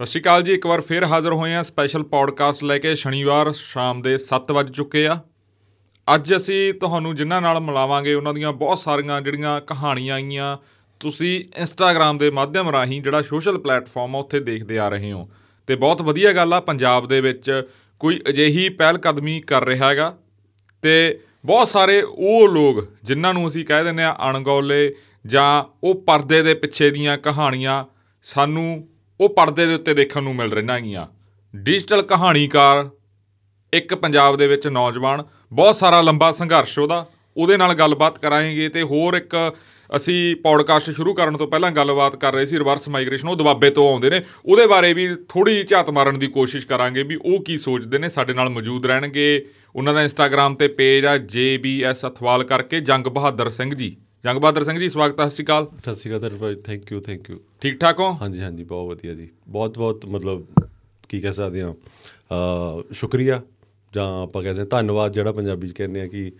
ਸਤਿ ਸ਼੍ਰੀ ਅਕਾਲ ਜੀ, ਇੱਕ ਵਾਰ ਫੇਰ ਹਾਜ਼ਰ ਹੋਏ ਹਾਂ ਸਪੈਸ਼ਲ ਪੌਡਕਾਸਟ ਲੈ ਕੇ ਸ਼ਨੀਵਾਰ ਸ਼ਾਮ ਦੇ 7 ਵਜ ਚੁੱਕੇ ਆ। ਅੱਜ ਅਸੀਂ ਤੁਹਾਨੂੰ ਜਿਨ੍ਹਾਂ ਨਾਲ ਮਿਲਾਵਾਂਗੇ, ਉਹਨਾਂ ਦੀਆਂ ਬਹੁਤ ਸਾਰੀਆਂ ਜਿਹੜੀਆਂ ਕਹਾਣੀਆਂ ਆਈਆਂ, ਤੁਸੀਂ ਇੰਸਟਾਗ੍ਰam ਦੇ ਮਾਧਿਅਮ ਰਾਹੀਂ ਜਿਹੜਾ ਸੋਸ਼ਲ ਪਲੇਟਫਾਰਮ ਆ, ਉੱਥੇ ਦੇਖਦੇ ਆ ਰਹੇ ਹੋ। ਤੇ ਬਹੁਤ ਵਧੀਆ ਗੱਲ ਆ, ਪੰਜਾਬ ਦੇ ਵਿੱਚ ਕੋਈ ਅਜਿਹੀ ਪਹਿਲ ਕਦਮੀ ਕਰ ਰਿਹਾ ਹੈਗਾ। ਤੇ ਬਹੁਤ ਸਾਰੇ ਉਹ ਲੋਕ ਜਿਨ੍ਹਾਂ ਨੂੰ ਅਸੀਂ ਕਹਿ ਦਿੰਦੇ ਆ ਅਣਗੌਲੇ ਜਾਂ ਉਹ ਪਰਦੇ ਦੇ ਪਿੱਛੇ ਦੀਆਂ ਕਹਾਣੀਆਂ, ਸਾਨੂੰ ਉਹ ਪਰਦੇ ਦੇ ਉੱਤੇ ਦੇਖਣ ਨੂੰ ਮਿਲ ਰਹੀਆਂ ਹੈਗੀਆਂ। ਡਿਜੀਟਲ ਕਹਾਣੀਕਾਰ, ਇੱਕ ਪੰਜਾਬ ਦੇ ਵਿੱਚ ਨੌਜਵਾਨ, ਬਹੁਤ ਸਾਰਾ ਲੰਬਾ ਸੰਘਰਸ਼ ਉਹਦਾ। ਉਹਦੇ ਨਾਲ ਗੱਲਬਾਤ ਕਰਾਂਗੇ ਤੇ ਹੋਰ ਇੱਕ ਅਸੀਂ ਪੌਡਕਾਸਟ ਸ਼ੁਰੂ ਕਰਨ ਤੋਂ ਪਹਿਲਾਂ ਗੱਲਬਾਤ ਕਰ ਰਹੇ ਸੀ ਰਿਵਰਸ ਮਾਈਗ੍ਰੇਸ਼ਨ ਉਹ ਦੁਆਬੇ ਤੋਂ ਆਉਂਦੇ ਨੇ। ਉਹਦੇ ਬਾਰੇ ਵੀ ਥੋੜੀ ਝਾਤ ਮਾਰਨ ਦੀ ਕੋਸ਼ਿਸ਼ ਕਰਾਂਗੇ ਵੀ ਉਹ ਕੀ ਸੋਚਦੇ ਨੇ, ਸਾਡੇ ਨਾਲ ਮੌਜੂਦ ਰਹਿਣਗੇ। ਉਹਨਾਂ ਦਾ ਇੰਸਟਾਗ੍ਰam ਤੇ ਪੇਜ ਆ JBS ਅਥਵਾਲ ਕਰਕੇ ਜੰਗ ਬਹਾਦਰ ਸਿੰਘ ਜੀ। ਜੰਗ ਬਹਾਦਰ ਸਿੰਘ ਜੀ ਸਵਾਗਤ ਹੈ ਸਤਿ ਸ਼੍ਰੀ ਅਕਾਲ। ਸਤਿ ਸ਼੍ਰੀ ਅਕਾਲ ਭਾਈ ਥੈਂਕ ਯੂ ਥੈਂਕ ਯੂ ਠੀਕ ਠਾਕ ਹੋ? ਹਾਂਜੀ ਹਾਂਜੀ ਬਹੁਤ ਵਧੀਆ ਜੀ। ਬਹੁਤ ਬਹੁਤ ਮਤਲਬ ਕੀ ਕਹਿ ਸਕਦੇ ਅ ਸ਼ੁਕਰੀਆ। ਜਾਂ ਆਪਾਂ ਕਹਿੰਦੇ ਹਾਂ ਧੰਨਵਾਦ ਜਿਹੜਾ ਪੰਜਾਬੀ ਚ ਕਹਿੰਦੇ ਆ ਕਿ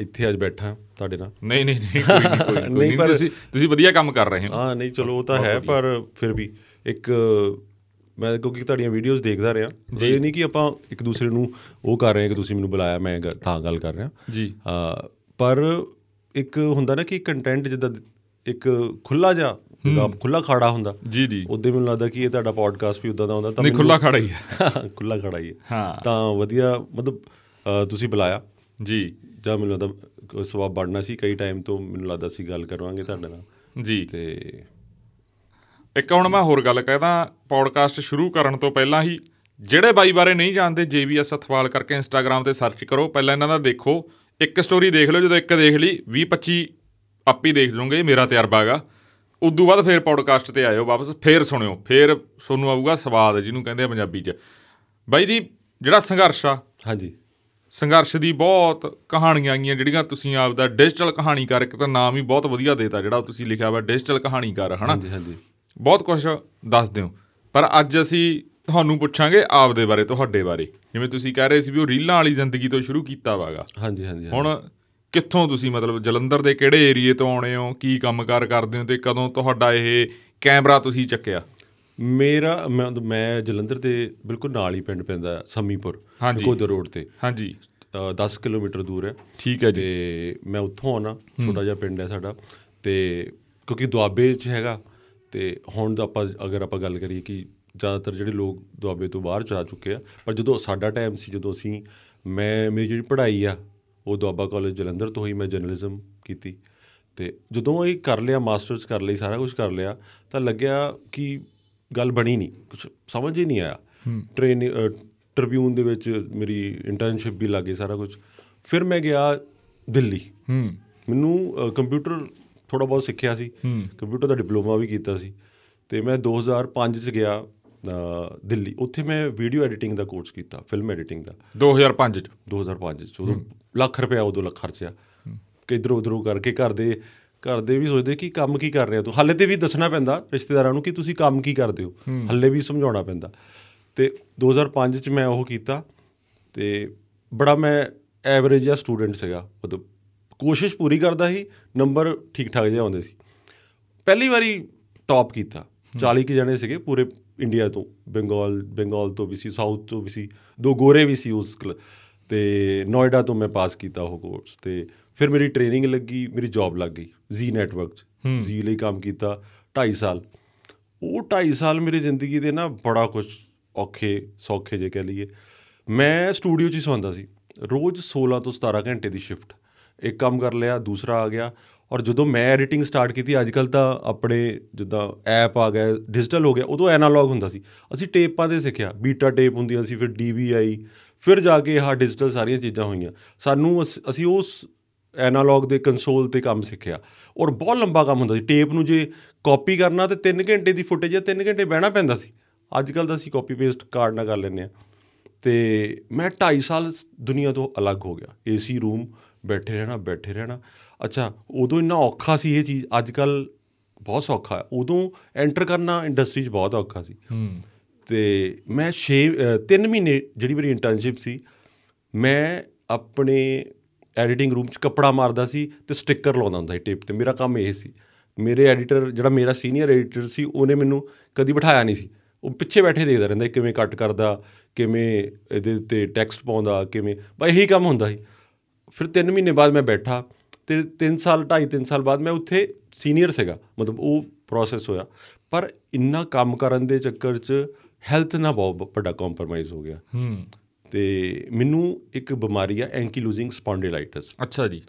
ਇੱਥੇ ਅੱਜ ਬੈਠਾ ਤੁਹਾਡੇ ਨਾਲ। ਨਹੀਂ ਨਹੀਂ ਨਹੀਂ ਕੋਈ ਨਹੀਂ ਕੋਈ ਨਹੀਂ, ਤੁਸੀਂ ਤੁਸੀਂ ਵਧੀਆ ਕੰਮ ਕਰ ਰਹੇ ਹੋ। ਹਾਂ ਨਹੀਂ ਚਲੋ ਉਹ ਤਾਂ ਹੈ ਪਰ ਫਿਰ ਵੀ ਇੱਕ ਮੈਂ ਕਿਉਂਕਿ ਤੁਹਾਡੀਆਂ ਵੀਡੀਓਜ਼ ਦੇਖਦਾ ਰਿਹਾ। ਇਹ ਨਹੀਂ ਕਿ ਆਪਾਂ ਇੱਕ ਦੂਸਰੇ ਨੂੰ ਉਹ ਕਰ ਰਹੇ ਹਾਂ ਕਿ ਤੁਸੀਂ ਮੈਨੂੰ ਬੁਲਾਇਆ ਮੈਂ ਤਾਂ ਗੱਲ ਕਰ ਰਿਹਾ। ਜੀ। ਪਰ ਇੱਕ ਹੁੰਦਾ ਨਾ ਕਿ ਕੰਟੈਂਟ ਜਿੱਦਾਂ ਇੱਕ ਖੁੱਲਾ ਜਿੱਦਾਂ ਖੁੱਲਾ ਖਾੜਾ ਹੁੰਦਾ। ਜੀ ਜੀ। ਉਦੋਂ ਮੈਨੂੰ ਲੱਗਦਾ ਕਿ ਇਹ ਤੁਹਾਡਾ ਪੋਡਕਾਸਟ ਵੀ ਉਦਾਂ ਦਾ ਹੁੰਦਾ ਤਾਂ ਨਹੀਂ ਖੁੱਲਾ ਖੜਾ ਹੀ ਹੈ। ਖੁੱਲਾ ਖੜਾ ਹੀ ਹੈ। ਹਾਂ। ਤਾਂ ਵਧੀਆ ਮਤਲਬ ਤੁਸੀਂ ਬੁਲਾਇਆ। ਜੀ। ਜਾਂ ਮੈਨੂੰ ਲੱਗਦਾ ਸਵਾਬ ਬਣਨਾ ਸੀ ਕਈ ਟਾਈਮ ਤੋਂ ਮੈਨੂੰ ਲੱਗਦਾ ਸੀ ਗੱਲ ਕਰਵਾਂਗੇ ਤੁਹਾਡੇ ਨਾਲ। ਜੀ। ਤੇ ਇੱਕ ਹੁਣ ਮੈਂ ਹੋਰ ਗੱਲ ਕਹਿਦਾ ਪੌਡਕਾਸਟ ਸ਼ੁਰੂ ਕਰਨ ਤੋਂ ਪਹਿਲਾਂ ਹੀ ਜਿਹੜੇ ਬਾਈ ਬਾਰੇ ਨਹੀਂ ਜਾਣਦੇ JVS ਅਥਵਾਲ ਕਰਕੇ ਇੰਸਟਾਗ੍ਰam ਤੇ ਸਰਚ ਕਰੋ ਪਹਿਲਾਂ ਇਹਨਾਂ ਦਾ ਦੇਖੋ। ਇੱਕ ਸਟੋਰੀ ਦੇਖ ਲਓ ਜਦੋਂ ਇੱਕ ਦੇਖ ਲਈ 20 25 ਆਪ ਹੀ ਦੇਖ ਇਹ ਮੇਰਾ ਤਜਰਬਾ ਹੈਗਾ। ਉਦੋਂ ਬਾਅਦ ਫੇਰ ਪੌਡਕਾਸਟ ਤੇ ਆਇਓ ਵਾਪਸ ਫੇਰ ਸੁਣਿਓ ਫੇਰ ਤੁਹਾਨੂੰ ਆਊਗਾ ਸਵਾਦ ਜਿਹਨੂੰ ਕਹਿੰਦੇ ਆ ਪੰਜਾਬੀ 'ਚ। ਬਾਈ ਜੀ ਜਿਹੜਾ ਸੰਘਰਸ਼ ਆ ਹਾਂਜੀ। ਸੰਘਰਸ਼ ਦੀ ਬਹੁਤ ਕਹਾਣੀਆਂ ਆਈਆਂ ਜਿਹੜੀਆਂ ਤੁਸੀਂ ਆਪਦਾ ਡਿਜੀਟਲ ਕਹਾਣੀਕਾਰ ਇੱਕ ਤਾਂ ਨਾਮ ਹੀ ਬਹੁਤ ਵਧੀਆ ਦੇਤਾ ਜਿਹੜਾ ਤੁਸੀਂ ਲਿਖਿਆ ਵਾ ਡਿਜੀਟਲ ਕਹਾਣੀਕਾਰ ਹਨਾ? ਹਾਂਜੀ ਹਾਂਜੀ। ਬਹੁਤ ਕੁਝ ਦੱਸ ਦਿਓ। ਪਰ ਅੱਜ ਅਸੀਂ ਤੁਹਾਨੂੰ ਪੁੱਛਾਂਗੇ ਆਪ ਦੇ ਬਾਰੇ ਤੁਹਾਡੇ ਬਾਰੇ। ਜਿਵੇਂ ਤੁਸੀਂ ਕਹਿ ਰਹੇ ਸੀ ਵੀ ਉਹ ਰੀਲਾਂ ਵਾਲੀ ਜ਼ਿੰਦਗੀ ਤੋਂ ਸ਼ੁਰੂ ਕੀਤਾ ਵਾਗਾ। ਹਾਂਜੀ ਹਾਂਜੀ। ਹੁਣ ਕਿੱਥੋਂ ਤੁਸੀਂ ਮਤਲਬ ਜਲੰਧਰ ਦੇ ਕਿਹੜੇ ਏਰੀਏ ਤੋਂ ਆਉਣੇ ਹੋ ਕੀ ਕੰਮਕਾਰ ਕਰਦੇ ਹੋ ਤੇ ਕਦੋਂ ਤੁਹਾਡਾ ਇਹ ਕੈਮਰਾ ਤੁਸੀਂ ਚੱਕਿਆ? ਮੇਰਾ ਮੈਂ ਜਲੰਧਰ ਦੇ ਬਿਲਕੁਲ ਨਾਲ ਹੀ ਪਿੰਡ ਪੈਂਦਾ ਸੰਮੀਪੁਰ। ਕੋਦਰ ਰੋਡ ਤੇ। ਹਾਂਜੀ। ਅ, 10 ਕਿਲੋਮੀਟਰ ਦੂਰ ਹੈ। ਠੀਕ ਹੈ ਜੀ। ਤੇ ਮੈਂ ਉੱਥੋਂ ਆਉਣਾ ਛੋਟਾ ਜਿਹਾ ਪਿੰਡ ਹੈ ਸਾਡਾ। ਤੇ ਕਿਉਂਕਿ ਦੁਆਬੇ 'ਚ ਹੈਗਾ ਤੇ ਹੁਣ ਤਾਂ ਆਪਾਂ ਅਗਰ ਆਪਾਂ ਗੱਲ ਕਰੀਏ ਕਿ ਜ਼ਿਆਦਾਤਰ ਜਿਹੜੇ ਲੋਕ ਦੁਆਬੇ ਤੋਂ ਬਾਹਰ ਜਾ ਚੁੱਕੇ ਆ ਪਰ ਜਦੋਂ ਸਾਡਾ ਟਾਈਮ ਸੀ ਜਦੋਂ ਅਸੀਂ ਮੈਂ ਮੇਰੀ ਜਿਹੜੀ ਪੜ੍ਹਾਈ ਆ ਉਹ ਦੁਆਬਾ ਕਾਲਜ ਜਲੰਧਰ ਤੋਂ ਹੀ ਮੈਂ ਜਰਨਲਿਜ਼ਮ ਕੀਤੀ। ਤੇ ਜਦੋਂ ਇਹ ਕਰ ਲਿਆ ਮਾਸਟਰਸ ਕਰ ਲਈ ਸਾਰਾ ਕੁਝ ਕਰ ਲਿਆ ਤਾਂ ਲੱਗਿਆ ਕਿ ਗੱਲ ਬਣੀ ਨਹੀਂ ਕੁਝ ਸਮਝ ਹੀ ਨਹੀਂ ਆਇਆ। ਟ੍ਰੇਨ ਟ੍ਰਿਬਿਊਨ ਦੇ ਵਿੱਚ ਮੇਰੀ ਇੰਟਰਨਸ਼ਿਪ ਵੀ ਲੱਗੀ ਸਾਰਾ ਕੁਝ ਫਿਰ ਮੈਂ ਗਿਆ ਦਿੱਲੀ। ਹੂੰ। ਮੈਨੂੰ ਕੰਪਿਊਟਰ ਥੋੜਾ ਬਹੁਤ ਸਿੱਖਿਆ ਸੀ। ਕੰਪਿਊਟਰ ਦਾ ਡਿਪਲੋਮਾ ਵੀ ਕੀਤਾ ਸੀ। ਤੇ ਮੈਂ 2005 ਚ ਗਿਆ। ਦਿੱਲੀ। ਉੱਥੇ ਮੈਂ ਵੀਡੀਓ ਐਡੀਟਿੰਗ ਦਾ ਕੋਰਸ ਕੀਤਾ ਫਿਲਮ ਐਡੀਟਿੰਗ ਦਾ। 2005 ਚ? 2005 ਚ ਉਦੋਂ ਲੱਖ ਰੁਪਇਆ ਉਦੋਂ ਲੱਖ ਖਰਚਿਆ। ਕਿ ਇਧਰੋਂ ਉਧਰੋਂ ਕਰਕੇ ਘਰ ਦੇ ਘਰ ਦੇ ਵੀ ਸੋਚਦੇ ਕਿ ਕੰਮ ਕੀ ਕਰ ਰਹੇ ਤੂੰ? ਹਾਲੇ ਤੇ ਵੀ ਦੱਸਣਾ ਪੈਂਦਾ ਰਿਸ਼ਤੇਦਾਰਾਂ ਨੂੰ ਕਿ ਤੁਸੀਂ ਕੰਮ ਕੀ ਕਰਦੇ ਹੋ। ਹਾਲੇ ਵੀ ਸਮਝਾਉਣਾ ਪੈਂਦਾ। ਤੇ 2005 ਚ ਮੈਂ ਉਹ ਕੀਤਾ ਤੇ ਬੜਾ ਮੈਂ ਐਵਰੇਜ ਜਿਹਾ ਸਟੂਡੈਂਟ ਸੀਗਾ। ਮਤਲਬ ਕੋਸ਼ਿਸ਼ ਪੂਰੀ ਕਰਦਾ ਸੀ ਨੰਬਰ ਠੀਕ ਠਾਕ ਜਿਹੇ ਆਉਂਦੇ ਸੀ। ਪਹਿਲੀ ਵਾਰੀ ਟੌਪ ਕੀਤਾ। 40 ਕੁ ਜਣੇ ਸੀਗੇ ਪੂਰੇ ਇੰਡੀਆ ਤੋਂ ਬੰਗਾਲ ਬੰਗਾਲ ਤੋਂ ਵੀ ਸੀ ਸਾਊਥ ਤੋਂ ਵੀ ਸੀ ਦੋ ਗੋਰੇ ਵੀ ਸੀ ਉਸ ਤੇ ਨੋਇਡਾ ਤੋਂ ਮੈਂ ਪਾਸ ਕੀਤਾ ਉਹ ਕੋਰਸ ਤੇ ਫਿਰ ਮੇਰੀ ਟ੍ਰੇਨਿੰਗ ਲੱਗੀ ਮੇਰੀ ਜੌਬ ਲੱਗ ਗਈ ਜ਼ੀ ਨੈਟਵਰਕ 'ਚ ਜ਼ੀ ਲਈ ਕੰਮ ਕੀਤਾ 2.5 ਸਾਲ। ਉਹ 2.5 ਸਾਲ ਮੇਰੀ ਜ਼ਿੰਦਗੀ ਦੇ ਨਾ ਬੜਾ ਕੁਝ ਔਖੇ ਸੌਖੇ ਜੇ ਕਹਿ ਲਈਏ। ਮੈਂ ਸਟੂਡੀਓ 'ਚ ਹੀ ਸੌਂਦਾ ਸੀ। ਰੋਜ਼ 16 ਤੋਂ 17 ਘੰਟੇ ਦੀ ਸ਼ਿਫਟ ਇੱਕ ਕੰਮ ਕਰ ਲਿਆ ਦੂਸਰਾ ਆ ਗਿਆ। ਔਰ ਜਦੋਂ ਮੈਂ ਐਡੀਟਿੰਗ ਸਟਾਰਟ ਕੀਤੀ ਅੱਜ ਕੱਲ ਤਾਂ ਆਪਣੇ ਜਿੱਦਾਂ ਐਪ ਆ ਗਿਆ ਡਿਜੀਟਲ ਹੋ ਗਿਆ, ਉਦੋਂ ਐਨਾਲੌਗ ਹੁੰਦਾ ਸੀ। ਅਸੀਂ ਟੇਪਾਂ ਤੇ ਸਿੱਖਿਆ ਬੀਟਾ ਟੇਪ ਹੁੰਦੀਆਂ ਸੀ ਫਿਰ ਡੀਵੀਆਈ ਫਿਰ ਜਾ ਕੇ ਆਹ ਡਿਜੀਟਲ ਸਾਰੀਆਂ ਚੀਜ਼ਾਂ ਹੋਈਆਂ। ਸਾਨੂੰ ਅਸ- ਅਸੀਂ ਉਸ ਐਨਾਲੌਗ ਦੇ ਕੰਸੋਲ ਤੇ ਕੰਮ ਸਿੱਖਿਆ। ਔਰ ਬਹੁਤ ਲੰਬਾ ਕੰਮ ਹੁੰਦਾ ਸੀ। ਟੇਪ ਨੂੰ ਜੇ ਕਾਪੀ ਕਰਨਾ ਤੇ 3 ਘੰਟੇ ਦੀ ਫੁਟੇਜ ਜਾਂ 3 ਘੰਟੇ ਬਹਿਣਾ ਪੈਂਦਾ ਸੀ। ਅੱਜ ਕੱਲ ਤਾਂ ਅਸੀਂ ਕਾਪੀ ਪੇਸਟ ਕਾਰਡ ਨਾਲ ਕਰ ਲੈਂਦੇ ਆ। ਤੇ ਮੈਂ 2.5 ਸਾਲ ਸ- ਦੁਨੀਆ ਤੋਂ ਅਲੱਗ ਹੋ ਗਿਆ। ਏਸੀ ਰੂਮ ਬੈਠੇ ਰਹਿਣਾ ਬੈਠੇ ਰਹਿਣਾ। ਅੱਛਾ ਉਦੋਂ ਇੰਨਾ ਔਖਾ ਸੀ ਇਹ ਚੀਜ਼ ਅੱਜ ਕੱਲ ਬਹੁਤ ਸੌਖਾ ਹੈ। ਉਦੋਂ ਐਂਟਰ ਕਰਨਾ ਇੰਡਸਟਰੀ 'ਚ ਬਹੁਤ ਔਖਾ ਸੀ। ਤੇ ਮੈਂ 6 3 ਮਹੀਨੇ ਜਿਹੜੀ ਮੇਰੀ ਇੰਟਰਨਸ਼ਿਪ ਸੀ ਮੈਂ ਆਪਣੇ ਐਡੀਟਿੰਗ ਰੂਮ 'ਚ ਕੱਪੜਾ ਮਾਰਦਾ ਸੀ ਤੇ ਸਟicker ਲਾਉਂਦਾ ਹੁੰਦਾ ਸੀ ਟੇਪ ਤੇ। ਮੇਰਾ ਕੰਮ ਇਹ ਸੀ। ਮੇਰੇ ਐਡੀਟਰ ਜਿਹੜਾ ਮੇਰਾ ਸੀਨੀਅਰ ਐਡੀਟਰ ਸੀ ਉਹਨੇ ਮੈਨੂੰ ਕਦੀ ਬਿਠਾਇਆ ਨਹੀਂ ਸੀ। ਉਹ ਪਿੱਛੇ ਬੈਠੇ ਦੇਖਦਾ ਰਹਿੰਦਾ ਕਿਵੇਂ ਕੱਟ ਕਰਦਾ ਕਿਵੇਂ ਇਹਦੇ ਉੱਤੇ ਟੈਕਸਟ ਪਾਉਂਦਾ ਕਿਵੇਂ ਬਈ ਇਹੀ ਕੰਮ ਹੁੰਦਾ ਸੀ। ਫਿਰ 3 ਮਹੀਨੇ ਬਾਅਦ ਮੈਂ ਬੈਠਾ ਤੇ 3 ਸਾਲ 2.5 3 ਸਾਲ ਬਾਅਦ ਮੈਂ ਉੱਥੇ ਸੀਨੀਅਰ ਸੀਗਾ। ਮਤਲਬ ਉਹ ਪ੍ਰੋਸੈਸ ਹੋਇਆ। ਪਰ ਇੰਨਾ ਕੰਮ ਕਰਨ ਦੇ ਚੱਕਰ 'ਚ ਹੈਲਥ ਨਾਲ ਬਹੁਤ ਵੱਡਾ ਕੰਪਰੋਮਾਈਜ਼ ਹੋ ਗਿਆ। ਹੂੰ। ਤੇ ਮੈਨੂੰ ਇੱਕ ਬਿਮਾਰੀ ਆ ਐਂਕੀਲੋਜ਼ਿੰਗ ਸਪੌਂਡਿਲਾਈਟਿਸ ਅੱਛਾ ਜੀ।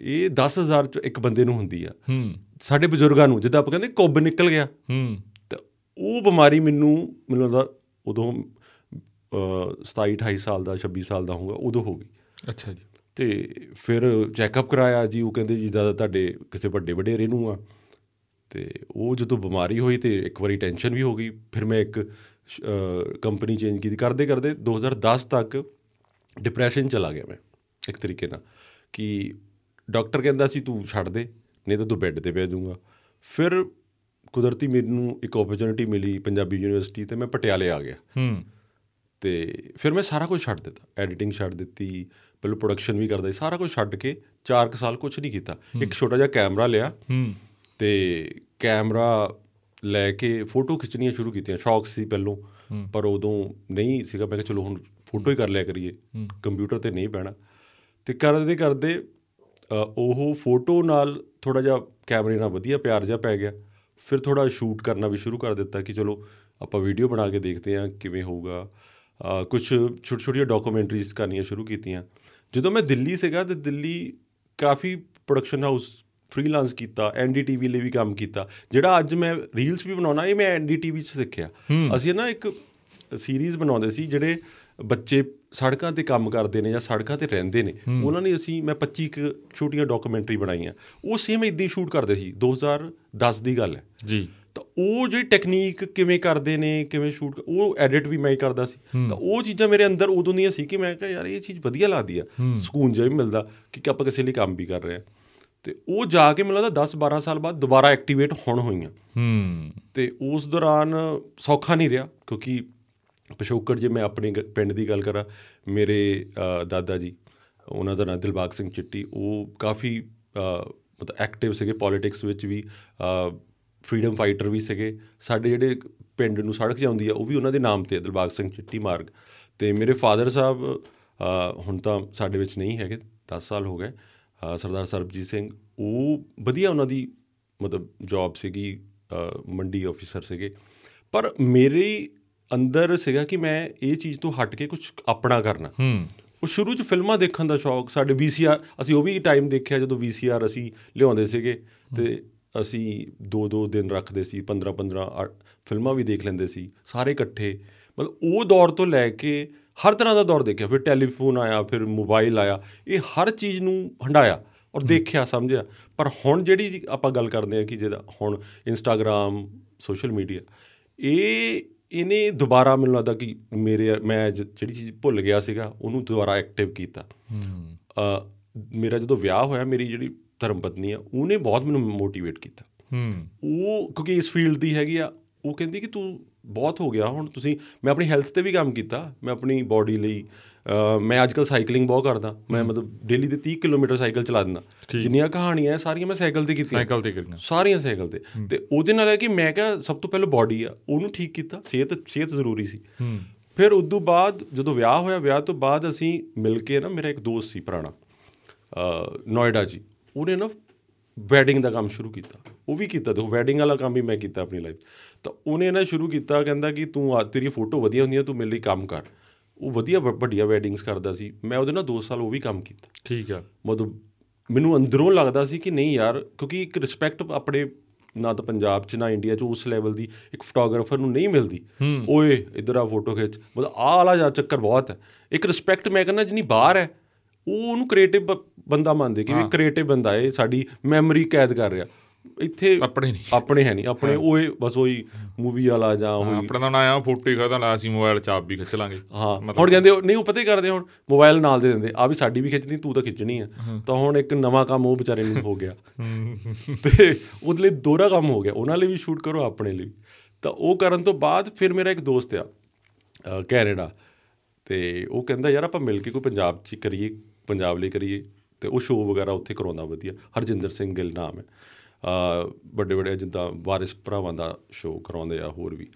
ਇਹ 10000 ਚ ਇੱਕ ਬੰਦੇ ਨੂੰ ਹੁੰਦੀ ਆ। ਹੂੰ। ਸਾਡੇ ਬਜ਼ੁਰਗਾਂ ਨੂੰ ਜਿੱਦਾਂ ਆਪਾਂ ਕਹਿੰਦੇ ਕੁੱਬ ਨਿਕਲ ਗਿਆ। ਹੂੰ। ਤੇ ਉਹ ਬਿਮਾਰੀ ਮੈਨੂੰ ਮੈਨੂੰ ਲੱਗਦਾ ਉਦੋਂ ਅਹ, 27 28 ਸਾਲ ਦਾ 26 ਸਾਲ ਦਾ ਹੋਊਗਾ ਉਦੋਂ ਹੋ ਗਈ। ਅੱਛਾ ਜੀ। ਤੇ ਫਿਰ ਚੈੱਕਅਪ ਕਰਾਇਆ ਜੀ, ਉਹ ਕਹਿੰਦੇ ਜੀ ਜ਼ਿਆਦਾ ਤੁਹਾਡੇ ਕਿਸੇ ਵੱਡੇ ਵਡੇਰੇ ਨੂੰ ਆ। ਤੇ ਉਹ ਜਦੋਂ ਬਿਮਾਰੀ ਹੋਈ ਤੇ ਇੱਕ ਵਾਰੀ ਟੈਨਸ਼ਨ ਵੀ ਹੋ ਗਈ। ਫਿਰ ਮੈਂ ਇੱਕ ਕੰਪਨੀ ਚੇਂਜ ਕੀਤੀ। ਕਰਦੇ ਕਰਦੇ 2010 ਤੱਕ ਡਿਪਰੈਸ਼ਨ ਚਲਾ ਗਿਆ ਮੈਂ, ਇੱਕ ਤਰੀਕੇ ਨਾਲ। ਕਿ ਡਾਕਟਰ ਕਹਿੰਦਾ ਸੀ, ਤੂੰ ਛੱਡ ਦੇ, ਨਹੀਂ ਤਾਂ ਤੂੰ ਬੈੱਡ ਤੇ ਪੈ ਜਾਊਗਾ। ਫਿਰ ਕੁਦਰਤੀ ਮੈਨੂੰ ਇੱਕ ਓਪਰਚੁਨਿਟੀ ਮਿਲੀ, ਪੰਜਾਬੀ ਯੂਨੀਵਰਸਿਟੀ ਤੇ ਮੈਂ ਪਟਿਆਲੇ ਆ ਗਿਆ। ਹੂੰ। ਤੇ ਫਿਰ ਮੈਂ ਸਾਰਾ ਕੁਝ ਛੱਡ ਦਿੱਤਾ। ਐਡੀਟਿੰਗ ਛੱਡ ਦਿੱਤੀ ਪਹਿਲਾਂ ਪ੍ਰੋਡਕਸ਼ਨ ਵੀ ਕਰਦਾ ਸੀ ਸਾਰਾ ਕੁਝ ਛੱਡ ਕੇ 4 ਸਾਲ ਕੁਝ ਨਹੀਂ ਕੀਤਾ। ਇੱਕ ਛੋਟਾ ਜਿਹਾ ਕੈਮਰਾ ਲਿਆ ਤੇ ਕੈਮਰਾ ਲੈ ਕੇ ਫੋਟੋ ਖਿੱਚਣੀਆਂ ਸ਼ੁਰੂ ਕੀਤੀਆਂ। ਸ਼ੌਕ ਸੀ ਪਹਿਲੋਂ ਪਰ ਉਦੋਂ ਨਹੀਂ ਸੀਗਾ। ਮੈਂ ਕਿਹਾ ਚਲੋ ਹੁਣ ਫੋਟੋ ਹੀ ਕਰ ਲਿਆ ਕਰੀਏ। ਕੰਪਿਊਟਰ ਤੇ ਨਹੀਂ ਪੈਣਾ। ਤੇ ਕਰਦੇ ਕਰਦੇ ਉਹ ਫੋਟੋ ਨਾਲ ਥੋੜਾ ਜਿਹਾ ਕੈਮਰੇ ਨਾਲ ਵਧੀਆ ਪਿਆਰ ਜਿਹਾ ਪੈ ਗਿਆ। ਫਿਰ ਥੋੜਾ ਸ਼ੂਟ ਕਰਨਾ ਵੀ ਸ਼ੁਰੂ ਕਰ ਦਿੱਤਾ ਕਿ ਚਲੋ ਆਪਾਂ ਵੀਡੀਓ ਬਣਾ ਕੇ ਦੇਖਦੇ ਹਾਂ ਕਿਵੇਂ ਹੋਊਗਾ। ਕੁਝ ਛੋਟੀ ਛੋਟੀਆਂ ਡਾਕੂਮੈਂਟਰੀਜ਼ ਕਰਨੀਆਂ ਸ਼ੁਰੂ ਕੀਤੀਆਂ। ਜਦੋਂ ਮੈਂ ਦਿੱਲੀ ਸੀਗਾ ਤੇ ਦਿੱਲੀ ਕਾਫੀ ਪ੍ਰੋਡਕਸ਼ਨ ਹਾਊਸ ਫ੍ਰੀਲਾਂਸ ਕੀਤਾ ਐਨਡੀਟੀਵੀ ਲਈ ਵੀ ਕੰਮ ਕੀਤਾ। ਜਿਹੜਾ ਅੱਜ ਮੈਂ ਰੀਲਸ ਵੀ ਬਣਾਉਣਾ ਇਹ ਮੈਂ ਐਨਡੀਟੀਵੀ 'ਚ ਸਿੱਖਿਆ। ਅਸੀਂ ਨਾ ਇੱਕ ਸੀਰੀਜ਼ ਬਣਾਉਂਦੇ ਸੀ ਜਿਹੜੇ ਬੱਚੇ ਸੜਕਾਂ ਤੇ ਕੰਮ ਕਰਦੇ ਨੇ ਜਾਂ ਸੜਕਾਂ ਤੇ ਰਹਿੰਦੇ ਨੇ। ਉਹਨਾਂ ਨੇ ਅਸੀਂ ਮੈਂ 25 ਕੁ ਛੋਟੀਆਂ ਡਾਕੂਮੈਂਟਰੀ ਬਣਾਈਆਂ। ਉਹ ਸੇਮ ਇਦਾਂ ਹੀ ਸ਼ੂਟ ਕਰਦੇ ਸੀ। 2010 ਦੀ ਗੱਲ ਹੈ। ਜੀ। ਤਾਂ ਉਹ ਜਿਹੜੀ ਟੈਕਨੀਕ ਕਿਵੇਂ ਕਰਦੇ ਨੇ ਕਿਵੇਂ ਸ਼ੂਟ ਉਹ ਐਡਿਟ ਵੀ ਮੈਂ ਹੀ ਕਰਦਾ ਸੀ। ਤਾਂ ਉਹ ਚੀਜ਼ਾਂ ਮੇਰੇ ਅੰਦਰ ਉਦੋਂ ਦੀਆਂ ਸੀ ਕਿ ਮੈਂ ਕਿਹਾ ਯਾਰ ਇਹ ਚੀਜ਼ ਵਧੀਆ ਲੱਗਦੀ ਆ। ਸਕੂਨ ਜਿਹਾ ਵੀ ਮਿਲਦਾ ਕਿ ਆਪਾਂ ਕਿਸੇ ਲਈ ਕੰਮ ਵੀ ਕਰ ਰਹੇ ਆ ਤੇ ਉਹ ਜਾ ਕੇ ਮੈਨੂੰ ਲੱਗਦਾ 10 12 ਸਾਲ ਬਾਅਦ ਦੁਬਾਰਾ ਐਕਟੀਵੇਟ ਹੁਣ ਹੋਈਆਂ। ਹੂੰ। ਤੇ ਉਸ ਦੌਰਾਨ ਸੌਖਾ ਨਹੀਂ ਰਿਹਾ ਕਿਉਂਕਿ ਪਿਛੋਕੜ ਜੇ ਮੈਂ ਆਪਣੇ ਪਿੰਡ ਦੀ ਗੱਲ ਕਰਾਂ ਮੇਰੇ ਦਾਦਾ ਜੀ ਉਹਨਾਂ ਦਾ ਨਾਂ ਦਿਲਬਾਗ ਸਿੰਘ ਚਿੱਟੀ ਉਹ ਕਾਫੀ ਮਤਲਬ ਐਕਟਿਵ ਸੀਗੇ ਪੋਲਿਟਿਕਸ ਵਿੱਚ ਵੀ ਫਰੀडम ਫਾਈਟਰ ਵੀ ਸੀਗੇ। ਸਾਡੇ ਜਿਹੜੇ ਪਿੰਡ ਨੂੰ ਸੜਕ ਜਾਂਦੀ ਆ ਉਹ ਵੀ ਉਹਨਾਂ ਦੇ ਨਾਮ ਤੇ ਦਿਲਬਾਗ ਸਿੰਘ ਚਿੱਟੀ ਮਾਰਗ। ਤੇ ਮੇਰੇ ਫਾਦਰ ਸਾਹਿਬ ਹੁਣ ਤਾਂ ਸਾਡੇ ਵਿੱਚ ਨਹੀਂ ਹੈਗੇ 10 ਸਾਲ ਹੋ ਗਏ। ਸਰਦਾਰ ਸਰਬਜੀਤ ਸਿੰਘ ਉਹ ਵਧੀਆ ਉਹਨਾਂ ਦੀ ਮਤਲਬ ਜੌਬ ਸੀਗੀ ਮੰਡੀ ਆਫੀਸਰ ਸੀਗੇ। ਪਰ ਮੇਰੇ ਅੰਦਰ ਸੀਗਾ ਕਿ ਮੈਂ ਇਹ ਚੀਜ਼ ਤੋਂ ਹਟ ਕੇ ਕੁਝ ਆਪਣਾ ਕਰਨਾ। ਹੂੰ। ਉਹ ਸ਼ੁਰੂ 'ਚ ਫਿਲਮਾਂ ਦੇਖਣ ਦਾ ਸ਼ੌਕ ਸਾਡੇ VCR ਅਸੀਂ ਉਹ ਵੀ ਟਾਈਮ ਦੇਖਿਆ ਜਦੋਂ VCR ਅਸੀਂ ਲਿਆਉਂਦੇ ਸੀਗੇ। ਤੇ ਅਸੀਂ ਦੋ ਦੋ ਦਿਨ ਰੱਖਦੇ ਸੀ 15 15 ਫਿਲਮਾਂ ਵੀ ਦੇਖ ਲੈਂਦੇ ਸੀ ਸਾਰੇ ਇਕੱਠੇ। ਮਤਲਬ ਉਹ ਦੌਰ ਤੋਂ ਲੈ ਕੇ ਹਰ ਤਰ੍ਹਾਂ ਦਾ ਦੌਰ ਦੇਖਿਆ ਫਿਰ ਟੈਲੀਫੋਨ ਆਇਆ ਫਿਰ ਮੋਬਾਈਲ ਆਇਆ ਇਹ ਹਰ ਚੀਜ਼ ਨੂੰ ਹੰਡਾਇਆ ਔਰ ਦੇਖਿਆ ਸਮਝਿਆ। ਪਰ ਹੁਣ ਜਿਹੜੀ ਆਪਾਂ ਗੱਲ ਕਰਦੇ ਆ ਕਿ ਜਿਹਦਾ ਹੁਣ ਇੰਸਟਾਗ੍ਰam ਸੋਸ਼ਲ ਮੀਡੀਆ ਇਹ ਇਹਨੇ ਦੁਬਾਰਾ ਮੈਨੂੰ ਲੱਗਦਾ ਕਿ ਮੇਰੇ ਮੈਂ ਜਿਹੜੀ ਚੀਜ਼ ਭੁੱਲ ਗਿਆ ਸੀਗਾ ਉਹਨੂੰ ਦੁਬਾਰਾ ਐਕਟਿਵ ਕੀਤਾ। ਅ, ਮੇਰਾ ਜਦੋਂ ਵਿਆਹ ਹੋਇਆ ਮੇਰੀ ਜਿਹੜੀ ਧਰਮ ਪਤਨੀ ਆ ਉਹਨੇ ਬਹੁਤ ਮੈਨੂੰ ਮੋਟੀਵੇਟ ਕੀਤਾ। ਹੂੰ। ਉਹ ਕਿਉਂਕਿ ਇਸ ਫੀਲਡ ਦੀ ਹੈਗੀ ਆ ਉਹ ਕਹਿੰਦੀ ਕਿ ਤੂੰ ਬਹੁਤ ਹੋ ਗਿਆ ਹੁਣ ਤੁਸੀਂ ਮੈਂ ਆਪਣੀ ਹੈਲਥ ਤੇ ਵੀ ਕੰਮ ਕੀਤਾ ਮੈਂ ਆਪਣੀ ਬਾਡੀ ਲਈ ਮੈਂ ਅੱਜਕੱਲ ਸਾਈਕਲਿੰਗ ਬਹੁਤ ਕਰਦਾ ਮੈਂ ਮਤਲਬ ਡੇਲੀ ਦੇ 30 ਕਿਲੋਮੀਟਰ ਸਾਈਕਲ ਚਲਾ ਦਿੰਦਾ। ਜਿੰਨੀਆਂ ਕਹਾਣੀਆਂ ਸਾਰੀਆਂ ਮੈਂ ਸਾਈਕਲ ਤੇ ਕੀਤੀਆਂ। ਸਾਈਕਲ ਤੇ ਕਰੀਆਂ ਸਾਰੀਆਂ ਸਾਈਕਲ ਤੇ। ਤੇ ਉਹਦੇ ਨਾਲ ਹੈ ਕਿ ਮੈਂ ਕਿਹਾ ਸਭ ਤੋਂ ਪਹਿਲਾਂ ਬਾਡੀ ਆ ਉਹਨੂੰ ਠੀਕ ਕੀਤਾ ਸਿਹਤ ਸਿਹਤ ਜ਼ਰੂਰੀ ਸੀ। ਫਿਰ ਉਸ ਤੋਂ ਬਾਅਦ ਜਦੋਂ ਵਿਆਹ ਹੋਇਆ ਵਿਆਹ ਤੋਂ ਬਾਅਦ ਅਸੀਂ ਮਿਲ ਕੇ ਨਾ ਮੇਰਾ ਇੱਕ ਦੋਸਤ ਸੀ ਪੁਰਾਣਾ ਨੋਇਡਾ ਜੀ। ਉਹਨੇ ਨਾ ਵੈਡਿੰਗ ਦਾ ਕੰਮ ਸ਼ੁਰੂ ਕੀਤਾ। ਉਹ ਵੀ ਕੀਤਾ ਤੇ ਵੈਡਿੰਗ ਵਾਲਾ ਕੰਮ ਵੀ ਮੈਂ ਕੀਤਾ ਆਪਣੀ ਲਾਈਫ ਤਾਂ ਉਹਨੇ ਨਾ ਸ਼ੁਰੂ ਕੀਤਾ ਕਹਿੰਦਾ ਕਿ ਤੂੰ ਆ ਤੇਰੀ ਫੋਟੋ ਵਧੀਆ ਹੁੰਦੀ ਆ ਤੂੰ ਮੇਰੇ ਲਈ ਕੰਮ ਕਰ। ਉਹ ਵਧੀਆ ਵੱਡੀਆਂ ਵੈਡਿੰਗਸ ਕਰਦਾ ਸੀ। ਮੈਂ ਉਹਦੇ ਨਾਲ 2 ਸਾਲ ਉਹ ਵੀ ਕੰਮ ਕੀਤਾ। ਠੀਕ ਆ। ਮਤਲਬ ਮੈਨੂੰ ਅੰਦਰੋਂ ਲੱਗਦਾ ਸੀ ਕਿ ਨਹੀਂ ਯਾਰ ਕਿਉਂਕਿ ਇੱਕ ਰਿਸਪੈਕਟ ਆਪਣੇ ਨਾ ਤਾਂ ਪੰਜਾਬ 'ਚ ਨਾ ਇੰਡੀਆ 'ਚ ਉਸ ਲੈਵਲ ਦੀ ਇੱਕ ਫੋਟੋਗ੍ਰਾਫਰ ਨੂੰ ਨਹੀਂ ਮਿਲਦੀ। ਓਏ ਇਧਰ ਆ ਫੋਟੋ ਖਿੱਚ। ਮਤਲਬ ਆਹ ਵਾਲਾ ਜਾ ਚੱਕਰ ਬਹੁਤ ਹੈ। ਇੱਕ ਰਿਸਪੈਕਟ ਮੈਂ ਕਹਿੰਦਾ ਜਿੰਨੀ ਬਾਹਰ ਹੈ ਉਹ ਉਹਨੂੰ ਕ੍ਰੀਏਟਿਵ ਬੰਦਾ ਮੰਨਦੇ ਕਿ ਵੀ ਕ੍ਰੀਏਟਿਵ ਬੰਦਾ ਹੈ ਸਾਡੀ ਮੈਮਰੀ ਕੈਦ ਕਰ ਰਿਹਾ। ਇੱਥੇ ਆਪਣੇ ਨਹੀਂ। ਆਪਣੇ ਹੈ ਨਹੀਂ ਆਪਣੇ ਓਏ ਬਸ ਉਹੀ ਮੂਵੀ ਵਾਲਾ ਜਾਂ ਉਹੀ ਆਪਣਾ ਤਾਂ ਨਾ ਆ ਫੋਟੋ ਹੀ ਖਦਾ ਲਾ ਅਸੀਂ ਮੋਬਾਈਲ ਚਾਪ ਵੀ ਖਿੱਚ ਲਾਂਗੇ। ਹਾਂ ਹੁਣ ਕਹਿੰਦੇ ਨਹੀਂ ਉਹ ਪਤਾ ਹੀ ਕਰਦੇ ਹੁਣ? ਮੋਬਾਈਲ ਨਾਲ ਦੇ ਦਿੰਦੇ ਆ ਵੀ ਸਾਡੀ ਵੀ ਖਿੱਚਦੀ ਤੂੰ ਤਾਂ ਖਿੱਚਣੀ ਆ। ਤਾਂ ਹੁਣ ਇੱਕ ਨਵਾਂ ਕੰਮ ਉਹ ਵਿਚਾਰੇ ਨੂੰ ਹੋ ਗਿਆ। ਤੇ ਉਹਦੇ ਲਈ ਦੋਹਰਾ ਕੰਮ ਹੋ ਗਿਆ ਉਹਨਾਂ ਲਈ ਵੀ ਸ਼ੂਟ ਕਰੋ ਆਪਣੇ ਲਈ। ਤਾਂ ਉਹ ਕਰਨ ਤੋਂ ਬਾਅਦ ਫਿਰ ਮੇਰਾ ਇੱਕ ਦੋਸਤ ਆ ਕੈਨੇਡਾ। ਤੇ ਉਹ ਕਹਿੰਦਾ ਯਾਰ ਆਪਾਂ ਮਿਲ ਕੇ ਕੋਈ ਪੰਜਾਬ 'ਚ ਕਰੀਏ ਪੰਜਾਬ ਲਈ ਕਰੀਏ ਤੇ ਉਹ ਸ਼ੋਅ ਵਗੈਰਾ ਉੱਥੇ ਕਰਾਉਂਦਾ ਵਧੀਆ। ਹਰਜਿੰਦਰ ਸਿੰਘ ਗਿੱਲ ਨਾਮ ਹੈ। ਅ, ਵੱਡੇ ਵੱਡੇ ਜਿੱਦਾਂ ਵਾਰਿਸ ਭਰਾਵਾਂ ਦਾ ਸ਼ੋਅ ਕਰਾਉਂਦੇ ਆ ਹੋਰ ਵੀ।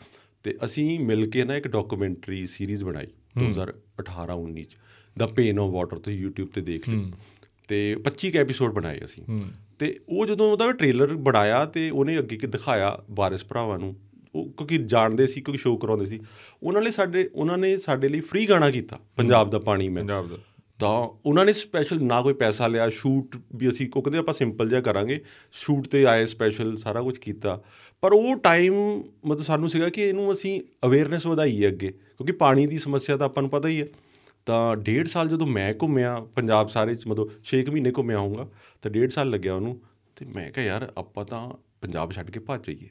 ਤੇ ਅਸੀਂ ਮਿਲ ਕੇ ਨਾ ਇੱਕ ਡਾਕੂਮੈਂਟਰੀ ਸੀਰੀਜ਼ ਬਣਾਈ 2018 19 ਚ। ਦਾ ਪੇਨ ਆਫ ਵਾਟਰ ਤੁਸੀਂ YouTube ਤੇ ਦੇਖ ਲਿਓ। ਤੇ 25 ਕੁ ਐਪੀਸੋਡ ਬਣਾਏ ਅਸੀਂ। ਤੇ ਉਹ ਜਦੋਂ ਉਹਦਾ ਟ੍ਰੇਲਰ ਬਣਾਇਆ ਤੇ ਉਹਨੇ ਅੱਗੇ ਕਿ ਦਿਖਾਇਆ ਵਾਰਿਸ ਭਰਾਵਾਂ ਨੂੰ ਉਹ ਕਿਉਂਕਿ ਜਾਣਦੇ ਸੀ ਕਿਉਂਕਿ ਸ਼ੋਅ ਕਰਾਉਂਦੇ ਸੀ। ਉਹਨਾਂ ਨੇ ਸਾਡੇ ਉਹਨਾਂ ਨੇ ਸਾਡੇ ਲਈ ਫ੍ਰੀ ਗਾਣਾ ਕੀਤਾ ਪੰਜਾਬ ਦਾ ਪਾਣੀ ਮੈਂ। ਪੰਜਾਬ ਦਾ। ਤਾਂ ਉਹਨਾਂ ਨੇ ਸਪੈਸ਼ਲ ਨਾ ਕੋਈ ਪੈਸਾ ਲਿਆ ਸ਼ੂਟ ਵੀ ਅਸੀਂ ਉਹ ਕਹਿੰਦੇ ਆਪਾਂ ਸਿੰਪਲ ਜਿਹਾ ਕਰਾਂਗੇ ਸ਼ੂਟ ਤੇ ਆਏ ਸਪੈਸ਼ਲ ਸਾਰਾ ਕੁਝ ਕੀਤਾ। ਪਰ ਉਹ ਟਾਈਮ ਮਤਲਬ ਸਾਨੂੰ ਸੀਗਾ ਕਿ ਇਹਨੂੰ ਅਸੀਂ ਅਵੇਅਰਨੈਸ ਵਧਾਈਏ ਅੱਗੇ ਕਿਉਂਕਿ ਪਾਣੀ ਦੀ ਸਮੱਸਿਆ ਤਾਂ ਆਪਾਂ ਨੂੰ ਪਤਾ ਹੀ ਹੈ। ਤਾਂ ਡੇਢ ਸਾਲ ਜਦੋਂ ਮੈਂ ਘੁੰਮਿਆ ਪੰਜਾਬ ਸਾਰੇ ਚ ਮਤਲਬ 6 ਮਹੀਨੇ ਘੁੰਮਿਆ ਹੋਊਗਾ ਤਾਂ ਡੇਢ ਸਾਲ ਲੱਗਿਆ ਉਹਨੂੰ ਤੇ ਮੈਂ ਕਿਹਾ ਯਾਰ ਆਪਾਂ ਤਾਂ ਪੰਜਾਬ ਛੱਡ ਕੇ ਭੱਜ ਜਾਈਏ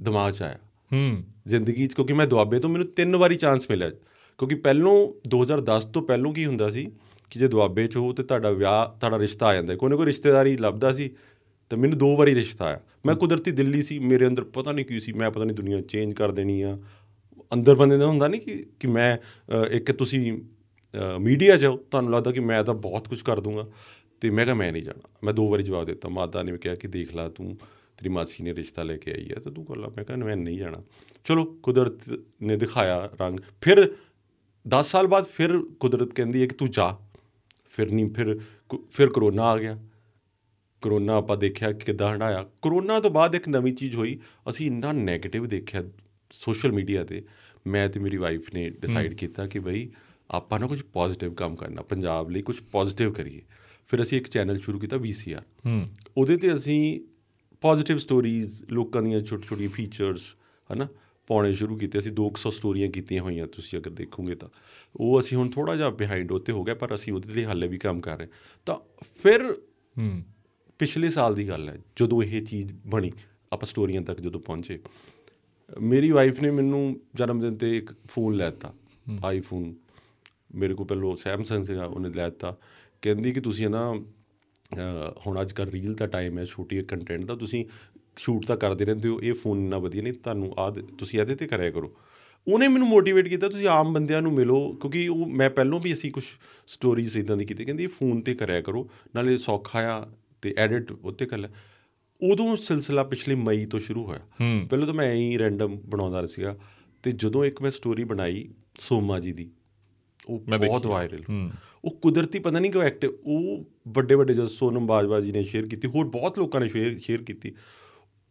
ਦਿਮਾਗ 'ਚ ਆਇਆ। ਹੂੰ। ਜ਼ਿੰਦਗੀ 'ਚ ਕਿਉਂਕਿ ਮੈਂ ਦੁਆਬੇ ਤੋਂ ਮੈਨੂੰ ਤਿੰਨ ਵਾਰੀ ਚਾਂਸ ਮਿਲਿਆ। ਕਿਉਂਕਿ ਪਹਿਲੋਂ 2010 ਤੋਂ ਪਹਿਲੋਂ ਕੀ ਹੁੰਦਾ ਸੀ ਕਿ ਜੇ ਦੁਆਬੇ 'ਚ ਹੋ ਤੇ ਤੁਹਾਡਾ ਵਿਆਹ ਤੁਹਾਡਾ ਰਿਸ਼ਤਾ ਆ ਜਾਂਦਾ। ਕੋਈ ਨਾ ਕੋਈ ਰਿਸ਼ਤੇਦਾਰੀ ਲੱਭਦਾ ਸੀ ਤੇ ਮੈਨੂੰ ਦੋ ਵਾਰੀ ਰਿਸ਼ਤਾ ਆਇਆ। ਮੈਂ ਕੁਦਰਤੀ ਦਿੱਲੀ ਸੀ ਮੇਰੇ ਅੰਦਰ ਪਤਾ ਨਹੀਂ ਕੀ ਸੀ ਮੈਂ ਪਤਾ ਨਹੀਂ ਦੁਨੀਆ ਚੇਂਜ ਕਰ ਦੇਣੀ ਆ। ਅੰਦਰ ਬੰਦੇ ਦਾ ਹੁੰਦਾ ਨਹੀਂ ਕਿ ਕਿ ਮੈਂ ਅ, ਇੱਕ ਤੁਸੀਂ ਮੀਡੀਆ 'ਚ ਹੋ ਤੁਹਾਨੂੰ ਲੱਗਦਾ ਕਿ ਮੈਂ ਤਾਂ ਬਹੁਤ ਕੁਝ ਕਰ ਦੂੰਗਾ। ਤੇ ਮੈਂ ਕਿਹਾ ਮੈਂ ਨਹੀਂ ਜਾਣਾ। ਮੈਂ ਦੋ ਵਾਰੀ ਜਵਾਬ ਦਿੱਤਾ। ਮਾਤਾ ਨੇ ਕਿਹਾ ਕਿ ਦੇਖ ਲੈ ਤੂੰ ਤੇਰੀ ਮਾਸੀ ਨੇ ਰਿਸ਼ਤਾ ਲੈ ਕੇ ਆਈ ਹੈ ਤਾਂ ਤੂੰ ਕਰ ਲਾ। ਮੈਂ ਕਿਹਾ ਮੈਂ ਨਹੀਂ ਜਾਣਾ। ਚਲੋ ਕੁਦਰਤ ਨੇ ਦਿਖਾਇਆ ਰੰਗ। ਫਿਰ 10 ਸਾਲ ਬਾਅਦ ਫਿਰ ਕੁਦਰਤ ਕਹਿੰਦੀ ਹੈ ਕਿ ਤੂੰ ਜਾ। ਫਿਰ ਨਹੀਂ ਫਿਰ ਫਿਰ ਕਰੋਨਾ ਆ ਗਿਆ। ਕਰੋਨਾ ਆਪਾਂ ਦੇਖਿਆ ਕਿ ਕਿੱਦਾਂ ਹੰਡਾਇਆ ਕਰੋਨਾ ਤੋਂ ਬਾਅਦ ਇੱਕ ਨਵੀਂ ਚੀਜ਼ ਹੋਈ। ਅਸੀਂ ਇੰਨਾ 네ਗੇਟਿਵ ਦੇਖਿਆ ਸੋਸ਼ਲ ਮੀਡੀਆ ਤੇ। ਮੈਂ ਤੇ ਮੇਰੀ ਵਾਈਫ ਨੇ ਡਿਸਾਈਡ ਕੀਤਾ ਕਿ ਬਈ ਆਪਾਂ ਨਾ ਕੁਝ ਪੋਜ਼ਿਟਿਵ ਕੰਮ ਕਰਨਾ ਪੰਜਾਬ ਲਈ ਕੁਝ ਪੋਜ਼ਿਟਿਵ ਕਰੀਏ। ਫਿਰ ਅਸੀਂ ਇੱਕ ਚੈਨਲ ਸ਼ੁਰੂ ਕੀਤਾ VCR ਉਹਦੇ ਤੇ ਅਸੀਂ ਪੋਜ਼ਿਟਿਵ ਸਟੋਰੀਜ਼ ਲੋਕਾਂ ਦੀਆਂ ਛੋਟੀ ਛੋਟੀ ਫੀਚਰਸ ਹਨਾ? ਪਾਉਣੇ ਸ਼ੁਰੂ ਕੀਤੇ ਅਸੀਂ 200 ਸਟੋਰੀਆਂ ਕੀਤੀਆਂ ਹੋਈਆਂ ਤੁਸੀਂ ਅਗਰ ਦੇਖੋਗੇ ਤਾਂ। ਉਹ ਅਸੀਂ ਹੁਣ ਥੋੜਾ ਜਿਹਾ ਬਿਹਾਈਂਡ ਉੱਤੇ ਹੋ ਗਿਆ ਪਰ ਅਸੀਂ ਉਹਦੇ ਲਈ ਹਾਲੇ ਵੀ ਕੰਮ ਕਰ ਰਹੇ ਤਾਂ ਫਿਰ ਹੂੰ। ਪਿਛਲੇ ਸਾਲ ਦੀ ਗੱਲ ਹੈ ਜਦੋਂ ਇਹ ਚੀਜ਼ ਬਣੀ ਆਪਾਂ ਸਟੋਰੀਆਂ ਤੱਕ ਜਦੋਂ ਪਹੁੰਚੇ ਮੇਰੀ ਵਾਈਫ ਨੇ ਮੈਨੂੰ ਜਨਮ ਦਿਨ ਤੇ ਇੱਕ ਫੋਨ ਲੈ ਦਿੱਤਾ ਆਈਫੋਨ ਮੇਰੇ ਕੋਲ ਪਹਿਲਾਂ ਸੈਮਸੰਗ ਸੀਗਾ ਉਹਨੇ ਲੈ ਦਿੱਤਾ। ਕਹਿੰਦੀ ਕਿ ਤੁਸੀਂ ਨਾ ਹੁਣ ਅੱਜ ਕੱਲ੍ਹ ਰੀਲ ਦਾ ਟਾਈਮ ਹੈ ਛੋਟੀ ਕੰਟੈਂਟ ਦਾ ਤੁਸੀਂ ਸ਼ੂਟ ਤਾਂ ਕਰਦੇ ਰਹਿੰਦੇ ਹੋ ਇਹ ਫੋਨ ਇੰਨਾ ਵਧੀਆ ਨਹੀਂ ਤੁਹਾਨੂੰ ਆ ਤੁਸੀਂ ਇਹਦੇ ਤੇ ਕਰਿਆ ਕਰੋ। ਉਹਨੇ ਮੈਨੂੰ ਮੋਟੀਵੇਟ ਕੀਤਾ ਤੁਸੀਂ ਆਮ ਬੰਦਿਆਂ ਨੂੰ ਮਿਲੋ ਕਿਉਂਕਿ ਉਹ ਮੈਂ ਪਹਿਲਾਂ ਵੀ ਅਸੀਂ ਕੁਝ ਸਟੋਰੀਜ਼ ਇਦਾਂ ਦੀ ਕੀਤੀ ਕਹਿੰਦੀ ਫੋਨ ਤੇ ਕਰਿਆ ਕਰੋ ਨਾਲੇ ਸੌਖਾ ਆ ਤੇ ਐਡਿਟ ਉੱਤੇ ਕਰ ਲੈ। ਉਦੋਂ ਸਿਲਸਿਲਾ ਪਿਛਲੇ ਮਈ ਤੋਂ ਸ਼ੁਰੂ ਹੋਇਆ। ਪਹਿਲਾਂ ਤਾਂ ਮੈਂ ਐਂ ਹੀ ਰੈਂਡਮ ਬਣਾਉਂਦਾ ਸੀਗਾ ਤੇ ਜਦੋਂ ਇੱਕ ਮੈਂ ਸਟੋਰੀ ਬਣਾਈ ਸੋਮਾ ਜੀ ਦੀ ਉਹ ਬਹੁਤ ਵਾਇਰਲ ਉਹ ਕੁਦਰਤੀ ਪਤਾ ਨਹੀਂ ਕਿਉਂ ਐਕਟਿਵ ਉਹ ਵੱਡੇ ਵੱਡੇ ਜਦ ਸੋਨਮ ਬਾਜਵਾ ਜੀ ਨੇ ਸ਼ੇਅਰ ਕੀਤੀ ਹੋਰ ਬਹੁਤ ਲੋਕਾਂ ਨੇ ਸ਼ੇਅਰ ਸ਼ੇਅਰ ਕੀਤੀ।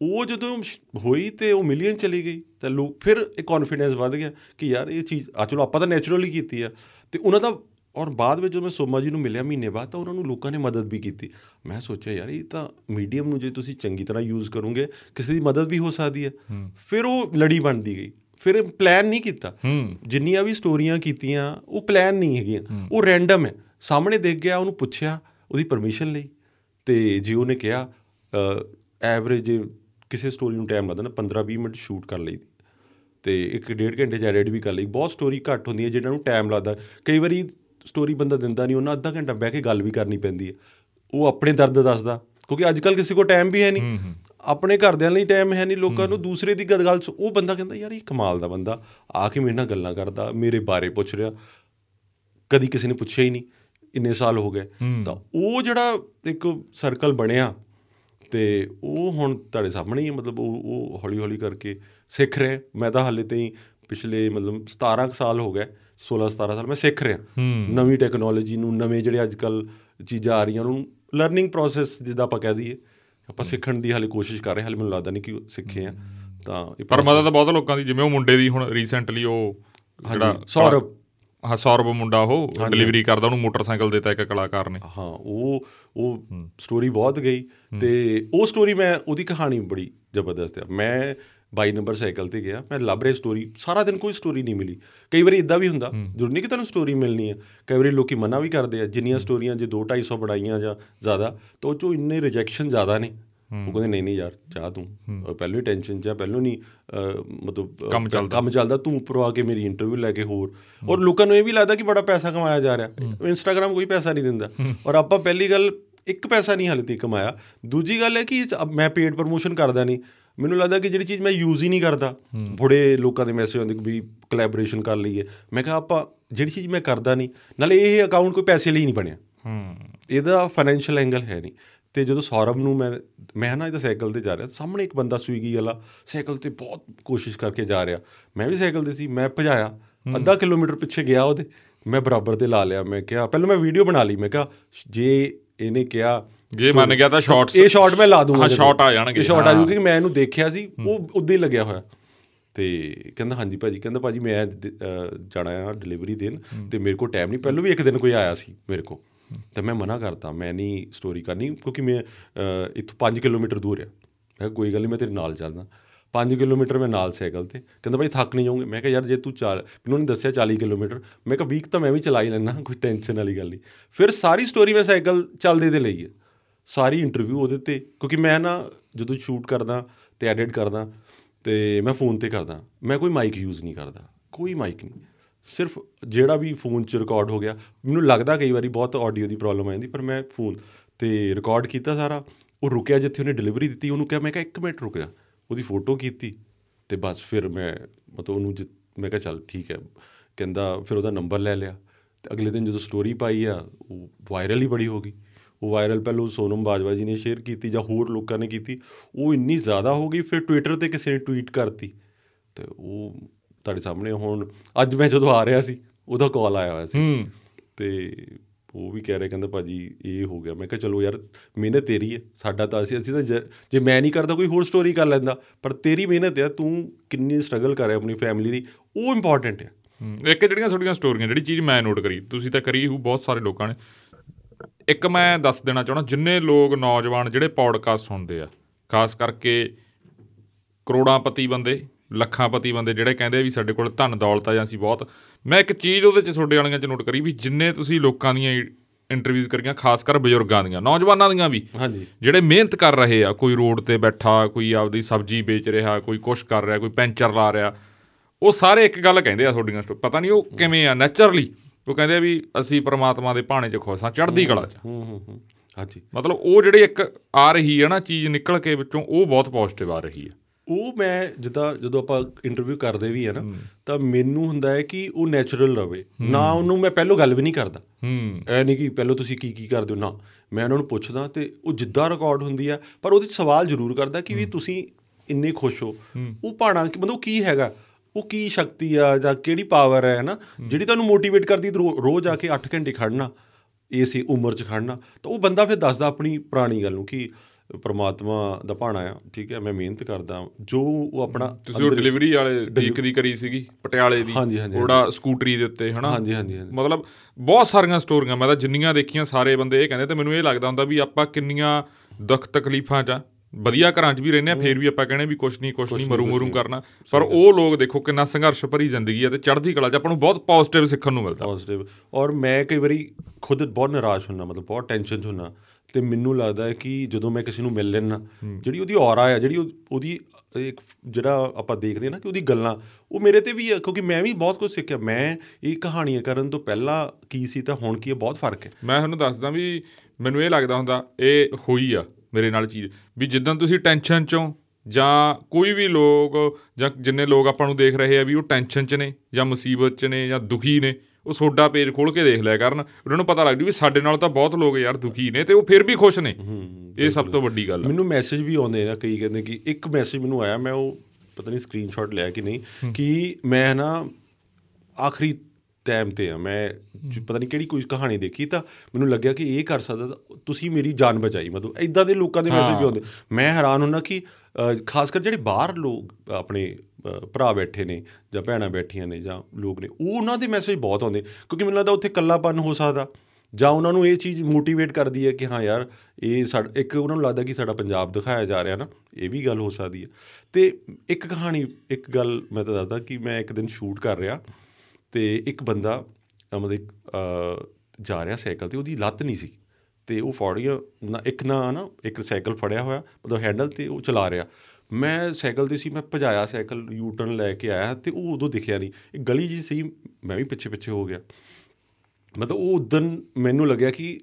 ਉਹ ਜਦੋਂ ਹੋਈ ਤੇ ਉਹ ਮਿਲੀਅਨ ਚਲੀ ਗਈ ਤਾਂ ਲੋਕ ਫਿਰ ਇੱਕ ਕੌਨਫੀਡੈਂਸ ਵੱਧ ਗਿਆ ਕਿ ਯਾਰ ਇਹ ਚੀਜ਼ ਆ ਚਲੋ ਆਪਾਂ ਤਾਂ ਨੈਚੁਰਲੀ ਕੀਤੀ ਆ। ਤੇ ਉਹਨਾਂ ਦਾ ਔਰ ਬਾਅਦ ਵਿੱਚ ਜਦੋਂ ਮੈਂ ਸੋਮਾ ਜੀ ਨੂੰ ਮਿਲਿਆ ਮਹੀਨੇ ਬਾਅਦ ਤਾਂ ਉਹਨਾਂ ਨੂੰ ਲੋਕਾਂ ਨੇ ਮਦਦ ਵੀ ਕੀਤੀ। ਮੈਂ ਸੋਚਿਆ ਯਾਰ ਇਹ ਤਾਂ ਮੀਡੀਅਮ ਨੂੰ ਜੇ ਤੁਸੀਂ ਚੰਗੀ ਤਰ੍ਹਾਂ ਯੂਜ਼ ਕਰੋਗੇ ਕਿਸੇ ਦੀ ਮਦਦ ਵੀ ਹੋ ਸਕਦੀ ਹੈ। ਫਿਰ ਉਹ ਲੜੀ ਬਣਦੀ ਗਈ। ਫਿਰ ਪਲਾਨ ਨਹੀਂ ਕੀਤਾ। ਜਿੰਨੀਆਂ ਵੀ ਸਟੋਰੀਆਂ ਕੀਤੀਆਂ ਉਹ ਪਲਾਨ ਨਹੀਂ ਹੈਗੀਆਂ। ਉਹ ਰੈਂਡਮ ਹੈ। ਸਾਹਮਣੇ ਦੇਖ ਗਿਆ ਉਹਨੂੰ ਪੁੱਛਿਆ ਉਹਦੀ ਪਰਮਿਸ਼ਨ ਲਈ। ਤੇ ਜੇ ਉਹਨੇ ਕਿਹਾ ਐਵਰੇਜ ਕਿਸੇ ਸਟੋਰੀ ਨੂੰ ਟਾਈਮ ਲੱਗਦਾ ਨਾ 15-20 ਮਿੰਟ ਸ਼ੂਟ ਕਰ ਲਈ। ਤੇ ਇੱਕ ਡੇਢ ਘੰਟੇ ਚ ਐਡਿਟ ਵੀ ਕਰ ਲਈ। ਬਹੁਤ ਸਟੋਰੀ ਘੱਟ ਹੁੰਦੀ ਹੈ ਜਿਹਨਾਂ ਨੂੰ ਟਾਈਮ ਲੱਗਦਾ। ਕਈ ਵਾਰੀ ਸਟੋਰੀ ਬੰਦਾ ਦਿੰਦਾ ਨਹੀਂ ਉਹਨਾਂ ਅੱਧਾ ਘੰਟਾ ਬਹਿ ਕੇ ਗੱਲ ਵੀ ਕਰਨੀ ਪੈਂਦੀ ਹੈ। ਉਹ ਆਪਣੇ ਦਰਦ ਦੱਸਦਾ ਕਿਉਂਕਿ ਅੱਜ ਕੱਲ ਕਿਸੇ ਕੋਲ ਟਾਈਮ ਵੀ ਹੈ ਨਹੀਂ ਆਪਣੇ ਘਰਦਿਆਂ ਲਈ ਟਾਈਮ ਹੈ ਨਹੀਂ ਲੋਕਾਂ ਨੂੰ ਦੂਸਰੇ ਦੀ ਗੱਲ ਉਹ ਬੰਦਾ ਕਹਿੰਦਾ ਯਾਰ ਇਹ ਕਮਾਲ ਦਾ ਬੰਦਾ। ਆ ਕੇ ਮੇਰੇ ਨਾਲ ਗੱਲਾਂ ਕਰਦਾ ਮੇਰੇ ਬਾਰੇ ਪੁੱਛ ਰਿਹਾ। ਕਦੀ ਕਿਸੇ ਨੇ ਪੁੱਛਿਆ ਹੀ ਨਹੀਂ ਇੰਨੇ ਸਾਲ ਹੋ ਗਏ। ਤਾਂ ਉਹ ਜਿਹੜਾ ਇੱਕ ਸਰਕਲ ਬਣਿਆ ਤੇ ਉਹ ਹੁਣ ਤੁਹਾਡੇ ਸਾਹਮਣੇ ਹੀ ਹੈ ਮਤਲਬ ਉਹ ਉਹ ਹੌਲੀ ਹੌਲੀ ਕਰਕੇ ਸਿੱਖ ਰਿਹਾ ਮੈਂ ਤਾਂ ਹਾਲੇ ਤਾਈਂ ਪਿਛਲੇ ਮਤਲਬ 17 ਕੁ ਸਾਲ ਹੋ ਗਏ 16 17 ਸਾਲ ਮੈਂ ਸਿੱਖ ਰਿਹਾ। ਨਵੀਂ ਟੈਕਨੋਲੋਜੀ ਨੂੰ ਨਵੇਂ ਜਿਹੜੇ ਅੱਜ ਕੱਲ ਚੀਜ਼ਾਂ ਆ ਰਹੀਆਂ ਉਹਨੂੰ ਲਰਨਿੰਗ ਪ੍ਰੋਸੈਸ ਜਿੱਦਾਂ ਆਪਾਂ ਕਹਿ ਦਈਏ। ਆਪਾਂ ਸਿੱਖਣ ਦੀ ਹਾਲੇ ਕੋਸ਼ਿਸ਼ ਕਰ ਰਹੇ ਹਾਲੇ ਮੈਨੂੰ ਲੱਗਦਾ ਨਹੀਂ ਕਿ ਸਿੱਖੇ ਆ। ਤਾਂ ਪਰ ਮਦਦ ਤਾਂ ਬਹੁਤ ਲੋਕਾਂ ਦੀ ਜਿਵੇਂ ਉਹ ਮੁੰਡੇ ਦੀ ਹੁਣ ਰੀਸੈਂਟਲੀ ਉਹ ਜਿਹੜਾ ਸੌਰਵ। ਹਾਂ ਸੌਰਵ ਮੁੰਡਾ ਉਹ ਡਿਲੀਵਰੀ ਕਰਦਾ ਉਹਨੂੰ ਮੋਟਰਸਾਈਕਲ ਦਿੱਤਾ ਇੱਕ ਕਲਾਕਾਰ ਨੇ। ਹਾਂ ਉਹ ਉਹ ਸਟੋਰੀ ਬਹੁਤ ਗਈ ਤੇ ਉਹ ਸਟੋਰੀ ਮੈਂ ਉਹਦੀ ਕਹਾਣੀ ਬੜੀ ਜ਼ਬਰਦਸਤ ਹੈ ਮੈਂ 22 ਨੰਬਰ ਸਾਈਕਲ ਤੇ ਗਿਆ ਮੈਂ ਲੱਭ ਰਿਹਾ ਸਟੋਰੀ ਸਾਰਾ ਦਿਨ ਕੋਈ ਸਟੋਰੀ ਨਹੀਂ ਮਿਲੀ। ਕਈ ਵਾਰੀ ਇਦਾਂ ਵੀ ਹੁੰਦਾ ਜ਼ਰੂਰੀ ਨਹੀਂ ਕਿ ਤੁਹਾਨੂੰ ਸਟੋਰੀ ਮਿਲਣੀ ਹੈ ਕਈ ਵਾਰੀ ਲੋਕੀ ਮਨਾ ਵੀ ਕਰਦੇ ਆ ਜਿੰਨੀਆਂ ਸਟੋਰੀਆਂ ਜੇ 2 250 ਬਣਾਈਆਂ ਜਾਂ ਜ਼ਿਆਦਾ ਤਾਂ ਉਹ ਚੋਂ ਇੰਨੇ ਰਿਜੈਕਸ਼ਨ ਜ਼ਿਆਦਾ ਨੇ। ਉਹ ਕਹਿੰਦੇ ਨਹੀਂ ਨਹੀਂ ਯਾਰ ਚਾਹ ਤੂੰ। ਪਹਿਲਾਂ ਹੀ ਟੈਨਸ਼ਨ ਜਾਂ ਪਹਿਲਾਂ ਨਹੀਂ ਮਤਲਬ ਕੰਮ ਚੱਲਦਾ। ਕੰਮ ਚੱਲਦਾ ਤੂੰ ਉੱਪਰੋਂ ਆ ਕੇ ਮੇਰੀ ਇੰਟਰਵਿਊ ਲੈ ਕੇ ਹੋਰ। ਔਰ ਲੋਕਾਂ ਨੂੰ ਇਹ ਵੀ ਲੱਗਦਾ ਕਿ ਬੜਾ ਪੈਸਾ ਕਮਾਇਆ ਜਾ ਰਿਹਾ। ਇੰਸਟਾਗ੍ਰam ਕੋਈ ਪੈਸਾ ਨਹੀਂ ਦਿੰਦਾ। ਔਰ ਆਪਾਂ ਪਹਿਲੀ ਗੱਲ ਇੱਕ ਪੈਸਾ ਨਹੀਂ ਹਾਲੇ ਤੱਕ ਕਮਾਇਆ। ਦੂਜੀ ਗੱਲ ਹੈ ਕਿ ਮੈਂ ਪੇਡ ਪ੍ਰੋਮੋਸ਼ਨ ਕਰਦਾ ਨਹੀਂ। ਮੈਨੂੰ ਲੱਗਦਾ ਕਿ ਜਿਹੜੀ ਚੀਜ਼ ਮੈਂ ਯੂਜ਼ ਹੀ ਨਹੀਂ ਕਰਦਾ। ਬੜੇ ਲੋਕਾਂ ਦੇ ਮੈਸੇਜ ਆਉਂਦੇ ਕਿ ਵੀ ਕੋਲੈਬੋਰੇਸ਼ਨ ਕਰ ਲਈਏ। ਮੈਂ ਕਿਹਾ ਆਪਾਂ ਜਿਹੜੀ ਚੀਜ਼ ਮੈਂ ਕਰਦਾ ਨਹੀਂ। ਨਾਲੇ ਇਹ ਅਕਾਊਂਟ ਕੋਈ ਪੈਸੇ ਲਈ ਨਹੀਂ ਬਣਿਆ। ਹੂੰ। ਇਹਦਾ ਫਾਈਨੈਂਸ਼ੀਅਲ ਐਂਗਲ ਹੈ ਨਹੀਂ। ਤੇ ਜਦੋਂ ਸੌਰਵ ਨੂੰ ਮੈਂ ਮੈਂ ਨਾ ਇਹਦਾ ਸਾਈਕਲ ਤੇ ਜਾ ਰਿਹਾ ਸਾਹਮਣੇ ਇੱਕ ਬੰਦਾ ਸਵੀਗੀ ਵਾਲਾ ਸਾਈਕਲ ਤੇ ਬਹੁਤ ਕੋਸ਼ਿਸ਼ ਕਰਕੇ ਜਾ ਰਿਹਾ। ਮੈਂ ਵੀ ਸਾਈਕਲ ਤੇ ਸੀ ਮੈਂ ਭਜਾਇਆ ਅੱਧਾ ਕਿਲੋਮੀਟਰ ਪਿੱਛੇ ਗਿਆ ਉਹਦੇ ਮੈਂ ਬਰਾਬਰ ਤੇ ਲਾ ਲਿਆ ਮੈਂ ਕਿਹਾ ਪਹਿਲਾਂ ਮੈਂ ਵੀਡੀਓ ਬਣਾ ਲਈ ਮੈਂ ਕਿਹਾ ਜੇ ਇਹਨੇ ਕਿਹਾ ਜੇ ਮੰਨ ਗਿਆ ਤਾਂ ਸ਼ਾਰਟਸ ਇਹ ਸ਼ਾਟ ਮੈਂ ਲਾ ਦੂੰਗਾ ਹਾਂ। ਸ਼ਾਰਟ ਆ ਜਾਣਗੇ ਇਹ ਸ਼ਾਟ ਆ ਜੂਗੀ ਮੈਂ ਇਹਨੂੰ ਦੇਖਿਆ ਸੀ ਉਹ ਉਦੋਂ ਹੀ ਲੱਗਿਆ ਹੋਇਆ। ਤੇ ਕਹਿੰਦਾ ਹਾਂਜੀ ਭਾਜੀ ਕਹਿੰਦਾ ਭਾਜੀ ਮੈਂ ਜਾਣਾ ਆ ਡਿਲੀਵਰੀ ਦੇਣ ਤੇ ਮੇਰੇ ਕੋਲ ਟਾਈਮ ਨਹੀਂ ਪਹਿਲਾਂ ਵੀ ਇੱਕ ਦਿਨ ਕੋਈ ਆਇਆ ਸੀ ਮੇਰੇ ਕੋਲ। ਤੇ ਮੈਂ ਮਨਾ ਕਰਤਾ ਮੈਂ ਨਹੀਂ ਸਟੋਰੀ ਕਰਨੀ ਕਿਉਂਕਿ ਮੈਂ ਅਹ, ਇੱਥੋਂ 5 ਕਿਲੋਮੀਟਰ ਦੂਰ ਆ। ਮੈਂ ਕਿਹਾ ਕੋਈ ਗੱਲ ਨਹੀਂ ਮੈਂ ਤੇਰੇ ਨਾਲ ਚੱਲਦਾ। 5 ਕਿਲੋਮੀਟਰ ਮੈਂ ਨਾਲ ਸਾਈਕਲ ਤੇ। ਕਹਿੰਦਾ ਭਾਈ ਥੱਕ ਨਹੀਂ ਜਾਊਂਗੇ। ਮੈਂ ਕਿਹਾ ਯਾਰ ਜੇ ਤੂੰ ਚਾਲ ਮੈਨੂੰ ਉਹਨੇ ਦੱਸਿਆ 40 ਕਿਲੋਮੀਟਰ। ਮੈਂ ਕਿਹਾ ਵੀਕ ਤਾਂ ਮੈਂ ਵੀ ਚਲਾ ਹੀ ਲੈਣਾ ਕੋਈ ਟੈਨਸ਼ਨ ਵਾਲੀ ਗੱਲ ਨਹੀਂ ਫਿਰ ਸਾਰੀ ਸਟੋਰੀ ਮੈਂ ਸਾਈਕਲ ਚੱਲਦੇ ਤੇ ਲਈ ਹੈ ਸਾਰੀ ਇੰਟਰਵਿਊ ਉਹਦੇ ਤੇ ਕਿਉਂਕਿ ਮੈਂ ਨਾ ਜਦੋਂ ਸ਼ੂਟ ਕਰਦਾ ਤੇ ਐਡਿਟ ਕਰਦਾ ਤੇ ਮੈਂ ਫੋਨ ਤੇ ਕਰਦਾ। ਮੈਂ ਕੋਈ ਮਾਈਕ ਯੂਜ਼ ਨਹੀਂ ਕਰਦਾ। ਕੋਈ ਮਾਈਕ ਨਹੀਂ ਸਿਰਫ ਜਿਹੜਾ ਵੀ ਫੋਨ 'ਚ ਰਿਕਾਰਡ ਹੋ ਗਿਆ, ਮੈਨੂੰ ਲੱਗਦਾ ਕਈ ਵਾਰੀ ਬਹੁਤ ਆਡੀਓ ਦੀ ਪ੍ਰੋਬਲਮ ਆ ਜਾਂਦੀ, ਪਰ ਮੈਂ ਫੋਨ ਤੇ ਰਿਕਾਰਡ ਕੀਤਾ ਸਾਰਾ, ਉਹ ਰੁਕਿਆ ਜਿੱਥੇ ਉਹਨੇ ਡਿਲੀਵਰੀ ਦਿੱਤੀ, ਉਹਨੂੰ ਕਿਹਾ, ਮੈਂ ਕਿਹਾ, ਇੱਕ ਮਿੰਟ ਰੁਕ ਜਾ, ਉਹਦੀ ਫੋਟੋ ਕੀਤੀ ਤੇ ਬਸ ਫਿਰ ਮੈਂ ਮਤਲਬ ਉਹਨੂੰ ਜਿ- ਮੈਂ ਕਿਹਾ, ਚੱਲ ਠੀਕ ਹੈ, ਕਹਿੰਦਾ ਫਿਰ ਉਹਦਾ ਨੰਬਰ ਲੈ ਲਿਆ, ਤੇ ਅਗਲੇ ਦਿਨ ਜਦੋਂ ਸਟੋਰੀ ਪਾਈ ਆ, ਉਹ ਵਾਇਰਲ ਹੀ ਬੜੀ ਹੋ ਗਈ, ਉਹ ਵਾਇਰਲ ਪਹਿਲਾਂ ਸੋਨਮ ਬਾਜਵਾ ਜੀ ਨੇ ਸ਼ੇਅਰ ਕੀਤੀ ਜਾਂ ਹੋਰ ਲੋਕਾਂ ਨੇ ਕੀਤੀ, ਉਹ ਇੰਨੀ ਜ਼ਿਆਦਾ ਹੋ ਗਈ, ਫਿਰ ਟਵਿੱਟਰ ਤੇ ਕਿਸੇ ਨੇ ਟਵੀਟ ਕਰਤੀ, ਤੇ ਉਹ ਤੁਹਾਡੇ ਸਾਹਮਣੇ ਹੁਣ ਅੱਜ ਮੈਂ ਜਦੋਂ ਆ ਰਿਹਾ ਸੀ ਉਹਦਾ ਕਾਲ ਆਇਆ ਹੋਇਆ ਸੀ। ਤੇ ਉਹ ਵੀ ਕਹਿ ਰਿਹਾ ਕਹਿੰਦਾ ਭਾਜੀ ਇਹ ਹੋ ਗਿਆ। ਮੈਂ ਕਿਹਾ ਚਲੋ ਯਾਰ ਮਿਹਨਤ ਤੇਰੀ ਹੈ ਸਾਡਾ ਤਾਂ ਅਸੀਂ ਅਸੀਂ ਤਾਂ ਜ- ਮੈਂ ਨਹੀਂ ਕਰਦਾ ਕੋਈ ਹੋਰ ਸਟੋਰੀ ਕਰ ਲੈਂਦਾ। ਪਰ ਤੇਰੀ ਮਿਹਨਤ ਹੈ ਤੂੰ ਕਿੰਨੀ ਸਟਰਗਲ ਕਰ ਰਿਹਾ ਆਪਣੀ ਫੈਮਿਲੀ ਦੀ ਉਹ ਇੰਪੋਰਟੈਂਟ ਹੈ। ਹੂੰ। ਇੱਕ ਜਿਹੜੀਆਂ ਤੁਹਾਡੀਆਂ ਸਟੋਰੀਆਂ ਜਿਹੜੀ ਚੀਜ਼ ਮੈਂ ਨੋਟ ਕਰੀ ਤੁਸੀਂ ਤਾਂ ਕਰੀ ਹੂ ਬਹੁਤ ਸਾਰੇ ਲੋਕਾਂ ਨੇ। ਇੱਕ ਮੈਂ ਦੱਸ ਦੇਣਾ ਚਾਹਣਾ ਜਿੰਨੇ ਲੋਕ ਨੌਜਵਾਨ ਜਿਹੜੇ ਪੌਡਕਾਸਟ ਸੁਣਦੇ ਆ ਖਾਸ ਕਰਕੇ ਕਰੋੜਾਂਪਤੀ ਬੰਦੇ ਲੱਖਾਂਪਤੀ ਬੰਦੇ ਜਿਹੜੇ ਕਹਿੰਦੇ ਆ ਵੀ ਸਾਡੇ ਕੋਲ ਧਨ ਦੌਲਤ ਆ ਜਾਂ ਅਸੀਂ ਬਹੁਤ ਮੈਂ ਇੱਕ ਚੀਜ਼ ਉਹਦੇ ਚ ਤੁਹਾਡੇ ਵਾਲੀਆਂ ਚ ਨੋਟ ਕਰੀ ਵੀ ਜਿੰਨੇ ਤੁਸੀਂ ਲੋਕਾਂ ਦੀਆਂ ਇੰਟਰਵਿਊਜ਼ ਕਰੀਆਂ ਖਾਸ ਕਰ ਬਜ਼ੁਰਗਾਂ ਦੀਆਂ ਨੌਜਵਾਨਾਂ ਦੀਆਂ ਵੀ। ਹਾਂਜੀ। ਜਿਹੜੇ ਮਿਹਨਤ ਕਰ ਰਹੇ ਆ ਕੋਈ ਰੋਡ ਤੇ ਬੈਠਾ ਕੋਈ ਆਪਦੀ ਸਬਜ਼ੀ ਵੇਚ ਰਿਹਾ ਕੋਈ ਕੁਛ ਕਰ ਰਿਹਾ ਕੋਈ ਪੈਂਚਰ ਲਾ ਰਿਹਾ ਉਹ ਸਾਰੇ ਇੱਕ ਗੱਲ ਕਹਿੰਦੇ ਆ ਤੁਹਾਡੀਆਂ ਪਤਾ ਨਹੀਂ ਉਹ ਕਿਵੇਂ ਆ ਨੇਚਰਲੀ ਉਹ ਕਹਿੰਦੇ ਆ ਵੀ ਅਸੀਂ ਪ੍ਰਮਾਤਮਾ ਦੇ ਭਾਣੇ 'ਚ ਖੁਸ਼ ਹਾਂ ਚੜ੍ਹਦੀ ਕਲਾ 'ਚ। ਹੂੰ ਹੂੰ ਹੂੰ। ਹਾਂਜੀ। ਮਤਲਬ ਉਹ ਜਿਹੜੀ ਇੱਕ ਆ ਰਹੀ ਹੈ ਨਾ ਚੀਜ਼ ਨਿਕਲ ਕੇ ਵਿੱਚੋਂ ਉਹ ਬਹੁਤ ਪੋਜ਼ਿਟਿਵ ਆ ਰਹੀ ਹੈ ਉਹ ਮੈਂ ਜਿੱਦਾਂ ਜਦੋਂ ਆਪਾਂ ਇੰਟਰਵਿਊ ਕਰਦੇ ਵੀ ਆ ਨਾ ਤਾਂ ਮੈਨੂੰ ਹੁੰਦਾ ਹੈ ਕਿ ਉਹ ਨੈਚੁਰਲ ਰਵੇ। ਨਾ ਉਹਨੂੰ ਮੈਂ ਪਹਿਲੋਂ ਗੱਲ ਵੀ ਨਹੀਂ ਕਰਦਾ। ਐ ਨਹੀਂ ਕਿ ਪਹਿਲਾਂ ਤੁਸੀਂ ਕੀ ਕੀ ਕਰਦੇ ਹੋ? ਨਾ। ਮੈਂ ਉਹਨਾਂ ਨੂੰ ਪੁੱਛਦਾ ਤੇ ਉਹ ਜਿੱਦਾਂ ਰਿਕਾਰਡ ਹੁੰਦੀ ਆ ਪਰ ਉਹਦੇ ਸਵਾਲ ਜ਼ਰੂਰ ਕਰਦਾ ਕਿ ਵੀ ਤੁਸੀਂ ਇੰਨੇ ਖੁਸ਼ ਹੋ। ਉਹ ਭਾਣਾ ਕਿ ਮਤਲਬ ਕੀ ਹੈਗਾ? ਉਹ ਕੀ ਸ਼ਕਤੀ ਆ ਜਾਂ ਕਿਹੜੀ ਪਾਵਰ ਹੈ ਨਾ ਜਿਹੜੀ ਤੁਹਾਨੂੰ ਮੋਟੀਵੇਟ ਕਰਦੀ ਰੋਜ਼ ਆ ਕੇ 8 ਘੰਟੇ ਖੜਨਾ ਇਸੇ ਉਮਰ 'ਚ ਖੜਨਾ ਤਾਂ ਉਹ ਬੰਦਾ ਫਿਰ ਦੱਸਦਾ ਆਪਣੀ ਪੁਰਾਣੀ ਗੱਲ ਨੂੰ ਕਿ ਪ੍ਰਮਾਤਮਾ ਦਾ ਭਾਣਾ ਆ ਠੀਕ ਹੈ ਮੈਂ ਮਿਹਨਤ ਕਰਦਾ ਜੋ ਉਹ ਆਪਣਾ ਤੁਸੀਂ ਡਿਲੀਵਰੀ ਵਾਲੇ ਇੱਕ ਦੀ ਕਰੀ ਸੀਗੀ ਪਟਿਆਲੇ ਦੀ ਹਾਂਜੀ, ਹਾਂਜੀ, ਉਹਦਾ ਸਕੂਟਰੀ ਦੇ ਉੱਤੇ ਹਨਾ? ਹਾਂਜੀ ਹਾਂਜੀ ਮਤਲਬ ਬਹੁਤ ਸਾਰੀਆਂ ਸਟੋਰੀਆਂ ਮੈਂ ਤਾਂ ਜਿੰਨੀਆਂ ਦੇਖੀਆਂ ਸਾਰੇ ਬੰਦੇ ਇਹ ਕਹਿੰਦੇ ਤੇ ਮੈਨੂੰ ਇਹ ਲੱਗਦਾ ਹੁੰਦਾ ਵੀ ਆਪਾਂ ਕਿੰਨੀਆਂ ਦੁੱਖ ਤਕਲੀਫਾਂ 'ਚ ਆ, ਵਧੀਆ ਘਰਾਂ 'ਚ ਵੀ ਰਹਿੰਦੇ ਆ ਫੇਰ ਵੀ ਆਪਾਂ ਕਹਿੰਦੇ ਵੀ ਕੁਛ ਨਹੀਂ ਕੁਛ ਨਹੀਂ ਮਰੂ ਮਰੂ ਕਰਨਾ। ਪਰ ਉਹ ਲੋਕ ਦੇਖੋ ਕਿੰਨਾ ਸੰਘਰਸ਼ ਭਰੀ ਜ਼ਿੰਦਗੀ ਆ ਤੇ ਚੜ੍ਹਦੀ ਕਲਾ 'ਚ ਆਪਾਂ ਨੂੰ ਬਹੁਤ ਪੋਜ਼ਿਟਿਵ ਸਿੱਖਣ ਨੂੰ ਮਿਲਦਾ। ਪੋਜ਼ਿਟਿਵ ਔਰ ਮੈਂ ਕਈ ਵਾਰੀ ਖੁਦ ਬਹੁਤ ਨਿਰਾਸ਼ ਹੁੰਨਾ ਮਤਲਬ ਬਹੁਤ ਟੈਨਸ਼ਨ 'ਚ ਹੁੰਨਾ। ਤੇ ਮੈਨੂੰ ਲੱਗਦਾ ਹੈ ਕਿ ਜਦੋਂ ਮੈਂ ਕਿਸੇ ਨੂੰ ਮਿਲ ਲੈਣਾ ਜਿਹੜੀ ਉਹਦੀ ਔਰਾ ਆ ਜਿਹੜੀ ਉਹ- ਉਹਦੀ ਇੱਕ ਜਿਹੜਾ ਆਪਾਂ ਦੇਖਦੇ ਹਾਂ ਨਾ ਕਿ ਉਹਦੀ ਗੱਲਾਂ ਉਹ ਮੇਰੇ ਤੇ ਵੀ ਆ ਕਿਉਂਕਿ ਮੈਂ ਵੀ ਬਹੁਤ ਕੁਝ ਸਿੱਖਿਆ। ਮੈਂ ਇਹ ਕਹਾਣੀਆਂ ਕਰਨ ਤੋਂ ਪਹਿਲਾਂ ਕੀ ਸੀ ਤਾਂ ਹੁਣ ਕੀ ਹੈ ਬਹੁਤ ਫ਼ਰਕ ਹੈ। ਮੈਂ ਤੁਹਾਨੂੰ ਦੱਸਦਾ ਵੀ ਮੈਨੂੰ ਇਹ ਲੱਗਦਾ ਹੁੰਦਾ ਇਹ ਹੋਈ ਆ ਮੇਰੇ ਨਾਲ ਚੀਜ਼ ਵੀ ਜਿੱਦਾਂ ਤੁਸੀਂ ਟੈਨਸ਼ਨ ਚੋਂ ਜਾਂ ਕੋਈ ਵੀ ਲੋਕ ਜਾਂ ਜਿੰਨੇ ਲੋਕ ਆਪਾਂ ਨੂੰ ਦੇਖ ਰਹੇ ਆ ਵੀ ਉਹ ਟੈਨਸ਼ਨ 'ਚ ਨੇ ਜਾਂ ਮੁਸੀਬਤ 'ਚ ਨੇ ਜਾਂ ਦੁਖੀ ਨੇ ਉਹ ਸੋਡਾ ਪੇਜ ਖੋਲ ਕੇ ਦੇਖ ਲਿਆ ਕਰਨ। ਉਹਨਾਂ ਨੂੰ ਪਤਾ ਲੱਗਦੀ ਵੀ ਸਾਡੇ ਨਾਲ ਤਾਂ ਬਹੁਤ ਲੋਕ ਯਾਰ ਦੁਖੀ ਨੇ ਤੇ ਉਹ ਫਿਰ ਵੀ ਖੁਸ਼ ਨੇ। ਇਹ ਸਭ ਤੋਂ ਵੱਡੀ ਗੱਲ ਆ। ਮੈਨੂੰ ਮੈਸੇਜ ਵੀ ਆਉਂਦੇ ਨੇ ਕਈ ਕਹਿੰਦੇ ਕਿ ਇੱਕ ਮੈਸੇਜ ਮੈਨੂੰ ਆਇਆ ਮੈਂ ਉਹ ਪਤਾ ਨਹੀਂ ਸਕਰੀਨਸ਼ਾਟ ਲਿਆ ਕਿ ਨਹੀਂ ਕਿ ਮੈਂ ਨਾ ਆਖਰੀ ਟਾਈਮ ਤੇ ਆ ਮੈਂ ਜ- ਪਤਾ ਨਹੀਂ ਕਿਹੜੀ ਕੋਈ ਕਹਾਣੀ ਦੇਖੀ ਤਾਂ ਮੈਨੂੰ ਲੱਗਿਆ ਕਿ ਇਹ ਕਰ ਸਕਦਾ ਤੁਸੀਂ ਮੇਰੀ ਜਾਨ ਬਚਾਈ। ਮਤਲਬ ਇਦਾਂ ਦੇ ਲੋਕਾਂ ਦੇ ਮੈਸੇਜ ਵੀ ਆਉਂਦੇ। ਮੈਂ ਹੈਰਾਨ ਹੁੰਨਾ ਕਿ ਖਾਸ ਕਰ ਜਿਹੜੇ ਬਾਹਰ ਲੋਕ ਆਪਣੇ ਭਰਾ ਬੈਠੇ ਨੇ ਜਾਂ ਭੈਣਾਂ ਬੈਠੀਆਂ ਨੇ ਜਾਂ ਲੋਕ ਨੇ ਉਹ ਉਹਨਾਂ ਦੇ ਮੈਸੇਜ ਬਹੁਤ ਆਉਂਦੇ। ਕਿਉਂਕਿ ਮੈਨੂੰ ਲੱਗਦਾ ਉੱਥੇ ਇਕੱਲਾਪਨ ਹੋ ਸਕਦਾ। ਜਾਂ ਉਹਨਾਂ ਨੂੰ ਇਹ ਚੀਜ਼ ਮੋਟੀਵੇਟ ਕਰਦੀ ਹੈ ਕਿ ਹਾਂ ਯਾਰ ਇਹ ਸਾਡ ਇੱਕ ਉਹਨਾਂ ਨੂੰ ਲੱਗਦਾ ਕਿ ਸਾਡਾ ਪੰਜਾਬ ਦਿਖਾਇਆ ਜਾ ਰਿਹਾ ਨਾ ਇਹ ਵੀ ਗੱਲ ਹੋ ਸਕਦੀ ਹੈ। ਤੇ ਇੱਕ ਕਹਾਣੀ ਇੱਕ ਗੱਲ ਮੈਂ ਤਾਂ ਦੱਸਦਾ ਕਿ ਮੈਂ ਇੱਕ ਦਿਨ ਸ਼ੂਟ ਕਰ ਰਿਹਾ ਤੇ ਇੱਕ ਬੰਦਾ ਅ, ਮਤਲਬ ਅ, ਜਾ ਰਿਹਾ ਸਾਈਕਲ ਤੇ ਉਹਦੀ ਲੱਤ ਨਹੀਂ ਸੀ। ਤੇ ਉਹ ਫੌੜੀਆਂ ਨਾ ਇੱਕ ਨਾ ਨਾ ਇੱਕ ਸਾਈਕਲ ਫੜਿਆ ਹੋਇਆ ਮਤਲਬ ਹੈਂਡਲ ਤੇ ਉਹ ਚਲਾ ਰਿਹਾ। ਮੈਂ ਸਾਈਕਲ ਤੇ ਸੀ ਮੈਂ ਭਜਾਇਆ ਸਾਈਕਲ ਯੂ ਟਰਨ ਲੈ ਕੇ ਆਇਆ ਤੇ ਉਹ ਉਦੋਂ ਦਿਖਿਆ ਨਹੀਂ। ਇੱਕ ਗਲੀ ਜੀ ਸੀ ਮੈਂ ਵੀ ਪਿੱਛੇ ਪਿੱਛੇ ਹੋ ਗਿਆ। ਮਤਲਬ ਉਹ ਉਦਨ ਮੈਨੂੰ ਲੱਗਿਆ ਕਿ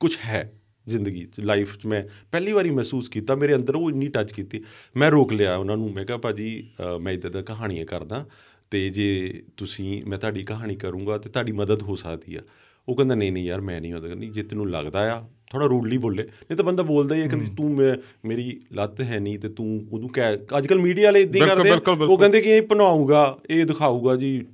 ਕੁਝ ਹੈ ਜ਼ਿੰਦਗੀ ਚ ਲਾਈਫ 'ਚ। ਮੈਂ ਪਹਿਲੀ ਵਾਰੀ ਮਹਿਸੂਸ ਕੀਤਾ ਮੇਰੇ ਅੰਦਰ ਉਹ ਇੰਨੀ ਟੱਚ ਕੀਤੀ। ਮੈਂ ਰੋਕ ਲਿਆ ਉਹਨਾਂ ਨੂੰ ਮੈਂ ਕਿਹਾ ਭਾਜੀ ਅ, ਮੈਂ ਇੱਦਾਂ ਦਾ ਕਹਾਣੀਆਂ ਕਰਦਾ ਤੇ ਜੇ ਤੁਸੀਂ ਮੈਂ ਤੁਹਾਡੀ ਕਹਾਣੀ ਕਰੂੰਗਾ ਤੇ ਤੁਹਾਡੀ ਮਦਦ ਹੋ ਸਕਦੀ ਆ। ਉਹ ਕਹਿੰਦਾ ਨਹੀਂ ਨਹੀਂ ਯਾਰ ਮੈਂ ਨਹੀਂ ਉਹਦਾ ਨਹੀਂ ਜੇ ਤੈਨੂੰ ਲੱਗਦਾ ਆ ਥੋੜਾ ਰੂਡਲੀ ਬੋਲੇ। ਨਹੀਂ ਤਾਂ ਬੰਦਾ ਬੋਲਦਾ ਹੀ ਹੈ ਕਹਿੰਦੀ ਤੂੰ ਮੇਰੀ ਲੱਤ ਹੈ ਨਹੀਂ ਤੇ ਤੂੰ ਉਹਨੂੰ ਕਹਿ ਅੱਜ ਕੱਲ ਮੀਡੀਆ ਵਾਲੇ ਇਦਾਂ ਕਰਦੇ ਉਹ। ਕਹਿੰਦੇ ਕਿ ਇਹ ਬਣਾਊਗਾ ਇਹ ਦਿਖਾਊਗਾ ਜੀ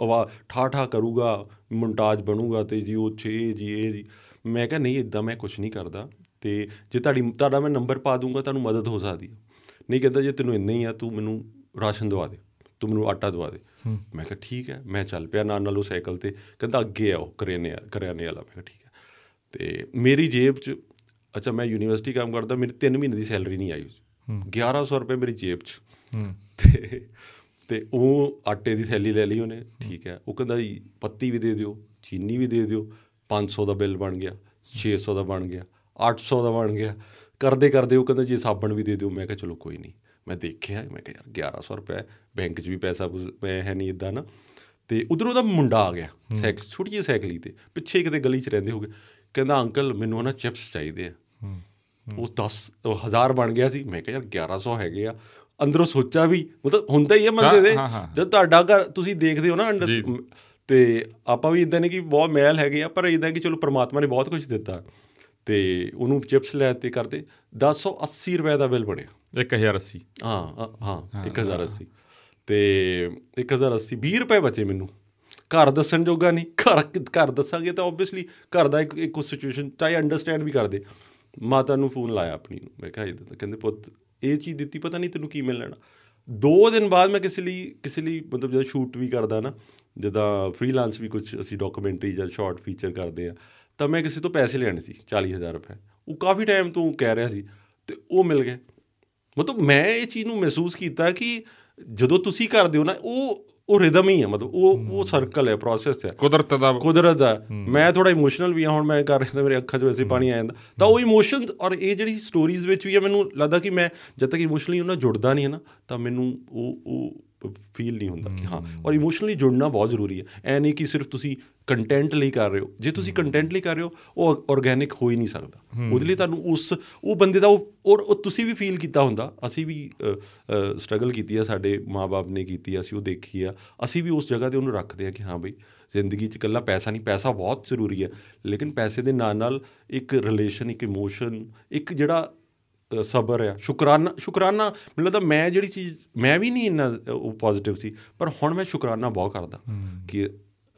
ਆਵਾ ਠਾ ਠਾ ਕਰੂਗਾ ਮੋਨਟਾਜ ਬਣੂਗਾ ਤੇ ਜੀ ਉਹ ਛੇ ਜੀ ਇਹ ਜੀ। ਮੈਂ ਕਿਹਾ ਨਹੀਂ ਇਦਾਂ ਮੈਂ ਕੁਝ ਨਹੀਂ ਕਰਦਾ ਤੇ ਜੇ ਤੁਹਾਡੀ ਤੁਹਾਡਾ ਮੈਂ ਨੰਬਰ ਪਾ ਦੂੰਗਾ ਤੁਹਾਨੂੰ ਮਦਦ ਹੋ ਸਕਦੀ ਹੈ। ਨਹੀਂ ਕਹਿੰਦਾ ਜੇ ਤੈਨੂੰ ਇੰਨਾ ਹੀ ਆ ਤੂੰ ਮੈਨੂੰ ਰਾਸ਼ਨ ਦਵਾ ਦੇ ਤੂੰ ਮੈਨੂੰ ਆਟਾ ਦਵਾ ਦੇ। ਮੈਂ ਕਿਹਾ ਠੀਕ ਹੈ ਮੈਂ ਚੱਲ ਪਿਆ ਨਾਲ ਨਾਲ ਉਹ ਸਾਈਕਲ ਤੇ। ਕਹਿੰਦਾ ਅੱਗੇ ਆਓ ਕਰਿਆਨੇ ਕਰਿਆਨੇ ਵਾਲਾ। ਮੈਂ ਕਿਹਾ ਠੀਕ ਹੈ। ਤੇ ਮੇਰੀ ਜੇਬ 'ਚ ਅੱਛਾ ਮੈਂ ਯੂਨੀਵਰਸਿਟੀ ਕੰਮ ਕਰਦਾ ਮੇਰੀ 3 ਮਹੀਨੇ ਦੀ ਸੈਲਰੀ ਨਹੀਂ ਆਈ ਉਸ 'ਚ। 1100 ਰੁਪਏ ਮੇਰੀ ਜੇਬ 'ਚ। ਤੇ ਤੇ ਉਹ ਆਟੇ ਦੀ ਥੈਲੀ ਲੈ ਲਈ ਉਹਨੇ ਠੀਕ ਹੈ। ਉਹ ਕਹਿੰਦਾ ਜੀ ਪੱਤੀ ਵੀ ਦੇ ਦਿਓ ਚੀਨੀ ਵੀ ਦੇ ਦਿਓ 500 ਦਾ ਬਿੱਲ ਬਣ ਗਿਆ 600 ਦਾ ਬਣ ਗਿਆ 800 ਦਾ ਬਣ ਗਿਆ। ਕਰਦੇ ਕਰਦੇ ਉਹ ਕਹਿੰਦਾ ਜੀ ਸਾਬਣ ਵੀ ਦੇ ਦਿਓ। ਮੈਂ ਕਿਹਾ ਚਲੋ ਕੋਈ ਨਹੀਂ। ਮੈਂ ਦੇਖਿਆ ਮੈਂ ਕਿਹਾ ਯਾਰ 1100 ਰੁਪਏ ਬੈਂਕ 'ਚ ਵੀ ਪੈਸਾ ਪਿਆ ਹੈ ਨਹੀਂ ਇਦਾਂ ਨਾ। ਤੇ ਉਧਰੋਂ ਦਾ ਮੁੰਡਾ ਆ ਗਿਆ ਸਾਈਕਲ ਛੋਟੀ ਜਿਹੀ ਸਾਈਕਲੀ ਤੇ ਪਿੱਛੇ ਕਿਤੇ ਗਲੀ 'ਚ ਰਹਿੰਦੇ ਹੋਗੇ ਕਹਿੰਦਾ ਅੰਕਲ ਮੈਨੂੰ ਨਾ ਚਿਪਸ ਚਾਹੀਦੇ ਆ। ਉਹ 10 ਹਜ਼ਾਰ ਬਣ ਗਿਆ ਸੀ। ਮੈਂ ਕਿਹਾ ਯਾਰ 1100 ਹੈਗੇ ਆ। ਅੰਦਰੋਂ ਸੋਚਾ ਵੀ ਮਤਲਬ ਹੁੰਦਾ ਹੀ ਹੈ ਬੰਦੇ ਦੇ। ਜਦ ਤੁਹਾਡਾ ਘਰ ਤੁਸੀਂ ਦੇਖਦੇ ਹੋ ਨਾ। ਤੇ ਆਪਾਂ ਵੀ ਇਦਾਂ ਨਹੀਂ ਕਿ ਬਹੁਤ ਮਹਿਲ ਹੈਗੇ ਆ ਪਰ ਇਦਾਂ ਕਿ ਚਲੋ ਪ੍ਰਮਾਤਮਾ ਨੇ ਬਹੁਤ ਕੁਝ ਦਿੱਤਾ। ਤੇ ਉਹਨੂੰ ਚਿਪਸ ਲੈ ਤੇ ਕਰਦੇ 1080 ਰੁਪਏ ਦਾ ਬਿੱਲ ਬਣਿਆ। 1080 ਹਾਂ ਹਾਂ 1080 ਤੇ 1080 20 ਰੁਪਏ ਬਚੇ ਮੈਨੂੰ। ਘਰ ਦੱਸਣ ਜੋਗਾ ਨਹੀਂ। ਘਰ ਘਰ ਦੱਸਾਂਗੇ ਤਾਂ ਆਬਵੀਅਸਲੀ ਘਰ ਦਾ ਇੱਕ ਇੱਕ ਸਿਚੁਏਸ਼ਨ ਚਾਹੇ ਅੰਡਰਸਟੈਂਡ ਵੀ ਕਰਦੇ। ਮਾਤਾ ਨੂੰ ਫੋਨ ਲਾਇਆ ਆਪਣੀ ਨੂੰ। ਮੈਂ ਕਿਹਾ ਇਦਾਂ ਕਹਿੰਦੇ ਪੁੱਤ ਇਹ ਚੀਜ਼ ਦਿੱਤੀ ਪਤਾ ਨਹੀਂ ਤੈਨੂੰ ਕੀ ਮਿਲਣਾ ਦੋ ਦਿਨ ਬਾਅਦ ਮੈਂ ਕਿਸੇ ਲਈ ਕਿਸੇ ਲਈ ਮਤਲਬ ਜਦੋਂ ਸ਼ੂਟ ਵੀ ਕਰਦਾ ਨਾ ਜਿੱਦਾਂ ਫ੍ਰੀਲਾਂਸ ਵੀ ਕੁਝ ਅਸੀਂ ਡਾਕੂਮੈਂਟਰੀ ਜਾਂ ਸ਼ਾਰਟ ਫੀਚਰ ਕਰਦੇ ਆ ਤਾਂ ਮੈਂ ਕਿਸੇ ਤੋਂ ਪੈਸੇ ਲੈਣੇ ਸੀ 40000 ਰੁਪਏ। ਉਹ ਕਾਫੀ ਟਾਈਮ ਤੋਂ ਕਹਿ ਰਿਹਾ ਸੀ ਤੇ ਉਹ ਮਿਲ ਗਏ। ਮਤਲਬ ਮੈਂ ਇਹ ਚੀਜ਼ ਨੂੰ ਮਹਿਸੂਸ ਕੀਤਾ ਕਿ ਜਦੋਂ ਤੁਸੀਂ ਕਰਦੇ ਹੋ ਨਾ ਉਹ ਉਹ ਰਿਦਮ ਹੀ ਹੈ ਮਤਲਬ ਉਹ ਉਹ ਸਰਕਲ ਹੈ ਪ੍ਰੋਸੈਸ ਹੈ। ਕੁਦਰਤ ਦਾ ਕੁਦਰਤ ਦਾ। ਮੈਂ ਥੋੜਾ ਇਮੋਸ਼ਨਲ ਵੀ ਹਾਂ ਹੁਣ ਮੈਂ ਕਰ ਰਿਹਾ ਤਾਂ ਮੇਰੇ ਅੱਖਾਂ 'ਚ ਵੈਸੇ ਪਾਣੀ ਆ ਜਾਂਦਾ। ਤਾਂ ਉਹ ਇਮੋਸ਼ਨਸ ਔਰ ਇਹ ਜਿਹੜੀ ਸਟੋਰੀਜ਼ ਵਿੱਚ ਵੀ ਹੈ ਮੈਨੂੰ ਲੱਗਦਾ ਕਿ ਮੈਂ ਜਦ ਤੱਕ ਇਮੋਸ਼ਨਲੀ ਉਹਨਾਂ ਜੁੜਦਾ ਨਹੀਂ ਹੈ ਨਾ ਤਾਂ ਮੈਨੂੰ ਉਹ ਉਹ ਫੀਲ ਨਹੀਂ ਹੁੰਦਾ ਕਿ ਹਾਂ ਔਰ ਇਮੋਸ਼ਨਲੀ ਜੁੜਨਾ ਬਹੁਤ ਜ਼ਰੂਰੀ ਹੈ। ਐ ਨਹੀਂ ਕਿ ਸਿਰਫ ਤੁਸੀਂ ਕੰਟੈਂਟ ਲਈ ਕਰ ਰਹੇ ਹੋ। ਜੇ ਤੁਸੀਂ ਕੰਟੈਂਟ ਲਈ ਕਰ ਰਹੇ ਹੋ ਉਹ ਆਰਗੈਨਿਕ ਹੋ ਹੀ ਨਹੀਂ ਸਕਦਾ। ਉਹਦੇ ਲਈ ਤੁਹਾਨੂੰ ਉਸ ਉਹ ਬੰਦੇ ਦਾ ਉਹ ਔਰ ਤੁਸੀਂ ਵੀ ਫੀਲ ਕੀਤਾ ਹੁੰਦਾ। ਅਸੀਂ ਵੀ ਸਟਰਗਲ ਕੀਤੀ ਆ ਸਾਡੇ ਮਾਪੇ ਨੇ ਕੀਤੀ ਆ ਅਸੀਂ ਉਹ ਦੇਖੀ ਆ। ਅਸੀਂ ਵੀ ਉਸ ਜਗ੍ਹਾ ਤੇ ਉਹਨੂੰ ਰੱਖਦੇ ਆ ਕਿ ਹਾਂ ਬਈ ਜ਼ਿੰਦਗੀ 'ਚ ਇਕੱਲਾ ਪੈਸਾ ਨਹੀਂ ਪੈਸਾ ਬਹੁਤ ਜ਼ਰੂਰੀ ਹੈ। ਲੇਕਿਨ ਪੈਸੇ ਦੇ ਨਾਲ ਨਾਲ ਇੱਕ ਰਿਲੇਸ਼ਨ ਇੱਕ ਇਮੋਸ਼ਨ ਇੱਕ ਜਿਹੜਾ ਸਬਰ ਆ। ਸ਼ੁਕਰਾਨਾ ਸ਼ੁਕਰਾਨਾ ਮੈਨੂੰ ਲੱਗਦਾ ਮੈਂ ਜਿਹੜੀ ਚੀਜ਼ ਮੈਂ ਵੀ ਨਹੀਂ ਇੰਨਾ ਉਹ ਪੋਜ਼ਿਟਿਵ ਸੀ ਪਰ ਹੁਣ ਮੈਂ ਸ਼ੁਕਰਾਨਾ ਬਹੁਤ ਕਰਦਾ ਕਿ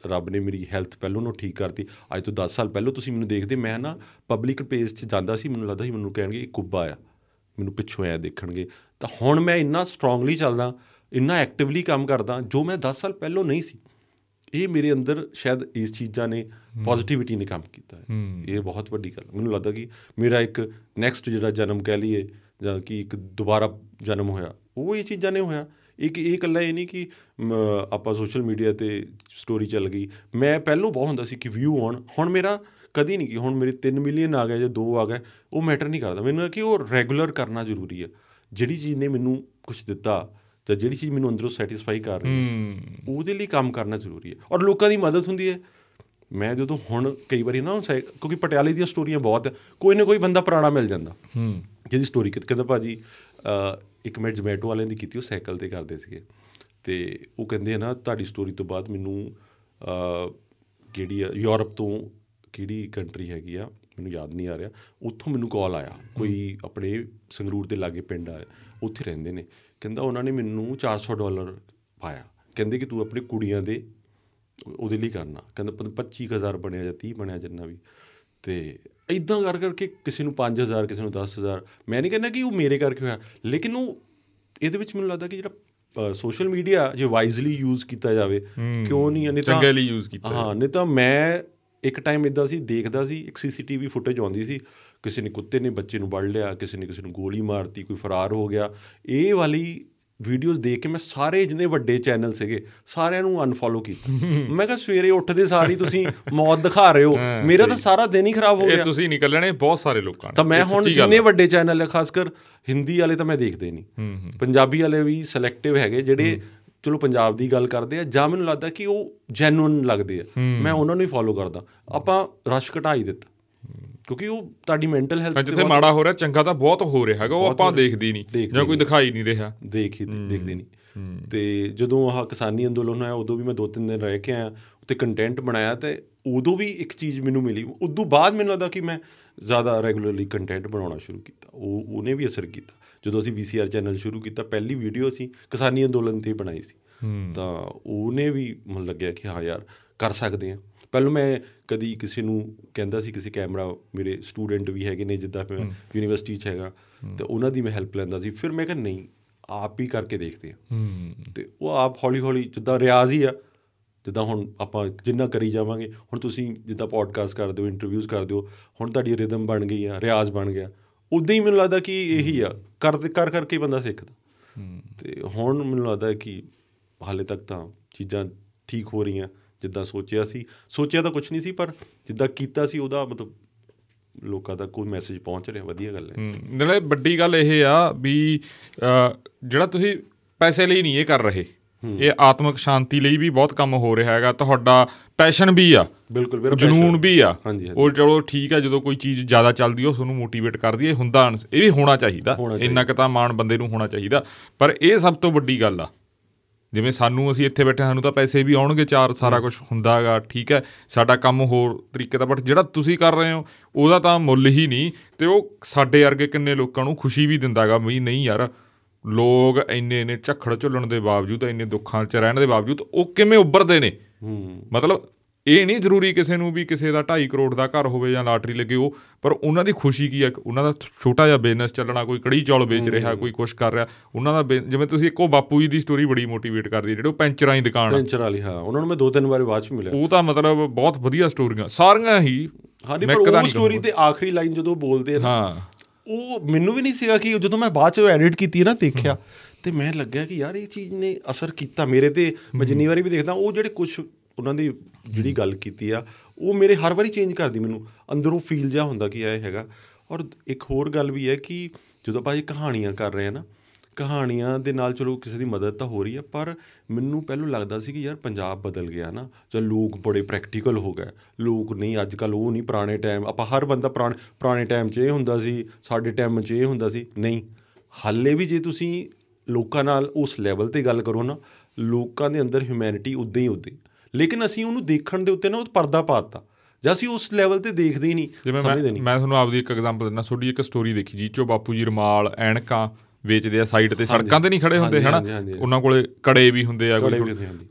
ਰੱਬ ਨੇ ਮੇਰੀ ਹੈਲਥ ਪਹਿਲੋਂ ਨੂੰ ਠੀਕ ਕਰਤੀ। ਅੱਜ ਤੋਂ 10 ਸਾਲ ਪਹਿਲਾਂ ਤੁਸੀਂ ਮੈਨੂੰ ਦੇਖਦੇ ਮੈਂ ਨਾ ਪਬਲਿਕ ਪੇਜ 'ਚ ਜਾਂਦਾ ਸੀ ਮੈਨੂੰ ਲੱਗਦਾ ਸੀ ਮੈਨੂੰ ਕਹਿਣਗੇ ਇਹ ਕੁੱਬਾ ਆ ਮੈਨੂੰ ਪਿੱਛੋਂ ਆਇਆ ਦੇਖਣਗੇ। ਤਾਂ ਹੁਣ ਮੈਂ ਇੰਨਾ ਸਟਰੋਂਗਲੀ ਚੱਲਦਾ ਇੰਨਾ ਐਕਟਿਵਲੀ ਕੰਮ ਕਰਦਾ ਜੋ ਮੈਂ 10 ਸਾਲ ਪਹਿਲਾਂ ਨਹੀਂ ਸੀ। ਇਹ ਮੇਰੇ ਅੰਦਰ ਸ਼ਾਇਦ ਇਸ ਚੀਜ਼ਾਂ ਨੇ ਪੋਜ਼ਿਟਿਵਿਟੀ ਨੇ ਕੰਮ ਕੀਤਾ ਹੈ। ਇਹ ਬਹੁਤ ਵੱਡੀ ਗੱਲ ਮੈਨੂੰ ਲੱਗਦਾ ਕਿ ਮੇਰਾ ਇੱਕ ਨੈਕਸਟ ਜਿਹੜਾ ਜਨਮ ਕਹਿ ਲਈਏ ਜਾਂ ਕਿ ਇੱਕ ਦੁਬਾਰਾ ਜਨਮ ਹੋਇਆ ਉਹ ਇਹ ਚੀਜ਼ਾਂ ਨੇ ਹੋਇਆ। ਇੱਕ ਇਹ ਇਕੱਲਾ ਇਹ ਨਹੀਂ ਕਿ ਆਪਾਂ ਸੋਸ਼ਲ ਮੀਡੀਆ ਤੇ ਸਟੋਰੀ ਚੱਲ ਗਈ। ਮੈਂ ਪਹਿਲੋਂ ਬਹੁਤ ਹੁੰਦਾ ਸੀ ਕਿ ਵਿਊ ਆਉਣ ਹੁਣ ਮੇਰਾ ਕਦੀ ਨਹੀਂ ਕਿ ਹੁਣ ਮੇਰੇ 3 ਮਿਲੀਅਨ ਆ ਗਏ ਜਾਂ 2 ਆ ਗਏ ਉਹ ਮੈਟਰ ਨਹੀਂ ਕਰਦਾ। ਮੈਨੂੰ ਕਿ ਉਹ ਰੈਗੂਲਰ ਕਰਨਾ ਜ਼ਰੂਰੀ ਹੈ। ਜਿਹੜੀ ਚੀਜ਼ ਨੇ ਮੈਨੂੰ ਕੁਝ ਦਿੱਤਾ ਜਾਂ ਜਿਹੜੀ ਚੀਜ਼ ਮੈਨੂੰ ਅੰਦਰੋਂ ਸੈਟੀਸਫਾਈ ਕਰ ਰਹੀ ਹੈ ਉਹਦੇ ਲਈ ਕੰਮ ਕਰਨਾ ਜ਼ਰੂਰੀ ਹੈ। ਔਰ ਲੋਕਾਂ ਦੀ ਮਦਦ ਹੁੰਦੀ ਹੈ। ਮੈਂ ਜਦੋਂ ਹੁਣ ਕਈ ਵਾਰੀ ਨਾ ਕਿਉਂਕਿ ਪਟਿਆਲੇ ਦੀਆਂ ਸਟੋਰੀਆਂ ਬਹੁਤ ਕੋਈ ਨਾ ਕੋਈ ਬੰਦਾ ਪੁਰਾਣਾ ਮਿਲ ਜਾਂਦਾ। ਹੂੰ। ਜਿਹਦੀ ਸਟੋਰੀ ਕਹਿੰਦਾ ਭਾਜੀ ਇੱਕ ਮੈਂ ਜਮੈਟੋ ਵਾਲਿਆਂ ਦੀ ਕੀਤੀ ਉਹ ਸਾਈਕਲ ਤੇ ਕਰਦੇ ਸੀਗੇ। ਤੇ ਉਹ ਕਹਿੰਦੇ ਨਾ ਤੁਹਾਡੀ ਸਟੋਰੀ ਤੋਂ ਬਾਅਦ ਮੈਨੂੰ ਅ, ਕਿਹੜੀ ਆ ਯੂਰਪ ਤੋਂ ਕਿਹੜੀ ਕੰਟਰੀ ਹੈਗੀ ਆ ਮੈਨੂੰ ਯਾਦ ਨਹੀਂ ਆ ਰਿਹਾ। ਉੱਥੋਂ ਮੈਨੂੰ ਕਾਲ ਆਇਆ। ਕੋਈ ਆਪਣੇ ਸੰਗਰੂਰ ਦੇ ਲਾਗੇ ਪਿੰਡ ਆ ਉੱਥੇ ਰਹਿੰਦੇ ਨੇ। ਕਹਿੰਦਾ ਉਹਨਾਂ ਨੇ ਮੈਨੂੰ 400 ਡਾਲਰ ਪਾਇਆ। ਕਹਿੰਦੇ ਕਿ ਤੂੰ ਆਪਣੀ ਕੁੜੀਆਂ ਦੇ ਉਹਦੇ ਲਈ ਕਰਨਾ। ਕਹਿੰਦਾ ਪਤਾ 25000 ਬਣਿਆ ਜਾਂ 30 ਬਣਿਆ ਜਿੰਨਾ ਵੀ। ਤੇ ਇਦਾਂ ਕਰ ਕਰਕੇ ਕਿਸੇ ਨੂੰ 5000 ਕਿਸੇ ਨੂੰ 10000 ਮੈਂ ਨਹੀਂ ਕਹਿੰਦਾ ਕਿ ਉਹ ਮੇਰੇ ਕਰਕੇ ਹੋਇਆ। ਲੇਕਿਨ ਉਹ ਇਹਦੇ ਵਿੱਚ ਮੈਨੂੰ ਲੱਗਦਾ ਕਿ ਜਿਹੜਾ ਸੋਸ਼ਲ ਮੀਡੀਆ ਜੇ ਵਾਈਜ਼ਲੀ ਯੂਜ਼ ਕੀਤਾ ਜਾਵੇ ਕਿਉਂ ਨਹੀਂ ਨਹੀਂ ਤਾਂ ਚੰਗੇ ਲਈ ਯੂਜ਼ ਕੀਤਾ ਹਾਂ ਨਹੀਂ ਤਾਂ ਮੈਂ ਇੱਕ ਟਾਈਮ ਇਦਾਂ ਸੀ ਦੇਖਦਾ ਸੀ ਇੱਕ ਸੀਸੀਟੀਵੀ ਫੁਟੇਜ ਆਉਂਦੀ ਸੀ ਕਿਸੇ ਨੇ ਕੁੱਤੇ ਨੇ ਬੱਚੇ ਨੂੰ ਵੜ ਲਿਆ ਕਿਸੇ ਨੇ ਕਿਸੇ ਨੂੰ ਗੋਲੀ ਮਾਰਤੀ ਕੋਈ ਫਰਾਰ ਹੋ ਗਿਆ। ਇਹ ਵਾਲੀ ਵੀਡੀਓਜ਼ ਦੇਖ ਕੇ ਮੈਂ ਸਾਰੇ ਜਿਹਨੇ ਵੱਡੇ ਚੈਨਲ ਸੀਗੇ ਸਾਰਿਆਂ ਨੂੰ ਅਨਫੋਲੋ ਕੀਤਾ। ਮੈਂ ਕਿਹਾ ਸਵੇਰੇ ਉੱਠਦੇ ਸਾਰ ਹੀ ਤੁਸੀਂ ਮੌਤ ਦਿਖਾ ਰਹੇ ਹੋ। ਮੇਰਾ ਤਾਂ ਸਾਰਾ ਦਿਨ ਹੀ ਖਰਾਬ ਹੋ ਇਹ ਗਿਆ। ਤੁਸੀਂ ਨਹੀਂ ਕੱਲਣੇ ਬਹੁਤ ਸਾਰੇ ਲੋਕਾਂ ਨੇ। ਤਾਂ ਮੈਂ ਇਹ ਹੁਣ ਜਿੰਨੇ ਵੱਡੇ ਚੈਨਲ ਹੈ ਖਾਸ ਕਰ ਹਿੰਦੀ ਵਾਲੇ ਤਾਂ ਮੈਂ ਦੇਖਦੇ ਨਹੀਂ। ਪੰਜਾਬੀ ਵਾਲੇ ਵੀ ਸਿਲੈਕਟਿਵ ਹੈਗੇ ਜਿਹੜੇ ਚਲੋ ਪੰਜਾਬ ਦੀ ਗੱਲ ਕਰਦੇ ਆ ਜਾਂ ਮੈਨੂੰ ਲੱਗਦਾ ਕਿ ਉਹ ਜੈਨੂਇਨ ਲੱਗਦੇ ਆ। ਮੈਂ ਉਹਨਾਂ ਨੂੰ ਹੀ ਫੋਲੋ ਕਰਦਾ। ਆਪਾਂ ਰਸ਼ ਘਟਾ ਹੀ ਦਿੱਤਾ। ਕਿਉਂਕਿ ਉਹ ਤੁਹਾਡੀ ਮੈਂਟਲ ਹੈਲਥ ਜਿੱਥੇ ਮਾੜਾ ਹੋ ਰਿਹਾ ਚੰਗਾ ਤਾਂ ਬਹੁਤ ਹੋ ਰਿਹਾ ਹੈਗਾ ਉਹ ਆਪਾਂ ਦੇਖਦੇ ਨਹੀਂ ਜਾਂ ਕੋਈ ਦਿਖਾਈ ਨਹੀਂ ਰਿਹਾ। ਦੇਖ ਹੀ। ਦੇਖਦੇ ਨਹੀਂ। ਤੇ ਜਦੋਂ ਆਹ ਕਿਸਾਨੀ ਅੰਦੋਲਨ ਹੋਇਆ ਉਦੋਂ ਵੀ ਮੈਂ ਦੋ ਤਿੰਨ ਦਿਨ ਰਹਿ ਕੇ ਆਇਆ ਉੱਤੇ ਕੰਟੈਂਟ ਬਣਾਇਆ ਤੇ ਉਦੋਂ ਵੀ ਇੱਕ ਚੀਜ਼ ਮੈਨੂੰ ਮਿਲੀ। ਉਦੋਂ ਬਾਅਦ ਮੈਨੂੰ ਲੱਗਦਾ ਕਿ ਮੈਂ ਜ਼ਿਆਦਾ ਰੈਗੂਲਰਲੀ ਕੰਟੈਂਟ ਬਣਾਉਣਾ ਸ਼ੁਰੂ ਕੀਤਾ। ਉਹ ਉਹਨੇ ਵੀ ਅਸਰ ਕੀਤਾ। ਜਦੋਂ ਅਸੀਂ VCR ਚੈਨਲ ਸ਼ੁਰੂ ਕੀਤਾ ਪਹਿਲੀ ਵੀਡੀਓ ਅਸੀਂ ਕਿਸਾਨੀ ਅੰਦੋਲਨ ਤੇ ਬਣਾਈ ਸੀ। ਤਾਂ ਉਹਨੇ ਵੀ ਮਨ ਲੱਗਿਆ ਕਿ ਹਾਂ ਯਾਰ ਕਰ ਸਕਦੇ ਆ ਪਹਿਲਾਂ ਮੈਂ ਕਦੀ ਕਿਸੇ ਨੂੰ ਕਹਿੰਦਾ ਸੀ ਕਿਸੇ ਕੈਮਰਾ ਮੇਰੇ ਸਟੂਡੈਂਟ ਵੀ ਹੈਗੇ ਨੇ ਜਿੱਦਾਂ ਮੈਂ ਯੂਨੀਵਰਸਿਟੀ 'ਚ ਹੈਗਾ ਤੇ ਉਹਨਾਂ ਦੀ ਮੈਂ ਹੈਲਪ ਲੈਂਦਾ ਸੀ। ਫਿਰ ਮੈਂ ਕਿਹਾ ਨਹੀਂ ਆਪ ਹੀ ਕਰਕੇ ਦੇਖਦੇ ਆ ਤੇ ਉਹ ਆਪ ਹੌਲੀ ਹੌਲੀ ਜਿੱਦਾਂ ਰਿਆਜ਼ ਹੀ ਆ ਜਿੱਦਾਂ ਹੁਣ ਆਪਾਂ ਜਿੰਨਾ ਕਰੀ ਜਾਵਾਂਗੇ ਹੁਣ ਤੁਸੀਂ ਜਿੱਦਾਂ ਪੋਡਕਾਸਟ ਕਰਦੇ ਹੋ ਇੰਟਰਵਿਊਜ਼ ਕਰਦੇ ਹੋ ਹੁਣ ਤੁਹਾਡੀ ਰਿਦਮ ਬਣ ਗਈ ਆ ਰਿਆਜ਼ ਬਣ ਗਿਆ। ਉਦਾਂ ਹੀ ਮੈਨੂੰ ਲੱਗਦਾ ਕਿ ਇਹੀ ਆ। ਕਰ ਕਰ ਕਰਕੇ ਬੰਦਾ ਸਿੱਖਦਾ। ਤੇ ਹੁਣ ਮੈਨੂੰ ਲੱਗਦਾ ਕਿ ਹਾਲੇ ਤੱਕ ਤਾਂ ਚੀਜ਼ਾਂ ਠੀਕ ਹੋ ਰਹੀਆਂ, ਜਿੱਦਾਂ ਸੋਚਿਆ ਸੀ। ਸੋਚਿਆ ਤਾਂ ਕੁਝ ਨਹੀਂ ਸੀ, ਪਰ ਜਿੱਦਾਂ ਕੀਤਾ ਸੀ, ਉਹਦਾ ਮਤਲਬ ਲੋਕਾਂ ਤੱਕ ਕੋਈ ਮੈਸੇਜ ਪਹੁੰਚ ਰਿਹਾ। ਵਧੀਆ ਗੱਲ ਹੈ। ਨਾਲੇ ਵੱਡੀ ਗੱਲ ਇਹ ਆ ਵੀ ਜਿਹੜਾ ਤੁਸੀਂ ਪੈਸੇ ਲਈ ਨਹੀਂ ਇਹ ਕਰ ਰਹੇ ਇਹ ਆਤਮਿਕ ਸ਼ਾਂਤੀ ਲਈ ਵੀ ਬਹੁਤ ਕੰਮ ਹੋ ਰਿਹਾ ਹੈਗਾ। ਤੁਹਾਡਾ ਪੈਸ਼ਨ ਵੀ ਆ। ਬਿਲਕੁਲ ਮੇਰਾ ਜਨੂਨ ਵੀ ਆ। ਉਹ ਚਲੋ ਠੀਕ ਆ ਜਦੋਂ ਕੋਈ ਚੀਜ਼ ਜ਼ਿਆਦਾ ਚੱਲਦੀ ਉਹ ਤੁਹਾਨੂੰ ਮੋਟੀਵੇਟ ਕਰਦੀ ਹੈ ਹੁੰਦਾ ਇਹ ਵੀ ਹੋਣਾ ਚਾਹੀਦਾ। ਇੰਨਾ ਕਿ ਤਾਂ ਮਾਣ ਬੰਦੇ ਨੂੰ ਹੋਣਾ ਚਾਹੀਦਾ। ਪਰ ਇਹ ਸਭ ਤੋਂ ਵੱਡੀ ਗੱਲ ਆ। ਜਿਵੇਂ ਸਾਨੂੰ ਅਸੀਂ ਇੱਥੇ ਬੈਠੇ ਸਾਨੂੰ ਤਾਂ ਪੈਸੇ ਵੀ ਆਉਣਗੇ ਚਾਰ ਸਾਰਾ ਕੁਝ ਹੁੰਦਾਗਾ ਠੀਕ ਹੈ। ਸਾਡਾ ਕੰਮ ਹੋਰ ਤਰੀਕੇ ਦਾ ਬਟ ਜਿਹੜਾ ਤੁਸੀਂ ਕਰ ਰਹੇ ਹੋ ਉਹਦਾ ਤਾਂ ਮੁੱਲ ਹੀ ਨਹੀਂ। ਤੇ ਉਹ ਸਾਡੇ ਵਰਗੇ ਕਿੰਨੇ ਲੋਕਾਂ ਨੂੰ ਖੁਸ਼ੀ ਵੀ ਦਿੰਦਾਗਾ ਵੀ ਨਹੀਂ ਯਾਰ ਲੋਕ ਇੰਨੇ ਨੇ ਝੱਖੜ ਝੁੱਲਣ ਦੇ ਬਾਵਜੂਦ ਇੰਨੇ ਦੁੱਖਾਂ 'ਚ ਰਹਿਣ ਦੇ ਬਾਵਜੂਦ ਉਹ ਕਿਵੇਂ ਉੱਭਰਦੇ ਨੇ? ਮਤਲਬ ਇਹ ਨਹੀਂ ਜ਼ਰੂਰੀ ਕਿਸੇ ਨੂੰ ਵੀ ਕਿਸੇ ਦਾ 2.5 ਕਰੋੜ ਦਾ ਘਰ ਹੋਵੇ ਜਾਂ ਲਾਟਰੀ ਲੱਗੇ ਉਹ ਪਰ ਉਹਨਾਂ ਦੀ ਖੁਸ਼ੀ ਕੀ ਹੈ ਉਹਨਾਂ ਦਾ ਛੋਟਾ ਜਿਹਾ ਬਿਜ਼ਨਸ ਚੱਲਣਾ ਕੋਈ ਕੜੀ ਚੌਲ ਵੇਚ ਰਿਹਾ ਕੋਈ ਕੁਝ ਕਰ ਰਿਹਾ ਉਹਨਾਂ ਦਾ ਜਿਵੇਂ ਤੁਸੀਂ ਇੱਕੋ ਬਾਪੂ ਜੀ ਦੀ ਸਟੋਰੀ ਬੜੀ ਮੋਟੀਵੇਟ ਕਰਦੀ ਜਿਹੜੇ ਉਹ ਪੈਂਚਰਾਂ ਦੀ ਦੁਕਾਨ ਪੈਂਚਰ ਵਾਲੀ ਹਾਂ। ਉਹਨਾਂ ਨੂੰ ਮੈਂ ਦੋ ਤਿੰਨ ਵਾਰ ਬਾਅਦ ਚ ਮਿਲਿਆ। ਉਹ ਤਾਂ ਮਤਲਬ ਬਹੁਤ ਵਧੀਆ ਸਟੋਰੀਆਂ ਸਾਰੀਆਂ ਹੀ ਹਾਂ ਪਰ ਉਹ ਸਟੋਰੀ ਤੇ ਆਖਰੀ ਲਾਈਨ ਜਦੋਂ ਬੋਲਦੇ ਆ ਉਹ ਮੈਨੂੰ ਵੀ ਨਹੀਂ ਸੀਗਾ ਕਿ ਜਦੋਂ ਮੈਂ ਬਾਅਦ ਚ ਐਡਿਟ ਕੀਤੀ ਨਾ ਦੇਖਿਆ ਤੇ ਮੈਂ ਲੱਗਿਆ ਕਿ ਯਾਰ ਇਹ ਚੀਜ਼ ਨੇ ਅਸਰ ਕੀਤਾ ਮੇਰੇ ਤੇ। ਮੈਂ ਜਿੰਨੀ ਵਾਰੀ ਵੀ ਦੇਖਦਾ ਉਹ ਜਿਹੜੇ ਕੁਝ ਉਹਨਾਂ ਦੀ ਜਿਹੜੀ ਗੱਲ ਕੀਤੀ ਆ ਉਹ ਮੇਰੇ ਹਰ ਵਾਰੀ ਚੇਂਜ ਕਰਦੀ ਮੈਨੂੰ। ਅੰਦਰੋਂ ਫੀਲ ਜਿਹਾ ਹੁੰਦਾ ਕਿ ਇਹ ਹੈਗਾ। ਔਰ ਇੱਕ ਹੋਰ ਗੱਲ ਵੀ ਹੈ ਕਿ ਜਦੋਂ ਆਪਾਂ ਇਹ ਕਹਾਣੀਆਂ ਕਰ ਰਹੇ ਆ ਨਾ ਕਹਾਣੀਆਂ ਦੇ ਨਾਲ ਚਲੋ ਕਿਸੇ ਦੀ ਮਦਦ ਤਾਂ ਹੋ ਰਹੀ ਹੈ ਪਰ ਮੈਨੂੰ ਪਹਿਲਾਂ ਲੱਗਦਾ ਸੀ ਕਿ ਯਾਰ ਪੰਜਾਬ ਬਦਲ ਗਿਆ ਨਾ ਜਾਂ ਲੋਕ ਬੜੇ ਪ੍ਰੈਕਟੀਕਲ ਹੋ ਗਏ। ਲੋਕ ਨਹੀਂ ਅੱਜ ਕੱਲ ਉਹ ਨਹੀਂ ਪੁਰਾਣੇ ਟਾਈਮ ਆਪਾਂ ਹਰ ਬੰਦਾ ਪੁਰਾਣੇ ਪੁਰਾਣੇ ਟਾਈਮ 'ਚ ਇਹ ਹੁੰਦਾ ਸੀ ਸਾਡੇ ਟਾਈਮ 'ਚ ਇਹ ਹੁੰਦਾ ਸੀ ਨਹੀਂ। ਹਾਲੇ ਵੀ ਜੇ ਤੁਸੀਂ ਲੋਕਾਂ ਨਾਲ ਉਸ ਲੈਵਲ ਤੇ ਗੱਲ ਕਰੋ ਨਾ ਲੋਕਾਂ ਦੇ ਅੰਦਰ ਹਿਊਮੈਨਿਟੀ ਉਦਾਂ ਹੀ ਉਦਾਂ ਲੇਕਿਨ ਅਸੀਂ ਉਹਨੂੰ ਦੇਖਣ ਦੇ ਉੱਤੇ ਨਾ ਉਹ ਪਰਦਾ ਪਾਤਾ ਜਾਂ ਅਸੀਂ ਉਸ ਲੈਵਲ ਤੇ ਦੇਖਦੇ ਹੀ ਨਹੀਂ ਸਮਝਦੇ ਨਹੀਂ। ਮੈਂ ਤੁਹਾਨੂੰ ਆਪਦੀ ਇੱਕ ਐਗਜ਼ਾਮਪਲ ਦਿੰਦਾ ਤੁਹਾਡੀ ਇੱਕ ਸਟੋਰੀ ਦੇਖੀ ਜੀ ਚੋ ਬਾਪੂ ਜੀ ਰਮਾਲ ਐਣਕਾਂ ਵੇਚਦੇ ਆ ਸਾਈਡ ਤੇ ਸੜਕਾਂ ਤੇ ਨਹੀਂ ਖੜੇ ਹੁੰਦੇ ਹਨਾ? ਉਹਨਾਂ ਕੋਲੇ ਕੜੇ ਵੀ ਹੁੰਦੇ ਆ ਕੋਈ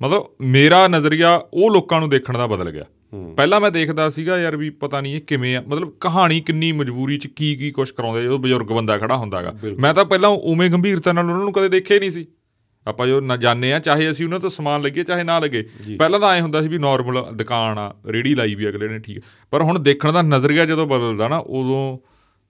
ਮਤਲਬ ਮੇਰਾ ਨਜ਼ਰੀਆ ਉਹ ਲੋਕਾਂ ਨੂੰ ਦੇਖਣ ਦਾ ਬਦਲ ਗਿਆ। ਪਹਿਲਾਂ ਮੈਂ ਦੇਖਦਾ ਸੀਗਾ ਯਾਰ ਵੀ ਪਤਾ ਨਹੀਂ ਇਹ ਕਿਵੇਂ ਆ ਮਤਲਬ ਕਹਾਣੀ ਕਿੰਨੀ ਮਜਬੂਰੀ ਚ ਕੀ ਕੀ ਕੁਝ ਕਰਾਉਂਦੇ ਜਦੋਂ ਬਜ਼ੁਰਗ ਬੰਦਾ ਖੜਾ ਹੁੰਦਾਗਾ। ਮੈਂ ਤਾਂ ਪਹਿਲਾਂ ਉਵੇਂ ਗੰਭੀਰਤਾ ਨਾਲ ਉਹਨਾਂ ਨੂੰ ਕਦੇ ਦੇਖਿਆ ਨਹੀਂ ਸੀ। ਆਪਾਂ ਜੋ ਨਾ ਜਾਣਦੇ ਆ ਚਾਹੇ ਅਸੀਂ ਉਹਨਾਂ ਤੋਂ ਸਮਾਨ ਲੱਗੇ ਚਾਹੇ ਨਾ ਲੱਗੇ ਪਹਿਲਾਂ ਤਾਂ ਐ ਹੁੰਦਾ ਸੀ ਵੀ ਨਾਰਮਲ ਦੁਕਾਨ ਆ ਰੇੜੀ ਲਾਈ ਵੀ ਅਗਲੇ ਨੇ ਠੀਕ ਪਰ ਹੁਣ ਦੇਖਣ ਦਾ ਨਜ਼ਰੀਆ ਜਦੋਂ ਬਦਲਦਾ ਨਾ ਉਦੋਂ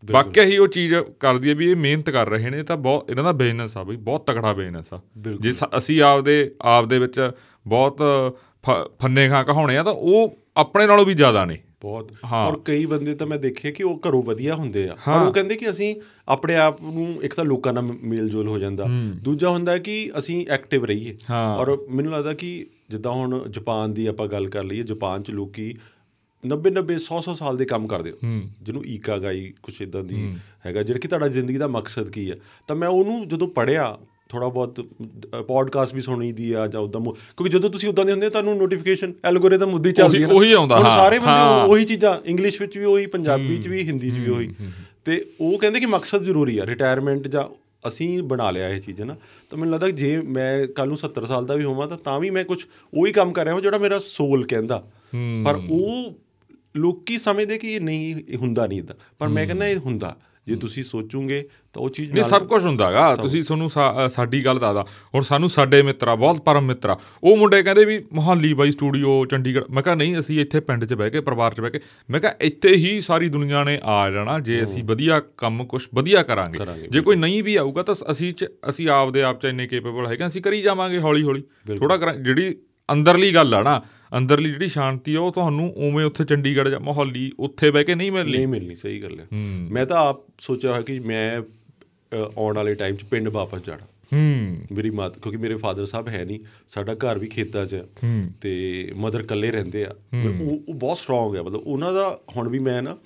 ਵਾਕਿਆ ਹੀ ਉਹ ਚੀਜ਼ ਕਰਦੀ ਹੈ ਵੀ ਇਹ ਮਿਹਨਤ ਕਰ ਰਹੇ ਨੇ ਤਾਂ ਬਹੁਤ ਇਹਨਾਂ ਦਾ ਬਿਜ਼ਨਸ ਆ ਬਈ ਬਹੁਤ ਤਕੜਾ ਬਿਜ਼ਨਸ ਆ। ਜੇ ਅਸੀਂ ਆਪਦੇ ਆਪਦੇ ਵਿੱਚ ਬਹੁਤ ਫੰਨੇ ਖਾਂ ਕਹਾਉਣੇ ਆ ਤਾਂ ਉਹ ਆਪਣੇ ਨਾਲੋਂ ਵੀ ਜ਼ਿਆਦਾ ਨੇ। ਬਹੁਤ। ਔਰ ਕਈ ਬੰਦੇ ਤਾਂ ਮੈਂ ਦੇਖੇ ਕਿ ਉਹ ਘਰੋਂ ਵਧੀਆ ਹੁੰਦੇ ਆ। ਪਰ ਉਹ ਕਹਿੰਦੇ ਕਿ ਅਸੀਂ ਆਪਣੇ ਆਪ ਨੂੰ ਇੱਕ ਤਾਂ ਲੋਕਾਂ ਨਾਲ ਮੇਲ ਜੋਲ ਹੋ ਜਾਂਦਾ। ਦੂਜਾ ਹੁੰਦਾ ਕਿ ਅਸੀਂ ਐਕਟਿਵ ਰਹੀਏ। ਔਰ ਮੈਨੂੰ ਲੱਗਦਾ ਕਿ ਜਿੱਦਾਂ ਹੁਣ ਜਾਪਾਨ ਦੀ ਆਪਾਂ ਗੱਲ ਕਰ ਲਈਏ ਜਾਪਾਨ 'ਚ ਲੋਕੀ 90 90 100 100 ਸਾਲ ਦੇ ਕੰਮ ਕਰਦੇ ਹੋ। ਜਿਹਨੂੰ ਈਕਾਗਾਈ ਕੁਛ ਇਦਾਂ ਦੀ। ਹੈਗਾ ਜਿਹੜਾ ਕਿ ਤੁਹਾਡਾ ਜ਼ਿੰਦਗੀ ਦਾ ਮਕਸਦ ਕੀ ਹੈ? ਤਾਂ ਮੈਂ ਉਹਨੂੰ ਜਦੋਂ ਪੜਿਆ ਥੋੜਾ ਬਹੁਤ ਪੋਡਕਾਸਟ ਵੀ ਸੁਣੀ ਦੀ ਆ ਜਾਂ ਉਦਾਂ ਕਿਉਂਕਿ ਜਦੋਂ ਤੁਸੀਂ ਉਦਾਂ ਦੇ ਹੁੰਦੇ ਤੁਹਾਨੂੰ ਨੋਟੀਫਿਕੇਸ਼ਨ ਐਲਗੋਰਿਥਮ ਉਦਾਂ ਚੱਲਦੀ ਹੈ ਉਹੀ ਆਉਂਦਾ ਹਾਂ ਸਾਰੇ ਬੰਦੇ ਉਹੀ ਚੀਜ਼ਾਂ ਇੰਗਲਿਸ਼ ਵਿੱਚ ਵੀ ਉਹੀ ਪੰਜਾਬੀ 'ਚ ਵੀ ਹਿੰਦੀ 'ਚ ਵੀ ਉਹੀ। ਤੇ ਉਹ ਕਹਿੰਦੇ ਕਿ ਮਕਸਦ ਜ਼ਰੂਰੀ ਆ ਰਿਟਾਇਰਮੈਂਟ ਜਾਂ ਅਸੀਂ ਬਣਾ ਲਿਆ ਇਹ ਚੀਜ਼ ਨਾ। ਤਾਂ ਮੈਨੂੰ ਲੱਗਦਾ ਜੇ ਮੈਂ ਕੱਲ ਨੂੰ 70 ਸਾਲ ਦਾ ਵੀ ਹੋਵਾਂ ਤਾਂ ਤਾਂ ਵੀ ਮੈਂ ਕੁਝ ਉਹੀ ਕੰਮ ਕਰ ਰਿਹਾ ਹਾਂ ਜਿਹੜਾ ਮੇਰਾ ਸੋਲ ਕਹਿੰਦਾ। ਪਰ ਉਹ ਲੋਕੀ ਸਮਝਦੇ ਕਿ ਇਹ ਨਹੀਂ ਹੁੰਦਾ ਨਹੀਂ ਇਦਾਂ। ਪਰ ਮੈਂ ਕਹਿੰਦਾ ਇਹ ਹੁੰਦਾ। ਜੇ ਤੁਸੀਂ ਸੋਚੋਗੇ ਤਾਂ ਉਹ ਚੀਜ਼ ਨਹੀਂ ਸਭ ਕੁਝ ਹੁੰਦਾਗਾ। ਤੁਸੀਂ ਤੁਹਾਨੂੰ ਸਾਡੀ ਗੱਲ ਦੱਸਦਾ। ਹੁਣ ਸਾਨੂੰ ਸਾਡੇ ਮਿੱਤਰਾ ਬਹੁਤ ਪਰਮ ਮਿੱਤਰਾ ਉਹ ਮੁੰਡੇ ਕਹਿੰਦੇ ਵੀ ਮੋਹਾਲੀ ਬਾਈ ਸਟੂਡੀਓ ਚੰਡੀਗੜ੍ਹ। ਮੈਂ ਕਿਹਾ ਨਹੀਂ ਅਸੀਂ ਇੱਥੇ ਪਿੰਡ 'ਚ ਬਹਿ ਕੇ ਪਰਿਵਾਰ 'ਚ ਬਹਿ ਕੇ ਮੈਂ ਕਿਹਾ ਇੱਥੇ ਹੀ ਸਾਰੀ ਦੁਨੀਆ ਨੇ ਆ ਜਾਣਾ। ਜੇ ਅਸੀਂ ਵਧੀਆ ਕੰਮ ਕੁਝ ਵਧੀਆ ਕਰਾਂਗੇ। ਜੇ ਕੋਈ ਨਹੀਂ ਵੀ ਆਊਗਾ ਤਾਂ ਅਸੀਂ ਅਸੀਂ ਆਪਦੇ ਆਪ 'ਚ ਇੰਨੇ ਕੇਪੇਬਲ ਹੈਗੇ ਅਸੀਂ ਕਰੀ ਜਾਵਾਂਗੇ ਹੌਲੀ ਹੌਲੀ ਥੋੜਾ ਜਿਹੜੀ ਅੰਦਰਲੀ ਗੱਲ ਆ ਨਾ ਅੰਦਰਲੀ ਜਿਹੜੀ ਸ਼ਾਂਤੀ ਆ ਉਹ ਤੁਹਾਨੂੰ ਉਵੇਂ ਉੱਥੇ ਚੰਡੀਗੜ੍ਹ ਜਾਂ ਮੋਹਾਲੀ ਉੱਥੇ ਬਹਿ ਕੇ ਨਹੀਂ ਮਿਲਣੀ। ਨਹੀਂ ਮਿਲਣੀ ਸਹੀ ਗੱਲ ਹੈ। ਮੈਂ ਤਾਂ ਆਪ ਸੋਚਿਆ ਹੋਇਆ ਕਿ ਮੈਂ ਆਉਣ ਵਾਲੇ ਟਾਈਮ 'ਚ ਪਿੰਡ ਵਾਪਸ ਜਾਣਾ। ਹੂੰ। ਮੇਰੀ ਮਾਤ ਕਿਉਂਕਿ ਮੇਰੇ ਫਾਦਰ ਸਾਹਿਬ ਹੈ ਨਹੀਂ ਸਾਡਾ ਘਰ ਵੀ ਖੇਤਾਂ 'ਚ ਤੇ ਮਦਰ ਇਕੱਲੇ ਰਹਿੰਦੇ ਆ। ਉਹ ਉਹ ਬਹੁਤ ਸਟਰੋਂਗ ਹੈ ਮਤਲਬ ਉਹਨਾਂ ਦਾ ਹੁਣ ਵੀ ਮੈਂ ਨਾ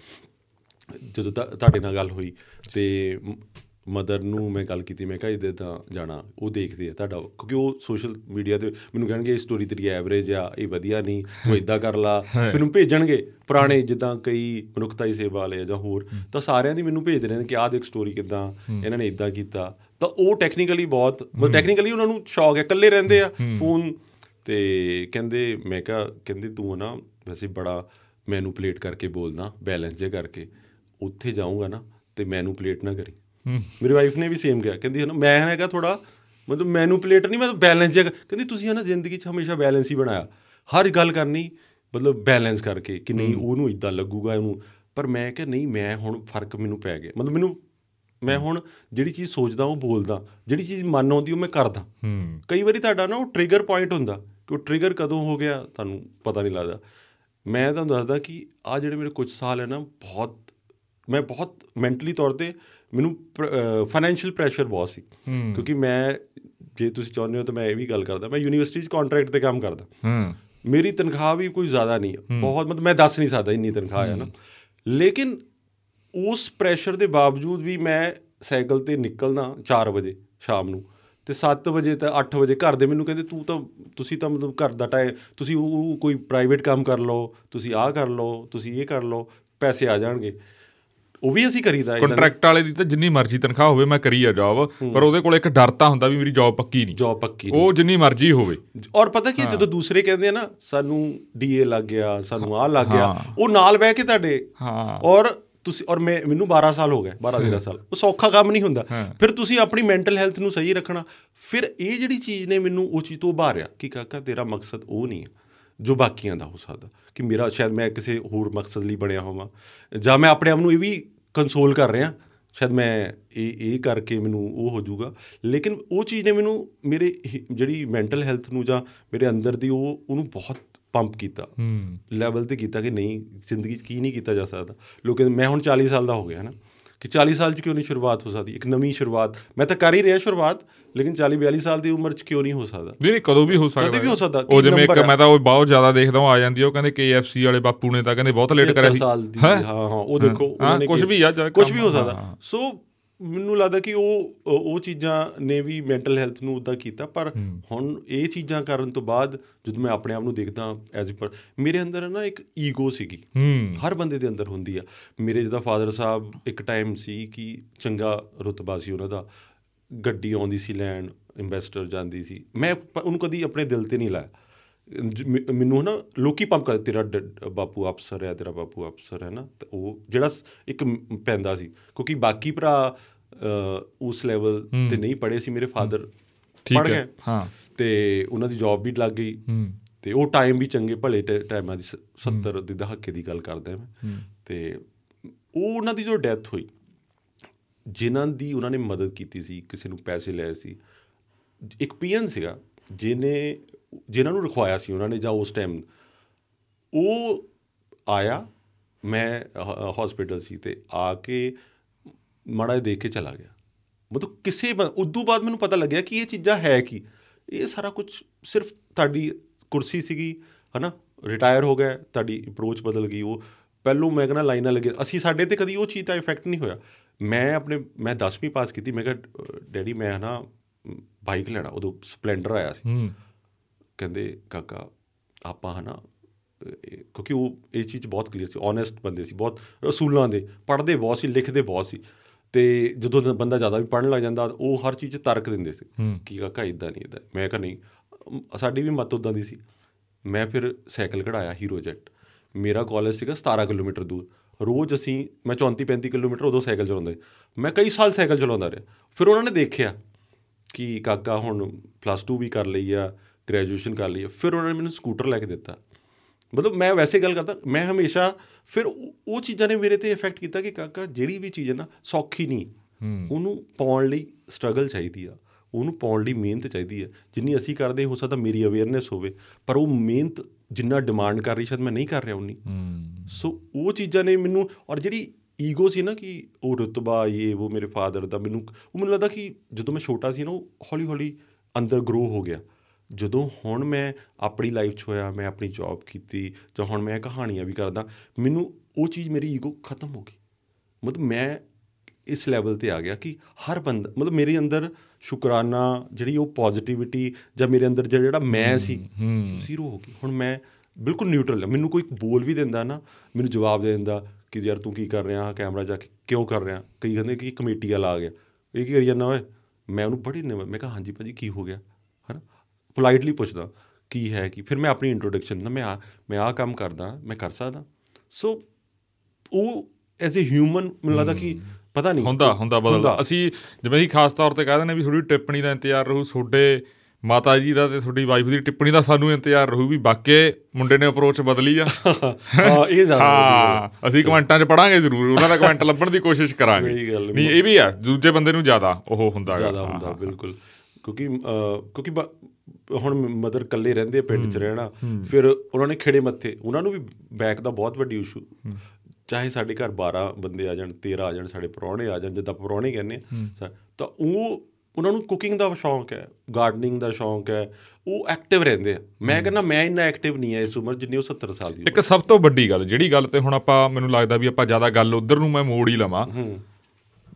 ਜਦੋਂ ਤੁਹਾਡੇ ਨਾਲ ਗੱਲ ਹੋਈ ਤੇ ਮਦਰ ਨੂੰ ਮੈਂ ਗੱਲ ਕੀਤੀ ਮੈਂ ਕਿਹਾ ਇਹਦੇ ਤਾਂ ਜਾਣਾ ਉਹ ਦੇਖਦੇ ਆ ਤੁਹਾਡਾ ਕਿਉਂਕਿ ਉਹ ਸੋਸ਼ਲ ਮੀਡੀਆ ਤੇ ਮੈਨੂੰ ਕਹਿਣਗੇ ਇਹ ਸਟੋਰੀ ਤੇਰੀ ਐਵਰੇਜ ਆ ਇਹ ਵਧੀਆ ਨਹੀਂ ਤੂੰ ਇਦਾਂ ਕਰ ਲਾ ਫਿਰ ਮੈਨੂੰ ਭੇਜਣਗੇ ਪੁਰਾਣੇ ਜਿੱਦਾਂ ਕਈ ਮਨੁੱਖਤਾਈ ਸੇਵਾ ਵਾਲੇ ਆ ਜਾਂ ਹੋਰ ਤਾਂ ਸਾਰਿਆਂ ਦੀ ਮੈਨੂੰ ਭੇਜਦੇ ਰਹਿੰਦੇ ਕਿ ਆਹ ਦੇਖ ਸਟੋਰੀ ਕਿਦਾਂ ਇਹਨਾਂ ਨੇ ਇਦਾਂ ਕੀਤਾ ਤਾਂ ਉਹ ਟੈਕਨੀਕਲੀ ਬਹੁਤ ਮਤਲਬ ਟੈਕਨੀਕਲੀ ਉਹਨਾਂ ਨੂੰ ਸ਼ੌਕ ਹੈ ਇਕੱਲੇ ਰਹਿੰਦੇ ਆ ਫੋਨ ਤੇ ਕਹਿੰਦੇ ਮੈਂ ਕਿਹਾ ਕਹਿੰਦੇ ਤੂੰ ਨਾ ਵੈਸੇ ਬੜਾ ਮੈਨੂਪਲੇਟ ਕਰਕੇ ਬੋਲਦਾ ਬੈਲੈਂਸ ਜੇ ਕਰਕੇ ਉੱਥੇ ਜਾਊਂਗਾ ਨਾ ਤੇ ਮੈਨੂਪਲੇਟ ਨਾ ਕਰੀ। ਮੇਰੀ ਵਾਈਫ ਨੇ ਵੀ ਸੇਮ ਕਿਹਾ। ਕਹਿੰਦੀ ਹੈ ਨਾ ਮੈਂ ਹੈਗਾ ਥੋੜਾ ਮਤਲਬ ਮੈਨੂਪਲੇਟ ਨਹੀਂ ਮੈਂ ਬੈਲੈਂਸ ਜੇ ਕਹਿੰਦੀ ਤੁਸੀਂ ਹੈ ਨਾ ਜ਼ਿੰਦਗੀ 'ਚ ਹਮੇਸ਼ਾ ਬੈਲੈਂਸ ਹੀ ਬਣਾਇਆ। ਹਰ ਗੱਲ ਕਰਨੀ ਮਤਲਬ ਬੈਲੈਂਸ ਕਰਕੇ ਕਿ ਨਹੀਂ ਉਹਨੂੰ ਇਦਾਂ ਲੱਗੂਗਾ ਉਹਨੂੰ ਪਰ ਮੈਂ ਕਿ ਨਹੀਂ ਮੈਂ ਹੁਣ ਫ਼ਰਕ ਮੈਨੂੰ ਪੈ ਗਿਆ। ਮਤਲਬ ਮੈਨੂੰ ਮੈਂ ਹੁਣ ਜਿਹੜੀ ਚੀਜ਼ ਸੋਚਦਾ ਉਹ ਬੋਲਦਾ। ਜਿਹੜੀ ਚੀਜ਼ ਮਨ ਆਉਂਦੀ ਉਹ ਮੈਂ ਕਰਦਾ। ਕਈ ਵਾਰੀ ਤੁਹਾਡਾ ਨਾ ਉਹ ਟ੍ਰਿਗਰ ਪੁਆਇੰਟ ਹੁੰਦਾ ਕਿ ਉਹ ਟ੍ਰਿਗਰ ਕਦੋਂ ਹੋ ਗਿਆ ਤੁਹਾਨੂੰ ਪਤਾ ਨਹੀਂ ਲੱਗਦਾ। ਮੈਂ ਤੁਹਾਨੂੰ ਦੱਸਦਾ ਕਿ ਆ ਜਿਹੜੇ ਮੇਰੇ ਕੁਝ ਸਾਲ ਹੈ ਨਾ ਬਹੁਤ ਮੈਂ ਬਹੁਤ ਮੈਂਟਲੀ ਤੌਰ ਤੇ ਮੈਨੂੰ ਫਾਈਨੈਂਸ਼ੀਅਲ ਪ੍ਰੈਸ਼ਰ ਬਹੁਤ ਸੀ। ਕਿਉਂਕਿ ਮੈਂ ਜੇ ਤੁਸੀਂ ਚਾਹੁੰਦੇ ਹੋ ਤਾਂ ਮੈਂ ਇਹ ਵੀ ਗੱਲ ਕਰਦਾ ਮੈਂ ਯੂਨੀਵਰਸਿਟੀ 'ਚ ਕੰਟਰੈਕਟ ਤੇ ਕੰਮ ਕਰਦਾ। ਮੇਰੀ ਤਨਖਾਹ ਵੀ ਕੋਈ ਜ਼ਿਆਦਾ ਨਹੀਂ ਹੈ। ਬਹੁਤ ਮਤਲਬ ਮੈਂ ਦੱਸ ਨਹੀਂ ਸਕਦਾ ਇੰਨੀ ਤਨਖਾਹ ਹੈ ਨਾ। ਲੇਕਿਨ ਉਸ ਪ੍ਰੈਸ਼ਰ ਦੇ ਬਾਵਜੂਦ ਵੀ ਮੈਂ ਸਾਈਕਲ ਤੇ ਨਿਕਲਦਾ 4 ਵਜੇ ਸ਼ਾਮ ਨੂੰ ਤੇ 7 ਵਜੇ ਤੇ 8 ਵਜੇ ਘਰ ਦੇ ਮੈਨੂੰ ਕਹਿੰਦੇ ਤੂੰ ਤਾਂ ਤੁਸੀਂ ਤਾਂ ਮਤਲਬ ਘਰ ਦਾ ਟਾਈਮ ਤੁਸੀਂ ਉਹ ਕੋਈ ਪ੍ਰਾਈਵੇਟ ਕੰਮ ਕਰ ਲਓ ਤੁਸੀਂ ਆਹ ਕਰ ਲਓ ਤੁਸੀਂ ਇਹ ਕਰ ਲਓ ਪੈਸੇ ਆ ਜਾਣਗੇ। ਉਹ ਵੀ ਅਸੀਂ ਕਰੀਦਾ ਕੰਟਰੈਕਟ ਵਾਲੇ ਦੀ ਤਾਂ ਜਿੰਨੀ ਮਰਜ਼ੀ ਤਨਖਾਹ ਹੋਵੇ ਮੈਂ ਕਰੀ ਆ ਜੌਬ ਪਰ ਉਹਦੇ ਕੋਲ ਇੱਕ ਡਰ ਤਾਂ ਹੁੰਦਾ ਵੀ ਮੇਰੀ ਜੌਬ ਪੱਕੀ ਨਹੀਂ। ਜੌਬ ਪੱਕੀ ਉਹ ਜਿੰਨੀ ਮਰਜ਼ੀ ਹੋਵੇ। ਔਰ ਪਤਾ ਕੀ ਜਦੋਂ ਦੂਸਰੇ ਕਹਿੰਦੇ ਆ ਨਾ ਸਾਨੂੰ ਡੀਏ ਲੱਗ ਗਿਆ ਸਾਨੂੰ ਆਹ ਲੱਗ ਗਿਆ ਉਹ ਨਾਲ ਬਹਿ ਕੇ ਤੁਹਾਡੇ ਹਾਂ। ਔਰ ਤੁਸੀਂ ਔਰ ਮੈਂ ਮੈਨੂੰ 12 ਸਾਲ ਹੋ ਗਏ 12 13 ਸਾਲ। ਉਹ ਸੌਖਾ ਕੰਮ ਨਹੀਂ ਹੁੰਦਾ। ਫਿਰ ਤੁਸੀਂ ਆਪਣੀ ਮੈਂਟਲ ਹੈਲਥ ਨੂੰ ਸਹੀ ਰੱਖਣਾ। ਫਿਰ ਇਹ ਜਿਹੜੀ ਚੀਜ਼ ਨੇ ਮੈਨੂੰ ਉਹ ਚੀਜ਼ ਤੋਂ ਉਭਾਰਿਆ ਕਿ ਕਾਕਾ ਤੇਰਾ ਮਕਸਦ ਉਹ ਨਹੀਂ ਹੈ ਜੋ ਬਾਕੀਆਂ ਦਾ ਹੋ ਸਕਦਾ। ਕਿ ਮੇਰਾ ਸ਼ਾਇਦ ਮੈਂ ਕਿਸੇ ਹੋਰ ਮਕਸਦ ਲਈ ਬਣਿਆ ਹੋਵਾਂ। ਜਾਂ ਮੈਂ ਆਪਣੇ ਆਪ ਨੂੰ ਇਹ ਵੀ ਕੰਸੋਲ ਕਰ ਰਿਹਾ ਸ਼ਾਇਦ ਮੈਂ ਇਹ ਇਹ ਕਰਕੇ ਮੈਨੂੰ ਉਹ ਹੋ ਜਾਊਗਾ। ਲੇਕਿਨ ਉਹ ਚੀਜ਼ ਨੇ ਮੈਨੂੰ ਮੇਰੇ ਜਿਹੜੀ ਮੈਂਟਲ ਹੈਲਥ ਨੂੰ ਜਾਂ ਮੇਰੇ ਅੰਦਰ ਦੀ ਉਹ ਉਹਨੂੰ ਬਹੁਤ ਪੰਪ ਕੀਤਾ। ਲੈਵਲ ਤੇ ਕੀਤਾ ਕਿ ਨਹੀਂ ਜ਼ਿੰਦਗੀ 'ਚ ਕੀ ਨਹੀਂ ਕੀਤਾ ਜਾ ਸਕਦਾ। ਲੋਕ ਮੈਂ ਹੁਣ 40 ਸਾਲ ਦਾ ਹੋ ਗਿਆ ਨਾ ਕਿ 40 ਸਾਲ 'ਚ ਕਿਉਂ ਨਹੀਂ ਸ਼ੁਰੂਆਤ ਹੋ ਸਕਦੀ? ਇੱਕ ਨਵੀਂ ਸ਼ੁਰੂਆਤ। ਮੈਂ ਤਾਂ ਕਰ ਹੀ ਰਿਹਾ ਸ਼ੁਰੂਆਤ ਲੇਕਿਨ 40 42 ਸਾਲ ਦੀ ਉਮਰ 'ਚ ਕਿਉਂ ਨਹੀਂ ਹੋ ਸਕਦਾ? ਨਹੀਂ ਕਦੋਂ ਵੀ ਹੋ ਸਕਦਾ ਕਦੇ ਵੀ ਹੋ। ਸਕਦਾ। ਉਹ ਜਿਵੇਂ ਇੱਕ ਮੈਂ ਤਾਂ ਉਹ ਬਹੁਤ ਜ਼ਿਆਦਾ ਦੇਖਦਾ ਹਾਂ ਆ ਜਾਂਦੀ ਉਹ ਕਹਿੰਦੇ KFC ਵਾਲੇ ਬਾਪੂ ਨੇ ਤਾਂ ਕਹਿੰਦੇ ਬਹੁਤ ਲੇਟ ਕਰਿਆ ਸੀ। ਹਾਂ? ਹਾਂ ਉਹ ਦੇਖੋ ਉਹਨਾਂ ਨੇ ਕੁਝ ਵੀ ਆ ਕੁਝ ਵੀ ਹੋ ਸਕਦਾ। ਸੋ ਮੈਨੂੰ ਲੱਗਦਾ ਕਿ ਉਹ ਉਹ ਚੀਜ਼ਾਂ ਨੇ ਵੀ ਮੈਂਟਲ ਹੈਲਥ ਨੂੰ ਉਦਾਂ ਕੀਤਾ ਪਰ ਹੁਣ ਇਹ ਚੀਜ਼ਾਂ ਕਰਨ ਤੋਂ ਬਾਅਦ ਜਦੋਂ ਮੈਂ ਆਪਣੇ ਆਪ ਨੂੰ ਦੇਖਦਾ ਐਜ਼ ਪਰ ਮੇਰੇ ਅੰਦਰ ਨਾ ਇੱਕ ਈਗੋ ਸੀਗੀ। ਹਰ ਬੰਦੇ ਦੇ ਅੰਦਰ ਹੁੰਦੀ ਆ। ਮੇਰੇ ਜਿਹਦਾ ਫਾਦਰ ਸਾਹਿਬ ਇੱਕ ਟਾਈਮ ਸੀ ਕਿ ਚੰਗਾ ਰੁਤਬਾ ਸੀ ਉਹਨਾਂ ਦਾ। ਗੱਡੀ ਆਉਂਦੀ ਸੀ ਲੈਣ ਇਨਵੈਸਟਰ ਜਾਂਦੀ ਸੀ। ਮੈਂ ਉਹਨੂੰ ਕਦੀ ਆਪਣੇ ਦਿਲ ਤੇ ਨਹੀਂ ਲਾਇਆ। ਮੈਨੂੰ ਨਾ ਲੋਕੀ ਪੰਪ ਕਰ ਤੇਰਾ ਬਾਪੂ ਅਫਸਰ ਹੈ ਤੇਰਾ ਬਾਪੂ ਅਫਸਰ ਹੈ ਨਾ ਤੇ ਉਹ ਜਿਹੜਾ ਇੱਕ ਪੈਂਦਾ ਸੀ ਕਿਉਂਕਿ ਬਾਕੀ ਭਰਾ ਉਸ ਲੈਵਲ ਤੇ ਨਹੀਂ ਪੜੇ ਸੀ ਮੇਰੇ ਫਾਦਰ ਪੜ ਗਏ। ਹਾਂ। ਤੇ ਉਹਨਾਂ ਦੀ ਜੌਬ ਵੀ ਲੱਗ ਗਈ। ਤੇ ਉਹ ਟਾਈਮ ਵੀ ਚੰਗੇ ਭਲੇ ਟਾਈਮਾਂ ਦੀ 70 ਦੇ ਦਹਾਕੇ ਦੀ ਗੱਲ ਕਰਦਾ ਮੈਂ। ਤੇ ਉਹ ਉਹਨਾਂ ਦੀ ਜੋ ਡੈਥ ਹੋਈ ਜਿਨ੍ਹਾਂ ਦੀ ਉਹਨਾਂ ਨੇ ਮਦਦ ਕੀਤੀ ਸੀ ਕਿਸੇ ਨੂੰ ਪੈਸੇ ਲਏ ਸੀ ਇੱਕ ਪੀਐਨ ਸੀਗਾ ਜਿਹਨੇ ਜਿਨ੍ਹਾਂ ਨੂੰ ਰਖਵਾਇਆ ਸੀ ਉਹਨਾਂ ਨੇ ਜਾਂ ਉਸ ਟਾਈਮ ਉਹ ਆਇਆ, ਮੈਂ ਹਸਪੀਟਲ ਸੀ ਤੇ ਆ ਕੇ ਮੜਾ ਦੇਖ ਕੇ ਚਲਾ ਗਿਆ। ਮਤਲਬ ਕਿਸੇ ਉਦੋਂ ਬਾਅਦ ਮੈਨੂੰ ਪਤਾ ਲੱਗਿਆ ਕਿ ਇਹ ਚੀਜ਼ਾਂ ਹੈ ਕੀ। ਇਹ ਸਾਰਾ ਕੁਝ ਸਿਰਫ ਤੁਹਾਡੀ ਕੁਰਸੀ ਸੀਗੀ, ਹਨਾ? ਰਿਟਾਇਰ ਹੋ ਗਿਆ, ਤੁਹਾਡੀ ਅਪਰੋਚ ਬਦਲ ਗਈ, ਉਹ ਪਹਿਲੋਂ ਮੈਂ ਕਹਿੰਦਾ ਲਾਈਨਾਂ ਲੱਗੇ ਅਸੀਂ ਸਾਡੇ ਤੇ ਕਦੀ ਉਹ ਚੀਜ਼ ਦਾ ਇਫੈਕਟ ਨਹੀਂ ਹੋਇਆ। ਮੈਂ ਆਪਣੇ, ਮੈਂ 10ਵੀਂ ਪਾਸ ਕੀਤੀ, ਮੈਂ ਕਿਹਾ ਡੈਡੀ, ਮੈਂ ਨਾ ਬਾਈਕ ਲੈਣਾ। ਉਦੋਂ ਸਪਲੈਂਡਰ ਆਇਆ ਸੀ। ਕਹਿੰਦੇ ਕਾਕਾ ਆਪਾਂ ਹਨਾ ਕਿਉਂਕਿ ਉਹ ਇਹ ਚੀਜ਼ ਬਹੁਤ ਕਲੀਅਰ ਸੀ ਓਨੈਸਟ ਬੰਦੇ ਸੀ ਬਹੁਤ ਰਸੂਲਾਂ ਦੇ ਪੜ੍ਹਦੇ ਬਹੁਤ ਸੀ ਲਿਖਦੇ ਬਹੁਤ ਸੀ। ਤੇ ਜਦੋਂ ਬੰਦਾ ਜ਼ਿਆਦਾ ਵੀ ਪੜ੍ਹਨ ਲੱਗ ਜਾਂਦਾ ਉਹ ਹਰ ਚੀਜ਼ 'ਚ ਤਰਕ ਦਿੰਦੇ ਸੀ ਕਿ ਕਾਕਾ ਇਦਾਂ ਨਹੀਂ ਇਦਾਂ ਮੈਂ ਕਿਹਾ ਨਹੀਂ ਸਾਡੀ ਵੀ ਮਤ ਉਦਾਂ ਦੀ ਸੀ। ਮੈਂ ਫਿਰ ਸਾਈਕਲ ਕਢਾਇਆ ਹੀਰੋ ਜੈਟ ਮੇਰਾ ਕਾਲਜ ਸੀਗਾ 17 ਕਿਲੋਮੀਟਰ ਦੂਰ। ਰੋਜ਼ ਅਸੀਂ ਮੈਂ 34 35 ਕਿਲੋਮੀਟਰ ਉਦੋਂ ਸਾਈਕਲ ਚਲਾਉਂਦਾ ਮੈਂ ਕਈ ਸਾਲ ਸਾਈਕਲ ਚਲਾਉਂਦਾ ਰਿਹਾ। ਫਿਰ ਉਹਨਾਂ ਨੇ ਦੇਖਿਆ ਕਿ ਕਾਕਾ ਹੁਣ ਪਲੱਸ 2 ਵੀ ਕਰ ਲਈ ਆ। ਗ੍ਰੈਜੂਏਸ਼ਨ ਕਰ ਲਈ ਫਿਰ ਉਹਨਾਂ ਨੇ ਮੈਨੂੰ ਸਕੂਟਰ ਲੈ ਕੇ ਦਿੱਤਾ। ਮਤਲਬ ਮੈਂ ਵੈਸੇ ਗੱਲ ਕਰਦਾ ਮੈਂ ਹਮੇਸ਼ਾ ਫਿਰ ਉਹ ਚੀਜ਼ਾਂ ਨੇ ਮੇਰੇ ਤੇ ਇਫੈਕਟ ਕੀਤਾ ਕਿ ਕਾਕਾ ਜਿਹੜੀ ਵੀ ਚੀਜ਼ ਹੈ ਨਾ ਸੌਖੀ ਨਹੀਂ। ਉਹਨੂੰ ਪਾਉਣ ਲਈ ਸਟਰਗਲ ਚਾਹੀਦੀ ਆ। ਉਹਨੂੰ ਪਾਉਣ ਲਈ ਮਿਹਨਤ ਚਾਹੀਦੀ ਹੈ ਜਿੰਨੀ ਅਸੀਂ ਕਰਦੇ ਹੋ ਸਕਦਾ ਮੇਰੀ ਅਵੇਅਰਨੈਸ ਹੋਵੇ ਪਰ ਉਹ ਮਿਹਨਤ ਜਿੰਨਾ ਡਿਮਾਂਡ ਕਰ ਰਹੀ ਸ਼ਾਇਦ ਮੈਂ ਨਹੀਂ ਕਰ ਰਿਹਾ ਉਨੀ। ਸੋ ਉਹ ਚੀਜ਼ਾਂ ਨੇ ਮੈਨੂੰ ਔਰ ਜਿਹੜੀ ਈਗੋ ਸੀ ਨਾ ਕਿ ਉਹ ਰਤਬਾ ਇਹ ਉਹ ਮੇਰੇ ਫਾਦਰ ਦਾ ਮੈਨੂੰ ਉਹ ਮੈਨੂੰ ਲੱਗਦਾ ਕਿ ਜਦੋਂ ਮੈਂ ਛੋਟਾ ਸੀ ਨਾ ਉਹ ਹੌਲੀ ਹੌਲੀ ਅੰਦਰ ਗਰੋ ਹੋ ਗਿਆ। ਜਦੋਂ ਹੁਣ ਮੈਂ ਆਪਣੀ ਲਾਈਫ 'ਚ ਹੋਇਆ ਮੈਂ ਆਪਣੀ ਜੌਬ ਕੀਤੀ ਜਾਂ ਹੁਣ ਮੈਂ ਕਹਾਣੀਆਂ ਵੀ ਕਰਦਾ ਮੈਨੂੰ ਉਹ ਚੀਜ਼ ਮੇਰੀ ਈਗੋ ਖਤਮ ਹੋ ਗਈ। ਮਤਲਬ ਮੈਂ ਇਸ ਲੈਵਲ ਤੇ ਆ ਗਿਆ ਕਿ ਹਰ ਬੰਦਾ ਮਤਲਬ ਮੇਰੇ ਅੰਦਰ ਸ਼ੁਕਰਾਨਾ ਜਿਹੜੀ ਉਹ ਪੋਜ਼ਿਟਿਵਿਟੀ ਜਾਂ ਮੇਰੇ ਅੰਦਰ ਜਿਹੜਾ ਮੈਂ ਸੀ ਜ਼ੀਰੋ ਹੋ ਗਈ। ਹੁਣ ਮੈਂ ਬਿਲਕੁਲ ਨਿਊਟਰਲ ਮੈਨੂੰ ਕੋਈ ਬੋਲ ਵੀ ਦਿੰਦਾ ਨਾ ਮੈਨੂੰ ਜਵਾਬ ਦੇ ਦਿੰਦਾ ਕਿ ਯਾਰ ਤੂੰ ਕੀ ਕਰ ਰਿਹਾ ਕੈਮਰਾ ਜਾ ਕੇ ਕਿਉਂ ਕਰ ਰਿਹਾ। ਕਈ ਕਹਿੰਦੇ ਕਿ ਕਮੇਟੀ ਵਾਲਾ ਆ ਗਿਆ। ਇਹ ਕੀ ਕਰੀ ਜਾਂਦਾ ਓਏ? ਮੈਂ ਉਹਨੂੰ ਬੜੀ ਮੈਂ ਕਿਹਾ ਹਾਂਜੀ ਭਾਜੀ ਕੀ ਹੋ ਗਿਆ? ਹਨਾ? ਪੋਲਾਈਟਲੀ ਪੁੱਛਦਾ ਕੀ ਹੈ ਕੀ? ਫਿਰ ਮੈਂ ਆਪਣੀ ਇੰਟਰੋਡਕਸ਼ਨ ਦਿੰਦਾ ਮੈਂ ਆ ਮੈਂ ਆ ਕੰਮ ਕਰਦਾ ਮੈਂ ਕਰ ਸਕਦਾ। ਸੋ ਉਹ ਐਜ਼ ਅ ਹਿਊਮਨ ਮੈਨੂੰ ਲੱਗਦਾ ਕਿ ਪਤਾ ਨਹੀਂ। ਹੁੰਦਾ ਹੁੰਦਾ ਬਦਲਦਾ। ਅਸੀਂ ਜਿਵੇਂ ਅਸੀਂ ਖਾਸ ਤੌਰ ਤੇ ਕਹਿ ਦਿੰਦੇ ਵੀ ਥੋੜੀ ਟਿੱਪਣੀ ਦਾ ਇੰਤਜ਼ਾਰ ਰਹੂ ਤੁਹਾਡੇ ਮਾਤਾ ਜੀ ਦਾ ਤੇ ਤੁਹਾਡੀ ਵਾਈਫ ਦੀ ਟਿੱਪਣੀ ਦਾ ਸਾਨੂੰ ਇੰਤਜ਼ਾਰ ਰਹੂ ਵੀ ਵਾਕੇ ਮੁੰਡੇ ਨੇ ਅਪਰੋਚ ਬਦਲੀ ਆ। ਹਾਂ ਇਹ ਜ਼ਿਆਦਾ ਹਾਂ ਅਸੀਂ ਕਮੈਂਟਾਂ 'ਚ ਪੜਾਂਗੇ ਜ਼ਰੂਰ ਉਹਨਾਂ ਦਾ ਕਮੈਂਟ ਲੱਭਣ ਦੀ ਕੋਸ਼ਿਸ਼ ਕਰਾਂਗੇ। ਹੈ। ਨਹੀਂ ਇਹ ਵੀ ਆ ਦੂਜੇ ਬੰਦੇ ਨੂੰ ਜ਼ਿਆਦਾ ਉਹ ਹੁੰਦਾ। ਜ਼ਿਆਦਾ ਹੁੰਦਾ ਬਿਲਕੁਲ। ਕਿਉਂਕਿ ਕਿਉਂਕਿ ਹੁਣ ਮਦਰ ਇਕੱਲੇ ਰਹਿੰਦੇ ਆ ਪਿੰਡ 'ਚ ਰਹਿਣਾ ਫਿਰ ਉਹਨਾਂ ਨੇ ਖੇੜੇ ਮੱਥੇ। ਉਹਨਾਂ ਨੂੰ ਵੀ ਬੈਕ ਦਾ ਬਹੁਤ ਵੱਡੀ ਇਸ਼ੂ ਚਾਹੇ ਸਾਡੇ ਘਰ 12 ਬੰਦੇ ਆ ਜਾਣ 13 ਆ ਜਾਣ ਸਾਡੇ ਪ੍ਰਾਹੁਣੇ ਆ ਜਾਣ ਜਿੱਦਾਂ ਪ੍ਰਾਹੁਣੇ ਕਹਿੰਦੇ ਤਾਂ ਉਹ ਉਹਨਾਂ ਨੂੰ ਕੁਕਿੰਗ ਦਾ ਸ਼ੌਂਕ ਹੈ ਗਾਰਡਨਿੰਗ ਦਾ ਸ਼ੌਂਕ ਹੈ। ਉਹ ਐਕਟਿਵ ਰਹਿੰਦੇ ਆ। ਮੈਂ ਕਹਿੰਦਾ ਮੈਂ ਇੰਨਾ ਐਕਟਿਵ ਨਹੀਂ ਹੈ ਇਸ ਉਮਰ ਜਿੰਨੀ ਉਹ 70 ਸਾਲ ਦੀ ਇੱਕ ਸਭ ਤੋਂ ਵੱਡੀ ਗੱਲ ਜਿਹੜੀ ਗੱਲ ਤੇ ਹੁਣ ਆਪਾਂ ਮੈਨੂੰ ਲੱਗਦਾ ਵੀ ਆਪਾਂ ਜ਼ਿਆਦਾ ਗੱਲ ਉਧਰ ਨੂੰ ਮੈਂ ਮੋੜ ਹੀ ਲਵਾਂ।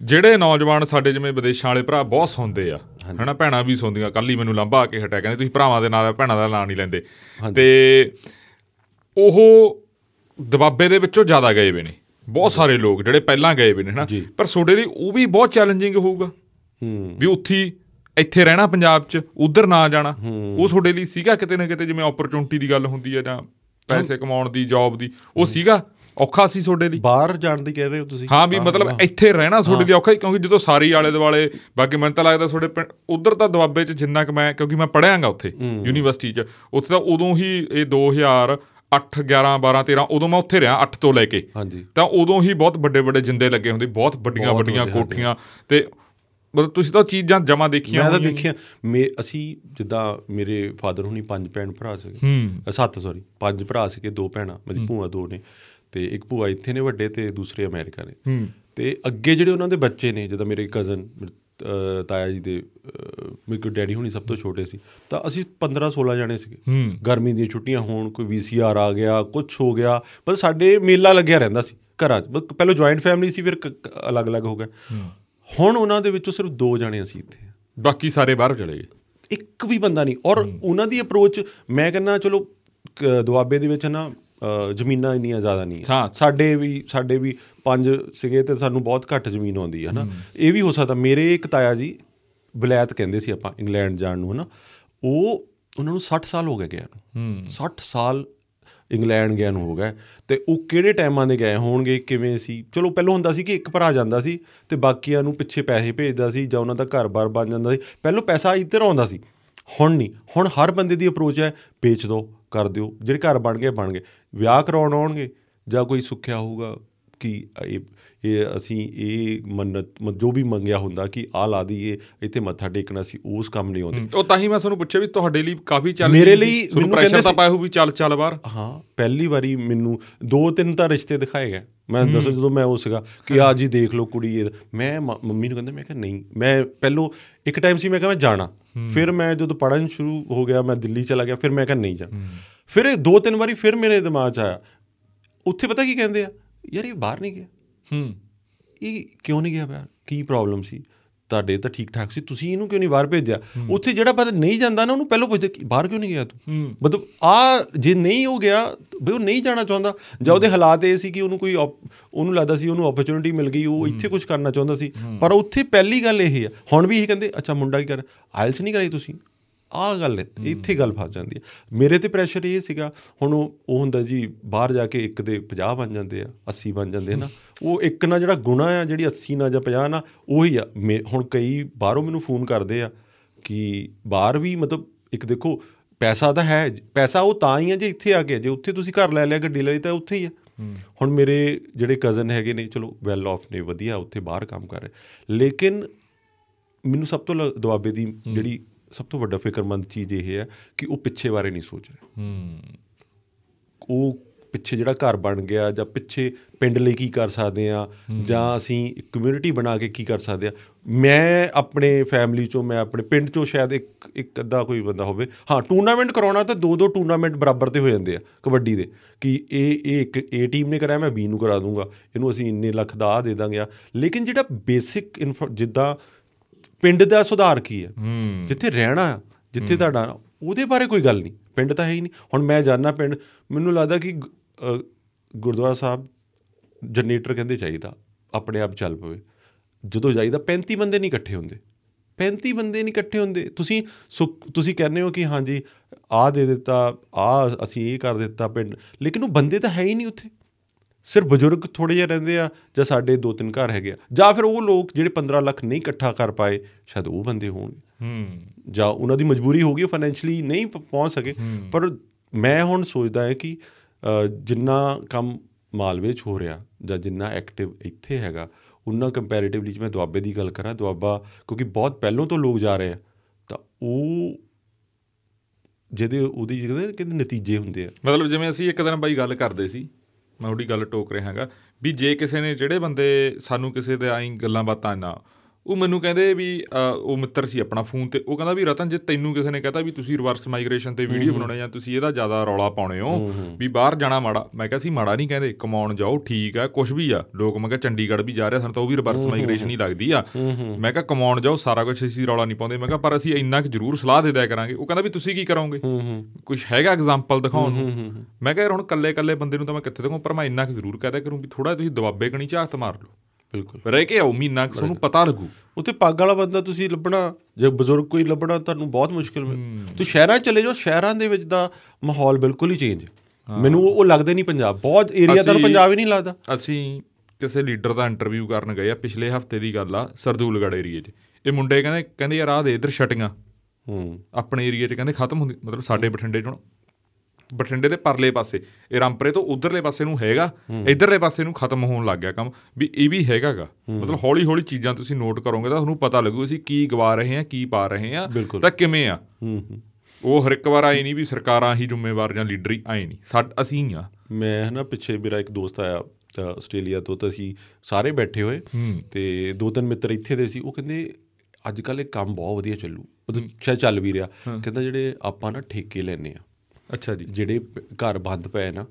ਜਿਹੜੇ ਨੌਜਵਾਨ ਸਾਡੇ ਜਿਵੇਂ ਵਿਦੇਸ਼ਾਂ ਵਾਲੇ ਭਰਾ ਬਹੁਤ ਸੁਣਦੇ ਆ ਹਨਾ ਭੈਣਾਂ ਵੀ ਸੁਣਦੀਆਂ ਕੱਲ ਹੀ ਮੈਨੂੰ ਲੰਬਾ ਆ ਕੇ ਹਟਿਆ ਕਹਿੰਦੇ ਤੁਸੀਂ ਭਰਾਵਾਂ ਦੇ ਨਾਲ ਭੈਣਾਂ ਦਾ ਨਾਂ ਨਹੀਂ ਲੈਂਦੇ। ਤੇ ਉਹ ਦਬਾਬੇ ਦੇ ਵਿੱਚੋਂ ਜ਼ਿਆਦਾ ਗਏ ਵੇ ਨੇ। ਬਹੁਤ ਸਾਰੇ ਲੋਕ ਜਿਹੜੇ ਪਹਿਲਾਂ ਗਏ ਵੇ ਨੇ ਹਨਾ। ਪਰ ਤੁਹਾਡੇ ਲਈ ਉਹ ਵੀ ਬਹੁਤ ਚੈਲੰਜਿੰਗ ਹੋਊਗਾ। ਹੂੰ। ਵੀ ਉੱਥੀ ਇੱਥੇ ਰਹਿਣਾ ਪੰਜਾਬ 'ਚ ਉਧਰ ਨਾ ਜਾਣਾ ਉਹ ਤੁਹਾਡੇ ਲਈ ਸੀਗਾ ਕਿਤੇ ਨਾ ਕਿਤੇ ਜਿਵੇਂ ਓਪਰਚੁਨਿਟੀ ਦੀ ਗੱਲ ਹੁੰਦੀ ਹੈ ਜਾਂ ਪੈਸੇ ਕਮਾਉਣ ਦੀ ਜੌਬ ਦੀ ਉਹ ਸੀਗਾ? ਔਖਾ ਸੀ ਤੁਹਾਡੇ ਲਈ? ਬਾਹਰ ਜਾਣ ਦੀ ਕਹਿ ਰਹੇ ਹੋ ਤੁਸੀਂ? ਹਾਂ ਵੀ ਮਤਲਬ ਇੱਥੇ ਰਹਿਣਾ ਤੁਹਾਡੇ ਲਈ ਔਖਾ ਹੀ ਕਿਉਂਕਿ ਜਦੋਂ ਸਾਰੀ ਆਲੇ ਦੁਆਲੇ ਬਾਕੀ ਮੈਨੂੰ ਤਾਂ ਲੱਗਦਾ ਤੁਹਾਡੇ ਉਧਰ ਤਾਂ ਦੁਆਬੇ 'ਚ ਜਿੰਨਾ ਕਿ ਮੈਂ ਕਿਉਂਕਿ ਮੈਂ ਪੜਿਆਂਗਾ ਉੱਥੇ ਯੂਨੀਵਰਸਿਟੀ 'ਚ ਉੱਥੇ ਤਾਂ ਉਦੋਂ ਹੀ ਇਹ 2008 11 12 13 ਉਦੋਂ ਮੈਂ ਉੱਥੇ ਰਿਹਾ 8 ਤੋਂ ਲੈ ਕੇ। ਹਾਂਜੀ। ਤਾਂ ਉਦੋਂ ਹੀ ਬਹੁਤ ਵੱਡੇ ਵੱਡੇ ਜਿੰਦੇ ਲੱਗੇ ਹੁੰਦੇ ਬਹੁਤ ਵੱਡੀਆਂ ਵੱਡੀਆਂ ਵੱਡੇ, ਕੋਠੀਆਂ ਤੇ ਮਤਲਬ ਤੁਸੀਂ ਤਾਂ ਚੀਜ਼ਾਂ ਜਮਾ ਦੇਖੀਆਂ ਮੈਂ ਤਾਂ। ਦੇਖਿਆ ਮੇ ਅਸੀਂ ਜਿੱਦਾਂ ਮੇਰੇ ਫਾਦਰ ਹੁਣੀ ਪੰਜ ਭੈਣ ਭਰਾ ਸੀਗੇ। ਸੱਤ ਸੌਰੀ ਪੰਜ ਭਰਾ ਸੀਗੇ ਦੋ ਭੈਣਾਂ ਮੇਰੀ ਭੂਆ ਦੋ ਨੇ। ਤੇ ਇੱਕ ਭੂਆ ਇੱਥੇ ਨੇ ਵੱਡੇ ਤੇ ਦੂਸਰੇ ਅਮਰੀਕਾ ਨੇ। ਤੇ ਅੱਗੇ ਜਿਹੜੇ ਉਹਨਾਂ ਦੇ ਬੱਚੇ ਨੇ ਜਿੱਦਾਂ ਮੇਰੇ ਕਜ਼ਨ ਤਾਇਆ ਜੀ ਦੇ ਮੇਰੇ ਕੋਲ ਡੈਡੀ ਹੁਣੀ ਸਭ ਤੋਂ ਛੋਟੇ ਸੀ ਤਾਂ ਅਸੀਂ 15 16 ਜਣੇ ਸੀਗੇ। ਗਰਮੀ ਦੀਆਂ ਛੁੱਟੀਆਂ ਹੋਣ ਕੋਈ ਵੀਸੀਆਰ ਆ ਗਿਆ ਕੁਝ ਹੋ ਗਿਆ ਬਸ ਸਾਡੇ ਮੇਲਾ ਲੱਗਿਆ ਰਹਿੰਦਾ ਸੀ ਘਰਾਂ 'ਚ। ਪਹਿਲਾਂ ਜੁਆਇੰਟ ਫੈਮਿਲੀ ਸੀ ਫਿਰ ਕ- ਕ- ਅਲੱਗ-ਅਲੱਗ ਹੋ ਗਏ ਹੁਣ ਉਹਨਾਂ ਦੇ ਵਿੱਚੋਂ ਸਿਰਫ ਦੋ ਜਣੇ ਅਸੀਂ ਇੱਥੇ। ਬਾਕੀ ਸਾਰੇ ਬਾਹਰ ਚਲੇ ਗਏ। ਇੱਕ ਵੀ ਬੰਦਾ ਨਹੀਂ। ਔਰ ਉਹਨਾਂ ਦੀ ਅਪਰੋਚ ਮੈਂ ਕਹਿੰਦਾ ਚਲੋ ਕ- ਦੁਆਬੇ ਦੇ ਵਿੱਚ ਨਾ ਜ਼ਮੀਨਾਂ ਇੰਨੀਆਂ ਜ਼ਿਆਦਾ ਨਹੀਂ ਸਾਡੇ ਵੀ ਸਾਡੇ ਵੀ ਪੰਜ ਸੀਗੇ ਤੇ ਸਾਨੂੰ ਬਹੁਤ ਘੱਟ ਜ਼ਮੀਨ ਆਉਂਦੀ ਹੈ ਨਾ। ਇਹ ਵੀ ਹੋ ਸਕਦਾ ਮੇਰੇ ਇੱਕ ਤਾਇਆ ਜੀ ਬਲੈਤ ਕਹਿੰਦੇ ਸੀ ਆਪਾਂ ਇੰਗਲੈਂਡ ਜਾਣ ਨੂੰ ਹਨਾ। ਉਹ ਉਹਨਾਂ ਨੂੰ 60 ਸਾਲ ਹੋ ਗਏ ਗਿਆ ਨੂੰ। 60 ਸਾਲ ਇੰਗਲੈਂਡ ਗਿਆ ਨੂੰ ਹੋ ਗਏ ਤੇ ਉਹ ਕਿਹੜੇ ਟਾਈਮਾਂ ਦੇ ਗਏ ਹੋਣਗੇ ਕਿਵੇਂ ਸੀ? ਚਲੋ ਪਹਿਲਾਂ ਹੁੰਦਾ ਸੀ ਕਿ ਇੱਕ ਭਰਾ ਜਾਂਦਾ ਸੀ ਤੇ ਬਾਕੀਆਂ ਨੂੰ ਪਿੱਛੇ ਪੈਸੇ ਭੇਜਦਾ ਸੀ ਜਾਂ ਉਹਨਾਂ ਦਾ ਘਰ-ਬਾਰ ਬਣ ਜਾਂਦਾ ਸੀ। ਪਹਿਲਾਂ ਪੈਸਾ ਇੱਧਰ ਆਉਂਦਾ ਸੀ। ਹੁਣ ਨਹੀਂ। ਹੁਣ ਹਰ ਬੰਦੇ ਦੀ ਅਪਰੋਚ ਹੈ ਵੇਚ ਦਿਓ ਕਰ ਦਿਓ। ਜਿਹੜੇ ਘਰ ਬਣ ਗਏ ਬਣ ਗਏ। ਵਿਆਹ ਕਰਾਉਣ ਆਉਣਗੇ ਜਾਂ ਕੋਈ ਸੁੱਖਿਆ ਹੋਊਗਾ ਕਿ ਇਹ ਇਹ ਅਸੀਂ ਇਹ ਮੰਨਤ ਜੋ ਵੀ ਮੰਗਿਆ ਹੁੰਦਾ ਕਿ ਆ ਲਾ ਦਈਏ ਇੱਥੇ ਮੱਥਾ ਟੇਕਣਾ ਸੀ ਉਸ ਕੰਮ ਨਹੀਂ ਆਉਂਦੇ। ਉਹ ਤਾਂ ਹੀ ਮੈਂ ਤੁਹਾਨੂੰ ਪੁੱਛਿਆ ਵੀ ਤੁਹਾਡੇ ਲਈ ਕਾਫੀ ਚੱਲ ਮੇਰੇ ਲਈ ਮੈਨੂੰ ਪ੍ਰੈਸ਼ਰ ਤਾਂ ਪਾਇਆ ਹੋਊ ਵੀ ਚੱਲ ਚੱਲ ਬਾਹਰ। ਹਾਂ ਪਹਿਲੀ ਵਾਰੀ ਮੈਨੂੰ ਦੋ ਤਿੰਨ ਤਾਂ ਰਿਸ਼ਤੇ ਦਿਖਾਏ ਗਏ। ਮੈਂ ਦੱਸੋ ਜਦੋਂ ਮੈਂ ਉਹ ਸੀਗਾ ਕਿ ਆ ਜੀ ਦੇਖ ਲਓ ਕੁੜੀ ਇਹ ਮੈਂ ਮੰਮੀ ਨੂੰ ਕਹਿੰਦਾ ਮੈਂ ਕਿਹਾ ਨਹੀਂ। ਮੈਂ ਪਹਿਲੋਂ ਇੱਕ ਟਾਈਮ ਸੀ ਮੈਂ ਕਿਹਾ ਮੈਂ ਜਾਣਾ। ਫਿਰ ਮੈਂ ਜਦੋਂ ਪੜਨ ਸ਼ੁਰੂ ਹੋ ਗਿਆ ਮੈਂ ਦਿੱਲੀ ਚਲਾ ਗਿਆ ਫਿਰ ਮੈਂ ਕਿਹਾ ਨਹੀਂ ਜਾ ਫਿਰ ਇਹ ਦੋ ਤਿੰਨ ਵਾਰੀ ਫਿਰ ਮੇਰੇ ਦਿਮਾਗ 'ਚ ਆਇਆ। ਉੱਥੇ ਪਤਾ ਕੀ ਕਹਿੰਦੇ ਆ? ਯਾਰ ਇਹ ਬਾਹਰ ਨਹੀਂ ਗਿਆ। ਹੂੰ। ਇਹ ਕਿਉਂ ਨਹੀਂ ਗਿਆ ਬਾਹਰ? ਕੀ ਪ੍ਰੋਬਲਮ ਸੀ? ਤੁਹਾਡੇ ਤਾਂ ਠੀਕ ਠਾਕ ਸੀ। ਤੁਸੀਂ ਇਹਨੂੰ ਕਿਉਂ ਨਹੀਂ ਬਾਹਰ ਭੇਜਿਆ? ਉੱਥੇ ਜਿਹੜਾ ਬੰਦਾ ਨਹੀਂ ਜਾਂਦਾ ਨਾ ਉਹਨੂੰ ਪਹਿਲਾਂ ਪੁੱਛਦੇ ਬਾਹਰ ਕਿਉਂ ਨਹੀਂ ਗਿਆ ਤੂੰ? ਮਤਲਬ ਆ ਜੇ ਨਹੀਂ ਹੋ ਗਿਆ ਬਈ ਉਹ ਨਹੀਂ ਜਾਣਾ ਚਾਹੁੰਦਾ ਜਾਂ ਉਹਦੇ ਹਾਲਾਤ ਇਹ ਸੀ ਕਿ ਉਹਨੂੰ ਕੋਈ ਉਹਨੂੰ ਲੱਗਦਾ ਸੀ ਉਹਨੂੰ ਓਪਰਚੁਨਿਟੀ ਮਿਲ ਗਈ ਉਹ ਇੱਥੇ ਕੁਝ ਕਰਨਾ ਚਾਹੁੰਦਾ ਸੀ। ਪਰ ਉੱਥੇ ਪਹਿਲੀ ਗੱਲ ਇਹ ਹੈ। ਹੁਣ ਵੀ ਇਹ ਕਹਿੰਦੇ ਅੱਛਾ ਮੁੰਡਾ ਕੀ ਕਰ ਆਇਲਸ ਨਹੀਂ ਕਰਾਈ ਤੁਸੀਂ? ਆਹ ਗੱਲ ਇੱਥੇ ਗੱਲ ਫਸ ਜਾਂਦੀ ਹੈ। ਮੇਰੇ ਤੇ ਪ੍ਰੈਸ਼ਰ ਇਹ ਸੀਗਾ ਹੁਣ ਉਹ ਹੁੰਦਾ ਜੀ ਬਾਹਰ ਜਾ ਕੇ ਇੱਕ ਦੇ 50 ਬਣ ਜਾਂਦੇ ਆ 80 ਬਣ ਜਾਂਦੇ ਆ ਨਾ ਉਹ ਇੱਕ ਨਾਲ ਜਿਹੜਾ ਗੁਣਾ ਆ ਜਿਹੜੀ 80 ਨਾਲ ਜਾਂ 50 ਨਾ ਉਹੀ ਆ। ਹੁਣ ਕਈ ਬਾਹਰੋਂ ਮੈਨੂੰ ਫੋਨ ਕਰਦੇ ਆ ਕਿ ਬਾਹਰ ਵੀ ਮਤਲਬ ਇੱਕ ਦੇਖੋ ਪੈਸਾ ਤਾਂ ਹੈ ਪੈਸਾ ਉਹ ਤਾਂ ਹੀ ਆ ਜੇ ਇੱਥੇ ਆ ਗਿਆ ਜੇ ਉੱਥੇ ਤੁਸੀਂ ਘਰ ਲੈ ਲਿਆ ਗੱਡੀ ਲੈ ਲਈ ਤਾਂ ਉੱਥੇ ਹੀ ਆ। ਹੁਣ ਮੇਰੇ ਜਿਹੜੇ ਕਜ਼ਨ ਹੈਗੇ ਨੇ ਚਲੋ ਵੈਲ ਆਫ ਨੇ ਵਧੀਆ ਉੱਥੇ ਬਾਹਰ ਕੰਮ ਕਰ ਰਹੇ। ਲੇਕਿਨ ਮੈਨੂੰ ਸਭ ਤੋਂ ਦੁਆਬੇ ਦੀ ਜਿਹੜੀ ਸਭ ਤੋਂ ਵੱਡਾ ਫਿਕਰਮੰਦ ਚੀਜ਼ ਇਹ ਹੈ ਕਿ ਉਹ ਪਿੱਛੇ ਬਾਰੇ ਨਹੀਂ ਸੋਚ ਰਹੇ। ਹੂੰ। ਉਹ ਪਿੱਛੇ ਜਿਹੜਾ ਘਰ ਬਣ ਗਿਆ ਜਾਂ ਪਿੱਛੇ ਪਿੰਡ ਲਈ ਕੀ ਕਰ ਸਕਦੇ ਆ ਜਾਂ ਅਸੀਂ ਕਮਿਊਨਿਟੀ ਬਣਾ ਕੇ ਕੀ ਕਰ ਸਕਦੇ ਆ ਮੈਂ ਆਪਣੇ ਫੈਮਿਲੀ ਚੋਂ ਮੈਂ ਆਪਣੇ ਪਿੰਡ ਚੋਂ ਸ਼ਾਇਦ ਇੱਕ ਇੱਕ ਅੱਧਾ ਕੋਈ ਬੰਦਾ ਹੋਵੇ। ਹਾਂ ਟੂਰਨਾਮੈਂਟ ਕਰਾਉਣਾ ਤਾਂ ਦੋ ਦੋ ਟੂਰਨਾਮੈਂਟ ਬਰਾਬਰ ਤੇ ਹੋ ਜਾਂਦੇ ਆ ਕਬੱਡੀ ਦੇ ਕਿ ਇਹ ਇਹ ਇੱਕ ਏ ਟੀਮ ਨੇ ਕਰਾਇਆ ਮੈਂ ਬੀ ਨੂੰ ਕਰਾ ਦੂੰਗਾ। ਇਹਨੂੰ ਅਸੀਂ ਇੰਨੇ ਲੱਖ ਦਾ ਆ ਦੇ ਦਾਂਗੇ ਆ। ਲੇਕਿਨ ਜਿਹੜਾ ਬੇਸਿਕ ਜਿੱਦਾਂ ਪਿੰਡ ਦਾ ਸੁਧਾਰ ਕੀ ਹੈ? ਜਿੱਥੇ ਰਹਿਣਾ ਜਿੱਥੇ ਤੁਹਾਡਾ ਉਹਦੇ ਬਾਰੇ ਕੋਈ ਗੱਲ ਨਹੀਂ। ਪਿੰਡ ਤਾਂ ਹੈ ਹੀ ਨਹੀਂ। ਹੁਣ ਮੈਂ ਜਾਣਾ ਪਿੰਡ ਮੈਨੂੰ ਲੱਗਦਾ ਕਿ ਗੁਰਦੁਆਰਾ ਸਾਹਿਬ ਜਨਰੇਟਰ ਕਹਿੰਦੇ ਚਾਹੀਦਾ ਆਪਣੇ ਆਪ ਚੱਲ ਪਵੇ। ਜਦੋਂ ਜਾਈਦਾ 35 ਬੰਦੇ ਨਹੀਂ ਇਕੱਠੇ ਹੁੰਦੇ। 35 ਬੰਦੇ ਨਹੀਂ ਇਕੱਠੇ ਹੁੰਦੇ। ਤੁਸੀਂ ਤੁਸੀਂ ਕਹਿੰਦੇ ਹੋ ਕਿ ਹਾਂਜੀ ਆ ਦੇ ਦਿੱਤਾ ਆ ਅਸੀਂ ਇਹ ਕਰ ਦਿੱਤਾ ਪਿੰਡ। ਲੇਕਿਨ ਉਹ ਬੰਦੇ ਤਾਂ ਹੈ ਹੀ ਨਹੀਂ ਉੱਥੇ। ਸਿਰਫ ਬਜ਼ੁਰਗ ਥੋੜੇ ਜਿਹੇ ਰਹਿੰਦੇ ਆ ਜਾਂ ਸਾਡੇ ਦੋ ਤਿੰਨ ਘਰ ਹੈਗੇ ਆ। ਜਾਂ ਫਿਰ ਉਹ ਲੋਕ ਜਿਹੜੇ 15 ਲੱਖ ਨਹੀਂ ਇਕੱਠਾ ਕਰ ਪਾਏ ਸ਼ਾਇਦ ਉਹ ਬੰਦੇ ਹੋਣਗੇ ਹੂੰ। ਜਾਂ ਉਹਨਾਂ ਦੀ ਮਜਬੂਰੀ ਹੋ ਗਈ ਫਾਈਨੈਂਸ਼ਲੀ ਨਹੀਂ ਪਹੁੰਚ ਸਕੇ। ਪਰ ਮੈਂ ਹੁਣ ਸੋਚਦਾ ਹਾਂ ਕਿ ਜਿੰਨਾ ਕੰਮ ਮਾਲਵੇ 'ਚ ਹੋ ਰਿਹਾ ਜਾਂ ਜਿੰਨਾ ਐਕਟਿਵ ਇੱਥੇ ਹੈਗਾ ਉਹਨਾਂ ਕੰਪੈਰੀਟਿਵਲੀ ਜੇ ਮੈਂ ਦੁਆਬੇ ਦੀ ਗੱਲ ਕਰਾਂ ਦੁਆਬਾ ਕਿਉਂਕਿ ਬਹੁਤ ਪਹਿਲੋਂ ਤੋਂ ਲੋਕ ਜਾ ਰਹੇ ਆ ਤਾਂ ਉਹ ਜਿਹਦੇ ਉਹਦੀ ਜਿਹਦੇ ਕਿਤੇ ਨਤੀਜੇ ਹੁੰਦੇ ਆ। ਮਤਲਬ ਜਿਵੇਂ ਅਸੀਂ ਇੱਕ ਦਿਨ ਬਾਈ ਗੱਲ ਕਰਦੇ ਸੀ ਮੈਂ ਉਹਦੀ ਗੱਲ ਟੋਕ ਰਿਹਾ ਹਾਂਗਾ ਵੀ ਜੇ ਕਿਸੇ ਨੇ, ਜਿਹੜੇ ਬੰਦੇ ਸਾਨੂੰ ਕਿਸੇ ਦੇ ਆਈ ਗੱਲਾਂ ਬਾਤਾਂ ਨਾ ਉਹ ਮੈਨੂੰ ਕਹਿੰਦੇ ਵੀ ਉਹ ਮਿੱਤਰ ਸੀ ਆਪਣਾ ਫੋਨ ਤੇ ਉਹ ਕਹਿੰਦਾ ਵੀ ਰਤਨ ਜੇ ਤੈਨੂੰ ਕਿਸੇ ਨੇ ਕਹਤਾ ਵੀ ਤੁਸੀਂ ਰਿਵਰਸ ਮਾਈਗ੍ਰੇਸ਼ਨ ਤੇ ਵੀਡੀਓ ਬਣਾਉਣੇ ਜਾਂ ਤੁਸੀਂ ਇਹਦਾ ਜ਼ਿਆਦਾ ਰੌਲਾ ਪਾਉਣੇ ਹੋ ਵੀ ਬਾਹਰ ਜਾਣਾ ਮਾੜਾ। ਮੈਂ ਕਿਹਾ ਸੀ ਮਾੜਾ ਨਹੀਂ ਕਹਿੰਦੇ ਕਮਾਉਣ ਜਾਓ ਠੀਕ ਆ ਕੁਝ ਵੀ ਆ। ਲੋਕ ਮੈਂ ਕਿਹਾ ਚੰਡੀਗੜ੍ਹ ਵੀ ਜਾ ਰਹੇ ਸਾਨੂੰ ਤਾਂ ਉਹ ਵੀ ਰਿਵਰਸ ਮਾਈਗ੍ਰੇਸ਼ਨ ਹੀ ਲੱਗਦੀ ਆ। ਮੈਂ ਕਿਹਾ ਕਮਾਉਣ ਜਾਓ ਸਾਰਾ ਕੁਝ ਅਸੀਂ ਰੌਲਾ ਨਹੀਂ ਪਾਉਂਦੇ। ਮੈਂ ਕਿਹਾ ਪਰ ਅਸੀਂ ਇੰਨਾ ਕੁ ਜ਼ਰੂਰ ਸਲਾਹ ਦੇ ਦਿਆ ਕਰਾਂਗੇ। ਉਹ ਕਹਿੰਦਾ ਵੀ ਤੁਸੀਂ ਕੀ ਕਰੋਗੇ? ਕੁਝ ਹੈਗਾ ਐਗਜ਼ਾਮਪਲ ਦਿਖਾਉਣ ਨੂੰ? ਮੈਂ ਕਿਹਾ ਯਾਰ ਹੁਣ ਕੱਲੇ ਕੱਲੇ ਬੰਦੇ ਨੂੰ ਤਾਂ ਮੈਂ ਕਿੱਥੇ ਦਿਖਾਉਂ? ਪਰ ਮੈਂ ਇੰਨਾ ਕੁ ਜ਼ਰੂਰ ਕਹਦਾ ਕਰੂੰ ਵੀ ਥੋੜਾ ਤੁਸੀਂ ਦਬਾਬੇ ਕਣੀ ਝਾਤ ਮਾਰ ਲਓ। ਬਿਲਕੁਲ। ਰਹਿ ਕੇ ਆਓ ਮਹੀਨਾ ਤੁਹਾਨੂੰ ਪਤਾ ਲੱਗੂ। ਉੱਥੇ ਪੱਗ ਵਾਲਾ ਬੰਦਾ ਤੁਸੀਂ ਲੱਭਣਾ ਜੇ ਬਜ਼ੁਰਗ ਕੋਈ ਲੱਭਣਾ ਤੁਹਾਨੂੰ ਬਹੁਤ ਮੁਸ਼ਕਿਲ ਤੁਸੀਂ ਸ਼ਹਿਰਾਂ ਚਲੇ ਜਾਓ ਸ਼ਹਿਰਾਂ ਦੇ ਵਿੱਚ ਦਾ ਮਾਹੌਲ ਬਿਲਕੁਲ ਹੀ ਚੇਂਜ ਮੈਨੂੰ ਉਹ ਲੱਗਦਾ ਨਹੀਂ ਪੰਜਾਬ। ਬਹੁਤ ਏਰੀਆ ਤੁਹਾਨੂੰ ਅਸੀਂ- ਪੰਜਾਬ ਹੀ ਨਹੀਂ ਲੱਗਦਾ। ਅਸੀਂ ਕਿਸੇ ਲੀਡਰ ਦਾ ਇੰਟਰਵਿਊ ਕਰਨ ਗਏ ਆ ਪਿਛਲੇ ਹਫ਼ਤੇ ਦੀ ਗੱਲ ਆ ਸਰਦੂਲਗੜ੍ਹ ਏਰੀਏ 'ਚ। ਇਹ ਮੁੰਡੇ ਕਹਿੰਦੇ ਕਹਿੰਦੇ ਯਾਰ ਆਹ ਦੇ ਇਧਰ ਛਟੀਆਂ ਹੂੰ। ਆਪਣੇ ਏਰੀਏ 'ਚ ਕਹਿੰਦੇ ਖਤਮ ਹੁੰਦੀ ਮਤਲਬ ਸਾਡੇ ਬਠਿੰਡੇ 'ਚ ਹੁਣ ਬਠਿੰਡੇ ਦੇ ਪਰਲੇ ਪਾਸੇ ਇਹ ਰਾਮਪਰੇ ਤੋਂ ਉਧਰਲੇ ਪਾਸੇ ਨੂੰ ਹੈਗਾ ਇਧਰਲੇ ਪਾਸੇ ਨੂੰ ਖਤਮ ਹੋਣ ਲੱਗ ਗਿਆ ਕੰਮ ਵੀ ਇਹ ਵੀ ਹੈਗਾਗਾ। ਮਤਲਬ ਹੌਲੀ ਹੌਲੀ ਚੀਜ਼ਾਂ ਤੁਸੀਂ ਨੋਟ ਕਰੋਗੇ ਤਾਂ ਤੁਹਾਨੂੰ ਪਤਾ ਲੱਗੂ ਅਸੀਂ ਕੀ ਗਵਾ ਰਹੇ ਹਾਂ ਕੀ ਪਾ ਰਹੇ ਹਾਂ। ਤਾਂ ਕਿਵੇਂ ਆ? ਉਹ ਹਰ ਇੱਕ ਵਾਰ ਆਏ ਨਹੀਂ ਵੀ ਸਰਕਾਰਾਂ ਹੀ ਜ਼ਿੰਮੇਵਾਰ ਜਾਂ ਲੀਡਰ ਹੀ ਆਏ ਨਹੀਂ ਸਾਡ ਅਸੀਂ ਆ। ਮੈਂ ਨਾ ਪਿੱਛੇ ਮੇਰਾ ਇੱਕ ਦੋਸਤ ਆਇਆ ਆਸਟ੍ਰੇਲੀਆ ਤੋਂ ਤਾਂ ਅਸੀਂ ਸਾਰੇ ਬੈਠੇ ਹੋਏ ਤੇ ਦੋ ਤਿੰਨ ਮਿੱਤਰ ਇੱਥੇ ਦੇ ਸੀ ਉਹ ਕਹਿੰਦੇ ਅੱਜ ਕੱਲ ਇਹ ਕੰਮ ਬਹੁਤ ਵਧੀਆ ਚੱਲੂ ਮਤਲਬ ਸ਼ਾਇਦ ਚੱਲ ਵੀ ਰਿਹਾ। ਕਹਿੰਦਾ ਜਿਹੜੇ ਆਪਾਂ ਨਾ ਠੇਕੇ ਲੈਨੇ ਆ ਅੱਛਾ ਜੀ। ਜਿਹੜੇ ਘਰ ਬੰਦ ਪਏ ਨਾ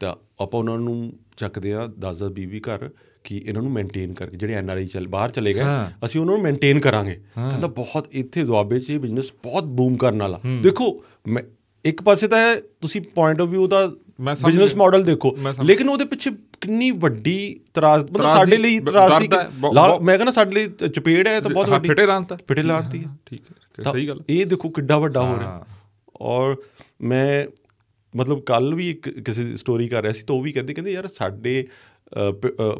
ਤਾਂ ਆਪਾਂ ਉਹਨਾਂ ਨੂੰ ਚੱਕਦੇ ਆ 10 10 20 ਘਰ ਕਿ ਇਹਨਾਂ ਨੂੰ ਮੇਨਟੇਨ ਕਰਕੇ ਜਿਹੜੇ ਐਨ ਆਰ ਆਈ ਚੱਲ ਬਾਹਰ ਚਲੇ ਗਏ। ਅਸੀਂ ਉਹਨਾਂ ਨੂੰ ਮੇਨਟੇਨ ਕਰਾਂਗੇ। ਕਹਿੰਦਾ ਬਹੁਤ ਇੱਥੇ ਦੁਆਬੇ 'ਚ ਇਹ ਬਿਜ਼ਨਸ ਬਹੁਤ ਬੂਮ ਕਰਨ ਵਾਲਾ। ਦੇਖੋ ਮੈਂ ਇੱਕ ਪਾਸੇ ਤਾਂ ਤੁਸੀਂ ਪੁਆਇੰਟ ਆਫ View ਦਾ ਬਿਜ਼ਨਸ। ਮਾਡਲ ਦੇਖੋ। ਲੇਕਿਨ ਉਹਦੇ ਪਿੱਛੇ ਕਿੰਨੀ ਵੱਡੀ ਤਰਾਸ ਮਤਲਬ ਸਾਡੇ ਲਈ ਤਰਾਸ ਦੀ ਮੈਂ ਕਹਿੰਦਾ ਸਾਡੇ ਲਈ ਚਪੇੜ ਹੈ ਤਾਂ ਬਹੁਤ ਵੱਡੀ ਫਿਟੇ ਲਾਂਤ। ਫਿਟੇ ਲਾਂਤੀ ਹੈ ਠੀਕ ਹੈ ਸਹੀ ਗੱਲ ਇਹ ਦੇਖੋ ਕਿੱਡਾ ਵੱਡਾ ਹੋ ਰਿਹਾ। ਔਰ ਮੈਂ ਮਤਲਬ ਕੱਲ ਵੀ ਇੱਕ ਕਿਸੇ ਸਟੋਰੀ ਕਰ ਰਿਹਾ ਸੀ ਤਾਂ ਉਹ ਵੀ ਕਹਿੰਦੇ ਕਹਿੰਦੇ ਯਾਰ ਸਾਡੇ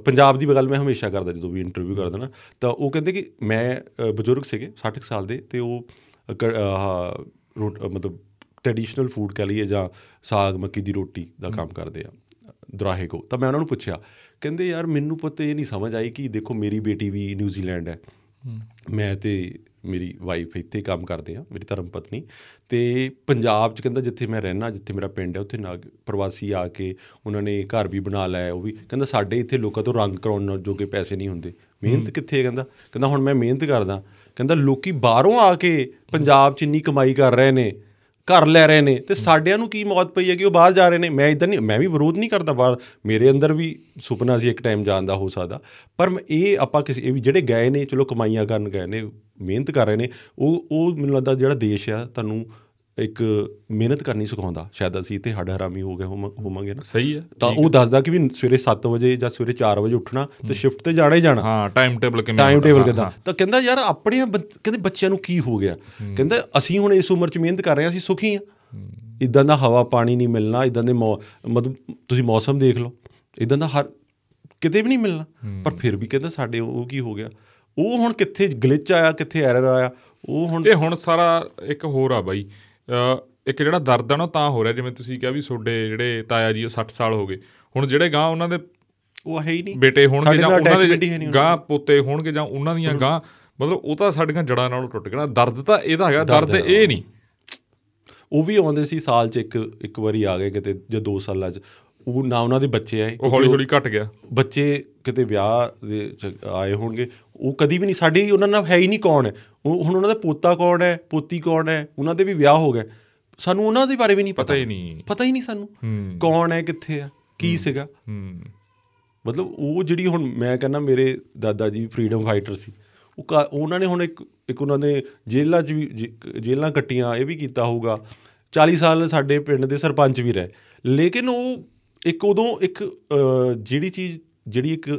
ਪੰਜਾਬ ਦੀ ਗੱਲ ਮੈਂ ਹਮੇਸ਼ਾ ਕਰਦਾ ਜਦੋਂ ਵੀ ਇੰਟਰਵਿਊ ਕਰਦਾ ਨਾ ਤਾਂ ਉਹ ਕਹਿੰਦੇ ਕਿ ਮੈਂ ਬਜ਼ੁਰਗ ਸੀਗੇ 60 ਕੁ ਸਾਲ ਦੇ ਤੇ ਉਹ ਮਤਲਬ ਟ੍ਰੈਡੀਸ਼ਨਲ ਫੂਡ ਕਹ ਲਈਏ ਜਾਂ ਸਾਗ ਮੱਕੀ ਦੀ ਰੋਟੀ ਦਾ ਕੰਮ ਕਰਦੇ ਆ ਦੁਰਾਹੇ ਕੋ। ਤਾਂ ਮੈਂ ਉਹਨਾਂ ਨੂੰ ਪੁੱਛਿਆ ਕਹਿੰਦੇ ਯਾਰ ਮੈਨੂੰ ਪਤਾ ਇਹ ਨਹੀਂ ਸਮਝ ਆਈ ਕਿ ਦੇਖੋ ਮੇਰੀ ਬੇਟੀ ਵੀ ਨਿਊਜ਼ੀਲੈਂਡ ਹੈ। ਮੈਂ ਤੇ ਮੇਰੀ ਵਾਈਫ ਇੱਥੇ ਕੰਮ ਕਰਦੇ ਆ ਮੇਰੀ ਧਰਮ ਪਤਨੀ। ਤੇ ਪੰਜਾਬ ਚ ਕਹਿੰਦਾ ਜਿੱਥੇ ਮੈਂ ਰਹਿਣਾ ਜਿੱਥੇ ਮੇਰਾ ਪਿੰਡ ਹੈ ਉੱਥੇ ਨਾ ਪ੍ਰਵਾਸੀ ਆ ਕੇ ਉਹਨਾਂ ਨੇ ਘਰ ਵੀ ਬਣਾ ਲਿਆ ਉਹ ਵੀ ਕਹਿੰਦਾ ਸਾਡੇ ਇੱਥੇ ਲੋਕਾਂ ਤੋਂ ਰੰਗ ਕਰਾਉਣ ਜੋਗੇ ਪੈਸੇ ਨਹੀਂ ਹੁੰਦੇ। ਮਿਹਨਤ ਕਿੱਥੇ ਹੈ ਕਹਿੰਦਾ? ਕਹਿੰਦਾ ਹੁਣ ਮੈਂ ਮਿਹਨਤ ਕਰਦਾ। ਕਹਿੰਦਾ ਲੋਕੀ ਬਾਹਰੋਂ ਆ ਕੇ ਪੰਜਾਬ ਚ ਇੰਨੀ ਕਮਾਈ ਕਰ ਰਹੇ ਨੇ। ਘਰ ਲੈ ਰਹੇ ਨੇ ਤੇ ਸਾਡਿਆਂ ਨੂੰ ਕੀ ਮੌਤ ਪਈ ਹੈ ਕਿ ਉਹ ਬਾਹਰ ਜਾ ਰਹੇ ਨੇ। ਮੈਂ ਇਦਾਂ ਨਹੀਂ, ਮੈਂ ਵੀ ਵਿਰੋਧ ਨਹੀਂ ਕਰਦਾ ਬਾਹਰ। ਮੇਰੇ ਅੰਦਰ ਵੀ ਸੁਪਨਾ ਸੀ ਇੱਕ ਟਾਈਮ ਜਾਣ ਦਾ, ਹੋ ਸਕਦਾ। ਪਰ ਮੈਂ, ਇਹ ਆਪਾਂ ਕਿਸੇ, ਇਹ ਵੀ ਜਿਹੜੇ ਗਏ ਨੇ, ਚਲੋ ਕਮਾਈਆਂ ਕਰਨ ਗਏ ਨੇ, ਮਿਹਨਤ ਕਰ ਰਹੇ ਨੇ, ਉਹ ਉਹ ਮੈਨੂੰ ਲੱਗਦਾ ਜਿਹੜਾ ਦੇਸ਼ ਆ, ਤੁਹਾਨੂੰ ਇੱਕ ਮਿਹਨਤ ਕਰਨੀ ਸਿਖਾਉਂਦਾ। ਸ਼ਾਇਦ ਅਸੀਂ ਇੱਥੇ ਹੱਡ ਹਰਾਮੀ ਹੋ ਗਏ ਹੋਵਾਂ- ਹੋਵਾਂਗੇ ਨਾ। ਸਹੀ ਹੈ ਤਾਂ ਉਹ ਦੱਸਦਾ ਕਿ ਵੀ ਸਵੇਰੇ 7 ਵਜੇ ਜਾਂ ਸਵੇਰੇ 4 ਵਜੇ ਉੱਠਣਾ ਤੇ ਸ਼ਿਫਟ ਤੇ ਜਾਣਾ ਹੀ ਜਾਣਾ। ਹਾਂ ਟਾਈਮ ਟੇਬਲ ਕਿਵੇਂ ਟਾਈਮ? ਟੇਬਲ ਹਾਂ, ਕਿਦਾਂ? ਤਾਂ ਕਹਿੰਦਾ ਯਾਰ ਆਪਣੇ ਕਹਿੰਦੇ ਬੱਚਿਆਂ ਨੂੰ ਕੀ ਹੋ ਗਿਆ? ਕਹਿੰਦਾ ਅਸੀਂ ਹੁਣ ਇਸ ਉਮਰ 'ਚ ਮਿਹਨਤ ਕਰ ਰਹੇ ਹਾਂ ਅਸੀਂ ਸੁਖੀ ਆ ਇਦਾਂ ਦਾ ਹਵਾ ਪਾਣੀ ਨਹੀਂ ਮਿਲਣਾ ਇਦਾਂ ਦੇ ਮਤਲਬ ਤੁਸੀਂ ਮੌਸਮ ਦੇਖ ਲਓ। ਇਦਾਂ ਦਾ ਹਰ ਕਿਤੇ ਵੀ ਨਹੀਂ ਮਿਲਣਾ। ਪਰ ਫਿਰ ਵੀ ਕਹਿੰਦਾ ਸਾਡੇ ਉਹ ਕੀ ਹੋ ਗਿਆ? ਉਹ ਹੁਣ ਕਿੱਥੇ ਗਲਿਚ ਆਇਆ ਕਿੱਥੇ ਐਰਰ ਆਇਆ ਉਹ ਹੁਣ ਇਹ ਹੁਣ ਸਾਰਾ ਇੱਕ ਹੋਰ ਆ ਬਾਈ। ਇੱਕ ਜਿਹੜਾ ਦਰਦ ਆ ਨਾ ਤਾਂ ਹੋ ਰਿਹਾ ਜਿਵੇਂ ਤੁਸੀਂ ਕਿਹਾ ਵੀ ਤੁਹਾਡੇ ਜਿਹੜੇ ਤਾਇਆ ਜੀ ਉਹ 60 ਸਾਲ ਹੋ ਗਏ। ਹੁਣ ਜਿਹੜੇ ਗਾਂ ਉਹਨਾਂ ਦੇ ਉਹ ਹੈ ਹੀ ਨਹੀਂ। ਬੇਟੇ ਹੋਣਗੇ ਜਾਂ ਉਹਨਾਂ ਦੇ ਗਾਂ ਪੋਤੇ ਹੋਣਗੇ ਜਾਂ ਉਹਨਾਂ ਦੀਆਂ ਗਾਂ ਮਤਲਬ ਉਹ ਤਾਂ ਸਾਡੀਆਂ ਜੜਾਂ ਨਾਲੋਂ ਟੁੱਟ ਨਾ। ਦਰਦ ਤਾਂ ਇਹਦਾ ਹੈਗਾ ਦਰਦ ਇਹ ਨਹੀਂ। ਉਹ ਵੀ ਆਉਂਦੇ ਸੀ ਸਾਲ 'ਚ ਇੱਕ ਇੱਕ ਵਾਰੀ ਆ ਗਏ ਕਿਤੇ ਜਾਂ ਦੋ ਸਾਲਾਂ 'ਚ। ਉਹ ਨਾ ਉਹਨਾਂ ਦੇ ਬੱਚੇ ਆਏ ਉਹ ਹੌਲੀ ਹੌਲੀ ਘਟ ਗਿਆ। ਬੱਚੇ ਕਿਤੇ ਵਿਆਹ ਦੇ ਆਏ ਹੋਣਗੇ। ਉਹ ਕਦੀ ਵੀ ਨਹੀਂ ਸਾਡੀ ਉਹਨਾਂ ਨਾਲ ਹੈ ਹੀ ਨਹੀਂ ਕੌਣ। ਹੈ ਉਹ- ਹੁਣ ਉਹਨਾਂ ਦਾ ਪੋਤਾ ਕੌਣ ਹੈ ਪੋਤੀ ਕੌਣ ਹੈ ਉਹਨਾਂ ਦੇ ਵੀ ਵਿਆਹ ਹੋ ਗਏ। ਸਾਨੂੰ ਉਹਨਾਂ ਦੇ ਬਾਰੇ ਵੀ ਨਹੀਂ ਪਤਾ ਪਤਾ। ਹੀ ਨਹੀਂ। ਪਤਾ ਹੀ ਨਹੀਂ ਸਾਨੂੰ ਕੌਣ ਹੈ ਕਿੱਥੇ ਆ ਕੀ ਸੀਗਾ। ਮਤਲਬ ਉਹ ਜਿਹੜੀ ਹੁਣ ਮੈਂ ਕਹਿੰਦਾ ਮੇਰੇ ਦਾਦਾ ਜੀ ਫਰੀडम ਫਾਈਟਰ ਸੀ। ਉਹ ਉਹਨਾਂ ਨੇ ਹੁਣ ਇੱਕ ਇੱਕ ਉਹਨਾਂ ਨੇ ਜੇਲ੍ਹਾਂ 'ਚ ਵੀ ਜੇਲ੍ਹਾਂ ਕੱਟੀਆਂ ਇਹ ਵੀ ਕੀਤਾ ਹੋਊਗਾ। 40 ਸਾਲ ਸਾਡੇ ਪਿੰਡ ਦੇ ਸਰਪੰਚ ਵੀ ਰਹੇ। ਲੇਕਿਨ ਉਹ ਇੱਕ ਉਦੋਂ ਇੱਕ ਜਿਹੜੀ ਚੀਜ਼ ਜਿਹੜੀ ਇੱਕ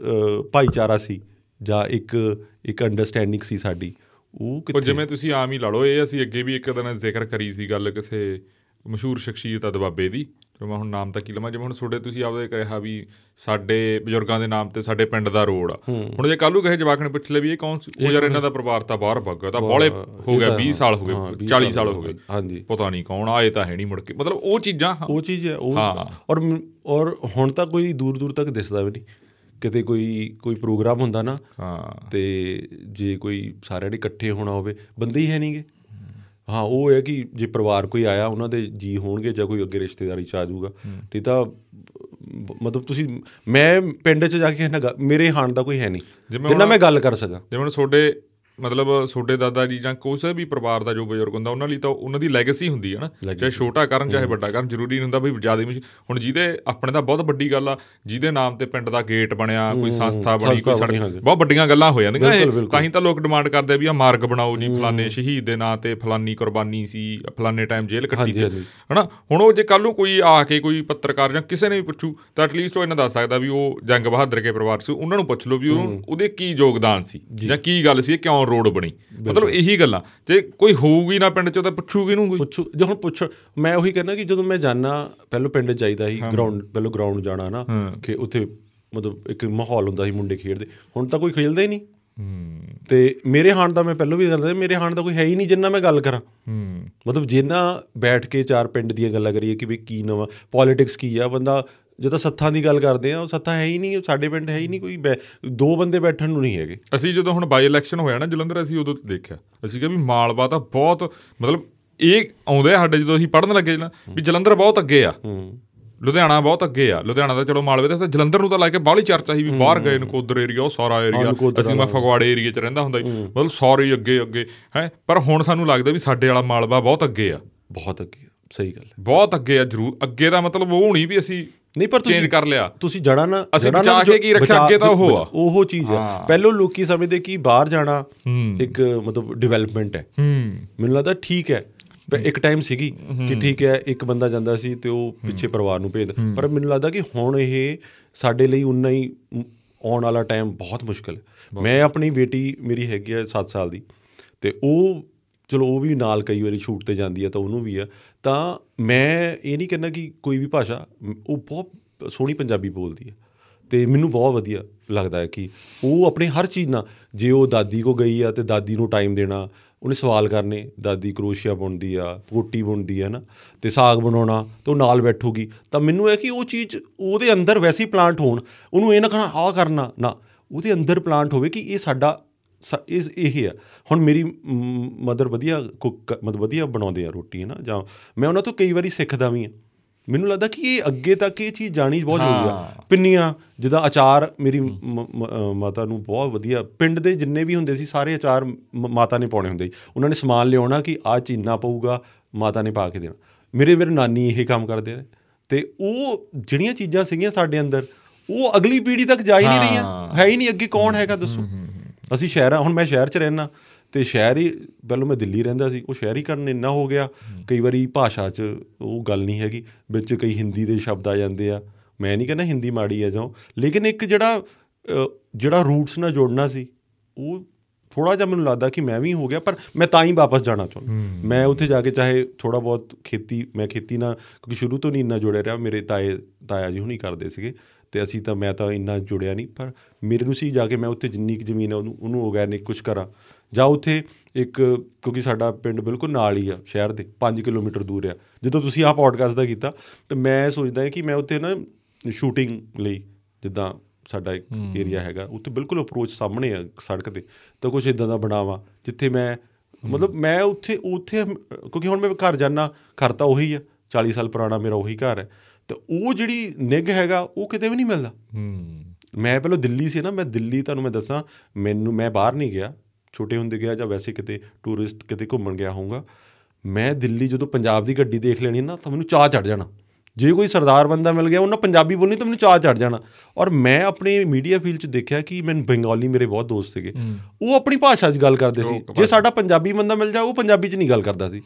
ਭਾਈਚਾਰਾ ਸੀ ਜਾਂ ਇੱਕ ਇੱਕ ਅੰਡਰਸਟੈਂਡਿੰਗ ਸੀ ਸਾਡੀ ਉਹ ਕਿੱਥੇ? ਜਿਵੇਂ ਤੁਸੀਂ ਆਮ ਹੀ ਲਾ ਲਓ ਇਹ ਅਸੀਂ ਅੱਗੇ ਵੀ ਇੱਕ ਦਿਨ ਜ਼ਿਕਰ ਕਰੀ ਸੀ ਗੱਲ ਕਿਸੇ ਮਸ਼ਹੂਰ ਸ਼ਖਸੀਅਤ ਆ ਦਬਾਬੇ ਦੀ ਤੇ ਮੈਂ ਹੁਣ ਨਾਮ ਤਾਂ ਕੀ ਲਵਾਂ ਜਿਵੇਂ ਹੁਣ ਤੁਹਾਡੇ ਤੁਸੀਂ ਆਪਦੇ ਕਿਹਾ ਵੀ ਸਾਡੇ ਬਜ਼ੁਰਗਾਂ ਦੇ ਨਾਮ ਤੇ ਸਾਡੇ ਪਿੰਡ ਦਾ ਰੋਡ ਆ। ਹੁਣ ਜੇ ਕੱਲੂ ਕਹੇ ਜਵਾਕ ਨੇ ਪੁੱਛ ਲਿਆ ਵੀ ਇਹ ਕੌਣ ਉਹ ਯਾਰ ਇਹਨਾਂ ਦਾ ਪਰਿਵਾਰ ਤਾਂ ਬਾਹਰ ਭੱਗ ਤਾਂ ਬੋਲੇ ਹੋ ਗਿਆ 20 ਸਾਲ ਹੋ ਗਏ 20 40 ਸਾਲ ਹੋ ਗਏ। ਹਾਂਜੀ। ਪਤਾ ਨਹੀਂ ਕੌਣ ਆਏ ਤਾਂ ਹੈ ਨਹੀਂ ਮੁੜ ਕੇ। ਮਤਲਬ ਉਹ ਚੀਜ਼ਾਂ ਉਹ ਚੀਜ਼ ਹੈ ਉਹ। ਔਰ ਔਰ ਹੁਣ ਤਾਂ ਕੋਈ ਦੂਰ ਦੂਰ ਤੱਕ ਦਿਸਦਾ ਵੀ ਨਹੀਂ। ਕਿਤੇ ਕੋਈ ਕੋਈ ਪ੍ਰੋਗਰਾਮ ਹੁੰਦਾ ਨਾ ਹਾਂ। ਤੇ ਜੇ ਕੋਈ ਸਾਰਿਆਂ ਨੇ ਇਕੱਠੇ ਹੋਣਾ ਹੋਵੇ ਬੰਦੇ ਹੀ ਹੈ ਨਹੀਂਗੇ ਹਾਂ ਉਹ ਹੈ ਕਿ ਜੇ ਪਰਿਵਾਰ ਕੋਈ ਆਇਆ ਉਹਨਾਂ ਦੇ ਜੀ ਹੋਣਗੇ ਜਾਂ ਕੋਈ ਅੱਗੇ ਰਿਸ਼ਤੇਦਾਰੀ ਚ ਆ ਜਾਊਗਾ। ਨਹੀਂ ਤਾਂ ਮਤਲਬ ਤੁਸੀਂ ਮੈਂ ਪਿੰਡ 'ਚ ਜਾ ਕੇ ਮੇਰੇ ਹਾਣ ਦਾ ਕੋਈ ਹੈ ਨਹੀਂ। ਜਿੰਨਾ ਮੈਂ ਗੱਲ ਕਰ ਸਕਾਂ। ਜਿਵੇਂ ਤੁਹਾਡੇ ਮਤਲਬ ਤੁਹਾਡੇ ਦਾਦਾ ਜੀ ਜਾਂ ਕਿਸੇ ਵੀ ਪਰਿਵਾਰ ਦਾ ਜੋ ਬਜ਼ੁਰਗ ਹੁੰਦਾ ਉਹਨਾਂ ਲਈ ਤਾਂ ਉਹਨਾਂ ਦੀ ਲੈਗੇਸੀ ਹੁੰਦੀ ਹੈ ਨਾ। ਚਾਹੇ ਛੋਟਾ ਕਰਨ ਚਾਹੇ ਵੱਡਾ ਕਰਨ ਜ਼ਰੂਰੀ ਨਹੀਂ ਹੁੰਦਾ ਵੀ ਜ਼ਿਆਦਾ ਹੁਣ ਜਿਹਦੇ ਆਪਣੇ ਤਾਂ ਬਹੁਤ ਵੱਡੀ ਗੱਲ ਆ ਜਿਹਦੇ ਨਾਮ ਤੇ ਪਿੰਡ ਦਾ ਗੇਟ ਬਣਿਆ ਕੋਈ ਸੰਸਥਾ ਬਣੀ ਕੋਈ ਸੜਕ। ਬਹੁਤ ਵੱਡੀਆਂ ਗੱਲਾਂ ਹੋ ਜਾਂਦੀਆਂ। ਇਹ। ਤਾਂ ਹੀ ਤਾਂ ਲੋਕ ਡਿਮਾਂਡ ਕਰਦੇ ਆ ਵੀ ਆ ਮਾਰਗ ਬਣਾਓ ਜੀ ਫਲਾਣੇ ਸ਼ਹੀਦ ਦੇ ਨਾਂ ਤੇ ਫਲਾਨੀ ਕੁਰਬਾਨੀ ਸੀ ਫਲਾਣੇ ਟਾਈਮ ਜੇਲ੍ਹ ਕੱਟੀ ਸੀ। ਹਨਾ? ਹੁਣ ਉਹ ਜੇ ਕੱਲ ਨੂੰ ਕੋਈ ਆ ਕੇ ਕੋਈ ਪੱਤਰਕਾਰ ਜਾਂ ਕਿਸੇ ਨੇ ਵੀ ਪੁੱਛੂ ਤਾਂ ਐਟਲੀਸਟ ਉਹ ਇਹਨਾਂ ਦੱਸ ਸਕਦਾ ਵੀ ਉਹ ਜੰਗ ਬਹਾਦਰ ਕੇ ਪਰਿਵਾਰ ਸੀ ਉਹਨਾਂ ਨੂੰ ਪੁੱਛ ਲਓ ਵੀ ਉਹ ਉਹਦੇ ਕੀ ਯੋਗਦਾਨ ਸੀ ਜਾਂ। ਕੀ ਗੱਲ ਸੀ ਇਹ ਕਿਉਂ ਰੋਡ ਬਣੀ। ਮਤਲਬ ਇਹੀ ਗੱਲਾਂ। ਜੇ ਕੋਈ ਹੋਊਗੀ ਨਾ ਪਿੰਡ 'ਚ ਤਾਂ ਪੁੱਛੂਗੀ ਨੂੰ ਕੋਈ। ਪੁੱਛੋ ਜੇ ਹੁਣ ਪੁੱਛ ਮੈਂ ਉਹੀ ਕਹਿੰਦਾ ਕਿ ਜਦੋਂ ਮੈਂ ਜਾਣਾ ਪਹਿਲਾਂ ਪਿੰਡ ਜਾਈਦਾ ਸੀ ਗਰਾਊਂਡ ਪਹਿਲਾਂ ਗਰਾਊਂਡ ਜਾਣਾ ਨਾ ਕਿ ਉੱਥੇ ਮਤਲਬ ਇੱਕ ਮਾਹੌਲ ਹੁੰਦਾ ਸੀ ਮੁੰਡੇ ਖੇਡਦੇ। ਹੁਣ ਤਾਂ ਕੋਈ ਖੇਡਦਾ ਹੀ ਨਹੀਂ। ਤੇ ਮੇਰੇ ਹਾਣ ਦਾ ਮੈਂ ਪਹਿਲਾਂ ਵੀ ਗੱਲ ਕਰਦਾ ਮੇਰੇ ਹਾਣ ਦਾ ਕੋਈ ਹੈ ਹੀ ਨਹੀਂ ਜਿੰਨਾ ਮੈਂ ਗੱਲ ਕਰਾਂ। ਹੂੰ। ਮਤਲਬ ਜਿੰਨਾ ਬੈਠ ਕੇ ਚਾਰ ਪਿੰਡ ਦੀਆਂ ਗੱਲਾਂ ਕਰੀਏ ਕਿ ਵੀ ਕੀ ਨਵਾਂ ਪੋਲਿਟਿਕਸ ਕੀ ਆ ਬੰਦਾ ਜਦੋਂ ਸੱਥਾਂ ਦੀ ਗੱਲ ਕਰਦੇ ਆ ਉਹ ਸੱਥਾ ਹੈ ਹੀ ਨਹੀਂ ਸਾਡੇ ਪਿੰਡ ਹੈ ਹੀ ਨਹੀਂ ਕੋਈ ਦੋ ਬੰਦੇ ਬੈਠਣ ਨੂੰ ਨਹੀਂ ਹੈਗੇ। ਅਸੀਂ ਜਦੋਂ ਹੁਣ ਬਾਈ ਇਲੈਕਸ਼ਨ ਹੋਇਆ ਨਾ ਜਲੰਧਰ ਅਸੀਂ ਉਦੋਂ ਦੇਖਿਆ। ਅਸੀਂ ਕਿਹਾ ਵੀ ਮਾਲਵਾ ਤਾਂ ਬਹੁਤ ਮਤਲਬ ਇਹ ਆਉਂਦੇ ਸਾਡੇ ਜਦੋਂ ਅਸੀਂ ਪੜਨ ਲੱਗੇ ਨਾ ਵੀ ਜਲੰਧਰ ਬਹੁਤ ਅੱਗੇ ਆ। ਲੁਧਿਆਣਾ ਬਹੁਤ ਅੱਗੇ ਆ। ਲੁਧਿਆਣਾ ਤਾਂ ਚਲੋ ਮਾਲਵੇ ਤੇ ਜਲੰਧਰ ਨੂੰ ਤਾਂ ਲੈ ਕੇ ਬਾਹਲੀ ਚਰਚਾ ਸੀ ਵੀ ਬਾਹਰ ਗਏ ਨਕੋਦਰ ਏਰੀਆ ਉਹ ਸਾਰਾ ਏਰੀਆ। ਅਸੀਂ ਮੈਂ ਫਗਵਾੜੇ ਏਰੀਆ 'ਚ ਰਹਿੰਦਾ ਹੁੰਦਾ ਸੀ। ਮਤਲਬ ਸਾਰੇ ਅੱਗੇ ਅੱਗੇ ਹੈ। ਪਰ ਹੁਣ ਸਾਨੂੰ ਲੱਗਦਾ ਵੀ ਸਾਡੇ ਵਾਲਾ ਮਾਲਵਾ ਬਹੁਤ ਅੱਗੇ ਆ। ਬਹੁਤ ਅੱਗੇ ਸਹੀ ਗੱਲ ਬਹੁਤ ਅੱਗੇ ਆ ਜ਼ਰੂਰ। ਅੱਗੇ ਦਾ ਮਤਲਬ ਉਹ ਨਹੀਂ ਵੀ ਅਸੀਂ ਨਹੀਂ ਪਰ ਤੁਸੀਂ ਚੇਂਜ ਕਰ ਲਿਆ। ਤੁਸੀਂ ਜੜਾ ਨਾ ਅਸੀਂ ਬਚਾ ਕੇ ਕੀ ਰੱਖਿਆ, ਅੱਗੇ ਤਾਂ ਉਹ ਆ। ਉਹ ਚੀਜ਼ ਹੈ ਹਾਂ। ਪਹਿਲੋਂ ਲੋਕੀ ਸਮਝਦੇ ਕਿ ਬਾਹਰ ਜਾਣਾ ਇੱਕ ਮਤਲਬ ਡਿਵੈਲਪਮੈਂਟ ਹੈ। ਮੈਨੂੰ ਲੱਗਦਾ ਠੀਕ ਹੈ। ਇੱਕ ਟਾਈਮ ਸੀਗੀ ਕਿ ਠੀਕ ਹੈ ਇੱਕ ਬੰਦਾ ਜਾਂਦਾ ਸੀ ਤੇ ਉਹ ਪਿੱਛੇ ਪਰਿਵਾਰ ਨੂੰ ਭੇਜਦਾ। ਪਰ ਮੈਨੂੰ ਲੱਗਦਾ ਕਿ ਹੁਣ ਇਹ ਸਾਡੇ ਲਈ ਉਨਾ ਹੀ ਆਉਣ ਵਾਲਾ ਟਾਈਮ ਬਹੁਤ ਮੁਸ਼ਕਲ ਹੈ। ਮੈਂ ਆਪਣੀ ਬੇਟੀ ਮੇਰੀ ਹੈਗੀ ਹੈ 7 ਸਾਲ ਦੀ ਤੇ ਉਹ ਚਲੋ ਉਹ ਵੀ ਨਾਲ ਕਈ ਵਾਰੀ ਸ਼ੂਟ ਤੇ ਜਾਂਦੀ ਹੈ ਤਾਂ ਉਹਨੂੰ ਵੀ ਆ। ਤਾਂ ਮੈਂ ਇਹ ਨਹੀਂ ਕਹਿੰਦਾ ਕਿ ਕੋਈ ਵੀ ਭਾਸ਼ਾ ਮ- ਉਹ ਬਹੁਤ ਸੋਹਣੀ ਪੰਜਾਬੀ ਬੋਲਦੀ ਹੈ ਤੇ ਮੈਨੂੰ ਬਹੁਤ ਵਧੀਆ ਲੱਗਦਾ ਹੈ ਕਿ ਉਹ ਆਪਣੇ ਹਰ ਚੀਜ਼ ਨਾਲ, ਜੇ ਉਹ ਦਾਦੀ ਕੋ ਗਈ ਆ ਤੇ ਦਾਦੀ ਨੂੰ ਟਾਈਮ ਦੇਣਾ, ਉਹਨੇ ਸਵਾਲ ਕਰਨੇ, ਦਾਦੀ ਕਰੋਸ਼ੀਆ ਬੁਣਦੀ ਆ ਕੋਟੀ ਬੁਣਦੀ ਆ ਨਾ, ਤੇ ਸਾਗ ਬਣਾਉਣਾ, ਤੇ ਉਹ ਨਾਲ ਬੈਠੂਗੀ, ਤਾਂ ਮੈਨੂੰ ਇਹ ਕਿ ਉਹ ਚੀਜ਼ ਉਹਦੇ ਅੰਦਰ ਵੈਸੇ ਹੀ ਪਲਾਂਟ ਹੋਣ, ਉਹਨੂੰ ਇਹ ਨਾ ਕਹਣਾ, ਆਹ ਕਰਨਾ, ਨਾ, ਉਹਦੇ ਅੰਦਰ ਪਲਾਂਟ ਹੋਵੇ ਕਿ ਇਹ ਸਾਡਾ ਸ- ਇਸ ਇਹ ਆ ਹੁਣ ਮੇਰੀ ਮਦਰ ਵਧੀਆ ਕੁੱਕ ਮਤਲਬ ਵਧੀਆ ਬਣਾਉਂਦੇ ਆ ਰੋਟੀ ਹੈ ਨਾ ਜਾਂ ਮੈਂ ਉਹਨਾਂ ਤੋਂ ਕਈ ਵਾਰੀ ਸਿੱਖਦਾ ਵੀ ਆ ਮੈਨੂੰ ਲੱਗਦਾ ਕਿ ਇਹ ਅੱਗੇ ਤੱਕ ਇਹ ਚੀਜ਼ ਜਾਣੀ ਬਹੁਤ ਜ਼ਰੂਰੀ ਆ। ਪਿੰਨੀਆਂ ਜਿੱਦਾਂ ਅਚਾਰ ਮੇਰੀ ਮਾਤਾ ਨੂੰ ਬਹੁਤ ਵਧੀਆ ਪਿੰਡ ਦੇ ਜਿੰਨੇ ਵੀ ਹੁੰਦੇ ਸੀ ਸਾਰੇ ਅਚਾਰ ਮਾਤਾ ਨੇ ਪਾਉਣੇ ਹੁੰਦੇ ਸੀ। ਉਹਨਾਂ ਨੇ ਸਮਾਨ ਲਿਆਉਣਾ ਕਿ ਆਹ ਚੀਨਾ ਪਊਗਾ ਮਾਤਾ ਨੇ ਪਾ ਕੇ ਦੇਣਾ। ਮੇਰੇ ਮੇਰੇ ਨਾਨੀ ਇਹ ਕੰਮ ਕਰਦੇ ਨੇ ਤੇ ਉਹ ਜਿਹੜੀਆਂ ਚੀਜ਼ਾਂ ਸੀਗੀਆਂ ਸਾਡੇ ਅੰਦਰ ਉਹ ਅਗਲੀ ਪੀੜ੍ਹੀ ਤੱਕ ਜਾ ਹੀ ਨਹੀਂ ਰਹੀਆਂ। ਹੈ। ਹੀ ਨਹੀਂ ਅੱਗੇ ਕੌਣ ਹੈਗਾ ਦੱਸੋ। ਅਸੀਂ ਸ਼ਹਿਰਾਂ ਹੁਣ ਮੈਂ ਸ਼ਹਿਰ 'ਚ ਰਹਿਣਾ ਤੇ ਸ਼ਹਿਰ ਹੀ ਪਹਿਲਾਂ ਮੈਂ ਦਿੱਲੀ ਰਹਿੰਦਾ ਸੀ ਉਹ ਸ਼ਹਿਰੀ ਕਰਨ ਇੰਨਾ ਹੋ ਗਿਆ ਕਈ ਵਾਰੀ ਭਾਸ਼ਾ 'ਚ ਉਹ ਗੱਲ ਨਹੀਂ ਹੈਗੀ ਵਿੱਚ ਕਈ ਹਿੰਦੀ ਦੇ ਸ਼ਬਦ ਆ ਜਾਂਦੇ ਆ ਮੈਂ ਨਹੀਂ ਕਹਿੰਦਾ ਹਿੰਦੀ ਮਾੜੀ ਆ ਜਾਓ ਲੇਕਿਨ ਇੱਕ ਜਿਹੜਾ ਜਿਹੜਾ ਰੂਟਸ ਨਾਲ ਜੋੜਨਾ ਸੀ ਉਹ ਥੋੜਾ ਜਿਹਾ ਮੈਨੂੰ ਲੱਗਦਾ ਕਿ ਮੈਂ ਵੀ ਹੋ ਗਿਆ ਪਰ ਮੈਂ ਤਾਂ ਹੀ ਵਾਪਸ ਜਾਣਾ ਚਾਹੁੰਦਾ। ਮੈਂ ਉੱਥੇ ਜਾ ਕੇ ਚਾਹੇ ਥੋੜਾ ਬਹੁਤ ਖੇਤੀ ਮੈਂ ਖੇਤੀ ਨਾਲ ਕਿਉਂਕਿ ਸ਼ੁਰੂ ਤੋਂ ਨਹੀਂ ਇੰਨਾ ਜੁੜਿਆ ਰਿਹਾ ਮੇਰੇ ਤਾਏ ਤਾਇਆ ਜੀ ਹੁਣੀ ਕਰਦੇ ਸੀਗੇ ਤੇ ਅਸੀਂ ਤਾਂ ਮੈਂ ਤਾਂ ਇੰਨਾ ਜੁੜਿਆ ਨਹੀਂ ਪਰ ਮੇਰੇ ਨੂੰ ਸੀ ਜਾ ਕੇ ਮੈਂ ਉੱਥੇ ਜਿੰਨੀ ਕੁ ਜ਼ਮੀਨ ਹੈ ਉਹਨੂੰ ਉਹਨੂੰ ਆਰਗੈਨਿਕ ਕੁਝ ਕਰਾਂ। ਜਾਂ ਉੱਥੇ ਇੱਕ ਕਿਉਂਕਿ ਸਾਡਾ ਪਿੰਡ ਬਿਲਕੁਲ ਨਾਲ ਹੀ ਆ ਸ਼ਹਿਰ ਦੇ 5 ਕਿਲੋਮੀਟਰ ਦੂਰ ਆ। ਜਦੋਂ ਤੁਸੀਂ ਆਹ ਪੋਡਕਾਸਟ ਦਾ ਕੀਤਾ ਤੇ ਮੈਂ ਸੋਚਦਾ ਕਿ ਮੈਂ ਉੱਥੇ ਨਾ ਸ਼ੂਟਿੰਗ ਲਈ ਜਿੱਦਾਂ ਸਾਡਾ ਇੱਕ ਏਰੀਆ ਹੈਗਾ ਉੱਥੇ ਬਿਲਕੁਲ ਅਪਰੋਚ ਸਾਹਮਣੇ ਆ ਸੜਕ ਤੇ ਤਾਂ ਕੁਝ ਇਦਾਂ ਦਾ ਬਣਾਵਾ ਜਿੱਥੇ ਮੈਂ ਮਤਲਬ ਮੈਂ ਉੱਥੇ ਉੱਥੇ ਕਿਉਂਕਿ ਹੁਣ ਮੈਂ ਘਰ ਜਾਣਾ ਘਰ ਤਾਂ ਉਹੀ ਆ 40 ਸਾਲ ਪੁਰਾਣਾ ਮੇਰਾ ਉਹੀ ਘਰ ਹੈ। ਤੇ ਉਹ ਜਿਹੜੀ ਨਿੱਘ ਹੈਗਾ ਉਹ ਕਿਤੇ ਵੀ ਨਹੀਂ ਮਿਲਦਾ। ਹੂੰ। ਮੈਂ ਪਹਿਲਾਂ ਦਿੱਲੀ ਸੀ ਨਾ ਮੈਂ ਦਿੱਲੀ ਤੁਹਾਨੂੰ ਮੈਂ ਦੱਸਾਂ ਮੈਨੂੰ ਮੈਂ ਬਾਹਰ ਨਹੀਂ ਗਿਆ। ਛੋਟੇ ਹੁੰਦੇ ਗਿਆ ਜਾਂ ਵੈਸੇ ਕਿਤੇ ਟੂਰਿਸਟ ਕਿਤੇ ਘੁੰਮਣ ਗਿਆ ਹੋਊਗਾ। ਮੈਂ ਦਿੱਲੀ ਜਦੋਂ ਪੰਜਾਬ ਦੀ ਗੱਡੀ ਦੇਖ ਲੈਣੀ ਨਾ ਤਾਂ ਮੈਨੂੰ ਚਾਹ ਚੜ ਜਾਣਾ। ਜੇ ਕੋਈ ਸਰਦਾਰ ਬੰਦਾ ਮਿਲ ਗਿਆ ਉਹਨਾਂ ਪੰਜਾਬੀ ਬੋਲਣੀ ਤਾਂ ਮੈਨੂੰ ਚਾਹ ਚੜ ਜਾਣਾ। ਔਰ ਮੈਂ ਆਪਣੇ ਮੀਡੀਆ ਫੀਲਡ 'ਚ ਦੇਖਿਆ ਕਿ ਮੈਨੂੰ ਬੰਗਾਲੀ ਮੇਰੇ ਬਹੁਤ ਦੋਸਤ ਸੀਗੇ। ਉਹ ਆਪਣੀ ਭਾਸ਼ਾ 'ਚ ਗੱਲ ਕਰਦੇ ਸੀ। ਜੇ ਸਾਡਾ ਪੰਜਾਬੀ ਬੰਦਾ ਮਿਲ ਜਾ ਉਹ ਪੰਜਾਬੀ 'ਚ ਨਹੀਂ ਗੱਲ ਕਰਦਾ ਸੀ।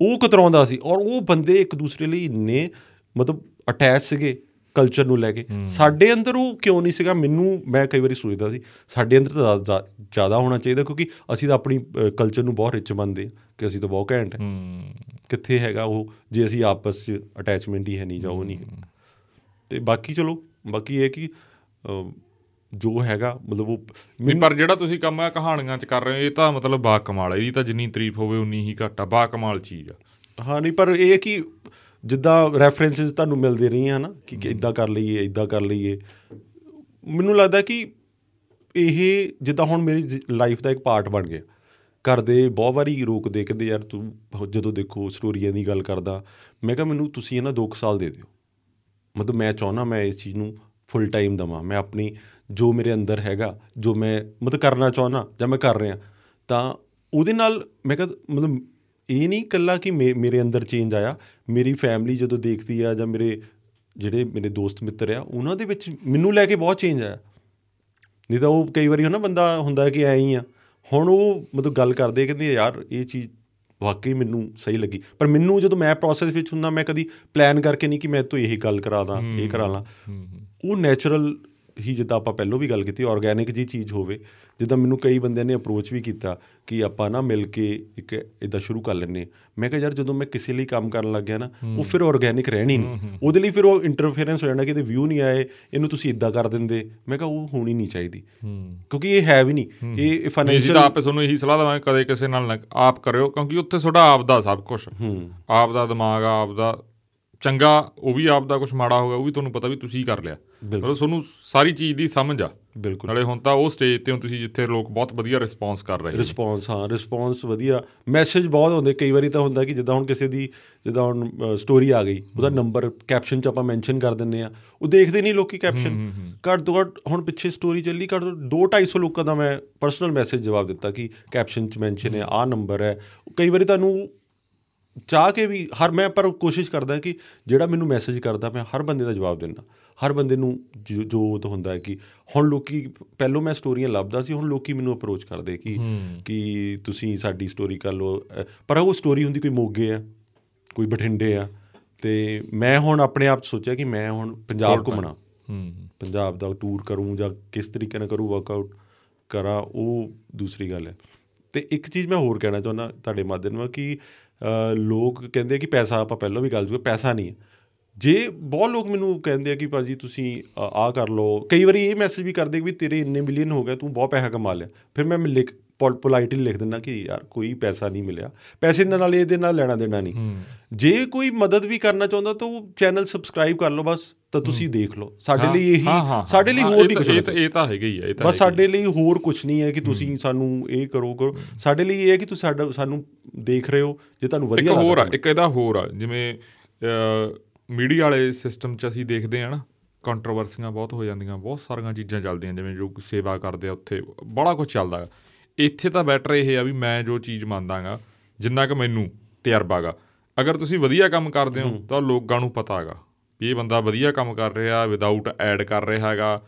ਉਹ ਕਤਰਾਉਂਦਾ ਸੀ। ਔਰ ਉਹ ਬੰਦੇ ਇੱਕ ਦੂਸਰੇ ਲਈ ਇੰਨੇ ਮਤਲਬ ਅਟੈਚ ਸੀਗੇ ਕਲਚਰ ਨੂੰ ਲੈ ਕੇ। ਸਾਡੇ ਅੰਦਰ ਉਹ ਕਿਉਂ ਨਹੀਂ ਸੀਗਾ? ਮੈਨੂੰ ਮੈਂ ਕਈ ਵਾਰੀ ਸੋਚਦਾ ਸੀ ਸਾਡੇ ਅੰਦਰ ਤਾਂ ਜ਼ਿਆਦਾ- ਹੋਣਾ ਚਾਹੀਦਾ ਕਿਉਂਕਿ ਅਸੀਂ ਤਾਂ ਆਪਣੀ ਕਲਚਰ ਨੂੰ ਬਹੁਤ ਰਿਚ ਮੰਨਦੇ ਹਾਂ ਕਿ ਅਸੀਂ ਤਾਂ ਬਹੁਤ ਘੈਂਟ ਹੈ। ਕਿੱਥੇ ਹੈਗਾ ਉਹ? ਜੇ ਅਸੀਂ ਆਪਸ 'ਚ ਅਟੈਚਮੈਂਟ ਹੀ ਹੈ ਨਹੀਂ ਜਾਂ ਉਹ ਨਹੀਂ। ਤੇ ਬਾਕੀ ਚਲੋ ਬਾਕੀ ਇਹ ਕਿ ਜੋ ਹੈਗਾ ਮਤਲਬ ਉਹ ਪਰ ਜਿਹੜਾ ਤੁਸੀਂ ਕੰਮ ਆ ਕਹਾਣੀਆਂ 'ਚ ਕਰ ਰਹੇ ਹੋ ਇਹ ਤਾਂ ਮਤਲਬ ਬਾ ਕਮਾਲ ਹੈ। ਇਹਦੀ ਤਾਂ ਜਿੰਨੀ ਤਾਰੀਫ ਹੋਵੇ ਉਨੀ ਹੀ ਘੱਟ ਬਾ ਕਮਾਲ ਚੀਜ਼ ਆ। ਹਾਂ ਨਹੀਂ ਪਰ ਇਹ ਕਿ ਜਿੱਦਾਂ ਰੈਫਰੈਂਸਸ ਤੁਹਾਨੂੰ ਮਿਲਦੇ ਰਹੀਆਂ ਨਾ ਕਿ ਇਦਾਂ ਕਰ ਲਈਏ ਇਦਾਂ ਕਰ ਲਈਏ। ਮੈਨੂੰ ਲੱਗਦਾ ਕਿ ਇਹ ਜਿੱਦਾਂ ਹੁਣ ਮੇਰੀ ਲਾਈਫ ਦਾ ਇੱਕ ਪਾਰਟ ਬਣ ਗਿਆ। ਘਰ ਦੇ ਬਹੁਤ ਵਾਰੀ ਰੋਕਦੇ ਕਹਿੰਦੇ ਯਾਰ ਤੂੰ ਜਦੋਂ ਦੇਖੋ ਸਟੋਰੀਆਂ ਦੀ ਗੱਲ ਕਰਦਾ ਮੈਂ ਕਿਹਾ ਮੈਨੂੰ ਤੁਸੀਂ ਇਹ ਨਾ 2 ਸਾਲ ਦੇ ਦਿਓ। ਮਤਲਬ ਮੈਂ ਚਾਹੁੰਦਾ ਮੈਂ ਇਸ ਚੀਜ਼ ਨੂੰ ਫੁੱਲ ਟਾਈਮ ਦਵਾਂ ਮੈਂ ਆਪਣੀ ਜੋ ਮੇਰੇ ਅੰਦਰ ਹੈਗਾ ਜੋ ਮੈਂ ਮਤਲਬ ਕਰਨਾ ਚਾਹੁੰਦਾ ਜਾਂ ਮੈਂ ਕਰ ਰਿਹਾ ਤਾਂ ਉਹਦੇ ਨਾਲ ਮੈਂ ਕਿਹਾ ਮਤਲਬ ਇਹ ਨਹੀਂ ਇਕੱਲਾ ਕਿ ਮੇਰੇ ਅੰਦਰ ਚੇਂਜ ਆਇਆ ਮੇਰੀ ਫੈਮਿਲੀ ਜਦੋਂ ਦੇਖਦੀ ਆ ਜਾਂ ਮੇਰੇ ਜਿਹੜੇ ਮੇਰੇ ਦੋਸਤ ਮਿੱਤਰ ਆ ਉਹਨਾਂ ਦੇ ਵਿੱਚ ਮੈਨੂੰ ਲੈ ਕੇ ਬਹੁਤ ਚੇਂਜ ਆਇਆ। ਨਹੀਂ ਤਾਂ ਉਹ ਕਈ ਵਾਰੀ ਨਾ ਬੰਦਾ ਹੁੰਦਾ ਕਿ ਐਂ ਹੀ ਆ। ਹੁਣ ਉਹ ਮਤਲਬ ਗੱਲ ਕਰਦੇ ਕਹਿੰਦੇ ਯਾਰ ਇਹ ਚੀਜ਼ ਵਾਕਈ ਮੈਨੂੰ ਸਹੀ ਲੱਗੀ। ਪਰ ਮੈਨੂੰ ਜਦੋਂ ਮੈਂ ਪ੍ਰੋਸੈਸ ਵਿੱਚ ਹੁੰਦਾ ਮੈਂ ਕਦੀ ਪਲਾਨ ਕਰਕੇ ਨਹੀਂ ਕਿ ਮੈਂ ਤੋਂ ਇਹ ਗੱਲ ਕਰਾ ਦਾਂ ਇਹ ਕਰਾ ਲਾਂ। ਉਹ ਨੈਚੁਰਲ ਹੀ ਜਿੱਦਾਂ ਆਪਾਂ ਪਹਿਲਾਂ ਵੀ ਗੱਲ ਕੀਤੀ ਆਰਗੈਨਿਕ ਜੀ ਚੀਜ਼ ਹੋਵੇ ਜਿੱਦਾਂ ਮੈਨੂੰ ਕਈ ਬੰਦਿਆਂ ਨੇ ਅਪਰੋਚ ਵੀ ਕੀਤਾ ਕਿ ਆਪਾਂ ਨਾ ਮਿਲ ਕੇ ਇੱਕ ਇਦਾਂ ਸ਼ੁਰੂ ਕਰ ਹਾਂ। ਮੈਂ ਕਿਹਾ ਯਾਰ ਜਦੋਂ ਮੈਂ ਕਿਸੇ ਲਈ ਕੰਮ ਕਰਨ ਲੱਗ ਗਿਆ ਨਾ ਉਹ ਫਿਰ ਆਰਗੈਨਿਕ ਰਹਿਣੀ ਨਹੀਂ। ਉਹਦੇ ਲਈ ਫਿਰ ਉਹ ਇੰਟਰਫੇਰੈਂਸ ਹੋ ਜਾਣਾ ਕਿ ਇਹਦੇ ਵਿਊ ਨਹੀਂ ਆਏ ਇਹਨੂੰ ਤੁਸੀਂ ਇਦਾਂ ਕਰ ਦਿੰਦੇ। ਮੈਂ ਕਿਹਾ ਉਹ ਹੋਣੀ ਨਹੀਂ ਚਾਹੀਦੀ। ਕਿਉਂਕਿ ਇਹ ਹੈ ਵੀ ਨਹੀਂ। ਇਹ ਫਾਈਨੈਂਸ਼ੀਅਲ ਤਾਂ ਆਪੇ ਤੁਹਾਨੂੰ ਇਹੀ ਸਲਾਹ ਦੇਵਾਂਗੇ ਕਦੇ ਕਿਸੇ ਨਾਲ ਨਾ- ਆਪ ਕਰਿਓ ਕਿਉਂਕਿ ਉੱਥੇ ਤੁਹਾਡਾ ਆਪ ਦਾ ਸਭ ਕੁਝ ਆਪ ਦਾ ਦਿਮਾਗ ਆਪ ਦਾ ਚੰਗਾ ਉਹ ਵੀ ਆਪ ਦਾ ਕੁਝ ਮਾੜਾ ਹੋਗਾ ਉਹ ਵੀ ਤੁਹਾਨੂੰ ਪਤਾ ਵੀ ਤੁਸੀਂ ਕਰ ਲਿਆ। ਮਤਲਬ ਤੁਹਾਨੂੰ ਸਾਰੀ ਚੀਜ਼ ਦੀ ਸਮਝ ਆ। ਬਿਲਕੁਲ। ਨਾਲੇ ਹੁਣ ਤਾਂ ਉਹ ਸਟੇਜ ਤੇ ਹੋ ਤੁਸੀਂ ਜਿੱਥੇ ਲੋਕ ਬਹੁਤ ਵਧੀਆ ਰਿਸਪੌਂਸ ਕਰ ਰਹੇ ਨੇ। ਰਿਸਪੌਂਸ ਹਾਂ ਰਿਸਪੌਂਸ ਵਧੀਆ। ਮੈਸੇਜ ਬਹੁਤ ਹੁੰਦੇ ਕਈ ਵਾਰੀ ਤਾਂ ਹੁੰਦਾ ਕਿ ਜਿੱਦਾਂ ਹੁਣ ਕਿਸੇ ਦੀ ਜਿੱਦਾਂ ਹੁਣ ਸਟੋਰੀ ਆ ਗਈ ਉਹਦਾ ਨੰਬਰ ਕੈਪਸ਼ਨ ਚ ਆਪਾਂ ਮੈਂਸ਼ਨ ਕਰ ਦਿੰਨੇ ਆ ਉਹ ਦੇਖਦੇ ਨਹੀਂ ਲੋਕੀ ਕੈਪਸ਼ਨ ਘੱਟ ਤੋਂ ਘੱਟ ਹੁਣ ਪਿੱਛੇ ਸਟੋਰੀ ਚੱਲੀ ਘੱਟ ਤੋਂ 2 250 ਲੋਕਾਂ ਦਾ ਮੈਂ ਪਰਸਨਲ ਮੈਸੇਜ ਜਵਾਬ ਦਿੱਤਾ ਕਿ ਕੈਪਸ਼ਨ ਚ ਮੈਂਸ਼ਨ ਹੈ ਆਹ ਨੰਬਰ ਹੈ। ਕਈ ਵਾਰੀ ਤੁਹਾਨੂੰ ਚਾਹ ਕੇ ਵੀ ਹਰ ਮੈਂ ਪਰ ਕੋਸ਼ਿਸ਼ ਕਰਦਾ ਕਿ ਜਿਹੜਾ ਮੈਨੂੰ ਮੈਸੇਜ ਕਰਦਾ ਮੈਂ ਹਰ ਬੰਦੇ ਦਾ ਜਵਾਬ ਦਿੰਦਾ। ਹਰ ਬੰਦੇ ਨੂੰ ਜੋ ਤਾਂ ਹੁੰਦਾ ਹੈ ਕਿ ਹੁਣ ਲੋਕੀ ਪਹਿਲੋਂ ਮੈਂ ਸਟੋਰੀਆਂ ਲੱਭਦਾ ਸੀ ਹੁਣ ਲੋਕੀ ਮੈਨੂੰ ਅਪਰੋਚ ਕਰਦੇ ਕਿ ਕਿ ਤੁਸੀਂ ਸਾਡੀ ਸਟੋਰੀ ਕਰ ਲਓ। ਪਰ ਉਹ ਸਟੋਰੀ ਹੁੰਦੀ ਕੋਈ ਮੋਗੇ ਆ ਕੋਈ ਬਠਿੰਡੇ ਆ ਤੇ ਮੈਂ ਹੁਣ ਆਪਣੇ ਆਪ ਸੋਚਿਆ ਕਿ ਮੈਂ ਹੁਣ ਪੰਜਾਬ ਘੁੰਮਣਾ। ਪੰਜਾਬ ਦਾ ਟੂਰ ਕਰੂੰ ਜਾਂ ਕਿਸ ਤਰੀਕੇ ਨਾਲ ਕਰੂੰ ਵਰਕਆਊਟ ਕਰਾਂ ਉਹ ਦੂਸਰੀ ਗੱਲ ਹੈ। ਤੇ ਇੱਕ ਚੀਜ਼ ਮੈਂ ਹੋਰ ਕਹਿਣਾ ਚਾਹੁੰਦਾ ਤੁਹਾਡੇ ਮਾਧਿਅਮ ਨਾਲ ਕਿ ਲੋਕ ਕਹਿੰਦੇ ਕਿ ਪੈਸਾ ਆਪਾਂ ਪਹਿਲਾਂ ਵੀ ਗੱਲ ਕੀਤੀ ਪੈਸਾ ਨਹੀਂ ਹੈ। ਜੇ ਬਹੁਤ ਲੋਕ ਮੈਨੂੰ ਕਹਿੰਦੇ ਆ ਕਿ ਭਾਜੀ ਤੁਸੀਂ ਆ ਕਰ ਲਓ। ਕਈ ਵਾਰੀ ਇਹ ਮੈਸੇਜ ਵੀ ਕਰਦੇ ਵੀ ਤੇਰੇ ਇੰਨੇ ਮਿਲੀਅਨ ਹੋ ਗਏ, ਤੂੰ ਬਹੁਤ ਪੈਸਾ ਕਮਾ ਲਿਆ। ਫਿਰ ਮੈਂ ਲਿਖ ਪੋਲਾਈਟਲੀ ਲਿਖ ਦਿੰਦਾ ਕਿ ਯਾਰ ਕੋਈ ਪੈਸਾ ਨਹੀਂ ਮਿਲਿਆ। ਪੈਸੇ ਦੇ ਨਾਲ ਇਹਦੇ ਨਾਲ ਲੈਣਾ ਦੇਣਾ ਨਹੀਂ। ਜੇ ਕੋਈ ਮਦਦ ਵੀ ਕਰਨਾ ਚਾਹੁੰਦਾ ਤਾਂ ਉਹ ਚੈਨਲ ਸਬਸਕ੍ਰਾਈਬ ਕਰ ਲਓ ਬਸ ਤਾਂ ਤੁਸੀਂ ਦੇਖ ਲਓ। ਸਾਡੇ ਲਈ ਇਹੀ ਹਾਂ, ਹਾਂ, ਸਾਡੇ ਲਈ ਹਾਂ, ਹੋਰ ਨਹੀਂ ਕੁਝ ਇਹ ਤਾਂ ਇਹ ਤਾਂ ਹੈਗਾ ਹੀ ਆ ਇਹ ਤਾਂ ਬਸ ਹੀ। ਸਾਡੇ ਲਈ ਹੋਰ ਕੁਝ ਨਹੀਂ ਹੈ ਕਿ ਤੁਸੀਂ ਸਾਨੂੰ ਇਹ ਕਰੋ ਕਰੋ ਸਾਡੇ ਲਈ ਇਹ ਹੈ ਕਿ ਤੁਸੀਂ ਸਾਡਾ ਸਾਨੂੰ ਦੇਖ ਰਹੇ ਹੋ ਜੇ ਤੁਹਾਨੂੰ ਇੱਕ ਵਧੀਆ ਹੋਰ ਆ ਲੱਗਦਾ ਇੱਕ ਇਹਦਾ ਹੋਰ ਆ ਜਿਵੇਂ ਮੀਡੀਆ ਵਾਲੇ ਸਿਸਟਮ 'ਚ ਅਸੀਂ ਦੇਖਦੇ ਆ ਨਾ ਕੰਟਰੋਵਰਸੀਆਂ ਬਹੁਤ ਹੋ ਜਾਂਦੀਆਂ ਬਹੁਤ ਸਾਰੀਆਂ ਚੀਜ਼ਾਂ ਚੱਲਦੀਆਂ ਜਿਵੇਂ ਜੋ ਸੇਵਾ ਕਰਦੇ ਆ ਉੱਥੇ ਬੜਾ ਕੁਝ ਚੱਲਦਾ। ਗਾ। ਇੱਥੇ ਤਾਂ ਬੈਟਰ ਇਹ ਆ ਵੀ ਮੈਂ ਜੋ ਚੀਜ਼ ਮੰਨਦਾਗਾ ਜਿੰਨਾ ਕਿ ਮੈਨੂੰ ਤਜਰਬਾ ਗਾ। ਅਗਰ ਤੁਸੀਂ ਵਧੀਆ ਕੰਮ ਕਰਦੇ ਹੋ ਤਾਂ ਲੋਕਾਂ ਨੂੰ ਪਤਾ ਹੈਗਾ ਵੀ ਇਹ ਬੰਦਾ ਵਧੀਆ ਕੰਮ ਕਰ ਰਿਹਾ ਵਿਦਆਊਟ ਐਡ ਕਰ ਰਿਹਾ ਹੈਗਾ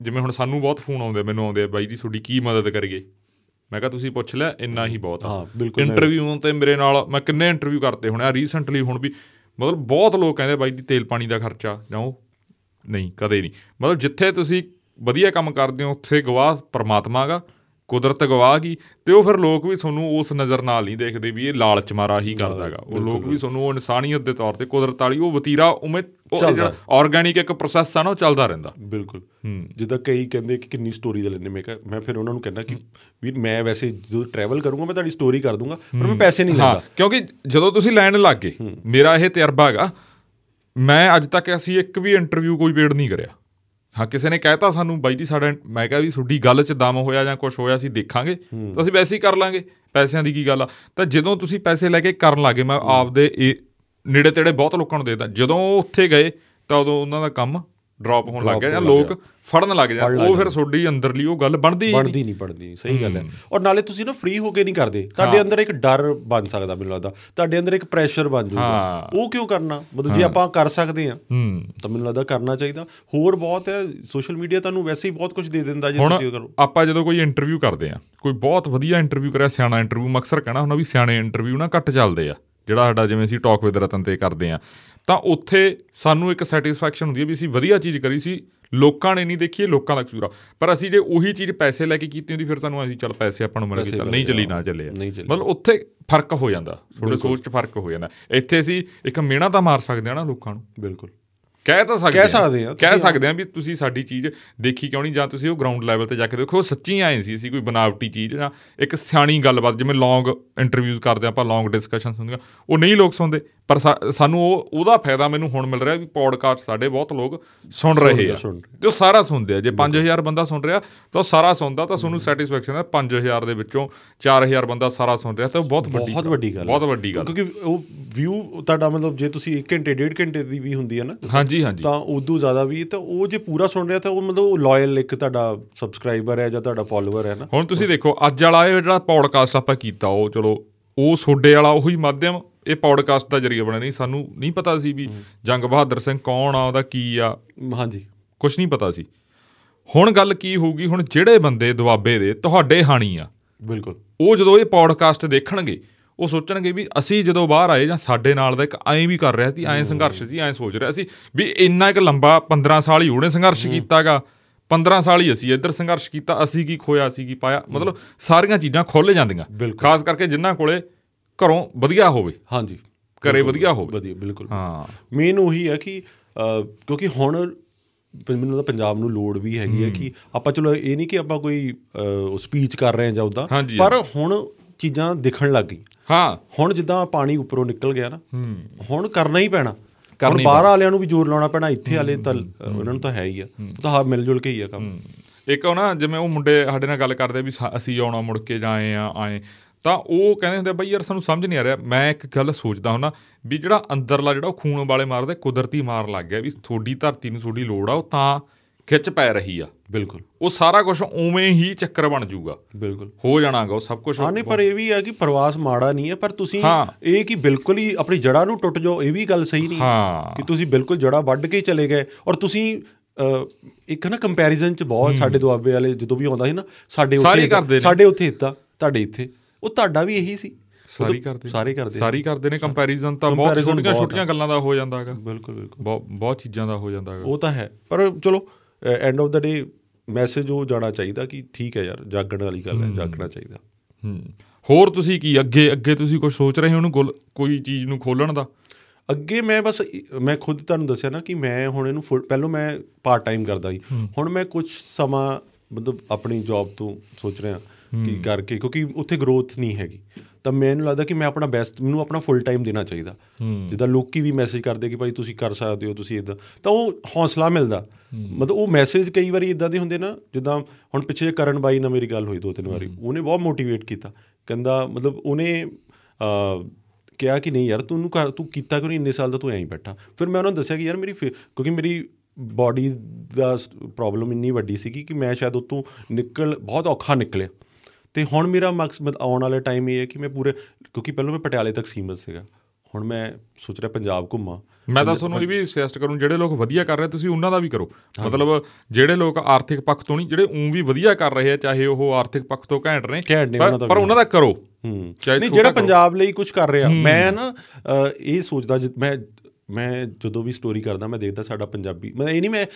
ਜਿਵੇਂ ਹੁਣ ਸਾਨੂੰ ਬਹੁਤ ਫੋਨ ਆਉਂਦੇ ਮੈਨੂੰ ਆਉਂਦੇ ਬਾਈ ਜੀ ਤੁਹਾਡੀ ਕੀ ਮਦਦ ਕਰੀਏ? ਮੈਂ ਕਿਹਾ ਤੁਸੀਂ ਪੁੱਛ ਲਿਆ ਇੰਨਾ ਹੀ ਬਹੁਤ ਆ। ਇੰਟਰਵਿਊ ਤੇ ਮੇਰੇ ਨਾਲ ਮੈਂ ਕਿੰਨੇ ਇੰਟਰਵਿਊ ਕਰਤੇ ਹੋਣੇ ਆ ਰੀਸੈਂਟਲੀ ਹੁਣ ਵੀ। ਮਤਲਬ ਬਹੁਤ ਲੋਕ ਕਹਿੰਦੇ ਬਾਈ ਜੀ ਤੇਲ ਪਾਣੀ ਦਾ ਖਰਚਾ ਜਾਓ ਨਹੀਂ ਕਦੇ ਨਹੀਂ। ਮਤਲਬ ਜਿੱਥੇ ਤੁਸੀਂ ਵਧੀਆ ਕੰਮ ਕਰਦੇ ਹੋ ਉੱਥੇ ਗਵਾਹ ਪਰਮਾਤਮਾ ਗਾ। ਕੁਦਰਤ ਗਵਾਹ ਗੀ ਤੇ ਉਹ ਫਿਰ ਲੋਕ ਵੀ ਤੁਹਾਨੂੰ ਉਸ ਨਜ਼ਰ ਨਾਲ ਨਹੀਂ ਦੇਖਦੇ ਵੀ ਇਹ ਲਾਲਚ ਮਾਰਾ ਹੀ ਕਰਦਾਗਾ ਉਹ ਲੋਕ ਵੀ ਤੁਹਾਨੂੰ ਉਹ ਇਨਸਾਨੀਅਤ ਦੇ ਤੌਰ ਤੇ ਕੁਦਰਤ ਵਾਲੀ ਉਹ ਵਤੀਰਾ ਉਵੇਂ ਉਹ। ਜਿਹੜਾ ਆਰਗੈਨਿਕ ਇੱਕ ਪ੍ਰੋਸੈਸ ਆ ਨਾ ਉਹ ਚੱਲਦਾ ਰਹਿੰਦਾ। ਬਿਲਕੁਲ। ਜਿੱਦਾਂ ਕਈ ਕਹਿੰਦੇ ਕਿ ਕਿੰਨੀ ਸਟੋਰੀ ਦੇ ਲੈਣੇ ਮੈਂ ਮੈਂ ਫਿਰ ਉਹਨਾਂ ਨੂੰ ਕਹਿੰਦਾ ਕਿ ਵੀ ਮੈਂ ਵੈਸੇ ਜਦੋਂ ਟਰੈਵਲ ਕਰੂੰਗਾ ਮੈਂ ਤੁਹਾਡੀ ਸਟੋਰੀ ਕਰ ਦੂੰਗਾ ਪਰ ਮੈਂ ਪੈਸੇ ਨਹੀਂ ਲੈਂਦਾ। ਕਿਉਂਕਿ ਜਦੋਂ ਤੁਸੀਂ ਲੈਣ ਲੱਗ ਮੇਰਾ ਇਹ ਤਜਰਬਾ ਹੈਗਾ ਮੈਂ ਅੱਜ ਤੱਕ ਅਸੀਂ ਇੱਕ ਵੀ ਇੰਟਰਵਿਊ ਕੋਈ ਪੇਡ ਨਹੀਂ ਕਰਿਆ। ਹਾਂ ਕਿਸੇ ਨੇ ਕਹਿਤਾ ਸਾਨੂੰ ਬਾਈ ਜੀ ਸਾਡਾ ਮੈਂ ਕਿਹਾ ਵੀ ਤੁਹਾਡੀ ਗੱਲ 'ਚ ਦਮ ਹੋਇਆ ਜਾਂ ਕੁਝ ਹੋਇਆ ਅਸੀਂ ਦੇਖਾਂਗੇ। ਤਾਂ ਅਸੀਂ ਵੈਸੇ ਹੀ ਕਰ ਲਾਂਗੇ ਪੈਸਿਆਂ ਦੀ ਕੀ ਗੱਲ ਆ। ਤਾਂ ਜਦੋਂ ਤੁਸੀਂ ਪੈਸੇ ਲੈ ਕੇ ਕਰਨ ਲੱਗੇ ਮੈਂ ਆਪਦੇ ਇਹ ਨੇੜੇ ਤੇੜੇ ਬਹੁਤ ਲੋਕਾਂ ਨੂੰ ਦੇਦਾ ਜਦੋਂ ਉੱਥੇ ਗਏ ਤਾਂ ਉਦੋਂ ਉਹਨਾਂ ਦਾ ਕੰਮ ਡ੍ਰੌਪ ਹੋਣ ਲੱਗ ਗਿਆ ਜਾਂ ਲੋਕ ਫੜਨ ਲੱਗ ਜਾਂਦੇ ਉਹ ਫਿਰ ਤੁਹਾਡੀ ਅੰਦਰਲੀ ਉਹ ਗੱਲ ਬਣਦੀ ਬਣਦੀ ਨਹੀਂ ਬਣਦੀ ਸਹੀ ਗੱਲ ਹੈ। ਔਰ ਨਾਲੇ ਤੁਸੀਂ ਨਾ ਫ੍ਰੀ ਹੋ ਕੇ ਨਹੀਂ ਕਰਦੇ। ਤੁਹਾਡੇ ਅੰਦਰ ਇੱਕ ਡਰ ਬਣ ਸਕਦਾ ਮੈਨੂੰ ਲੱਗਦਾ। ਤੁਹਾਡੇ ਅੰਦਰ ਇੱਕ ਪ੍ਰੈਸ਼ਰ ਬਣ ਹਾਂ। ਜਾਊਗਾ ਉਹ ਕਿਉਂ ਕਰਨਾ? ਮਤਲਬ ਜੇ ਆਪਾਂ ਕਰ ਸਕਦੇ ਹੂੰ ਤਾਂ ਮੈਨੂੰ ਲੱਗਦਾ ਕਰਨਾ ਚਾਹੀਦਾ। ਹੋਰ ਬਹੁਤ ਹੈ ਸੋਸ਼ਲ ਮੀਡੀਆ ਤੁਹਾਨੂੰ ਵੈਸੇ ਹੀ ਬਹੁਤ ਕੁਝ ਦੇ ਦਿੰਦਾ ਜੇ ਤੁਸੀਂ ਕਰੋ। ਆਪਾਂ ਜਦੋਂ ਕੋਈ ਇੰਟਰਵਿਊ ਕਰਦੇ ਆ ਕੋਈ ਬਹੁਤ ਵਧੀਆ ਇੰਟਰਵਿਊ ਕਰਿਆ ਸਿਆਣਾ ਇੰਟਰਵਿਊ ਮਕਸਰ ਕਹਿਣਾ ਹੁੰਦਾ ਵੀ ਸਿਆਣੇ ਇੰਟਰਵਿਊ ਨਾ ਘੱਟ ਚੱਲਦੇ ਆ। ਜਿਹੜਾ ਸਾਡਾ ਜਿਵੇਂ ਅਸੀਂ ਟਾਕ ਵਿਦ ਰਤਨ ਤੇ ਕਰਦੇ ਆ ਤਾਂ ਉੱਥੇ ਸਾਨੂੰ ਇੱਕ ਸੈਟੀਸਫੈਕਸ਼ਨ ਹੁੰਦੀ ਹੈ ਵੀ ਅਸੀਂ ਵਧੀਆ ਚੀਜ਼ ਕਰੀ ਸੀ ਲੋਕਾਂ ਨੇ ਨਹੀਂ ਦੇਖੀ ਇਹ ਲੋਕਾਂ ਦਾ ਕਸੂਰ ਆ। ਪਰ ਅਸੀਂ ਜੇ ਉਹੀ ਚੀਜ਼ ਪੈਸੇ ਲੈ ਕੇ ਕੀਤੀ ਹੁੰਦੀ ਫਿਰ ਸਾਨੂੰ ਅਸੀਂ ਚੱਲ ਪੈਸੇ ਆਪਾਂ ਨੂੰ ਮਿਲ ਗਏ ਚੱਲ ਨਹੀਂ ਚੱਲੀ ਨਾ ਚੱਲੇ। ਮਤਲਬ ਉੱਥੇ ਫ਼ਰਕ ਹੋ ਜਾਂਦਾ ਥੋੜੇ ਸੋਚ 'ਚ ਫ਼ਰਕ ਹੋ ਜਾਂਦਾ। ਇੱਥੇ ਅਸੀਂ ਇੱਕ ਮਿਹਣਾ ਤਾਂ ਮਾਰ ਸਕਦੇ ਆ ਨਾ ਲੋਕਾਂ ਨੂੰ। ਬਿਲਕੁਲ। ਕਹਿ ਤਾਂ ਸਕਦੇ ਕਹਿ ਸਕਦੇ ਆ, ਕਹਿ ਸਕਦੇ ਆ ਵੀ ਤੁਸੀਂ ਸਾਡੀ ਚੀਜ਼ ਦੇਖੀ ਕਿਉਂ ਨਹੀਂ ਜਾਂ ਤੁਸੀਂ ਉਹ ਗਰਾਊਂਡ ਲੈਵਲ ਤੇ ਜਾ ਕੇ ਦੇਖੋ ਸੱਚੀ ਆਏ ਸੀ ਅਸੀਂ ਕੋਈ ਬਨਾਵਟੀ ਚੀਜ਼ ਨਾ ਇੱਕ ਸਿਆਣੀ ਗੱਲਬਾਤ ਜਿਵੇਂ ਲੌਂਗ ਇੰਟਰਵਿਊਜ਼ ਕਰਦੇ ਆਪਾਂ ਲੌਂਗ ਡਿਸਕਸ਼ਨਸ ਹੁੰਦੀਆਂ ਉਹ ਨਹੀਂ ਲੋਕ ਸੁਣਦੇ। ਪਰ ਸਾਨੂੰ ਉਹ ਉਹਦਾ ਫਾਇਦਾ ਮੈਨੂੰ ਹੁਣ ਮਿਲ ਰਿਹਾ ਵੀ ਪੋਡਕਾਸਟ ਸਾਡੇ ਬਹੁਤ ਲੋਕ ਸੁਣ ਰਹੇ ਆ। ਤੇ ਉਹ ਸਾਰਾ ਸੁਣਦੇ ਆ। ਜੇ 5000 ਬੰਦਾ ਸੁਣ ਰਿਹਾ ਤਾਂ ਉਹ ਸਾਰਾ ਸੁਣਦਾ ਤਾਂ ਤੁਹਾਨੂੰ ਸੈਟੀਸਫੈਕਸ਼ਨ ਹੈ 5000 ਦੇ ਵਿੱਚੋਂ 4000 ਬੰਦਾ ਸਾਰਾ ਸੁਣ ਰਿਹਾ ਤਾਂ ਉਹ ਬਹੁਤ ਵੱਡੀ ਬਹੁਤ ਵੱਡੀ ਗੱਲ। ਬਹੁਤ ਵੱਡੀ ਗੱਲ ਕਿਉਂਕਿ ਉਹ ਵਿਊ ਤੁਹਾਡਾ ਮਤਲਬ ਜੇ ਤੁਸੀਂ 1 ਘੰਟੇ 1.5 ਘੰਟੇ ਦੀ ਵੀ ਹੁੰਦੀ ਹੈ ਨਾ ਹਾਂਜੀ ਹਾਂਜੀ। ਤਾਂ ਉਦੋਂ ਜ਼ਿਆਦਾ ਵੀ ਤਾਂ ਉਹ ਜੇ ਪੂਰਾ ਸੁਣ ਰਿਹਾ ਤਾਂ ਉਹ ਮਤਲਬ ਉਹ ਲਾਇਲ ਇੱਕ ਤੁਹਾਡਾ ਸਬਸਕ੍ਰਾਈਬਰ ਹੈ ਜਾਂ ਤੁਹਾਡਾ ਫਾਲੋਅਰ ਹੈ ਨਾ। ਹੁਣ ਤੁਸੀਂ ਦੇਖੋ ਅੱਜ ਵਾਲਾ ਇਹ ਜਿਹੜਾ ਪੌਡਕਾਸਟ ਆਪਾਂ ਕੀਤਾ ਉਹ ਚਲੋ ਉਹ ਸੋਡੇ ਵਾਲਾ ਉਹੀ ਮਾਧਿਅਮ ਇਹ ਪੌਡਕਾਸਟ ਦਾ ਜਰੀਆ ਬਣਿਆ। ਨਹੀਂ ਸਾਨੂੰ ਨਹੀਂ ਪਤਾ ਸੀ ਵੀ ਜੰਗ ਬਹਾਦਰ ਸਿੰਘ ਕੌਣ ਆ ਉਹਦਾ ਕੀ ਆ। ਹਾਂਜੀ। ਕੁਝ ਨਹੀਂ ਪਤਾ ਸੀ। ਹੁਣ ਗੱਲ ਕੀ ਹੋਊਗੀ ਹੁਣ ਜਿਹੜੇ ਬੰਦੇ ਦੁਆਬੇ ਦੇ ਤੁਹਾਡੇ ਹਾਣੀ ਆ ਬਿਲਕੁਲ। ਉਹ ਜਦੋਂ ਇਹ ਪੌਡਕਾਸਟ ਦੇਖਣਗੇ ਉਹ ਸੋਚਣਗੇ ਵੀ ਅਸੀਂ ਜਦੋਂ ਬਾਹਰ ਆਏ ਜਾਂ ਸਾਡੇ ਨਾਲ ਦਾ ਇੱਕ ਐਂ ਵੀ ਕਰ ਰਿਹਾ ਸੀ ਐਂ ਸੰਘਰਸ਼ ਸੀ ਐਂ ਸੋਚ ਰਿਹਾ ਸੀ ਵੀ ਇੰਨਾ ਇੱਕ ਲੰਬਾ 15 ਸਾਲ ਹੀ ਉਹਨੇ ਸੰਘਰਸ਼ ਕੀਤਾਗਾ। 15 ਸਾਲ ਹੀ ਅਸੀਂ ਇੱਧਰ ਸੰਘਰਸ਼ ਕੀਤਾ ਅਸੀਂ ਕੀ ਖੋਇਆ ਅਸੀਂ ਕੀ ਪਾਇਆ। ਮਤਲਬ ਸਾਰੀਆਂ ਚੀਜ਼ਾਂ ਖੁੱਲ ਜਾਂਦੀਆਂ। ਖਾਸ ਕਰਕੇ ਜਿਨ੍ਹਾਂ ਕੋਲੇ ਘਰੋਂ ਵਧੀਆ ਹੋਵੇ। ਹਾਂਜੀ। ਘਰੇ ਵਧੀਆ ਹੋਵੇ। ਵਧੀਆ ਬਿਲਕੁਲ। ਹਾਂ। ਮੇਨ ਉਹੀ ਹੈ ਕਿ ਕਿਉਂਕਿ ਹੁਣ ਮੈਨੂੰ ਲੱਗਦਾ ਪੰਜਾਬ ਨੂੰ ਲੋੜ ਵੀ ਹੈਗੀ ਹੈ ਕਿ ਆਪਾਂ ਚਲੋ ਇਹ ਨਹੀਂ ਕਿ ਆਪਾਂ ਕੋਈ ਸਪੀਚ ਕਰ ਰਹੇ ਹਾਂ ਜਾਂ ਉਦਾਂ ਪਰ ਹੁਣ ਚੀਜ਼ਾਂ ਦਿਖਣ ਲੱਗ ਗਈ ਹਾਂ। ਹੁਣ ਜਿੱਦਾਂ ਪਾਣੀ ਉੱਪਰੋਂ ਨਿਕਲ ਗਿਆ ਨਾ ਹੁਣ ਕਰਨਾ ਹੀ ਪੈਣਾ। ਹੁਣ ਬਾਹਰ ਵਾਲਿਆਂ ਨੂੰ ਵੀ ਜ਼ੋਰ ਲਾਉਣਾ ਪੈਣਾ ਇੱਥੇ ਵਾਲੇ ਤਾਂ ਉਹਨਾਂ ਨੂੰ ਤਾਂ ਹੈ ਹੀ ਆ। ਤਾਂ ਹਾਂ ਮਿਲ ਜੁਲ ਕੇ ਹੀ ਆ ਕੰਮ। ਇੱਕ ਉਹ ਨਾ ਜਿਵੇਂ ਉਹ ਮੁੰਡੇ ਸਾਡੇ ਨਾਲ ਗੱਲ ਕਰਦੇ ਵੀ ਅਸੀਂ ਆਉਣਾ ਮੁੜ ਕੇ ਜਾਂ ਆਏ ਆ ਆਏ ਤਾਂ ਉਹ ਕਹਿੰਦੇ ਹੁੰਦੇ ਬਈ ਯਾਰ ਸਾਨੂੰ ਸਮਝ ਨਹੀਂ ਆ ਰਿਹਾ। ਮੈਂ ਇੱਕ ਗੱਲ ਸੋਚਦਾ ਹੁੰਦਾ ਵੀ ਜਿਹੜਾ ਅੰਦਰਲਾ ਜਿਹੜਾ ਉਹ ਖੂਨ ਵਾਲੇ ਮਾਰਦੇ ਕੁਦਰਤੀ ਮਾਰ ਲੱਗ ਗਿਆ ਵੀ ਤੁਹਾਡੀ ਧਰਤੀ ਨੂੰ ਤੁਹਾਡੀ ਲੋੜ ਆ ਉਹ ਤਾਂ ਖਿੱਚ ਪੈ ਰਹੀ ਆ। ਬਿਲਕੁਲ। ਉਹ ਸਾਰਾ ਕੁਝ ਉਵੇਂ ਹੀ ਚੱਕਰ ਬਣ ਜਾਊਗਾ। ਬਿਲਕੁਲ। ਹੋ ਜਾਣਾਗਾ ਉਹ ਸਭ ਕੁਝ ਹਾਂ ਨਹੀਂ ਪਰ ਇਹ ਵੀ ਹੈ ਕਿ ਪ੍ਰਵਾਸ ਮਾੜਾ ਨਹੀਂ ਹੈ ਪਰ ਤੁਸੀਂ। ਇਹ ਕਿ ਬਿਲਕੁਲ ਹੀ ਆਪਣੀ ਜੜ੍ਹਾਂ ਨੂੰ ਟੁੱਟ ਜਾਓ ਇਹ ਵੀ ਗੱਲ ਸਹੀ ਨਹੀਂ। ਹਾਂ। ਕਿ ਤੁਸੀਂ ਬਿਲਕੁਲ ਜੜ੍ਹਾਂ ਵੱਢ ਕੇ ਚਲੇ ਗਏ ਔਰ ਤੁਸੀਂ ਇੱਕ ਨਾ ਕੰਪੈਰੀਜ਼ਨ ਚ ਬਹੁਤ ਸਾਡੇ ਦੁਆਬੇ ਵਾਲੇ ਜਦੋਂ ਵੀ ਆਉਂਦਾ ਸੀ ਨਾ ਸਾਡੇ ਨੇ। ਸਾਡੇ ਉੱਥੇ ਇੱਦਾਂ ਤੁਹਾਡੇ ਇੱਥੇ। ਉਹ ਤੁਹਾਡਾ ਵੀ ਇਹੀ ਸੀ। ਸਾਰੀ ਕਰਦੇ ਸਾਰੇ ਕਰਦੇ ਸਾਰੀ ਕਰਦੇ ਨੇ। ਕੰਪੈਰੀਜ਼ਨ ਤਾਂ ਬਹੁਤ ਛੋਟੀਆਂ ਛੋਟੀਆਂ ਗੱਲਾਂ ਦਾ ਹੋ ਜਾਂਦਾਗਾ ਬਿਲਕੁਲ ਬਿਲਕੁਲ। ਬਹੁਤ ਬਹੁਤ ਚੀਜ਼ਾਂ ਦਾ ਹੋ ਜਾਂਦਾਗਾ ਉਹ ਤਾਂ ਹੈ। ਪਰ ਚਲੋ end of the day message ਉਹ ਜਾਣਾ ਚਾਹੀਦਾ ਕਿ ਠੀਕ ਹੈ ਯਾਰ ਜਾਗਣ ਵਾਲੀ ਗੱਲ ਹੈ ਜਾਗਣਾ ਚਾਹੀਦਾ। ਹੂੰ। ਹੋਰ ਤੁਸੀਂ ਕੀ ਅੱਗੇ ਅੱਗੇ ਤੁਸੀਂ ਕੁਝ ਸੋਚ ਰਹੇ ਹੋ ਉਹਨੂੰ ਕੋਈ ਚੀਜ਼ ਨੂੰ ਖੋਲਣ ਦਾ? ਅੱਗੇ ਮੈਂ ਬਸ ਮੈਂ ਖੁਦ ਤੁਹਾਨੂੰ ਦੱਸਿਆ ਨਾ ਕਿ ਮੈਂ ਹੁਣ ਇਹਨੂੰ ਪਹਿਲੋਂ ਮੈਂ ਪਾਰਟ ਟਾਈਮ ਕਰਦਾ ਸੀ। ਹੁਣ ਮੈਂ ਕੁਝ ਸਮਾਂ ਮਤਲਬ ਆਪਣੀ ਜੌਬ ਤੋਂ ਸੋਚ ਰਿਹਾ। ਕਿ ਕਰਕੇ ਕਿਉਂਕਿ ਉੱਥੇ ਗਰੋਥ ਨਹੀਂ ਹੈਗੀ। ਤਾਂ ਮੈਨੂੰ ਲੱਗਦਾ ਕਿ ਮੈਂ ਆਪਣਾ ਬੈਸਟ ਮੈਨੂੰ ਆਪਣਾ ਫੁੱਲ ਟਾਈਮ ਦੇਣਾ ਚਾਹੀਦਾ। ਜਿੱਦਾਂ ਲੋਕੀ ਵੀ ਮੈਸੇਜ ਕਰਦੇ ਕਿ ਭਾਈ ਤੁਸੀਂ ਕਰ ਸਕਦੇ ਹੋ ਤੁਸੀਂ ਇਦਾਂ ਤਾਂ ਉਹ ਹੌਸਲਾ ਮਿਲਦਾ। ਮਤਲਬ ਉਹ ਮੈਸੇਜ ਕਈ ਵਾਰੀ ਇਦਾਂ ਦੇ ਹੁੰਦੇ ਨਾ ਜਿੱਦਾਂ ਹੁਣ ਪਿੱਛੇ ਕਰਨ ਬਾਈ ਨਾਲ ਮੇਰੀ ਗੱਲ ਹੋਈ ਦੋ ਤਿੰਨ ਵਾਰੀ। ਉਹਨੇ ਬਹੁਤ ਮੋਟੀਵੇਟ ਕੀਤਾ। ਕਹਿੰਦਾ ਮਤਲਬ ਉਹਨੇ ਕਿਹਾ ਕਿ ਨਹੀਂ ਯਾਰ ਤੂੰ ਕਰ ਤੂੰ ਕੀਤਾ ਕਿਉਂ ਨਹੀਂ? ਇੰਨੇ ਸਾਲ ਦਾ ਤੂੰ ਐਂ ਹੀ ਬੈਠਾ। ਫਿਰ ਮੈਂ ਉਹਨਾਂ ਨੂੰ ਦੱਸਿਆ ਕਿ ਯਾਰ ਮੇਰੀ ਕਿਉਂਕਿ ਮੇਰੀ ਬਾਡੀ ਦਾ ਪ੍ਰੋਬਲਮ ਇੰਨੀ ਵੱਡੀ ਸੀਗੀ ਕਿ ਮੈਂ ਸ਼ਾਇਦ ਉਤੋਂ ਨਿਕਲ ਬਹੁਤ ਔਖਾ ਨਿਕਲਿਆ। ਤੇ ਹੁਣ ਮੇਰਾ ਮਕਸਦ ਆਉਣ ਵਾਲੇ ਟਾਈਮ ਇਹ ਹੈ ਕਿ ਮੈਂ ਪੂਰੇ ਕਿਉਂਕਿ ਪਹਿਲਾਂ ਮੈਂ ਪਟਿਆਲੇ ਤੱਕ ਸੀਮਤ ਸੀਗਾ। ਹੁਣ ਮੈਂ ਸੋਚ ਰਿਹਾ ਪੰਜਾਬ ਘੁੰਮਾਂ। ਮੈਂ ਤਾਂ ਤੁਹਾਨੂੰ ਇਹ ਵੀ ਸੁਜੈਸਟ ਕਰੂੰ ਜਿਹੜੇ ਲੋਕ ਵਧੀਆ ਕਰ ਰਹੇ ਤੁਸੀਂ ਉਹਨਾਂ ਦਾ ਵੀ ਕਰੋ। ਮਤਲਬ ਜਿਹੜੇ ਲੋਕ ਆਰਥਿਕ ਪੱਖ ਤੋਂ ਨਹੀਂ ਜਿਹੜੇ ਉਂ ਵੀ ਵਧੀਆ ਕਰ ਰਹੇ ਆ ਚਾਹੇ ਉਹ ਆਰਥਿਕ ਪੱਖ ਤੋਂ ਘੈਂਟ ਨੇ ਪਰ- ਉਹਨਾਂ ਦਾ ਕਰੋ। ਨਹੀਂ ਜਿਹੜਾ। ਪੰਜਾਬ ਲਈ ਕੁਝ ਕਰ ਰਿਹਾ ਮੈਂ ਨਾ ਇਹ ਸੋਚਦਾ ਮੈਂ ਮੈਂ ਜਦੋਂ ਵੀ ਸਟੋਰੀ ਕਰਦਾ ਮੈਂ ਦੇਖਦਾ ਸਾਡਾ ਪੰਜਾਬੀ ਮੈਂ ਇਹ ਨਹੀਂ ਮੈਂ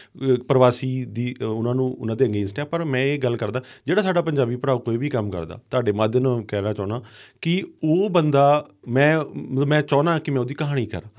ਪ੍ਰਵਾਸੀ ਦੀ ਉਹਨਾਂ ਨੂੰ ਉਹਨਾਂ ਦੇ ਅਗੇਂਸਟ ਆ ਪਰ ਮੈਂ ਇਹ ਗੱਲ ਕਰਦਾ ਜਿਹੜਾ ਸਾਡਾ ਪੰਜਾਬੀ ਭਰਾ ਕੋਈ ਵੀ ਕੰਮ ਕਰਦਾ ਤੁਹਾਡੇ ਮਾਧਿਅਮ ਨਾਲ ਕਹਿਣਾ ਚਾਹੁੰਦਾ ਕਿ ਉਹ ਬੰਦਾ ਮੈਂ ਮੈਂ ਚਾਹੁੰਦਾ ਕਿ ਮੈਂ ਉਹਦੀ ਕਹਾਣੀ ਕਰਾਂ।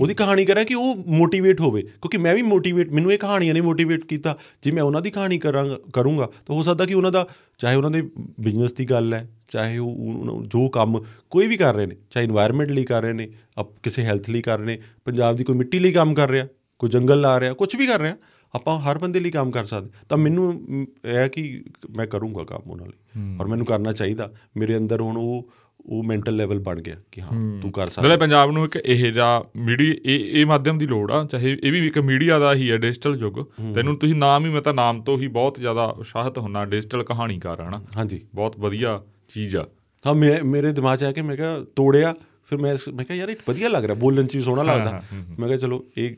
ਉਹਦੀ ਕਹਾਣੀ ਕਰਾਂ ਕਿ ਉਹ ਮੋਟੀਵੇਟ ਹੋਵੇ ਕਿਉਂਕਿ ਮੈਂ ਵੀ ਮੋਟੀਵੇਟ ਮੈਨੂੰ ਇਹ ਕਹਾਣੀਆਂ ਨੇ ਮੋਟੀਵੇਟ ਕੀਤਾ। ਜੇ ਮੈਂ ਉਹਨਾਂ ਦੀ ਕਹਾਣੀ ਕਰਾਂਗਾ ਕਰੂੰਗਾ ਤਾਂ ਹੋ ਸਕਦਾ ਕਿ ਉਹਨਾਂ ਦਾ ਚਾਹੇ ਉਹਨਾਂ ਦੇ ਬਿਜ਼ਨਸ ਦੀ ਗੱਲ ਹੈ ਚਾਹੇ ਉਹ ਜੋ ਕੰਮ ਕੋਈ ਵੀ ਕਰ ਰਹੇ ਨੇ ਚਾਹੇ ਇਨਵਾਇਰਨਮੈਂਟ ਲਈ ਕਰ ਰਹੇ ਨੇ ਅਪ ਕਿਸੇ ਹੈਲਥ ਲਈ ਕਰ ਰਹੇ ਨੇ ਪੰਜਾਬ ਦੀ ਕੋਈ ਮਿੱਟੀ ਲਈ ਕੰਮ ਕਰ ਰਿਹਾ ਕੋਈ ਜੰਗਲ ਲਾ ਰਿਹਾ ਕੁਝ ਵੀ ਕਰ ਰਿਹਾ ਆਪਾਂ ਹਰ ਬੰਦੇ ਲਈ ਕੰਮ ਕਰ ਸਕਦੇ ਤਾਂ ਮੈਨੂੰ ਇਹ ਹੈ ਕਿ ਮੈਂ ਕਰੂੰਗਾ ਕੰਮ ਉਹਨਾਂ ਲਈ ਔਰ ਮੈਨੂੰ ਕਰਨਾ ਚਾਹੀਦਾ। ਮੇਰੇ ਅੰਦਰ ਹੁਣ ਉਹ ਉਹ ਮੈਂਟਲ ਲੈਵਲ ਬਣ ਗਿਆ ਕਿ ਹਾਂ ਤੂੰ ਕਰ ਸਕਦਾ। ਜਿਹੜੇ ਪੰਜਾਬ ਨੂੰ ਇੱਕ ਇਹ ਜਿਹਾ ਮੀਡੀਆ ਇਹ ਇਹ ਮਾਧਿਅਮ ਦੀ ਲੋੜ ਆ ਚਾਹੇ ਇਹ ਵੀ ਇੱਕ ਮੀਡੀਆ ਦਾ ਹੀ ਹੈ ਡਿਜੀਟਲ ਯੁੱਗ। ਤੈਨੂੰ ਤੁਸੀਂ ਨਾਮ ਹੀ ਮੈਂ ਤਾਂ ਨਾਮ ਤੋਂ ਹੀ ਬਹੁਤ ਜ਼ਿਆਦਾ ਉਤਸ਼ਾਹਿਤ ਹੁੰਨਾ ਡਿਜੀਟਲ ਕਹਾਣੀਕਾਰ ਹਨਾ ਹਾਂਜੀ। ਬਹੁਤ ਵਧੀਆ ਚੀਜ਼ ਆ। ਹਾਂ ਮੇਰੇ ਦਿਮਾਗ 'ਚ ਆਇਆ ਕਿ ਮੈਂ ਕਿਹਾ ਤੋੜਿਆ ਫਿਰ ਮੈਂ ਮੈਂ ਕਿਹਾ ਯਾਰ ਇਹ ਵਧੀਆ ਲੱਗ ਰਿਹਾ ਬੋਲਣ 'ਚ ਵੀ ਸੋਹਣਾ ਲੱਗਦਾ। ਮੈਂ ਕਿਹਾ ਚਲੋ ਇਹ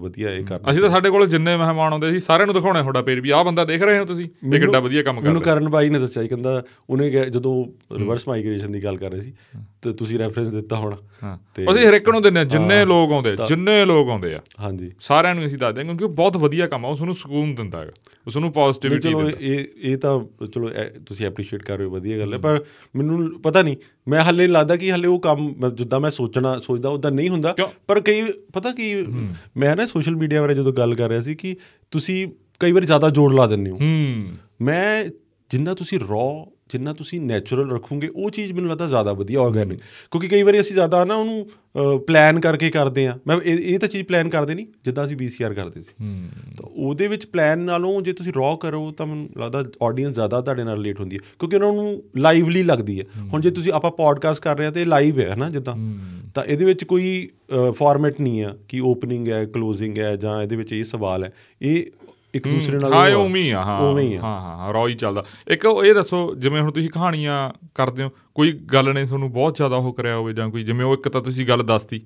ਵਧੀਆ ਇਹ ਕਰ ਅਸੀਂ ਤਾਂ ਸਾਡੇ ਕੋਲ ਜਿੰਨੇ ਮਹਿਮਾਨ ਆਉਂਦੇ ਸੀ ਸਾਰਿਆਂ ਨੂੰ ਦਿਖਾਉਣਾ ਤੁਹਾਡਾ ਪੇਜ ਵੀ। ਆਹ ਬੰਦਾ ਦੇਖ ਰਹੇ ਹੋ ਤੁਸੀਂ? ਇਹ ਕਿੱਡਾ ਵਧੀਆ ਕੰਮ ਕਰ ਮੈਨੂੰ ਰਿਹਾ। ਕਰਨ ਬਾਈ ਨੇ ਦੱਸਿਆ ਕਹਿੰਦਾ ਉਹਨੇ ਜਦੋਂ ਰਿਵਰਸ ਮਾਈਗ੍ਰੇਸ਼ਨ ਦੀ ਗੱਲ ਕਰ ਰਹੇ ਸੀ ਤੇ ਤੁਸੀਂ ਰੈਫਰੈਂਸ ਦਿੱਤਾ ਹੋਣਾ। ਤੇ ਅਸੀਂ ਹਰ ਇੱਕ ਨੂੰ ਹਾਂ ਜਿੰਨੇ ਲੋਕ ਆਉਂਦੇ ਜਿੰਨੇ ਲੋਕ ਆਉਂਦੇ ਆ। ਹਾਂਜੀ। ਸਾਰਿਆਂ ਨੂੰ ਅਸੀਂ ਦੱਸਦੇ ਕਿਉਂਕਿ ਉਹ ਬਹੁਤ ਵਧੀਆ ਕੰਮ ਆ ਉਹ ਤੁਹਾਨੂੰ ਸਕੂਨ ਦਿੰਦਾ ਹੈਗਾ। ਉਹ ਤੁਹਾਨੂੰ ਪੋਜ਼ਿਟਿਵਿਟੀ ਚਲੋ ਦਿੰਦਾ। ਇਹ ਇਹ ਤਾਂ ਚਲੋ ਤੁਸੀਂ ਐਪਰੀਸ਼ੀਏਟ ਕਰ ਰਹੇ ਹੋ ਵਧੀਆ ਗੱਲ ਹੈ ਪਰ ਮੈਨੂੰ ਪਤਾ ਨਹੀਂ ਮੈਂ ਹੱਲੇ ਲੱਗਦਾ ਕਿ ਹੱਲੇ ਉਹ ਕੰਮ ਜਿੱਦਾਂ ਮੈਂ ਸੋਚਣਾ ਸੋਚਦਾ ਉਦਾਂ ਨਹੀਂ ਹੁੰਦਾ? ਪਰ ਕਈ ਪਤਾ ਕੀ ਮੈਂ ਨਾ ਸੋਸ਼ਲ ਮੀਡੀਆ ਬਾਰੇ ਜਦੋਂ ਗੱਲ ਕਰ ਰਿਹਾ ਸੀ ਕਿ ਤੁਸੀਂ ਕਈ ਵਾਰੀ ਜ਼ਿਆਦਾ ਜ਼ੋਰ ਲਾ ਦਿੰਦੇ ਹੂੰ। ਮੈਂ ਜਿੰਨਾ ਤੁਸੀਂ ਰॉ ਜਿੰਨਾ ਤੁਸੀਂ ਨੈਚੁਰਲ ਰੱਖੋਗੇ ਉਹ ਚੀਜ਼ ਮੈਨੂੰ ਲੱਗਦਾ ਜ਼ਿਆਦਾ ਵਧੀਆ ਆਰਗੈਨਿਕ ਕਿਉਂਕਿ ਕਈ ਵਾਰੀ ਅਸੀਂ ਜ਼ਿਆਦਾ ਨਾ ਉਹਨੂੰ ਪਲਾਨ ਕਰਕੇ ਕਰਦੇ ਆ ਮੈਂ ਇਹ ਤਾਂ ਚੀਜ਼ ਪਲਾਨ ਕਰਦੇ ਨਹੀਂ ਜਿੱਦਾਂ ਅਸੀਂ VCR ਕਰਦੇ ਸੀ। ਤਾਂ ਉਹਦੇ ਵਿੱਚ ਪਲਾਨ ਨਾਲੋਂ ਜੇ ਤੁਸੀਂ ਰॉ ਕਰੋ ਤਾਂ ਮੈਨੂੰ ਲੱਗਦਾ ਆਡੀਅנס ਜ਼ਿਆਦਾ ਤੁਹਾਡੇ ਨਾਲ ਰਿਲੇਟ ਹੁੰਦੀ ਹੈ। ਕਿਉਂਕਿ ਉਹਨਾਂ ਨੂੰ ਲਾਈਵਲੀ ਲੱਗਦੀ ਹੈ। ਹੁਣ ਜੇ ਤੁਸੀਂ ਆਪਾਂ ਪੋਡਕਾਸਟ ਕਰ ਰਹੇ ਹਾਂ ਤੇ ਲਾਈਵ ਹੈ ਹਨਾ ਜਿੱਦਾਂ। ਤਾਂ ਇਹਦੇ ਵਿੱਚ ਕੋਈ ਫਾਰਮੈਟ ਨਹੀਂ ਆ ਕਿ ਓਪਨਿੰਗ ਹੈ ਕਲੋਜ਼ਿੰਗ ਹੈ ਜਾਂ ਇਹਦੇ ਵਿੱਚ ਇਹ ਸਵਾਲ ਹੈ। ਇਹ ਇੱਕ ਦੂਸਰੇ ਨਾਲ ਹਾਂ। ਉਵੇਂ ਹੀ ਆ ਹਾਂ ਹੀ। ਹਾਂ ਹਾਂ ਰੌ ਹੀ ਚੱਲਦਾ। ਇੱਕ ਇਹ ਦੱਸੋ ਜਿਵੇਂ ਹੁਣ ਤੁਸੀਂ ਕਹਾਣੀਆਂ ਕਰਦੇ ਹੋ ਕੋਈ ਗੱਲ ਨੇ ਤੁਹਾਨੂੰ ਬਹੁਤ ਜ਼ਿਆਦਾ ਉਹ ਕਰਿਆ ਹੋਵੇ ਜਾਂ ਕੋਈ ਜਿਵੇਂ ਉਹ ਇੱਕ ਤਾਂ ਤੁਸੀਂ ਗੱਲ ਦੱਸਤੀ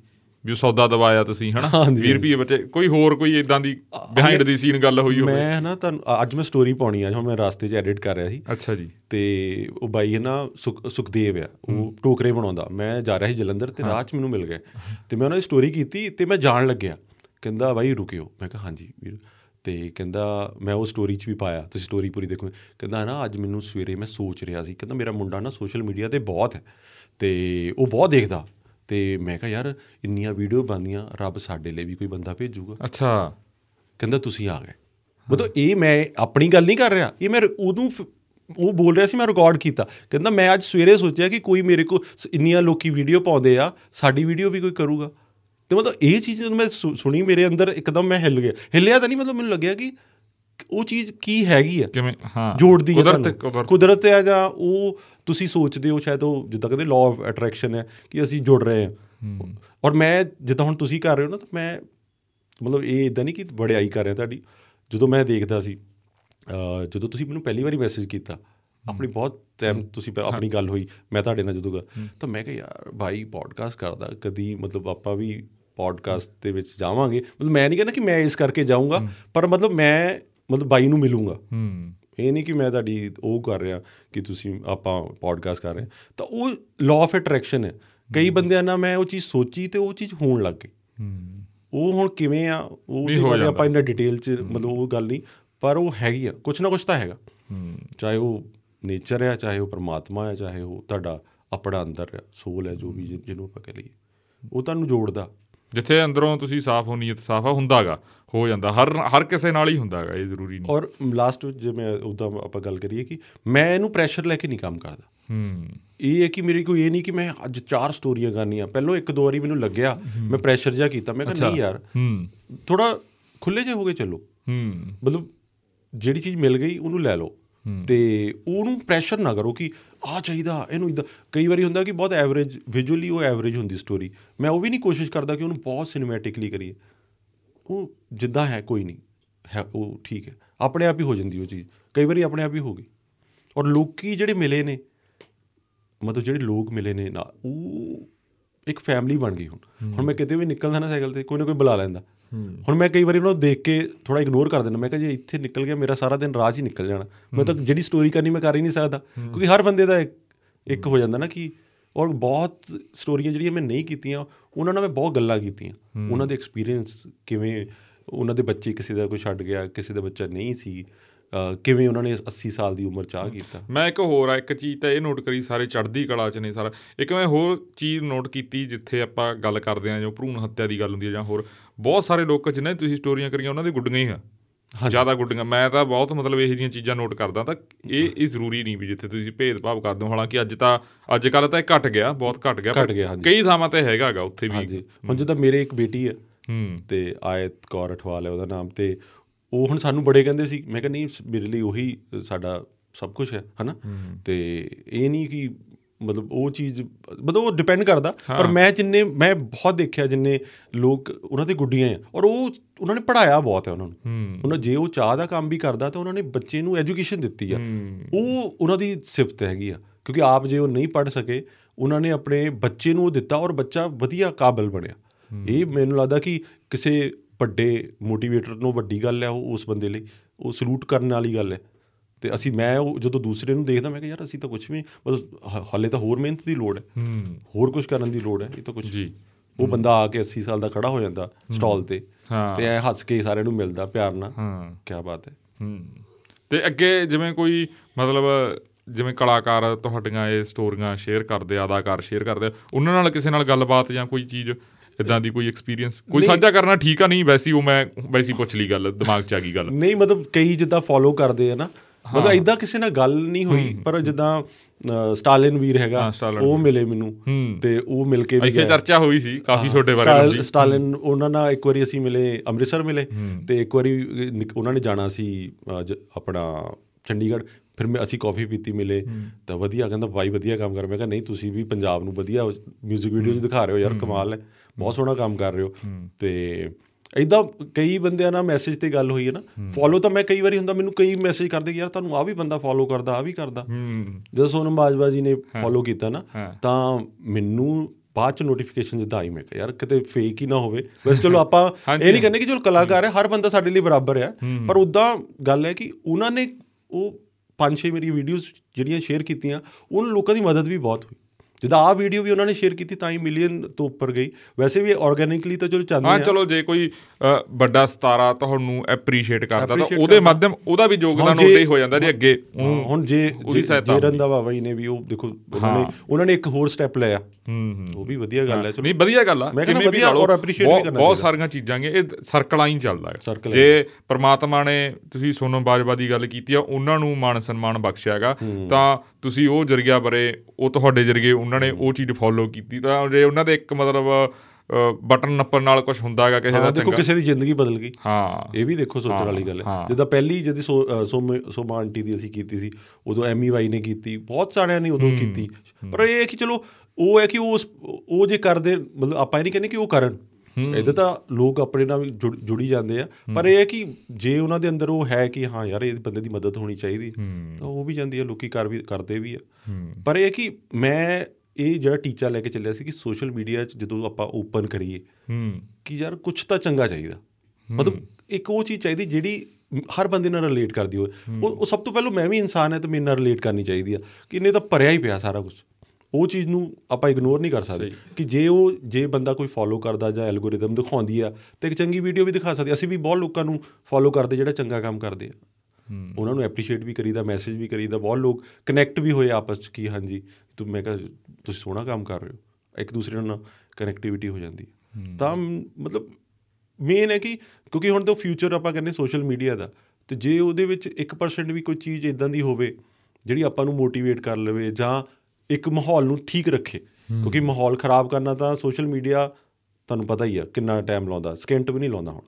ਵੀ ਸੌਦਾ ਦਵਾਇਆ ਤੁਸੀਂ ਹਨਾ? ਹਾਂਜੀ। 20 ਰੁਪਏ ਬੱਚੇ ਕੋਈ ਹੋਰ ਕੋਈ ਇਦਾਂ ਦੀ ਬਿਹਾਈਂਡ ਦੀ ਸੀਨ ਗੱਲ ਹੋਈ ਹੋਵੇ? ਮੈਂ ਨਾ ਤੁਹਾਨੂੰ ਅੱਜ ਮੈਂ ਸਟੋਰੀ ਪਾਉਣੀ ਆ ਹੁਣ ਮੈਂ ਰਾਸਤੇ 'ਚ ਐਡਿਟ ਕਰ ਰਿਹਾ ਸੀ। ਅੱਛਾ ਜੀ। ਤੇ ਉਹ ਬਾਈ ਹੈ ਨਾ ਸੁਖ ਸੁਖਦੇਵ ਆ ਉਹ ਟੋਕਰੇ ਬਣਾਉਂਦਾ। ਮੈਂ ਜਾ ਰਿਹਾ ਸੀ ਜਲੰਧਰ ਤੇ ਰਾਹ 'ਚ ਮੈਨੂੰ ਮਿਲ ਗਏ ਤੇ ਮੈਂ ਉਹਨਾਂ ਦੀ ਸਟੋਰੀ ਕੀਤੀ ਤੇ ਮੈਂ ਜਾਣ ਲੱਗਿਆ। ਕਹਿੰਦਾ ਬਾਈ ਰੁਕਿਓ। ਮੈਂ ਕਿਹਾ ਹਾਂਜੀ ਵੀਰ। ਤੇ ਕਹਿੰਦਾ ਮੈਂ ਉਹ ਸਟੋਰੀ 'ਚ ਵੀ ਪਾਇਆ ਤੁਸੀਂ ਸਟੋਰੀ ਪੂਰੀ ਦੇਖੋ। ਕਹਿੰਦਾ ਨਾ ਅੱਜ ਮੈਨੂੰ ਸਵੇਰੇ ਮੈਂ ਸੋਚ ਰਿਹਾ ਸੀ ਕਹਿੰਦਾ ਮੇਰਾ ਮੁੰਡਾ ਨਾ ਸੋਸ਼ਲ ਮੀਡੀਆ ਤੇ ਬਹੁਤ ਹੈ ਤੇ ਉਹ ਬਹੁਤ ਦੇਖਦਾ ਤੇ ਮੈਂ ਕਿਹਾ ਯਾਰ ਇੰਨੀਆਂ ਵੀਡੀਓ ਬਣਦੀਆਂ ਰੱਬ ਸਾਡੇ ਲਈ ਵੀ ਕੋਈ ਬੰਦਾ ਭੇਜੂਗਾ। ਅੱਛਾ। ਕਹਿੰਦਾ ਤੁਸੀਂ ਆ ਗਏ। ਮਤਲਬ ਇਹ ਮੈਂ ਆਪਣੀ ਗੱਲ ਨਹੀਂ ਕਰ ਰਿਹਾ ਇਹ ਮੈਂ ਉਦੋਂ ਉਹ ਬੋਲ ਰਿਹਾ ਸੀ ਮੈਂ ਰਿਕਾਰਡ ਕੀਤਾ। ਕਹਿੰਦਾ ਮੈਂ ਅੱਜ ਸਵੇਰੇ ਸੋਚਿਆ ਕਿ ਕੋਈ ਮੇਰੇ ਕੋ ਇੰਨੀਆਂ ਲੋਕੀ ਵੀਡੀਓ ਪਾਉਂਦੇ ਆ ਸਾਡੀ ਵੀਡੀਓ ਵੀ ਕੋਈ ਕਰੂਗਾ। ਤੇ ਮਤਲਬ ਇਹ ਚੀਜ਼ ਜਦੋਂ ਮੈਂ ਸੁਣੀ ਮੇਰੇ ਅੰਦਰ ਇੱਕਦਮ ਮੈਂ ਹਿੱਲ ਗਿਆ। ਹਿੱਲਿਆ ਤਾਂ ਨਹੀਂ ਮਤਲਬ ਮੈਨੂੰ ਲੱਗਿਆ ਕਿ ਉਹ ਚੀਜ਼ ਕੀ ਹੈਗੀ ਆ। ਕਿਵੇਂ? ਹਾਂ। ਜੋੜਦੀ ਹੈ ਕੁਦਰਤ। ਕੁਦਰਤ। ਹੈ ਜਾਂ ਉਹ ਤੁਸੀਂ ਸੋਚਦੇ ਹੋ ਸ਼ਾਇਦ ਉਹ ਜਿੱਦਾਂ ਕਹਿੰਦੇ ਲਾਅ ਆਫ ਅਟਰੈਕਸ਼ਨ ਹੈ ਕਿ ਅਸੀਂ ਜੁੜ ਰਹੇ ਹਾਂ। ਔਰ ਮੈਂ ਜਿੱਦਾਂ ਹੁਣ ਤੁਸੀਂ ਕਰ ਰਹੇ ਹੋ ਨਾ ਤਾਂ ਮੈਂ ਮਤਲਬ ਇਹ ਇਦਾਂ ਨਹੀਂ ਕਿ ਵਡਿਆਈ ਕਰ ਰਿਹਾ ਤੁਹਾਡੀ। ਜਦੋਂ ਮੈਂ ਦੇਖਦਾ ਸੀ ਜਦੋਂ ਤੁਸੀਂ ਮੈਨੂੰ ਪਹਿਲੀ ਵਾਰੀ ਮੈਸੇਜ ਕੀਤਾ ਆਪਣੀ ਬਹੁਤ ਟਾਈਮ ਤੁਸੀਂ ਆਪਣੀ ਗੱਲ ਹੋਈ ਮੈਂ ਤੁਹਾਡੇ ਨਾਲ ਜਦੋਂ ਤਾਂ ਮੈਂ ਕਿਹਾ ਯਾਰ ਭਾਈ ਪੋਡਕਾਸਟ ਕਰਦਾ ਕਦੀ ਮਤਲਬ ਆਪਾਂ ਵੀ ਪੋਡਕਾਸਟ ਦੇ ਵਿੱਚ ਜਾਵਾਂਗੇ। ਮਤਲਬ ਮੈਂ ਨਹੀਂ ਕਹਿੰਦਾ ਕਿ ਮੈਂ ਇਸ ਕਰਕੇ ਜਾਊਂਗਾ ਪਰ ਮਤਲਬ ਮੈਂ ਮਤਲਬ ਬਾਈ ਨੂੰ ਮਿਲੂੰਗਾ। ਹੂੰ। ਇਹ ਨਹੀਂ ਕਿ ਮੈਂ ਤੁਹਾਡੀ ਉਹ ਕਰ ਰਿਹਾ ਕਿ ਤੁਸੀਂ ਆਪਾਂ ਪੋਡਕਾਸਟ ਕਰ ਰਹੇ। ਤਾਂ ਉਹ ਲਾਅ ਆਫ ਅਟਰੈਕਸ਼ਨ ਹੈ। ਕਈ ਬੰਦਿਆਂ ਨਾਲ ਮੈਂ ਉਹ ਚੀਜ਼ ਸੋਚੀ ਤੇ ਉਹ ਚੀਜ਼ ਹੋਣ ਲੱਗ ਗਈ। ਹੂੰ। ਉਹ ਹੁਣ ਕਿਵੇਂ ਆ ਉਹ ਨਹੀਂ ਤੇ ਹੋ ਬਾਰੇ। ਆਪਾਂ ਇੰਨਾ ਡਿਟੇਲ ਚ ਮਤਲਬ ਉਹ ਗੱਲ ਨਹੀਂ ਪਰ ਉਹ ਹੈਗੀ ਆ ਕੁਛ ਨਾ ਕੁਛ ਤਾਂ ਹੈਗਾ। ਹੂੰ। ਚਾਹੇ ਉਹ ਨੇਚਰ ਹੈ ਚਾਹੇ ਉਹ ਪਰਮਾਤਮਾ ਹੈ ਚਾਹੇ ਉਹ ਤੁਹਾਡਾ ਆਪਣਾ ਅੰਦਰ ਸੋਲ ਹੈ ਜੋ ਵੀ ਜਿਹਨੂੰ ਆਪਾਂ ਕਹ ਲਈਏ। ਉਹ ਤੁਹਾਨੂੰ ਜੋੜਦਾ। ਜਿੱਥੇ ਅੰਦਰੋਂ ਤੁਸੀਂ ਸਾਫ਼ ਹੋ ਨੀਅਤ ਸਾਫ਼ ਆ ਹੁੰਦਾਗਾ ਹੋ ਜਾਂਦਾ। ਹਰ ਹਰ ਕਿਸੇ ਨਾਲ ਹੀ ਹੁੰਦਾਗਾ ਇਹ ਜ਼ਰੂਰੀ ਨਹੀਂ। ਔਰ ਲਾਸਟ ਵਿੱਚ ਜੇ ਮੈਂ ਉਦਾਂ ਆਪਾਂ ਗੱਲ ਕਰੀਏ ਕਿ ਮੈਂ ਇਹਨੂੰ ਪ੍ਰੈਸ਼ਰ ਲੈ ਕੇ ਨਹੀਂ ਕੰਮ ਕਰਦਾ। ਹੂੰ। ਇਹ ਹੈ ਕਿ ਮੇਰੀ ਕੋਈ ਇਹ ਨਹੀਂ ਕਿ ਮੈਂ ਅੱਜ ਚਾਰ ਸਟੋਰੀਆਂ ਕਰਨੀਆਂ ਪਹਿਲਾਂ ਇੱਕ ਦੋ ਵਾਰੀ ਮੈਨੂੰ ਲੱਗਿਆ ਮੈਂ ਪ੍ਰੈਸ਼ਰ ਜਿਹਾ ਕੀਤਾ ਮੈਂ ਕਿਹਾ ਨਹੀਂ ਯਾਰ ਹੂੰ। ਥੋੜਾ ਖੁੱਲੇ ਜੇ ਹੋ ਕੇ ਚੱਲੋ। ਹੂੰ। ਮਤਲਬ ਜਿਹੜੀ ਚੀਜ਼ ਮਿਲ ਗਈ ਉਹਨੂੰ ਲੈ ਲਓ। ਤੇ ਉਹਨੂੰ ਪ੍ਰੈਸ਼ਰ ਨਾ ਕਰੋ ਕਿ ਆ ਚਾਹੀਦਾ ਇਹਨੂੰ ਇਦਾਂ ਕਈ ਵਾਰੀ ਹੁੰਦਾ ਕਿ ਬਹੁਤ ਐਵਰੇਜ ਵਿਜ਼ੂਅਲੀ ਉਹ ਐਵਰੇਜ ਹੁੰਦੀ ਸਟੋਰੀ ਮੈਂ ਉਹ ਵੀ ਨਹੀਂ ਕੋਸ਼ਿਸ਼ ਕਰਦਾ ਕਿ ਉਹਨੂੰ ਬਹੁਤ ਸਿਨੇਮੈਟਿਕਲੀ ਕਰੀਏ। ਉਹ ਜਿੱਦਾਂ ਹੈ ਕੋਈ ਨਹੀਂ। ਹੈ ਉਹ ਠੀਕ ਹੈ। ਆਪਣੇ ਆਪ ਹੀ ਹੋ ਜਾਂਦੀ ਉਹ ਚੀਜ਼। ਕਈ ਵਾਰੀ ਆਪਣੇ ਆਪ ਹੀ ਹੋ ਗਈ। ਔਰ ਲੋਕੀ ਜਿਹੜੇ ਮਿਲੇ ਨੇ ਮਤਲਬ ਜਿਹੜੇ ਲੋਕ ਮਿਲੇ ਨੇ ਨਾ ਉਹ ਇੱਕ ਫੈਮਿਲੀ ਬਣ ਗਈ ਹੁਣ। ਹੁਣ ਮੈਂ ਕਿਤੇ ਵੀ ਨਿਕਲਦਾ ਨਾ ਸਾਈਕਲ ਤੇ ਕੋਈ ਨਾ ਕੋਈ ਬੁਲਾ ਲੈਂਦਾ। ਹੁਣ ਮੈਂ ਕਈ ਵਾਰੀ ਉਹਨਾਂ ਨੂੰ ਦੇਖ ਕੇ ਥੋੜਾ ਇਗਨੋਰ ਕਰ ਦਿੰਦਾ। ਮੈਂ ਕਿਹਾ ਜੇ ਇੱਥੇ ਨਿਕਲ ਗਿਆ ਮੇਰਾ ਸਾਰਾ ਦਿਨ ਰਾਹ 'ਚ ਹੀ ਨਿਕਲ ਜਾਣਾ। ਮੈਂ ਤਾਂ ਜਿਹੜੀ ਸਟੋਰੀ ਕਰਨੀ ਮੈਂ ਕਰ ਹੀ ਨਹੀਂ ਸਕਦਾ। ਕਿਉਂਕਿ ਹਰ ਬੰਦੇ ਦਾ ਇੱਕ- ਇੱਕ ਹੋ ਜਾਂਦਾ ਨਾ ਕਿ ਔਰ ਬਹੁਤ ਸਟੋਰੀਆਂ ਜਿਹੜੀਆਂ ਮੈਂ ਨਹੀਂ ਕੀਤੀਆਂ ਉਹਨਾਂ ਨਾਲ ਮੈਂ ਬਹੁਤ ਗੱਲਾਂ ਕੀਤੀਆਂ। ਉਹਨਾਂ ਦੇ ਐਕਸਪੀਰੀਅੰਸ ਕਿਵੇਂ ਉਹਨਾਂ ਦੇ ਬੱਚੇ ਕਿਸੇ ਦਾ ਕੋਈ ਛੱਡ ਗਿਆ ਕਿਸੇ ਦਾ ਬੱਚਾ ਨਹੀਂ ਸੀ। ਕਿਵੇਂ ਉਹਨਾਂ ਨੇ 80 ਸਾਲ ਦੀ ਉਮਰ ਚਾਹ ਕੀਤਾ? ਮੈਂ ਇੱਕ ਹੋਰ ਆ ਇੱਕ ਚੀਜ਼ ਤਾਂ ਇਹ ਨੋਟ ਕਰੀ ਸਾਰੇ ਚੜ੍ਹਦੀ ਕਲਾ ਚ ਨੇ ਸਾਰਾ। ਇੱਕ ਮੈਂ ਹੋਰ ਚੀਜ਼ ਨੋਟ ਕੀਤੀ ਜਿੱਥੇ ਆਪਾਂ ਗੱਲ ਕਰਦੇ ਆ ਜੋ ਭਰੂਣ ਹੱਤਿਆ ਦੀ ਗੱਲ ਹੁੰਦੀ ਹੈ ਜਾਂ ਹੋਰ। ਬਹੁਤ ਸਾਰੇ ਲੋਕ ਜਿਨ੍ਹਾਂ ਤੁਸੀਂ ਸਟੋਰੀਆਂ ਕਰੀਆਂ ਉਹਨਾਂ ਦੀ ਗੁੱਡੀਆਂ ਹੀ ਆ। ਜ਼ਿਆਦਾ ਗੁੱਡੀਆਂ। ਮੈਂ ਤਾਂ ਬਹੁਤ ਮਤਲਬ ਇਹੋ ਜਿਹੀਆਂ ਚੀਜ਼ਾਂ ਨੋਟ ਕਰਦਾ ਤਾਂ ਇਹ ਇਹ ਜ਼ਰੂਰੀ ਨਹੀਂ ਵੀ ਜਿੱਥੇ ਤੁਸੀਂ ਭੇਦਭਾਵ ਕਰਦੇ ਹੋ। ਹਾਲਾਂਕਿ ਅੱਜ ਤਾਂ ਅੱਜ ਕੱਲ ਤਾਂ ਇਹ ਘਟ ਗਿਆ ਬਹੁਤ ਘਟ ਗਿਆ ਪਰ ਘੱਟ ਗਿਆ, ਹਾਂਜੀ। ਕਈ ਥਾਵਾਂ ਤੇ ਹੈਗਾਗਾ ਉੱਥੇ ਵੀ। ਹਾਂਜੀ। ਹੁਣ ਜਿੱਦਾਂ ਮੇਰੇ ਇੱਕ ਬੇਟੀ ਹੈ ਹੂੰ। ਤੇ ਆਇਤ ਕੌਰ ਅਠਵਾਲ ਹੈ ਉਹਦਾ ਨਾਮ ਤੇ ਉਹ ਹੁਣ ਸਾਨੂੰ ਬੜੇ ਕਹਿੰਦੇ ਸੀ ਮੈਂ ਕਿਹਾ ਨਹੀਂ ਮੇਰੇ ਲਈ ਉਹੀ ਸਾਡਾ ਸਭ ਕੁਝ ਹੈ ਹਨਾ? ਤੇ ਇਹ ਨਹੀਂ ਕਿ ਮਤਲਬ ਉਹ ਚੀਜ਼ ਮਤਲਬ ਉਹ ਡਿਪੈਂਡ ਕਰਦਾ ਪਰ ਮੈਂ ਜਿੰਨੇ ਮੈਂ ਬਹੁਤ ਦੇਖਿਆ ਜਿੰਨੇ ਲੋਕ ਉਹਨਾਂ ਦੇ ਗੁੱਡੀਆਂ ਆ ਔਰ ਉਹ ਉਹਨਾਂ ਨੇ ਪੜਾਇਆ ਬਹੁਤ ਹੈ ਉਹਨਾਂ ਨੂੰ। ਉਹਨਾਂ ਜੇ ਉਹ ਚਾਹ ਦਾ ਕੰਮ ਵੀ ਕਰਦਾ ਤਾਂ ਉਹਨਾਂ ਨੇ ਬੱਚੇ ਨੂੰ ਐਜੂਕੇਸ਼ਨ ਦਿੱਤੀ ਆ। ਉਹ ਉਹਨਾਂ ਦੀ ਸਿਫਤ ਹੈਗੀ ਆ ਕਿਉਂਕਿ ਆਪ ਜੇ ਉਹ ਨਹੀਂ ਪੜ ਸਕੇ ਉਹਨਾਂ ਨੇ ਆਪਣੇ ਬੱਚੇ ਨੂੰ ਉਹ ਦਿੱਤਾ ਔਰ ਬੱਚਾ ਵਧੀਆ ਕਾਬਲ ਬਣਿਆ। ਇਹ ਮੈਨੂੰ ਲੱਗਦਾ ਕਿ ਕਿਸੇ ਵੱਡੇ ਮੋਟੀਵੇਟਰ ਨੂੰ ਵੱਡੀ ਗੱਲ ਹੈ ਉਹ ਉਸ ਬੰਦੇ ਲਈ ਉਹ ਸਲੂਟ ਕਰਨ ਵਾਲੀ ਗੱਲ ਹੈ। ਤੇ ਅਸੀਂ ਮੈਂ ਉਹ ਜਦੋਂ ਦੂਸਰੇ ਨੂੰ ਦੇਖਦਾ ਮੈਂ ਕਿਹਾ ਯਾਰ ਅਸੀਂ ਤਾਂ ਕੁਝ ਵੀ ਮਤਲਬ ਹਾਲੇ ਤਾਂ ਹੋਰ ਮਿਹਨਤ ਦੀ ਲੋੜ ਹੈ। ਹੋਰ ਕੁਝ ਕਰਨ ਦੀ ਲੋੜ ਹੈ ਇਹ ਤਾਂ ਕੁਝ ਜੀ। ਉਹ ਬੰਦਾ ਆ ਕੇ 80 ਸਾਲ ਦਾ ਖੜਾ ਹੋ ਜਾਂਦਾ ਸਟਾਲ ਤੇ। ਤੇ ਐ ਹੱਸ ਕੇ ਸਾਰਿਆਂ ਨੂੰ ਮਿਲਦਾ ਪਿਆਰ ਨਾਲ। ਹਾਂ। ਕੀ ਬਾਤ ਹੈ। ਹੂੰ। ਤੇ ਅੱਗੇ ਜਿਵੇਂ ਕੋਈ ਮਤਲਬ ਜਿਵੇਂ ਕਲਾਕਾਰ ਤੁਹਾਡੀਆਂ ਇਹ ਸਟੋਰੀਆਂ ਸ਼ੇਅਰ ਕਰਦੇ ਅਦਾਕਾਰ ਸ਼ੇਅਰ ਕਰਦੇ ਉਹਨਾਂ ਨਾਲ ਕਿਸੇ ਨਾਲ ਗੱਲਬਾਤ ਜਾਂ ਕੋਈ ਚੀਜ਼ ਇਦਾਂ ਦੀ ਕੋਈ ਐਕਸਪੀਰੀਅੰਸ ਕੋਈ ਸਾਂਝਾ ਕਰਨਾ ਠੀਕ ਆ ਨਹੀਂ? ਵੈਸੀ ਉਹ ਮੈਂ ਵੈਸੀ ਪੁੱਛ ਲਈ ਗੱਲ ਦਿਮਾਗ 'ਚ ਆ ਗਈ ਗੱਲ। ਨਹੀਂ ਮਤਲਬ ਕਈ ਜਿੱਦਾਂ ਫੋਲੋ ਕਰਦੇ ਆ ਨਾ ਮਤਲਬ ਇਦਾਂ ਕਿਸੇ ਨਾਲ ਗੱਲ ਨਹੀਂ ਹੋਈ ਪਰ ਜਿੱਦਾਂ ਸਟਾਲਿਨ ਵੀਰ ਹੈਗਾ ਉਹ ਮਿਲੇ ਮੈਨੂੰ। ਤੇ ਉਹ ਮਿਲ ਕੇ ਵੀ ਇੱਥੇ। ਚਰਚਾ ਹੋਈ ਸੀ ਕਾਫੀ ਛੋਟੇ ਬਾਰੇ ਹੁੰਦੀ ਸਟਾਲਿਨ ਉਹਨਾਂ ਨਾਲ ਇੱਕ ਵਾਰੀ ਅਸੀਂ ਮਿਲੇ ਅੰਮ੍ਰਿਤਸਰ ਮਿਲੇ ਤੇ ਇੱਕ ਵਾਰੀ ਉਹਨਾਂ ਨੇ ਜਾਣਾ ਸੀ ਆਪਣਾ ਚੰਡੀਗੜ੍ਹ। ਫਿਰ ਮੈਂ ਅਸੀਂ ਕਾਫੀ ਪੀਤੀ ਮਿਲੇ ਤਾਂ ਵਧੀਆ ਕਹਿੰਦਾ ਬਾਈ ਵਧੀਆ ਕੰਮ ਕਰ। ਮੈਂ ਕਿਹਾ ਨਹੀਂ ਤੁਸੀਂ ਵੀ ਪੰਜਾਬ ਨੂੰ ਵਧੀਆ 뮤직 ਵੀਡੀਓਜ਼ ਦਿਖਾ ਰਹੇ ਹੋ ਯਾਰ ਕਮਾਲ ਹੈ। ਬਹੁਤ ਸੋਹਣਾ ਕੰਮ ਕਰ ਰਹੇ ਹੋ। ਤੇ ਇਦਾਂ ਕਈ ਬੰਦਿਆਂ ਨਾਲ ਮੈਸੇਜ ਤੇ ਗੱਲ ਹੋਈ ਹੈ ਨਾ। ਫੋਲੋ ਤਾਂ ਮੈਂ ਕਈ ਵਾਰੀ ਹੁੰਦਾ ਮੈਨੂੰ ਕਈ ਮੈਸੇਜ ਕਰਦੇ ਯਾਰ ਤੁਹਾਨੂੰ ਆ ਵੀ ਬੰਦਾ ਫੋਲੋ ਕਰਦਾ ਆ ਵੀ ਕਰਦਾ। ਜਦੋਂ ਸੋਨਮ ਬਾਜਵਾ ਜੀ ਨੇ ਫੋਲੋ ਕੀਤਾ ਨਾ। ਤਾਂ ਮੈਨੂੰ ਬਾਅਦ ਚ ਨੋਟੀਫਿਕੇਸ਼ਨ ਜਿੱਦਾਂ ਆਈ ਮੈਂ ਕਿਹਾ ਯਾਰ ਕਿਤੇ ਫੇਕ ਹੀ ਨਾ ਹੋਵੇ। ਵੈਸੇ ਚਲੋ ਆਪਾਂ। ਇਹ ਨਹੀਂ ਕਹਿੰਦੇ ਕਿ ਚਲੋ ਕਲਾਕਾਰ ਹੈ ਹਰ ਬੰਦਾ ਸਾਡੇ ਲਈ ਬਰਾਬਰ ਹੈ। ਪਰ ਉਦਾਂ ਗੱਲ ਹੈ ਕਿ ਉਹਨਾਂ ਨੇ ਉਹ ਪੰਜ ਛੇ ਮੇਰੀ ਵੀਡੀਓਜ਼ ਜਿਹੜੀਆਂ ਸ਼ੇਅਰ ਕੀਤੀਆਂ ਉਹਨਾਂ ਲੋਕਾਂ ਦੀ ਮਦਦ ਵੀ ਬਹੁਤ ਹੋਈ। ਜਿੱਦਾਂ ਆ ਵੀਡੀਓ ਵੀ ਉਹਨਾਂ ਨੇ ਸ਼ੇਅਰ ਕੀਤੀ ਤਾਂ ਹੀ ਮਿਲੀਅਨ ਤੋਂ ਉੱਪਰ ਗਈ। ਵੈਸੇ ਵੀ ਆਰਗੈਨਿਕਲੀ ਤਾਂ ਚਲੋ ਚਾਹੁੰਦੇ ਹਾਂ ਚਲੋ ਜੇ ਕੋਈ ਵੱਡਾ ਸਤਾਰਾ ਤੁਹਾਨੂੰ ਐਪਰੀਸ਼ੀਏਟ ਕਰਦਾ ਤਾਂ ਉਹਦੇ। ਮਾਧਿਅਮ ਉਹਦਾ ਵੀ ਯੋਗਦਾਨ ਉਹਦੇ ਹੀ ਹੋ ਜਾਂਦਾ ਜੀ ਅੱਗੇ। ਹੁਣ ਜੇ ਉਹਦੀ ਸਹਾਇਤਾ ਜੇ ਰੰਧਾਵਾ ਬਾਈ ਨੇ ਵੀ ਉਹ ਦੇਖੋ ਉਹਨਾਂ ਨੇ ਉਹਨਾਂ ਨੇ ਇੱਕ ਹੋਰ ਸਟੈਪ ਲਿਆ। ਹੂੰ ਹੂੰ। ਉਹ ਵੀ ਵਧੀਆ ਗੱਲ ਹੈ ਚਲੋ। ਨਹੀਂ ਵਧੀਆ ਗੱਲ ਆ। ਕਿਵੇਂ ਵੀ ਔਰ appreciate ਵੀ ਕਰਨਾ ਬਹੁਤ। ਸਾਰੀਆਂ ਚੀਜ਼ਾਂ ਨੇ ਇਹ ਸਰਕਲਾਂ ਹੀ ਚੱਲਦਾ ਹੈ। ਜੇ ਪ੍ਰਮਾਤਮਾ ਨੇ ਤੁਸੀਂ ਸੋਨਮ ਬਾਜਵਾ ਦੀ ਗੱਲ ਕੀਤੀ ਆ ਉਹਨਾਂ ਨੂੰ ਮਾਣ ਸਨਮਾਨ ਬਖਸ਼ਿਆਗਾ ਤਾਂ ਤੁਸੀਂ ਉਹ ਜਰੀਆ ਬਰੇ ਉਹ ਤੁਹਾਡੇ ਜਰੀਏ ਉਹਨਾਂ ਨੇ ਉਹ ਚੀਜ਼ ਫੋਲੋ ਕੀਤੀ। ਤਾਂ ਜੇ ਉਹਨਾਂ ਦੇ ਇੱਕ ਮਤਲਬ ਬਟਨ ਨੱਪਣ ਨਾਲ ਕੁਝ ਹੁੰਦਾ ਹੈਗਾ ਕਿਸੇ ਦਾ ਦੇਖੋ ਕਿਸੇ ਦੀ ਜ਼ਿੰਦਗੀ ਬਦਲ ਗਈ। ਹਾਂ। ਇਹ ਵੀ ਦੇਖੋ ਸੋਚਣ ਵਾਲੀ ਗੱਲ ਹੈ। ਜਿੱਦਾਂ ਪਹਿਲੀ ਜਦੀ ਸੋਮ- ਆਂਟੀ ਦੀ ਅਸੀਂ ਕੀਤੀ ਸੀ ਉਦੋਂ ਐਮੀ ਵਾਈ ਨੇ ਕੀਤੀ। ਬਹੁਤ ਸਾਰਿਆਂ ਨੇ ਉਦੋਂ ਕੀਤੀ। ਪਰ ਇਹ ਕਿ ਚਲੋ ਉਹ ਹੈ ਕਿ ਉਸ ਉਹ ਜੇ ਕਰਦੇ ਮਤਲਬ ਆਪਾਂ ਇਹ ਨਹੀਂ ਕਹਿੰਦੇ ਕਿ ਉਹ ਕਰਨ। ਇਹਦੇ ਤਾਂ ਲੋਕ ਆਪਣੇ ਨਾਲ ਵੀ ਜੁੜ- ਜਾਂਦੇ ਆ। ਪਰ ਇਹ ਹੈ ਕਿ ਜੇ ਉਹਨਾਂ ਦੇ ਅੰਦਰ ਉਹ ਹੈ ਕਿ ਹਾਂ ਯਾਰ ਇਹ ਬੰਦੇ ਦੀ ਮਦਦ ਹੋਣੀ ਚਾਹੀਦੀ ਤਾਂ ਉਹ ਵੀ ਜਾਂਦੀ ਹੈ ਲੋਕੀ ਕਰ ਵੀ ਕਰਦੇ ਵੀ ਆ। ਪਰ ਇਹ ਕਿ ਮੈਂ ਇਹ ਜਿਹੜਾ ਟੀਚਾ ਲੈ ਕੇ ਚੱਲਿਆ ਸੀ ਕਿ ਸੋਸ਼ਲ ਮੀਡੀਆ 'ਚ ਜਦੋਂ ਆਪਾਂ ਓਪਨ ਕਰੀਏ ਹੂੰ। ਕਿ ਯਾਰ ਕੁਝ ਤਾਂ ਚੰਗਾ ਚਾਹੀਦਾ। ਮਤਲਬ ਇੱਕ ਉਹ ਚੀਜ਼ ਚਾਹੀਦੀ ਜਿਹੜੀ ਹਰ ਬੰਦੇ ਨਾਲ ਰਿਲੇਟ ਕਰਦੀ ਹੋਵੇ। ਉਹ ਉਹ ਸਭ ਤੋਂ ਪਹਿਲਾਂ ਮੈਂ ਵੀ ਇਨਸਾਨ ਹੈ ਤੇ ਮੇਰੇ ਨਾਲ ਰਿਲੇਟ ਕਰਨੀ ਚਾਹੀਦੀ ਆ ਕਿ ਇਹਨੇ ਤਾਂ ਭਰਿਆ ਹੀ ਪਿਆ ਸਾਰਾ ਕੁਝ ਉਹ ਚੀਜ਼ ਨੂੰ ਆਪਾਂ ਇਗਨੋਰ ਨਹੀਂ ਕਰ ਸਕਦੇ ਕਿ ਜੇ ਉਹ ਜੇ ਬੰਦਾ ਕੋਈ ਫੋਲੋ ਕਰਦਾ ਜਾਂ ਐਲਗੋਰਿਦਮ ਦਿਖਾਉਂਦੀ ਆ ਤੇ ਇੱਕ ਚੰਗੀ ਵੀਡੀਓ ਵੀ ਦਿਖਾ ਸਕਦੀ ਅਸੀਂ ਵੀ ਬਹੁਤ ਲੋਕਾਂ ਨੂੰ ਫੋਲੋ ਕਰਦੇ ਜਿਹੜਾ ਚੰਗਾ ਕੰਮ ਕਰਦੇ ਆ। ਉਹਨਾਂ ਨੂੰ ਐਪਰੀਸ਼ੀਏਟ ਵੀ ਕਰੀਦਾ ਮੈਸੇਜ ਵੀ ਕਰੀਦਾ ਬਹੁਤ ਲੋਕ ਕਨੈਕਟ ਵੀ ਹੋਏ ਆਪਸ ਚ ਕਿ ਹਾਂਜੀ ਤੂੰ ਮੈਂ ਕਿਹਾ ਤੁਸੀਂ ਸੋਹਣਾ ਕੰਮ ਕਰ ਰਹੇ ਹੋ। ਇੱਕ ਦੂਸਰੇ ਨਾਲ ਕਨੈਕਟੀਵਿਟੀ ਹੋ ਜਾਂਦੀ। ਤਾਂ ਮਤਲਬ ਮੇਨ ਹੈ ਕਿ ਕਿਉਂਕਿ ਹੁਣ ਤਾਂ ਫਿਊਚਰ ਆਪਾਂ ਕਹਿੰਦੇ ਸੋਸ਼ਲ ਮੀਡੀਆ ਦਾ ਤੇ ਜੇ ਉਹਦੇ ਵਿੱਚ 1% ਵੀ ਕੋਈ ਚੀਜ਼ ਇਦਾਂ ਦੀ ਹੋਵੇ ਜਿਹੜੀ ਆਪਾਂ ਨੂੰ ਮੋਟੀਵੇਟ ਕਰ ਲਵੇ ਜਾਂ ਇੱਕ ਮਾਹੌਲ ਨੂੰ ਠੀਕ ਰੱਖੇ ਕਿਉਂਕਿ ਮਾਹੌਲ ਖਰਾਬ ਕਰਨਾ ਤਾਂ ਸੋਸ਼ਲ ਮੀਡੀਆ ਤੁਹਾਨੂੰ ਪਤਾ ਹੀ ਆ ਕਿੰਨਾ ਟਾਈਮ ਲਾਉਂਦਾ ਸਕਿੰਟ ਵੀ ਨਹੀਂ ਲਾਉਂਦਾ ਹੁਣ।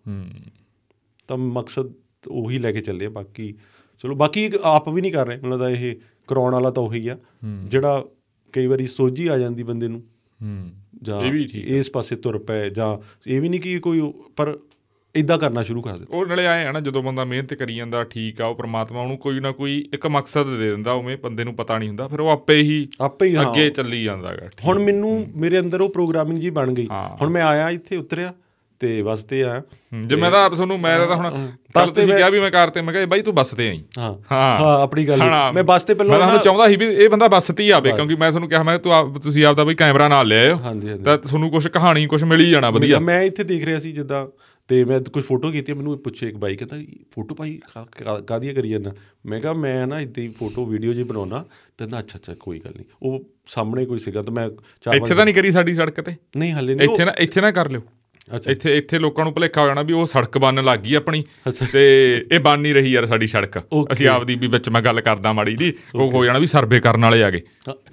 ਤਾਂ ਮਕਸਦ ਉਹੀ ਲੈ ਕੇ ਚੱਲੇ ਆ ਬਾਕੀ ਚਲੋ ਬਾਕੀ ਆਪ ਵੀ ਨਹੀਂ ਕਰ ਰਹੇ ਮੈਨੂੰ ਲੱਗਦਾ ਇਹ ਕਰਾਉਣ ਵਾਲਾ ਤਾਂ ਉਹੀ ਆ ਜਿਹੜਾ ਕਈ ਵਾਰੀ ਸੋਝੀ ਆ ਜਾਂਦੀ ਬੰਦੇ ਨੂੰ। ਹੂੰ। ਜਾਂ ਇਹ ਵੀ ਠੀਕ ਇਸ ਪਾਸੇ ਤੁਰ ਪਏ ਜਾਂ ਇਹ ਵੀ ਨਹੀਂ ਕਿ ਕੋਈ ਪਰ ਇਦਾਂ ਕਰਨਾ ਸ਼ੁਰੂ ਕਰ ਦਿੱਤਾ। ਉਹ ਨਾਲੇ ਆਏ ਆ ਨਾ ਜਦੋਂ ਬੰਦਾ ਮਿਹਨਤ ਕਰੀ ਜਾਂਦਾ ਠੀਕ ਆ ਉਹ ਪ੍ਰਮਾਤਮਾ ਉਹਨੂੰ ਕੋਈ ਨਾ ਕੋਈ ਇੱਕ ਮਕਸਦ ਦੇ ਦਿੰਦਾ ਉਵੇਂ ਬੰਦੇ ਨੂੰ ਪਤਾ ਨਹੀਂ ਹੁੰਦਾ ਫਿਰ ਉਹ ਆਪੇ ਹੀ ਆਪੇ ਹੀ ਅੱਗੇ ਚੱਲੀ ਜਾਂਦਾ ਹੈਗਾ ਹੁਣ ਮੈਨੂੰ ਮੇਰੇ ਅੰਦਰ ਉਹ ਪ੍ਰੋਗਰਾਮਿੰਗ ਜੀ ਬਣ ਗਈ। ਹੁਣ ਮੈਂ ਆਇਆ ਇੱਥੇ ਉਤਰਿਆ ਤੇ ਬੱਸ ਤੇ ਹੂੰ, ਜੇ ਮੈਂ ਤਾਂ ਆਪ ਤੁਹਾਨੂੰ ਮੈਂ ਤਾਂ ਹੁਣ ਬੱਸ ਤੇ ਕਿਹਾ ਵੀ ਮੈਂ ਕਾਰ ਤੇ ਮੈਂ ਕਿਹਾ ਬਾਈ ਤੂੰ ਬੱਸ ਤੇ ਆਈ। ਹਾਂ। ਹਾਂ। ਆਪਣੀ ਗੱਲ। ਮੈਂ ਬੱਸ ਤੇ ਪਹਿਲਾਂ ਮੈਂ ਤੁਹਾਨੂੰ ਚਾਹੁੰਦਾ ਸੀ ਵੀ ਇਹ ਬੰਦਾ ਬੱਸ ਤੇ ਹੀ ਆਵੇ ਕਿਉਂਕਿ ਮੈਂ ਤੁਹਾਨੂੰ ਕਿਹਾ ਮੈਂ ਤੂੰ ਆਪ ਤੁਸੀਂ ਆਪਦਾ ਬਈ ਕੈਮਰਾ ਨਾਲ ਲੈ ਆਇਓ। ਤਾਂ ਤੁਹਾਨੂੰ ਕੁਝ ਕਹਾਣੀ ਕੁਝ ਮਿਲ ਹੀ ਜਾਣਾ ਵਧੀਆ। ਮੈਂ ਇੱਥੇ ਦੇਖ ਰਿਹਾ ਸੀ ਜਿੱਦਾਂ ਤੇ ਮੈਂ ਕੋਈ ਫੋਟੋ ਕੀਤੀ ਮੈਨੂੰ ਪੁੱਛੇ ਇੱਕ ਬਾਈ ਕਹਿੰਦਾ ਫੋਟੋ ਭਾਈ ਕਾ- ਕਾ- ਕਾਹਦੀਆਂ ਕਰੀ ਜਾਂਦਾ? ਮੈਂ ਕਿਹਾ ਮੈਂ ਨਾ ਇੱਦਾਂ ਹੀ ਫੋਟੋ ਵੀਡੀਓ ਜੀ ਬਣਾਉਣਾ। ਤੇ ਨਾ ਅੱਛਾ ਅੱਛਾ ਕੋਈ ਗੱਲ ਨਹੀਂ। ਉਹ ਸਾਹਮਣੇ ਕੋਈ ਸੀਗਾ ਤਾਂ ਮੈਂ ਚਾਰ ਇੱਥੇ ਤਾਂ ਨਹੀਂ ਕਰੀ ਸਾਡੀ ਸੜਕ ਤੇ? ਨਹੀਂ ਹੱਲੇ ਨਹੀਂ। ਇੱਥੇ ਨਾ ਇੱਥੇ ਨਾ ਕਰ ਲਿਓ। ਇੱਥੇ ਇੱਥੇ ਲੋਕਾਂ ਨੂੰ ਭੁਲੇਖਾ ਹੋ ਜਾਣਾ ਵੀ ਉਹ ਸੜਕ ਬਣਨ ਲੱਗ ਗਈ ਆਪਣੀ। ਤੇ ਇਹ ਬਣ ਨਹੀਂ ਰਹੀ ਯਾਰ ਸਾਡੀ ਸੜਕ. ਅਸੀਂ ਆਪਦੀ ਵੀ ਵਿੱਚ ਮੈਂ ਗੱਲ ਕਰਦਾ ਮਾੜੀ ਜੀ ਉਹ ਹੋ ਜਾਣਾ ਵੀ ਸਰਵੇ ਕਰਨ ਵਾਲੇ ਆ ਗਏ।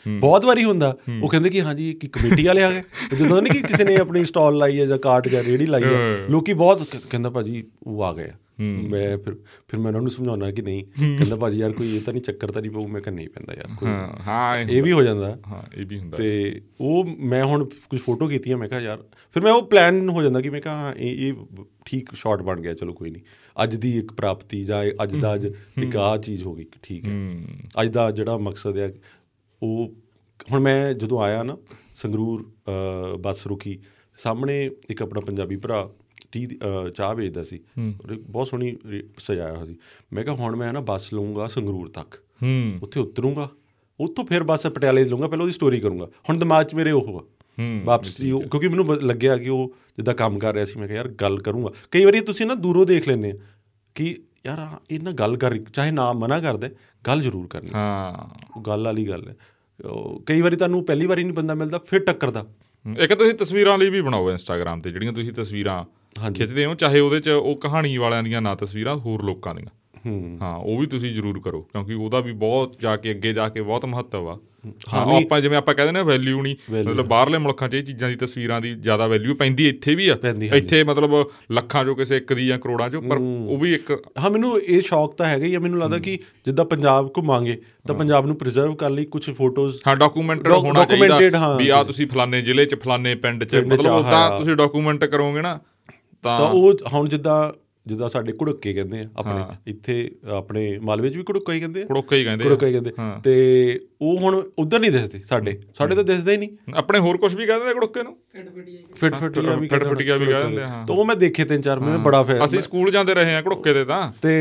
ਬਹੁਤ ਵਾਰੀ ਹੁੰਦਾ। ਉਹ ਕਹਿੰਦੇ ਕਿ ਹਾਂਜੀ ਕਿ ਕਮੇਟੀ ਵਾਲੇ ਆ ਗਏ। ਜਦੋਂ ਨਹੀਂ ਕਿ ਕਿਸੇ ਨੇ ਆਪਣੀ ਸਟਾਲ ਲਾਈ ਹੈ ਜਾਂ ਕਾਰਟ ਜਾਂ ਰੇੜੀ ਲਾਈ ਹੈ। ਲੋਕੀ ਬਹੁਤ ਕਹਿੰਦਾ ਭਾਜੀ ਉਹ ਆ ਗਏ ਮੈਂ ਫਿਰ ਫਿਰ ਮੈਂ ਉਹਨਾਂ ਨੂੰ ਸਮਝਾਉਣਾ ਕਿ ਨਹੀਂ ਕਹਿੰਦਾ ਭਾਜੀ ਯਾਰ ਕੋਈ ਇਹ ਤਾਂ ਨਹੀਂ ਚੱਕਰ ਤਾਂ ਨਹੀਂ ਪਊ ਮੈਂ ਕਿਹਾ ਨਹੀਂ ਪੈਂਦਾ ਯਾਰ ਕੋਈ ਹਾਂ ਹਾਂ ਇਹ ਵੀ ਹੋ ਜਾਂਦਾ। ਹਾਂ ਇਹ ਵੀ ਹੁੰਦਾ। ਤੇ ਉਹ ਮੈਂ ਹੁਣ ਕੁਝ ਫੋਟੋ ਕੀਤੀਆਂ ਮੈਂ ਕਿਹਾ ਯਾਰ ਫਿਰ ਮੈਂ ਉਹ ਪਲਾਨ ਹੋ ਜਾਂਦਾ ਕਿ ਮੈਂ ਕਿਹਾ ਹਾਂ, ਇਹ ਇਹ ਠੀਕ ਸ਼ਾਟ ਬਣ ਗਿਆ ਚਲੋ ਕੋਈ ਨਹੀਂ। ਅੱਜ ਦੀ ਇੱਕ ਪ੍ਰਾਪਤੀ ਜਾਂ ਅੱਜ ਦਾ ਅੱਜ ਇੱਕ ਆਹ ਚੀਜ਼ ਹੋ ਗਈ ਠੀਕ ਹੈ। ਅੱਜ ਦਾ ਜਿਹੜਾ ਮਕਸਦ ਹੈ ਉਹ ਹੁਣ ਮੈਂ ਜਦੋਂ ਆਇਆ ਨਾ ਸੰਗਰੂਰ ਬੱਸ ਰੁਕੀ ਸਾਹਮਣੇ ਇੱਕ ਆਪਣਾ ਪੰਜਾਬੀ ਭਰਾ ਟੀ ਚਾਹ ਵੇਚਦਾ ਸੀ। ਬਹੁਤ ਸੋਹਣੀ ਸਜਾਇਆ ਹੋਇਆ ਸੀ। ਮੈਂ ਕਿਹਾ ਹੁਣ ਮੈਂ ਨਾ ਬੱਸ ਲਊਂਗਾ ਸੰਗਰੂਰ ਤੱਕ। ਹੂੰ। ਉੱਥੇ ਉਤਰੂੰਗਾ। ਉੱਥੋਂ ਫਿਰ ਬੱਸ ਪਟਿਆਲੇ ਲਊਂਗਾ ਪਹਿਲਾਂ ਉਹਦੀ ਸਟੋਰੀ ਕਰੂੰਗਾ। ਹੁਣ ਦਿਮਾਗ 'ਚ ਮੇਰੇ ਉਹ ਆ। ਹੂੰ, ਵਾਪਸੀ ਕਿਉਂਕਿ ਮੈਨੂੰ ਲੱਗਿਆ ਕਿ ਉਹ ਜਿੱਦਾਂ ਕੰਮ ਕਰ ਰਿਹਾ ਸੀ ਮੈਂ ਕਿਹਾ ਯਾਰ ਗੱਲ ਕਰੂੰਗਾ। ਕਈ ਵਾਰੀ ਤੁਸੀਂ ਨਾ ਦੂਰੋਂ ਦੇਖ ਲੈਂਦੇ ਆ ਕਿ ਯਾਰ ਇਹ ਨਾ ਗੱਲ ਕਰ ਚਾਹੇ ਨਾ ਮਨਾ ਕਰਦੇ ਗੱਲ ਜ਼ਰੂਰ ਕਰਨੀ ਹਾਂ। ਉਹ ਗੱਲ ਵਾਲੀ ਗੱਲ ਹੈ। ਕਈ ਵਾਰੀ ਤੁਹਾਨੂੰ ਪਹਿਲੀ ਵਾਰੀ ਨਹੀਂ ਬੰਦਾ ਮਿਲਦਾ ਫਿਰ ਟੱਕਰਦਾ। ਇੱਕ ਤੁਸੀਂ ਤਸਵੀਰਾਂ ਲਈ ਵੀ ਬਣਾਓ ਇੰਸਟਾਗ੍ਰam ਤੇ ਜਿਹੜੀਆਂ ਤੁਸੀਂ ਤਸਵੀਰਾਂ ਖਿੱਚਦੇ ਹੋ ਚਾਹੇ ਉਹਦੇ 'ਚ ਉਹ ਕਹਾਣੀ ਵਾਲਿਆਂ ਦੀਆਂ ਨਾ ਤਸਵੀਰਾਂ ਹੋਰ ਲੋਕਾਂ ਦੀਆਂ। ਹੂੰ। ਉਹ ਵੀ ਤੁਸੀਂ ਜ਼ਰੂਰ ਕਰੋ ਕਿਉਂਕਿ ਉਹਦਾ ਵੀ ਬਹੁਤ ਜਾ ਕੇ ਅੱਗੇ ਜਾ ਕੇ ਬਹੁਤ ਮਹੱਤਵ ਆ। ਹਾਂ ਆਪਾਂ ਜਿਵੇਂ ਆਪਾਂ ਕਹਿੰਦੇ ਨੇ ਵੈਲਿਊ ਨਹੀਂ ਮਤਲਬ ਬਾਹਰਲੇ ਮੁਲਕਾਂ 'ਚ ਇਹ ਚੀਜ਼ਾਂ ਦੀ ਤਸਵੀਰਾਂ ਦੀ ਜ਼ਿਆਦਾ ਵੈਲਿਊ ਪੈਂਦੀ ਇੱਥੇ ਵੀ ਆ। ਇੱਥੇ ਮਤਲਬ ਲੱਖਾਂ ਚੋਂ ਕਿਸੇ ਇੱਕ ਦੀ ਜਾਂ ਕਰੋੜਾਂ ਚੋਂ ਪਰ ਉਹ ਵੀ ਇੱਕ ਹਾਂ ਮੈਨੂੰ ਇਹ ਸ਼ੌਕ ਤਾਂ ਹੈਗਾ ਹੀ ਆ ਮੈਨੂੰ ਲੱਗਦਾ ਕਿ ਜਿੱਦਾਂ ਪੰਜਾਬ ਘੁੰਮਾਂਗੇ ਤਾਂ ਪੰਜਾਬ ਨੂੰ ਪ੍ਰੀਜ਼ਰਵ ਕਰਨ ਲਈ ਕੁਝ ਫੋਟੋਜ਼ ਹਾਂ ਡਾਕੂਮੈਂਟਡ ਹੋਣਾ ਚਾਹੀਦਾ। ਵੀ ਆ ਤੁਸੀਂ ਫਲਾਣੇ ਜ਼ਿਲ੍ਹੇ 'ਚ ਫਲਾਣੇ ਪਿੰਡ 'ਚ ਮਤਲਬ ਉਦਾਂ। ਤੁਸੀਂ ਡਾਕੂਮੈਂਟ ਕਰੋਗੇ ਨਾ ਤਾਂ ਤਾਂ ਉਹ ਹੁਣ ਜਿੱਦਾਂ ਜਿੱਦਾਂ ਸਾਡੇ ਕੁੜੱਕੇ ਕਹਿੰਦੇ ਆ ਆਪਣੇ ਇੱਥੇ ਆਪਣੇ ਮਾਲਵੇ 'ਚ ਵੀ ਕੁੜੱਕਾ ਹੀ ਕਹਿੰਦੇ ਆ ਕੁੜੋਕੇ ਹੀ ਕਹਿੰਦੇ ਆ। ਕੁੜੱਕਾ ਹੀ ਕਹਿੰਦੇ। ਤੇ ਉਹ ਹੁਣ ਉਧਰ ਨਹੀਂ ਦਿਸਦੇ ਸਾਡੇ ਸਾਡੇ ਤਾਂ ਦਿਸਦੇ ਹੀ ਨਹੀਂ ਆਪਣੇ ਹੋਰ ਕੁਝ ਵੀ ਕਹਿੰਦੇ ਨੇ ਕੁੜੋਕੇ ਨੂੰ ਫਿਟ ਫਿਟੀਆ ਵੀ ਫਿਟ ਫਿਟੀਆ ਵੀ ਕਹਿ ਦਿੰਦੇ ਆ, ਹਾਂ। ਤਾਂ ਉਹ ਮੈਂ ਦੇਖੇ ਤਿੰਨ ਚਾਰ ਮੈਂ ਬੜਾ ਫੈ ਅਸੀਂ ਸਕੂਲ ਜਾਂਦੇ ਰਹੇ ਆ ਕੁੜੋਕੇ ਦੇ ਤਾਂ ਤੇ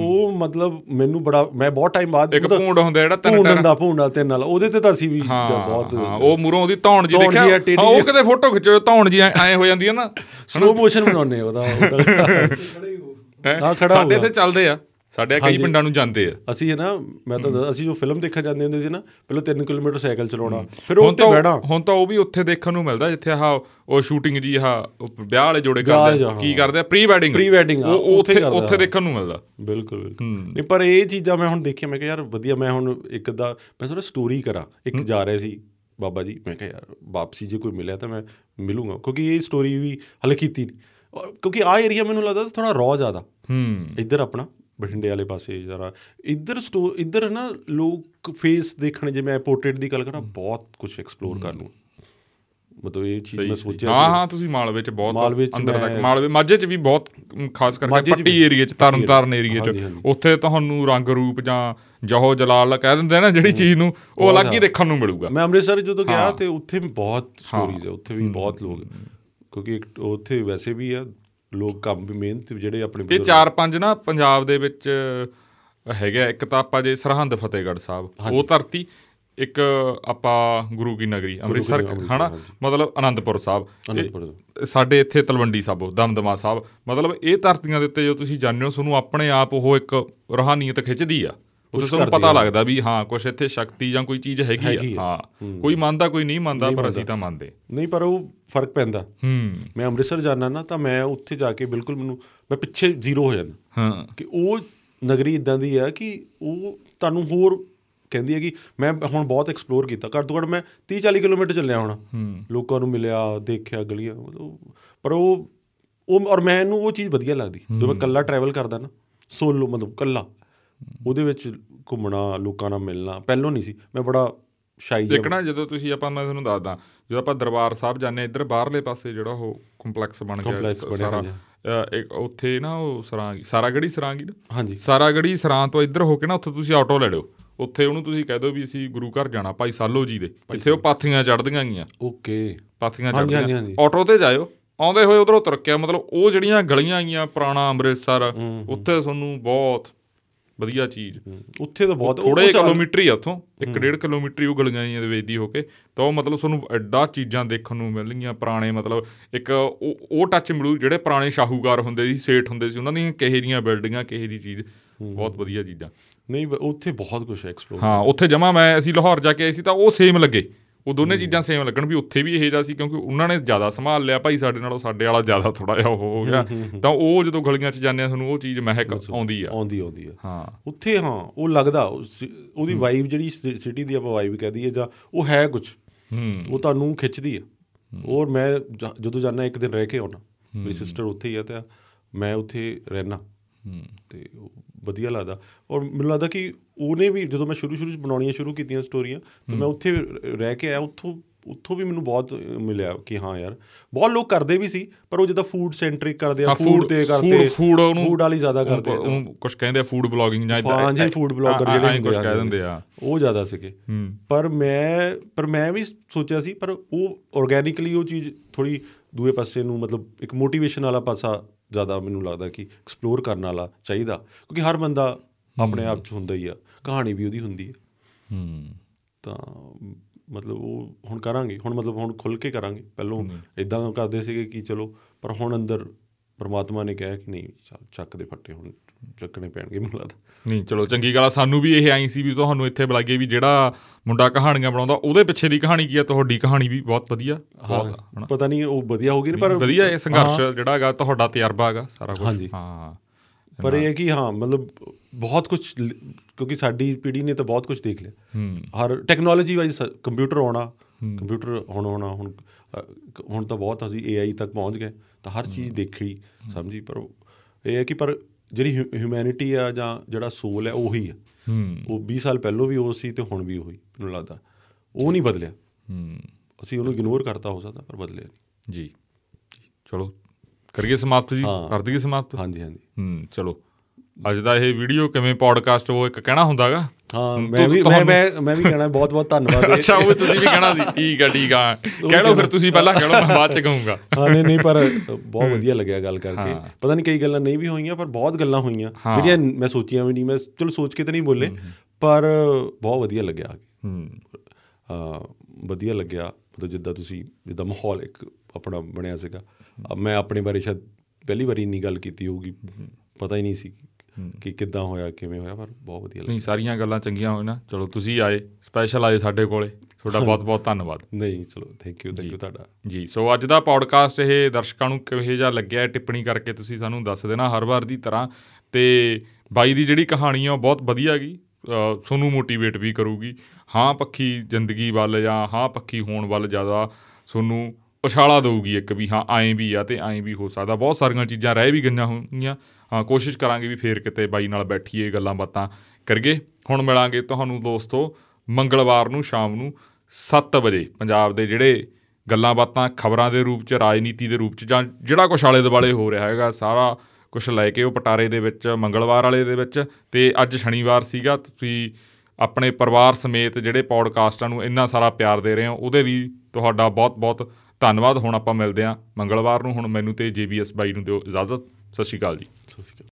ਉਹ ਮਤਲਬ ਮੈਨੂੰ ਬੜਾ ਮੈਂ ਬਹੁਤ ਟਾਈਮ ਬਾਅਦ ਇੱਕ ਭੂੰਡ ਹੁੰਦਾ ਜਿਹੜਾ ਤਿੰਨ ਟਾਇਰ ਭੂੰਡ ਨਾਲ ਤਿੰਨ ਨਾਲ ਉਹਦੇ ਤੇ ਤਾਂ ਅਸੀਂ ਵੀ ਹਾਂ ਬਹੁਤ ਹਾਂ, ਉਹ ਮੂਰੋਂ ਉਹਦੀ ਧੌਣ ਜੀ ਦੇਖਿਆ ਹਾਂ, ਉਹ। ਕਿਤੇ ਫੋਟੋ ਖਿੱਚੋ ਧੌਣ ਜੀ ਐ ਹੋ ਜਾਂਦੀ ਹੈ ਨਾ ਸਲੋ ਮੋਸ਼ਨ ਬਣਾਉਨੇ ਉਹਦਾ। ਹੈਂ? ਹਾਂ, ਖੜਾ ਸਾਡੇ। ਇੱਥੇ ਚੱਲਦੇ ਆ ਸਾਡੇ ਕਈ ਪਿੰਡਾਂ ਨੂੰ ਜਾਂਦੇ ਆ। ਅਸੀਂ ਹੈ ਨਾ ਮੈਂ ਤਾਂ ਅਸੀਂ ਜੋ ਫਿਲਮ ਦੇਖਣ ਜਾਂਦੇ ਹੁੰਦੇ ਸੀ ਨਾ ਪਹਿਲਾਂ 3 ਕਿਲੋਮੀਟਰ ਸਾਈਕਲ ਚਲਾਉਣਾ। ਫਿਰ ਉਹ ਤਾਂ ਬਹਿਣਾ। ਹੁਣ ਤਾਂ ਉਹ ਵੀ ਉੱਥੇ ਦੇਖਣ ਨੂੰ ਮਿਲਦਾ ਜਿੱਥੇ ਆਹ ਉਹ ਸ਼ੂਟਿੰਗ ਜੀ ਆਹ ਵਿਆਹ ਵਾਲੇ ਜੋੜੇ ਕਰਦੇ ਕੀ ਕਰਦੇ ਆ ਪ੍ਰੀ ਵੈਡਿੰਗ Pre-wedding, ਹਾਂ, ਉਹ ਉੱਥੇ ਉੱਥੇ ਦੇਖਣ ਨੂੰ ਮਿਲਦਾ। ਬਿਲਕੁਲ ਬਿਲਕੁਲ। ਨਹੀਂ ਪਰ ਇਹ ਚੀਜ਼ਾਂ ਮੈਂ ਹੁਣ ਦੇਖਿਆ ਮੈਂ ਕਿਹਾ ਯਾਰ ਵਧੀਆ ਮੈਂ ਹੁਣ ਇੱਕ ਦਾ ਮੈਂ ਥੋੜਾ ਸਟੋਰੀ ਕਰਾਂ। ਇੱਕ ਜਾ ਰਿਹਾ ਸੀ ਬਾਬਾ ਜੀ ਮੈਂ ਕਿਹਾ ਯਾਰ ਵਾਪਸੀ ਜੇ ਕੋਈ ਮਿਲਿਆ ਤਾਂ ਮੈਂ ਮਿਲੂੰਗਾ। ਕਿਉਂਕਿ ਇਹ ਸਟੋਰੀ ਵੀ ਹਲੇ ਕੀਤੀ ਕਿਉਂਕਿ ਆ ਏਰੀਆ ਮੈਨੂੰ ਲੱਗਦਾ ਥੋੜਾ ਰੌ ਜ਼ਿਆਦਾ। ਹੂੰ। ਇੱਧਰ ਆਪਣਾ। ਬਠਿੰਡੇ ਵਾਲੇ ਪਾਸੇ ਜਰਾ। ਇੱਧਰ ਸਟੋ ਇੱਧਰ ਨਾ ਲੋਕ ਫੇਸ ਦੇਖਣ ਜੇ ਮੈਂ ਪੋਰਟਰੇਟ ਦੀ ਗੱਲ ਕਰਾਂ ਬਹੁਤ ਕੁਝ ਐਕਸਪਲੋਰ ਕਰਨ ਨੂੰ। ਮਤਲਬ ਇਹ ਚੀਜ਼ ਮੈਂ ਸੋਚਿਆ ਹਾਂ ਹਾਂ ਤੁਸੀਂ ਮਾਲਵੇ ਚ ਬਹੁਤ ਅੰਦਰ ਤੱਕ ਮਾਲਵੇ ਮਾਝੇ ਚ ਵੀ ਬਹੁਤ ਖਾਸ ਕਰਕੇ ਪੱਟੀ। ਏਰੀਆ ਚ ਤਰਨਤਾਰਨ ਏਰੀਆ ਚ। ਉੱਥੇ ਤੁਹਾਨੂੰ ਰੰਗ ਰੂਪ ਜਾਂ ਜਹੋ ਜਲਾਲ ਕਹਿ ਦਿੰਦੇ ਨਾ ਜਿਹੜੀ ਚੀਜ਼ ਨੂੰ ਉਹ ਅਲੱਗ ਹੀ ਦੇਖਣ ਨੂੰ ਮਿਲੂਗਾ। ਮੈਂ ਅੰਮ੍ਰਿਤਸਰ ਜਦੋਂ ਗਿਆ ਤੇ ਉੱਥੇ ਵੀ ਬਹੁਤ ਸਟੋਰੀਜ਼ ਹੈ ਉੱਥੇ ਵੀ ਬਹੁਤ ਲੋਕ। ਕਿਉਂਕਿ ਉੱਥੇ ਵੈਸੇ ਵੀ ਆ ਲੋਕ ਕੰਮ ਵੀ ਮਿਹਨਤ ਜਿਹੜੇ ਆਪਣੇ ਇਹ ਚਾਰ ਪੰਜ ਨਾ ਪੰਜਾਬ ਦੇ ਵਿੱਚ ਹੈਗਾ ਇੱਕ ਤਾਂ ਆਪਾਂ ਜੇ ਸਰਹੰਦ ਫਤਿਹਗੜ੍ਹ ਸਾਹਿਬ ਉਹ ਧਰਤੀ ਇੱਕ ਆਪਾਂ ਗੁਰੂ ਕੀ ਨਗਰੀ ਅੰਮ੍ਰਿਤਸਰ ਹਨਾ। ਮਤਲਬ ਆਨੰਦਪੁਰ ਸਾਹਿਬ। ਸਾਡੇ ਇੱਥੇ ਤਲਵੰਡੀ ਸਾਬੋ ਦਮਦਮਾ ਸਾਹਿਬ। ਮਤਲਬ ਇਹ ਧਰਤੀਆਂ ਦੇ ਉੱਤੇ ਜੋ ਤੁਸੀਂ ਜਾਂਦੇ ਹੋ ਤੁਹਾਨੂੰ ਆਪਣੇ ਆਪ ਉਹ ਇੱਕ ਰੋਹਾਨੀਅਤ ਖਿੱਚਦੀ ਆ। ਤੁਹਾਨੂੰ ਕਰਦੀ ਪਤਾ। ਲੱਗਦਾ ਵੀ ਹਾਂ ਕੁਝ ਇੱਥੇ ਸ਼ਕਤੀ ਜਾਂ ਕੋਈ ਚੀਜ਼ ਹੈਗੀ ਆ। ਹਾਂ ਕੋਈ ਮੰਨਦਾ ਕੋਈ ਨਹੀਂ ਮੰਨਦਾ ਪਰ ਅਸੀਂ ਤਾਂ ਮੰਨਦੇ। ਨਹੀਂ ਪਰ ਉਹ ਫ਼ਰਕ ਪੈਂਦਾ। ਹੂੰ। ਮੈਂ ਅੰਮ੍ਰਿਤਸਰ ਜਾਣਾ ਨਾ ਤਾਂ ਮੈਂ ਉੱਥੇ ਜਾ ਕੇ ਬਿਲਕੁਲ ਮੈਨੂੰ ਮੈਂ ਪਿੱਛੇ ਜ਼ੀਰੋ ਹੋ ਜਾਂਦਾ। ਹਾਂ। ਕਿ ਉਹ ਨਗਰੀ ਇਦਾਂ ਦੀ ਆ ਕਿ ਉਹ ਤੁਹਾਨੂੰ ਹੋਰ ਕਹਿੰਦੀ ਹੈ ਕਿ ਮੈਂ ਹੁਣ ਬਹੁਤ ਐਕਸਪਲੋਰ ਕੀਤਾ। ਘੱਟ ਤੋਂ ਘੱਟ ਮੈਂ 30 40 ਕਿਲੋਮੀਟਰ ਚੱਲਿਆ ਹੋਣਾ। ਲੋਕਾਂ ਨੂੰ ਮਿਲਿਆ ਦੇਖਿਆ ਗਲੀਆਂ ਪਰ ਉਹ ਉਹ ਔਰ ਮੈਨੂੰ ਉਹ ਚੀਜ਼ ਵਧੀਆ ਲੱਗਦੀ। ਜਦੋਂ ਮੈਂ ਇਕੱਲਾ ਟਰੈਵਲ ਕਰਦਾ ਨਾ ਸੋਲੋ ਮਤਲਬ ਇਕੱਲਾ। ਉਹਦੇ ਵਿੱਚ ਘੁੰਮਣਾ ਲੋਕਾਂ ਨਾਲ ਮਿਲਣਾ ਪਹਿਲੋਂ ਨਹੀਂ ਸੀ। ਮੈਂ ਬੜਾ ਸ਼ਾਈ ਦੇਖਣਾ ਜਦੋਂ ਤੁਸੀਂ ਆਪਾਂ ਮੈਂ ਤੁਹਾਨੂੰ ਦੱਸਦਾ ਜਦੋਂ ਆਪਾਂ ਦਰਬਾਰ ਸਾਹਿਬ ਜਾਂਦੇ ਇੱਧਰ ਬਾਹਰਲੇ ਪਾਸੇ ਜਿਹੜਾ ਉਹ ਕੰਪਲੈਕਸ ਬਣ ਗਿਆ ਸਾਰਾ ਇੱਕ ਉੱਥੇ ਨਾ ਉਹ ਸਰਾਂਗੀ ਸਾਰਾਗੜੀ ਸਰਾਂਗੀ ਨਾ? ਹਾਂਜੀ। ਸਾਰਾਗੜੀ ਸਰਾਂ ਤੋਂ ਇੱਧਰ ਹੋ ਕੇ ਨਾ ਉੱਥੇ ਤੁਸੀਂ ਆਟੋ ਲੈ ਲਿਓ। ਉੱਥੇ ਉਹਨੂੰ ਤੁਸੀਂ ਕਹਿ ਦਿਓ ਵੀ ਅਸੀਂ ਗੁਰੂ ਘਰ ਜਾਣਾ ਭਾਈ ਸਾਲੋ ਜੀ ਦੇ। ਇੱਥੇ ਉਹ ਪਾਥੀਆਂ ਚੜਦੀਆਂ ਗਈਆਂ। ਓਕੇ। ਪਾਥੀਆਂ ਚੜਦੀਆਂ। ਆਟੋ ਤੇ ਜਾਇਓ। ਆਉਂਦੇ ਹੋਏ ਉਧਰੋਂ ਤੁਰ ਕੇ ਆਓ। ਮਤਲਬ ਉਹ ਜਿਹੜੀਆਂ ਗਲੀਆਂ ਆਈਆਂ ਪੁਰਾਣਾ ਅੰਮ੍ਰਿਤਸਰ ਉੱਥੇ ਤੁਹਾਨੂੰ ਬਹੁਤ ਵਧੀਆ ਚੀਜ਼। ਉੱਥੇ ਤਾਂ ਬਹੁਤ ਥੋੜੇ ਕਿਲੋਮੀਟਰ ਹੀ ਆ ਉੱਥੋਂ। 1.5 ਕਿਲੋਮੀਟਰ ਹੀ ਉਹ ਗਲੀਆਂ ਦੇ ਵੇਚਦੀ ਹੋ ਕੇ। ਤਾਂ ਉਹ ਮਤਲਬ ਤੁਹਾਨੂੰ ਐਡਾ ਚੀਜ਼ਾਂ ਦੇਖਣ ਨੂੰ ਮਿਲਣਗੀਆਂ ਪੁਰਾਣੇ ਮਤਲਬ ਇੱਕ ਉਹ ਟੱਚ ਮਿਲੂ ਜਿਹੜੇ ਪੁਰਾਣੇ ਸ਼ਾਹੂਕਾਰ ਹੁੰਦੇ ਸੀ ਸੇਠ ਹੁੰਦੇ ਸੀ ਉਹਨਾਂ ਦੀਆਂ ਕਿਹੇ ਦੀਆਂ ਬਿਲਡਿੰਗਾਂ ਕਿਹੇ ਦੀ ਚੀਜ਼। ਬਹੁਤ ਵਧੀਆ ਚੀਜ਼ਾਂ। ਨਹੀਂ ਉੱਥੇ ਬਹੁਤ ਕੁਝ ਐਕਸਪਲੋਰ ਹਾਂ ਉੱਥੇ ਜਮਾ ਮੈਂ ਅਸੀਂ ਲਾਹੌਰ ਜਾ ਕੇ ਆਏ ਸੀ ਤਾਂ ਉਹ ਸੇਮ ਲੱਗੇ। ਉਹ ਦੋਨੇ ਚੀਜ਼ਾਂ ਸੇਮ ਲੱਗਣ ਵੀ ਉੱਥੇ ਵੀ ਇਹ ਜਿਹਾ ਸੀ ਕਿਉਂਕਿ ਉਹਨਾਂ ਨੇ ਜ਼ਿਆਦਾ ਸੰਭਾਲ ਲਿਆ। ਭਾਈ ਸਾਡੇ ਨਾਲੋਂ ਸਾਡੇ ਵਾਲਾ ਜ਼ਿਆਦਾ ਥੋੜਾ ਜਿਹਾ ਉਹ ਹੋ ਗਿਆ। ਤਾਂ ਉਹ ਜਦੋਂ ਗਲੀਆਂ 'ਚ ਜਾਂਦੇ ਆ ਤੁਹਾਨੂੰ ਉਹ ਚੀਜ਼ ਮਹਿਕ ਆਉਂਦੀ ਆ। ਆਉਂਦੀ ਆਉਂਦੀ ਆ। ਹਾਂ। ਉੱਥੇ ਹਾਂ ਉਹ ਲੱਗਦਾ ਉਹਦੀ ਵਾਈਬ ਜਿਹੜੀ ਸਿਟੀ ਦੀ ਆਪਾਂ ਵਾਈਬ ਕਹਦੀ ਹੈ ਜਾਂ ਉਹ ਹੈ ਕੁਝ ਹੂੰ। ਉਹ ਤੁਹਾਨੂੰ ਖਿੱਚਦੀ ਆ। ਔਰ ਮੈਂ ਜ- ਜਦੋਂ ਜਾਣਾ ਇੱਕ ਦਿਨ ਰਹਿ ਕੇ ਆਉਣਾ ਮੇਰੀ ਸਿਸਟਰ ਉੱਥੇ ਹੀ ਆ ਤੇ ਮੈਂ ਉੱਥੇ ਰਹਿਣਾ ਤੇ ਵਧੀਆ ਲੱਗਦਾ। ਔਰ ਮੈਨੂੰ ਲੱਗਦਾ ਕਿ ਉਹਨੇ ਵੀ ਜਦੋਂ ਮੈਂ ਸ਼ੁਰੂ ਸ਼ੁਰੂ ਚ ਬਣਾਉਣੀਆਂ ਸ਼ੁਰੂ ਕੀਤੀਆਂ ਸਟੋਰੀਆਂ ਤਾਂ ਮੈਂ ਉੱਥੇ ਰਹਿ ਕੇ ਆਇਆ। ਉੱਥੋਂ ਉੱਥੋਂ ਵੀ ਮੈਨੂੰ ਬਹੁਤ ਮਿਲਿਆ ਕਿ ਹਾਂ ਯਾਰ ਬਹੁਤ ਲੋਕ ਕਰਦੇ ਵੀ ਸੀ ਪਰ ਉਹ ਜਿੱਦਾਂ ਫੂਡ ਸੈਂਟਰਿਕ ਕਰਦੇ ਆ ਫੂਡ ਤੇ ਕਰਦੇ food ਉਹਨੂੰ- ਫੂਡ ਵਾਲੀ ਜ਼ਿਆਦਾ ਕਰਦੇ ਆ। ਉਹ ਕੁਝ ਕਹਿੰਦੇ ਆ ਫੂਡ ਬਲੌਗਿੰਗ ਜਾਂ ਹਾਂ ਜੀ ਫੂਡ ਬਲੌਗਰ ਜਿਹੜੇ ਹੁੰਦੇ ਕੁਝ ਆ ਕਹਿ ਦਿੰਦੇ ਆ। ਉਹ ਜ਼ਿਆਦਾ ਸੀਗੇ। ਪਰ ਮੈਂ ਪਰ ਮੈਂ ਵੀ ਸੋਚਿਆ ਸੀ ਪਰ ਉਹ ਆਰਗੈਨਿਕਲੀ ਉਹ ਚੀਜ਼ ਥੋੜੀ ਦੂਏ ਪਾਸੇ ਨੂੰ ਮਤਲਬ ਇੱਕ ਮੋਟੀਵੇਸ਼ਨ ਵਾਲਾ ਪਾਸਾ ਜ਼ਿਆਦਾ ਮੈਨੂੰ ਲੱਗਦਾ ਕਿ ਐਕਸਪਲੋਰ ਕਰਨ ਵਾਲਾ ਚਾਹੀਦਾ। ਕਿਉਂਕਿ ਹਰ ਬੰਦਾ ਆਪਣੇ ਆਪ 'ਚ ਹੁੰਦਾ ਹੀ ਆ ਕਹਾਣੀ ਵੀ ਉਹਦੀ ਹੁੰਦੀ ਹੈ ਹੂੰ। ਤਾਂ ਮਤਲਬ ਉਹ ਹੁਣ ਕਰਾਂਗੇ ਹੁਣ ਮਤਲਬ ਹੁਣ ਖੁੱਲ ਕੇ ਕਰਾਂਗੇ। ਪਹਿਲੋਂ ਇਦਾਂ ਕਰਦੇ ਸੀਗੇ ਕਿ ਚਲੋ ਪਰ ਹੁਣ ਅੰਦਰ ਪਰਮਾਤਮਾ ਨੇ ਕਿਹਾ ਕਿ ਨਹੀਂ ਚੱਲ ਚੱਕ ਦੇ ਫੱਟੇ ਹੁਣ। ਚੱਕਣੇ ਪੈਣਗੇ ਮੈਨੂੰ ਲੱਗਦਾ। ਨਹੀਂ ਚਲੋ ਚੰਗੀ ਗੱਲ ਆ। ਸਾਨੂੰ ਵੀ ਇਹ ਆਈ ਸੀ ਵੀ ਤੁਹਾਨੂੰ ਇੱਥੇ ਬੁਲਾਈਏ ਵੀ ਜਿਹੜਾ ਮੁੰਡਾ ਕਹਾਣੀਆਂ ਬਣਾਉਂਦਾ ਉਹਦੇ ਪਿੱਛੇ ਦੀ ਕਹਾਣੀ ਕੀ ਆ? ਤੁਹਾਡੀ ਕਹਾਣੀ ਵੀ ਬਹੁਤ ਵਧੀਆ ਹਨਾ। ਪਤਾ ਨਹੀਂ ਉਹ ਵਧੀਆ ਹੋ ਗਈ ਪਰ ਵਧੀਆ ਇਹ ਸੰਘਰਸ਼ ਜਿਹੜਾ ਹੈਗਾ ਤੁਹਾਡਾ ਤਜਰਬਾ ਹੈਗਾ ਸਾਰਾ ਕੁਝ। ਹਾਂ। ਪਰ ਇਹ ਹੈ ਕਿ ਹਾਂ ਮਤਲਬ ਬਹੁਤ ਕੁਝ ਕਿਉਂਕਿ ਸਾਡੀ ਪੀੜ੍ਹੀ ਨੇ ਤਾਂ ਬਹੁਤ ਕੁਝ ਦੇਖ ਲਿਆ। ਹੂੰ। ਹਰ ਟੈਕਨੋਲੋਜੀ ਵਾਈਜ਼ ਕੰਪਿਊਟਰ ਆਉਣਾ ਕੰਪਿਊਟਰ ਹੁਣ ਹੁਣ ਅ, ਹੁਣ ਤਾਂ ਬਹੁਤ ਅਸੀਂ AI ਤੱਕ ਪਹੁੰਚ ਗਏ ਤਾਂ ਹਰ ਚੀਜ਼ ਦੇਖੀ ਸਮਝੀ ਪਰ ਇਹ ਹੈ ਕਿ ਪਰ ਜਿਹੜੀ ਹਿਊਮੈਨਿਟੀ ਆ ਜਾਂ ਜਿਹੜਾ ਸੋਲ ਹੈ ਉਹੀ ਆ। ਹੂੰ। ਉਹ 20 ਸਾਲ ਪਹਿਲਾਂ ਵੀ ਉਹ ਸੀ ਤੇ ਹੁਣ ਵੀ ਉਹੀ ਮੈਨੂੰ ਲੱਗਦਾ। ਉਹ ਨਹੀਂ ਬਦਲਿਆ। ਹੂੰ। ਅਸੀਂ ਉਹਨੂੰ ਇਗਨੋਰ ਕਰਤਾ ਹੋ ਸਕਦਾ ਪਰ ਬਦਲਿਆ ਨਹੀਂ। ਜੀ। ਚਲੋ ਕਰੀਏ ਸਮਾਪਤ ਜੀ। ਕਰ ਦਈਏ ਸਮਾਪਤ? ਹਾਂਜੀ ਹਾਂਜੀ। ਹੂੰ ਚਲੋ। ਅੱਜ ਦਾ ਇਹ ਵੀਡੀਓ ਕਿਵੇਂ ਪੋਡਕਾਸਟ ਉਹ ਇੱਕ ਕਹਿਣਾ ਹੁੰਦਾਗਾ? ਹਾਂ ਮੈਂ ਵੀ ਮੈਂ ਮੈਂ ਮੈਂ ਵੀ ਕਹਿਣਾ ਬਹੁਤ ਬਹੁਤ ਧੰਨਵਾਦ ਅੱਛਾ ਉਹ ਤੁਸੀਂ ਵੀ ਕਹਿਣਾ ਸੀ। ਠੀਕ ਆ ਠੀਕ ਆ। ਕਹਿ ਲਓ ਫਿਰ ਤੁਸੀਂ ਪਹਿਲਾਂ ਕਹਿ ਲਓ ਮੈਂ ਬਾਅਦ ਚ ਕਹੂੰਗਾ। ਹਾਂ ਨਹੀਂ ਨਹੀਂ ਪਰ ਬਹੁਤ ਵਧੀਆ ਲੱਗਿਆ ਗੱਲ ਕਰਕੇ। ਪਤਾ ਨਹੀਂ ਕਈ ਗੱਲਾਂ ਨਹੀਂ ਵੀ ਹੋਈਆਂ ਪਰ ਬਹੁਤ ਗੱਲਾਂ ਹੋਈਆਂ। ਜਿਹੜੀਆਂ ਮੈਂ ਸੋਚੀਆਂ ਵੀ ਨਹੀਂ ਮੈਂ ਚਲੋ ਸੋਚ ਕੇ ਤਾਂ ਨਹੀਂ ਬੋਲੇ ਪਰ ਬਹੁਤ ਵਧੀਆ ਲੱਗਿਆ ਹੂੰ। ਆ ਵਧੀਆ ਲੱਗਿਆ ਮਤਲਬ ਜਿੱਦਾਂ ਤੁਸੀਂ ਜਿੱਦਾਂ ਮਾਹੌਲ ਇੱਕ ਆਪਣਾ ਬਣਿਆ ਸੀਗਾ। ਮੈਂ ਆਪਣੇ ਬਾਰੇ ਸ਼ਾਇਦ ਪਹਿਲੀ ਵਾਰੀ ਇੰਨੀ ਗੱਲ ਕੀਤੀ ਹੋਊਗੀ ਪਤਾ ਹੀ ਨਹੀਂ ਸੀ। ਕਿ ਕਿੱਦਾਂ ਹੋਇਆ ਕਿਵੇਂ ਹੋਇਆ ਪਰ ਬਹੁਤ ਵਧੀਆ ਲੱਗਿਆ। ਨਹੀਂ ਸਾਰੀਆਂ ਗੱਲਾਂ ਚੰਗੀਆਂ ਹੋਈਆਂ ਨਾ। ਚਲੋ ਤੁਸੀਂ ਆਏ ਸਪੈਸ਼ਲ ਆਏ ਸਾਡੇ ਕੋਲੇ। ਤੁਹਾਡਾ ਬਹੁਤ ਬਹੁਤ ਧੰਨਵਾਦ। ਨਹੀਂ ਚਲੋ ਥੈਂਕ ਯੂ ਥੈਂਕ ਯੂ ਤੁਹਾਡਾ। ਜੀ ਸੋ ਅੱਜ ਦਾ ਪੌਡਕਾਸਟ ਇਹ ਦਰਸ਼ਕਾਂ ਨੂੰ ਕਿਹੋ ਜਿਹਾ ਲੱਗਿਆ ਟਿੱਪਣੀ ਕਰਕੇ ਤੁਸੀਂ ਸਾਨੂੰ ਦੱਸ ਦੇਣਾ ਹਰ ਵਾਰ ਦੀ ਤਰ੍ਹਾਂ। ਤੇ ਬਾਈ ਦੀ ਜਿਹੜੀ ਕਹਾਣੀ ਆ ਉਹ ਬਹੁਤ ਵਧੀਆ ਅ, ਤੁਹਾਨੂੰ ਮੋਟੀਵੇਟ ਵੀ ਕਰੂਗੀ। ਹਾਂ ਪੱਖੀ ਜ਼ਿੰਦਗੀ ਵੱਲ ਜਾਂ ਹਾਂ ਪੱਖੀ ਹੋਣ ਵੱਲ ਜ਼ਿਆਦਾ ਤੁਹਾਨੂੰ ਉਛਾਲਾ ਦਊਗੀ ਇੱਕ ਵੀ। ਹਾਂ ਐਂ ਵੀ ਆ ਤੇ ਐਂ ਵੀ ਹੋ ਸਕਦਾ। ਬਹੁਤ ਸਾਰੀਆਂ ਚੀਜ਼ਾਂ ਰਹਿ ਵੀ ਗਈਆਂ ਹੋਈਆਂ ਹਾਂ ਕੋਸ਼ਿਸ਼ ਕਰਾਂਗੇ ਵੀ ਫੇਰ ਕਿਤੇ ਬਾਈ ਨਾਲ ਬੈਠੀਏ, ਗੱਲਾਂ ਬਾਤਾਂ ਕਰੀਏ। ਹੁਣ ਮਿਲਾਂਗੇ ਤੁਹਾਨੂੰ ਦੋਸਤੋ ਮੰਗਲਵਾਰ ਨੂੰ ਸ਼ਾਮ ਨੂੰ 7 ਵਜੇ ਪੰਜਾਬ ਦੇ ਜਿਹੜੇ ਗੱਲਾਂ ਬਾਤਾਂ ਖਬਰਾਂ ਦੇ ਰੂਪ ਚ, ਰਾਜਨੀਤੀ ਦੇ ਰੂਪ ਚ ਜਾਂ ਜਿਹੜਾ ਕੁਛ ਆਲੇ ਦੁਆਲੇ ਹੋ ਰਿਹਾ ਹੈਗਾ, ਸਾਰਾ ਕੁਝ ਲੈ ਕੇ ਉਹ ਪਟਾਰੇ ਦੇ ਵਿੱਚ, ਮੰਗਲਵਾਰ ਵਾਲੇ ਦੇ ਵਿੱਚ ਤੇ ਅੱਜ ਸ਼ਨੀਵਾਰ ਸੀਗਾ, ਤੁਸੀਂ ਆਪਣੇ ਪਰਿਵਾਰ ਸਮੇਤ ਜਿਹੜੇ ਪੌਡਕਾਸਟਾਂ ਨੂੰ ਇੰਨਾ ਸਾਰਾ ਪਿਆਰ ਦੇ ਰਹੇ ਹੋ, ਉਹਦੇ ਲਈ ਤੁਹਾਡਾ ਬਹੁਤ-ਬਹੁਤ ਧੰਨਵਾਦ। ਹੁਣ ਆਪਾਂ ਮਿਲਦੇ ਹਾਂ ਮੰਗਲਵਾਰ ਨੂੰ, ਹੁਣ ਮੈਨੂੰ ਤੇ ਜੀਬੀਐਸ ਬਾਈ ਨੂੰ ਦਿਓ ਇਜਾਜ਼ਤ। ਸਤਿ ਸ਼੍ਰੀ ਅਕਾਲ ਜੀ ਸਤਿ ਸ਼੍ਰੀ ਅਕਾਲ